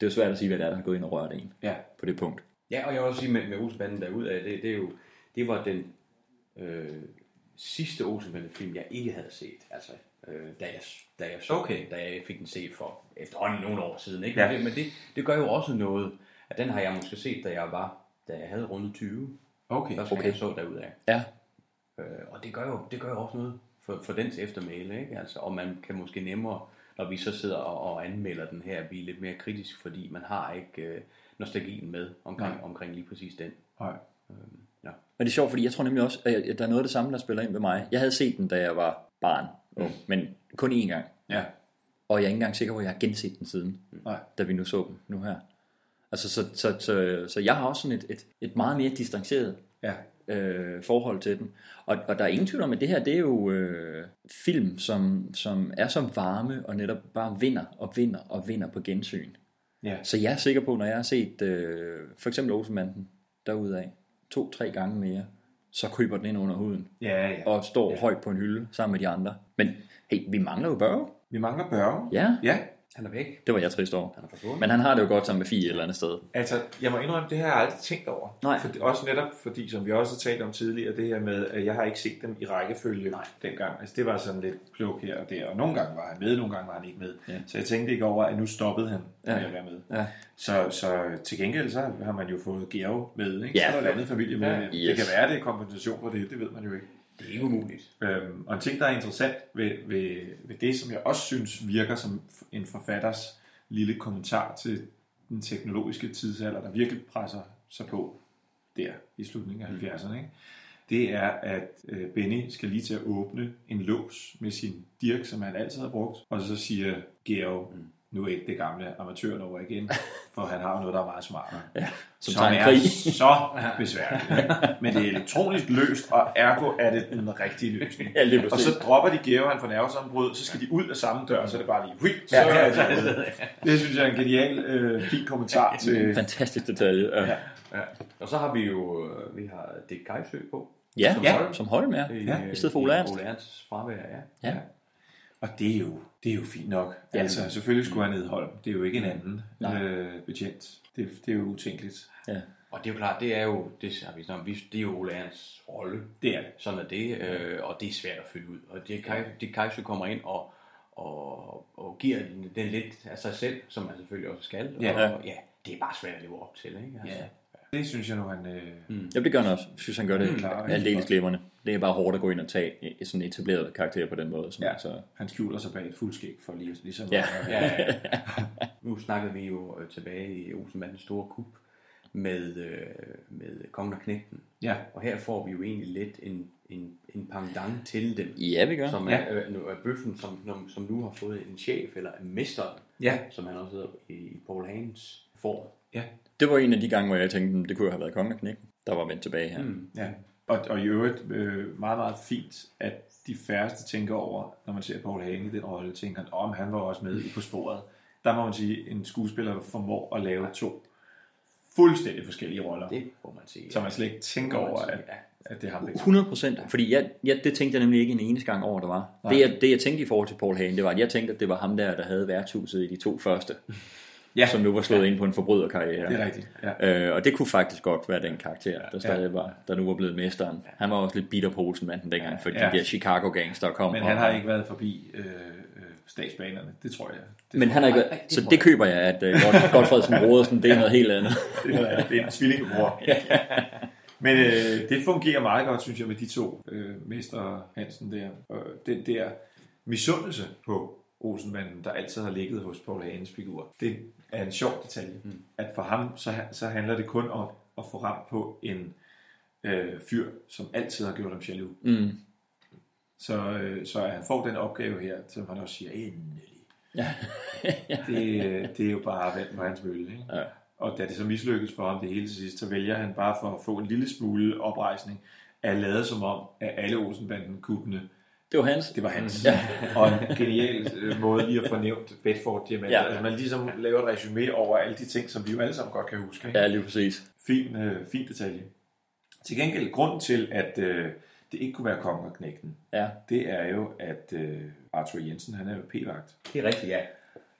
Det er jo svært at sige, hvad det er, der har gået ind og rørt en
Ja.
på det punkt.
Ja, og jeg vil også sige med, med Olsenbanden derudad, det, det, er jo, det var den øh, sidste Olsenbanden-film, jeg ikke havde set. Altså, øh, da, jeg, da, jeg så okay. da jeg fik den set for efterhånden nogle år siden. Ikke?
Ja.
Men, det, men det, det gør jo også noget, at den har jeg måske set, da jeg var, da jeg havde rundet 20.
Okay.
Første
Okay.
jeg så derudad.
Ja.
Øh, og det gør jo det gør jo også noget for, for dens eftermæle, ikke? Altså, og man kan måske nemmere, når vi så sidder og, og anmelder den her, blive lidt mere kritisk, fordi man har ikke øh, nostalgien med omkring,
Nej.
omkring lige præcis den.
Nej.
Øhm, ja.
Men det er sjovt, fordi jeg tror nemlig også, at der er noget af det samme, der spiller ind ved mig. Jeg havde set den, da jeg var barn, mm. men kun én gang.
Ja.
Og jeg er ikke engang sikker på, at jeg har genset den siden,
Nej.
da vi nu så den nu her. Altså, så, så, så, så jeg har også sådan et, et, et meget mere distanceret
Ja.
øh, forhold til den. Og, og der er ingen tvivl om, at det her, det er jo øh, film, som, som er så varme, og netop bare vinder og vinder og vinder på gensyn.
Ja.
Så jeg er sikker på, når jeg har set øh, for eksempel Olsenmanden derudaf, to-tre gange mere, så kryber den ind under huden.
Ja, ja.
Og står
Ja.
højt på en hylde sammen med de andre. Men hey, vi mangler jo Børge.
Vi mangler Børge.
Ja.
Ja.
Han er væk.
Det var jeg trist over.
Han er forsvundet.
Men han har det jo godt sammen med Fie et eller andet sted.
Altså, jeg må indrømme, det har jeg aldrig tænkt over.
Nej.
For, også netop fordi, som vi også har talt om tidligere, det her med, at jeg har ikke set dem i rækkefølge Nej. dengang. Altså, det var sådan lidt pluk her og der, og nogle gange var han med, nogle gange var han ikke med.
Ja.
Så jeg tænkte ikke over, at nu stoppede han
Ja.
med at være med.
Ja.
Så, så til gengæld, så har man jo fået Gero med, ikke?
Ja.
Så er der et andet familie med.
Ja.
Det
Yes.
kan være, det er kompensation for det, det ved man jo ikke.
Det er ikke umuligt.
Øhm, og en ting, der er interessant ved, ved, ved det, som jeg også synes virker som en forfatters lille kommentar til den teknologiske tidsalder, der virkelig presser sig på der i slutningen af 70'erne, ikke? det er, at øh, Benny skal lige til at åbne en lås med sin dirk, som han altid har brugt, og så siger Gero, nu er ikke det gamle amatørnummer igen, for han har jo noget, der er meget smartere.
Ja, som
som
tager en
er
krig.
så besværligt. Men det er elektronisk løst, og ergo er det den rigtige løsning.
Ja, lige
og så dropper de Geo, han får nervesammenbrud, så skal de ud af samme dør, så er det bare lige, hui, så
Ja.
er det. Det synes jeg er en genial, øh, fin kommentar til...
Fantastisk detalje. Ja.
Ja.
Ja. Og så har vi jo øh, vi har Dick Kajsø på.
Ja,
som
ja,
Holm.
som Holm, ja.
I,
Ja, i stedet for Ole Ernst.
Ole Ernsts fravær, ja.
Ja.
Og det er jo, det er jo fint nok.
Ja.
Altså, selvfølgelig skulle han ned Holm. Det er jo ikke en anden
Nej.
øh, betjent. Det, det er jo utænkeligt.
Ja.
Og det er jo klart, det er jo, det har vi snart, vi- det er jo Ole Ernsts rolle.
Det er det.
Sådan er det, øh, og det er svært at fylde ud. Og det Kaj, det Kajsø kommer ind og, og, og giver den, den lidt af sig selv, som man selvfølgelig også skal.
Ja.
Og, ja, det er bare svært at leve op til, ikke? Altså.
Ja. Det synes jeg nu, han... Øh,
Mm.
Ja, det gør han også. Jeg synes, han gør det
Mm, klar,
aldeles glimrende. Det er bare hårdt at gå ind og tage en sådan etableret karakter på den måde. Som
Ja.
ja. så...
Han skjuler sig bag et fuldskæg for lige, ligesom...
Ja.
Ja, ja. nu snakkede vi jo øh, tilbage i Olsenmandens store kup med, øh, med Kongen og Knægten.
Ja.
Og her får vi jo egentlig lidt en, en, en pendant til dem.
Ja, vi gør.
Som
Ja.
er, øh, nu er bøffen, som, som, nu har fået en chef, eller en mester,
Ja.
som han også hedder i,
Paul Hagens form.
Ja.
Det var en af de gange, hvor jeg tænkte, "Hmm, det kunne have været kongeknækken, der var vendt tilbage her.
Mm.
Ja. Og, og i øvrigt øh, meget, meget fint, at de færreste tænker over, når man ser Paul Hagen i den rolle, tænker, om han var også med i På sporet. Der må man sige, en skuespiller formår at lave to fuldstændig forskellige roller.
Det må man sige.
Så man slet ikke tænker over,
sige,
at, at det der
100 procent. Fordi jeg, jeg, det tænkte jeg nemlig ikke en eneste gang over, der var.
Nej.
Det jeg, det jeg tænkte i forhold til Paul Hagen, det var, at jeg tænkte, at det var ham der, der havde værtshuset i de to første.
Ja.
Som nu var slået ind på en forbryderkarriere.
Det er rigtigt, ja.
Øh, og det kunne faktisk godt være den karakter, der stadig var, der nu var blevet mesteren. Han var også lidt bitter på Olsenbanden dengang, for
Ja.
de der Chicago gangster kom.
Men han har ikke været forbi øh, øh, statsbanerne, det tror jeg. Det
Men
tror
han har ikke været, så det køber jeg, at uh, God, Godfredsen Brodersen, det er noget helt andet.
det er. Det er en tvillingebror. Men øh, det fungerer meget godt, synes jeg, med de to øh, Mester Hansen der. Og den der misundelse på Olsenmanden, der altid har ligget hos Paul Hagens figur, det er en sjov detalje. Mm. At for ham, så, så handler det kun om at få ramt på en øh, fyr, som altid har gjort ham jaloux.
Mm.
Så, øh, så han får den opgave her, som han også siger, endelig.
Ja.
det, det er jo bare vand på hans mølle. Ikke?
Ja.
Og da det så mislykkes for ham det hele til sidst, så vælger han bare for at få en lille smule oprejsning, at lade som om, at alle Olsenbanden kuppene
Det var hans.
det var hans.
Ja.
og en genial øh, måde lige at få nævnt Bedford Diamant.
Ja.
Altså man ligesom laver et resume over alle de ting, som vi jo alle sammen godt kan huske. Ikke?
Ja, lige præcis.
Fin, øh, fin detalje. Til gengæld, grund til, at øh, det ikke kunne være kongerknægten,
Ja.
det er jo, at øh, Arthur Jensen, han er jo p-vagt.
Det er rigtigt, ja.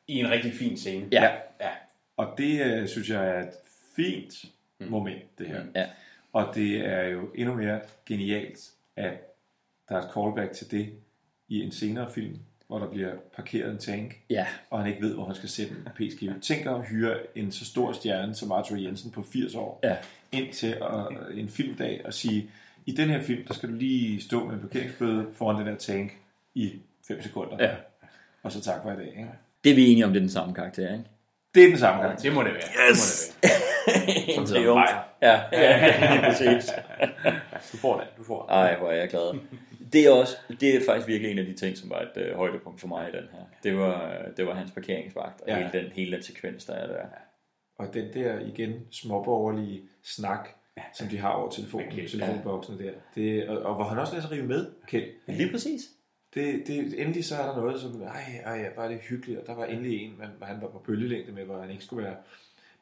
I en rigtig fin scene.
Ja.
ja.
Og det øh, synes jeg er et fint moment, det her.
Ja.
Og det er jo endnu mere genialt, at der er et callback til det i en senere film, hvor der bliver parkeret en tank,
Ja.
og han ikke ved, hvor han skal sætte en p-skive. Tænk at hyre en så stor stjerne som Arthur Jensen på 80 år,
Ja.
ind til at, en filmdag og sige, i den her film, der skal du lige stå med en parkeringsbøde foran den der tank i 5 sekunder.
Ja.
Og så tak for i dag. Ikke?
Det er vi enige om, det er den samme karakter, ikke?
Det er den samme karakter.
Det må det være.
Yes!
Som
En
hedder
triumf.
Meyer.
Ja, ja, lige præcis.
Du får den, du får den.
Ej, hvor er jeg glad. Det er, også, det er faktisk virkelig en af de ting, som var et øh, højdepunkt for mig i den her. Det var, det var hans parkeringsvagt, og
Ja.
ja. hele, den, hele den sekvens, der er der.
Og den der igen småborgerlige snak, som de har over telefonen, telefonboksen der. Det, og, og hvor han også lader sig rive med, Kjeld.
Lige præcis.
Det, det, endelig så er der noget, som, ej, ej, ja, var det hyggeligt, og der var endelig en, man, han var på bølgelængde med, hvor han ikke skulle være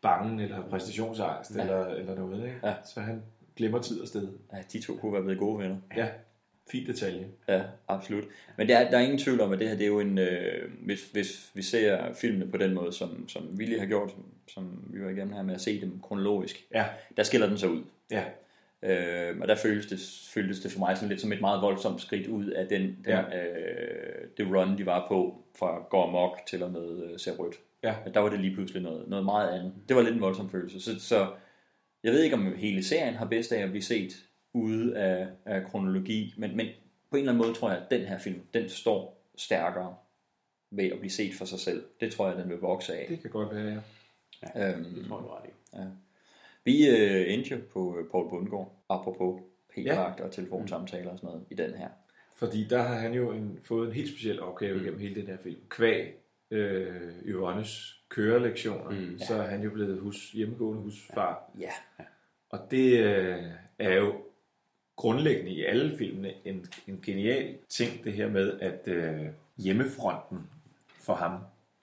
bange, eller have præstationsangst,
Ja.
ja. eller, eller noget, ikke?
Ja.
Så han glemmer tid og sted.
Ja, de to kunne være blevet gode venner.
Ja, fin detalje.
Ja, absolut. Men der, er- der er ingen tvivl om, at det her det er jo en... Øh, hvis, hvis vi ser filmene på den måde, som, som vi lige har gjort, som, som vi var igennem her med at se dem kronologisk,
Ja.
der skiller den sig ud.
Ja.
Øh, og der føltes det, føltes det for mig sådan lidt som et meget voldsomt skridt ud af den, den
Ja.
øh, det run, de var på fra Går Mok til og med øh, Ser Rødt.
Ja.
At der var det lige pludselig noget, noget meget andet. Det var lidt en voldsom følelse. Så, så jeg ved ikke, om hele serien har bedst af at blive set ude af, af kronologi, men, men på en eller anden måde tror jeg, at den her film, den står stærkere ved at blive set for sig selv. Det tror jeg, den vil vokse af.
Det kan godt være, ja.
Øhm,
Det tror jeg, du har ret i.
Ja. Vi øh, endte jo på øh, Paul Bundgaard, apropos p
Ja.
og telefonsamtaler og sådan noget i den her.
Fordi der har han jo en, fået en helt speciel opgave mm. gennem hele den her film. Kvæg øh, Yvonnes kørelektioner, mm, ja. så er han jo blevet hus, hjemmegående husfar.
Ja.
Og det øh, er jo grundlæggende i alle filmene en, en genial ting, det her med, at øh, hjemmefronten for ham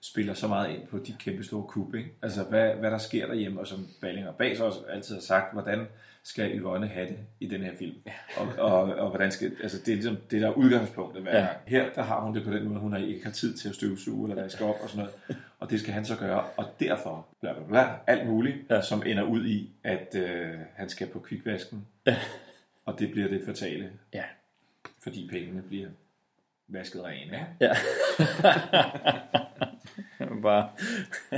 spiller så meget ind på de kæmpe store kub. Ikke? Altså, hvad, hvad der sker derhjemme, og som Ballinger bag sig også altid har sagt, hvordan skal Yvonne have det i den her film? Ja. Og, og, og hvordan skal, altså, det er ligesom det, der er udgangspunktet hver
Ja.
gang. Her, der har hun det på den måde, hun har ikke har tid til at støvsuge eller vaske op og sådan noget. Og det skal han så gøre, og derfor, bla bla bla, alt muligt, ja. som ender ud i, at øh, han skal på kvikvasken.
Ja.
Og det bliver det fatale.
Ja.
Fordi pengene bliver vasket rene.
Ja. Bare...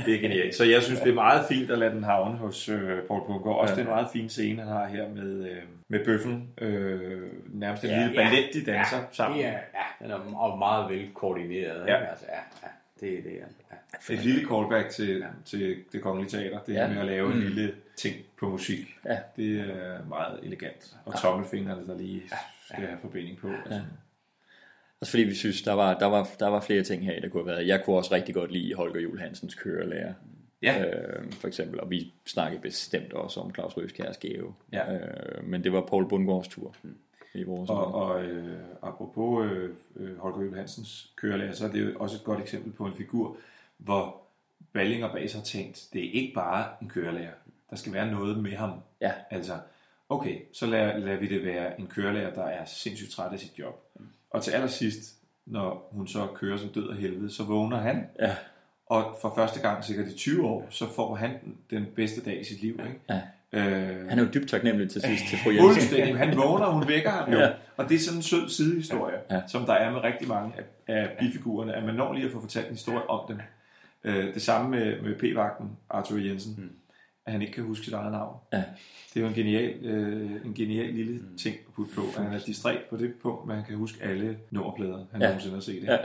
Det er genialt. Så jeg synes, det er meget fint at lade den havne hos øh, Paul Bundgaard. Også
Ja.
ja. den meget fine scene, han har her med, øh, med bøffen. Øh, nærmest en
Ja,
lille
ja.
ballet, de danser
ja,
sammen.
Er, ja, den er og meget vel koordineret.
Ja.
Ikke? Altså, ja, ja, det, det er ja.
Et lille callback til, til det kongelige teater. Det her
Ja.
med at lave
Mm.
en lille ting på musik.
Ja.
Det er meget elegant. Og
Ja.
tommelfingrene, der lige skal have forbinding på. Altså.
Ja. Også fordi vi synes, der var, der, var, der var flere ting her, der kunne have været. Jeg kunne også rigtig godt lide Holger Jul Hansens kørelærer.
Ja.
Øh, for eksempel, og vi snakkede bestemt også om Claus Røskjærs gave.
Ja.
Øh, men det var Paul Bundgaards tur i vores
Og, og øh, apropos øh, øh, Holger Øl Hansens kørelærer, så er det jo også et godt eksempel på en figur, hvor Balling og Bas har tænkt, det er ikke bare en kørelærer. Der skal være noget med ham.
Ja.
Altså, okay, så lader, lader vi det være en kørelærer, der er sindssygt træt af sit job. Og til allersidst, når hun så kører som død af helvede, så vågner han.
Ja.
Og for første gang, sikkert i 20 år, så får han den bedste dag i sit liv. Ikke?
Ja.
Øh,
Han er jo dybt taknemmelig til sidst til fru Jensen.
Fuldstændig. Han vågner, og hun vækker ham jo.
Ja.
Ja. Og det er sådan en sød sidehistorie,
Ja.
ja. som der er med rigtig mange af, af bifigurerne, at man når lige at få fortalt en historie om dem. Øh, det samme med, med P-vagten, Arthur Jensen, mm. at han ikke kan huske sit eget navn.
Ja.
Det er jo en genial, øh, en genial lille mm. ting at putte på, at han er distræt på det punkt, men han kan huske alle nummerplader, han ja. nogensinde har set.
Ja.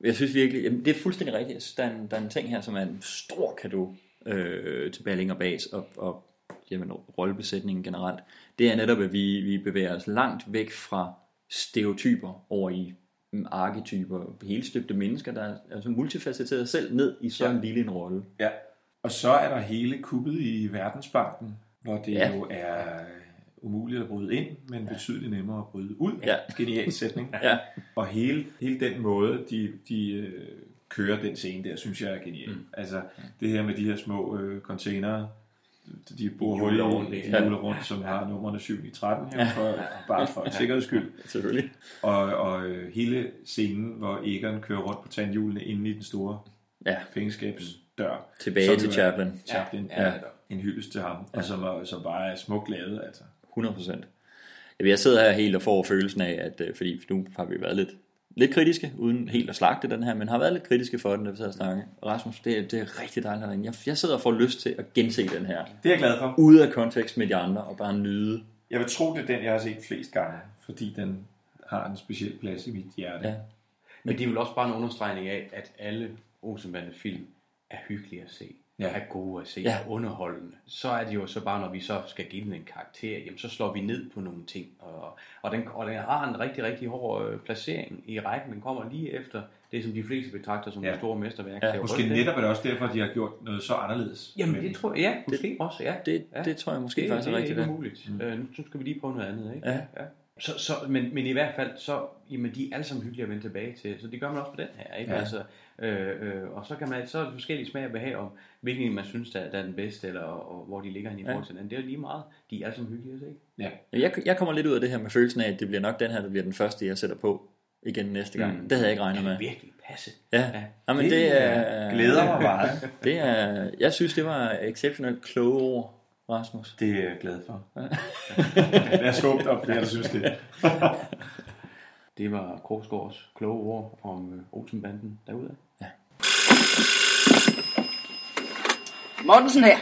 Jeg synes virkelig, jamen, det er fuldstændig rigtigt. Jeg synes, der, er en, der er en ting her, som er en stor gave øh, til Balling og Bas og, og jamen, rollebesætningen generelt. Det er netop, at vi, vi bevæger os langt væk fra stereotyper over i mm, arketyper, helstøbte mennesker, der er altså multifacetterede selv ned i sådan en lille en rolle.
Ja. Og så er der hele kuppet i Verdensbanken, hvor det
Ja.
ja. jo er umuligt at bryde ind, men betydeligt nemmere at bryde ud.
Ja.
Genial sætning.
Ja.
Og hele, hele den måde, de, de øh, kører den scene der, synes jeg er genial. Mm. Altså det her med de her små øh, containere, de bor hul
Hjuler
i,
rundt,
de hjuler rundt, som har numrene 7 i 13 her, for, bare for sikkerheds skyld.
Selvfølgelig.
Og, og øh, hele scenen, hvor Egon kører rundt på tandhjulene inde i den store
ja.
pengeskabsdør.
Tilbage
Som
til Chaplin.
Chaplin,
Ja,
ja,
ja.
en hyldest til ham,
Ja.
og som, er, som bare er smukt lavet, altså.
100 procent. Jeg sidder her helt og får følelsen af, at øh, fordi nu har vi været lidt, lidt kritiske, uden helt at slagte den her, men har været lidt kritiske for den, da vi sad og snakkede. Rasmus, det, er- det er rigtig dejligt herinde. Jeg, jeg sidder og får lyst til at gense den her.
Det er jeg glad for.
Ude af kontekst med de andre, og bare nyde.
Jeg vil tro, det er den, jeg har set flest gange, fordi den har en speciel plads i mit hjerte.
Ja.
Men det er vel også bare en understregning af, at alle Olsenbande-film er hyggelige at se.
Ja.
Er gode at se,
Ja.
er underholdende. Så er det jo så bare, når vi så skal give den en karakter, jamen så slår vi ned på nogle ting. Og, og, den, og den har en rigtig, rigtig hård øh, placering i rækken. Den kommer lige efter det, som de fleste betragter som ja. det store mesterværk.
Ja,
Det er
måske
det.
netop er det også derfor, de har gjort noget så anderledes.
Jamen det tror jeg, ja, måske det, også, ja.
Det,
ja.
det tror jeg måske
det,
faktisk er
det
rigtigt.
er
ja.
ikke umuligt. Mm. Øh, nu skal vi lige prøve noget andet, ikke?
Ja.
ja. Så, så, men, men i hvert fald, så, jamen, de er alle sammen hyggelige at vende tilbage til, så det gør man også på den her, ikke?
Ja.
Altså, øh, øh, og så kan man, så er der forskellige smag og behag om, hvilken en man synes, der, der er den bedste, eller og, hvor de ligger henne i
Ja.
forhold til hinanden. Det er jo lige meget, de er sammen hyggelige at se.
Ja.
Jeg, jeg kommer lidt ud af det her med følelsen af, at det bliver nok den her, der bliver den første, jeg sætter på igen næste gang.
Mm.
Det havde jeg ikke regnet med.
Det virkelig passe.
Ja,
Ja.
ja. Jamen,
Det,
det, er...
øh, glæder mig meget.
det er, jeg synes, det var exceptionelt kloge ord, Rasmus.
Det er jeg glad for. Lad os håbe, der er flere, der synes det.
Det var Krogsgaards kloge ord om øh, Olsenbanden derude.
Mortensen her.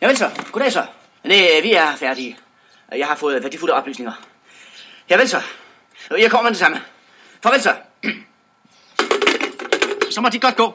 vel så, goddag så. Nej, vi er færdige. Jeg har fået værdifulde oplysninger. Javel så. Jeg kommer med det samme. Farvel så. Så må de godt gå.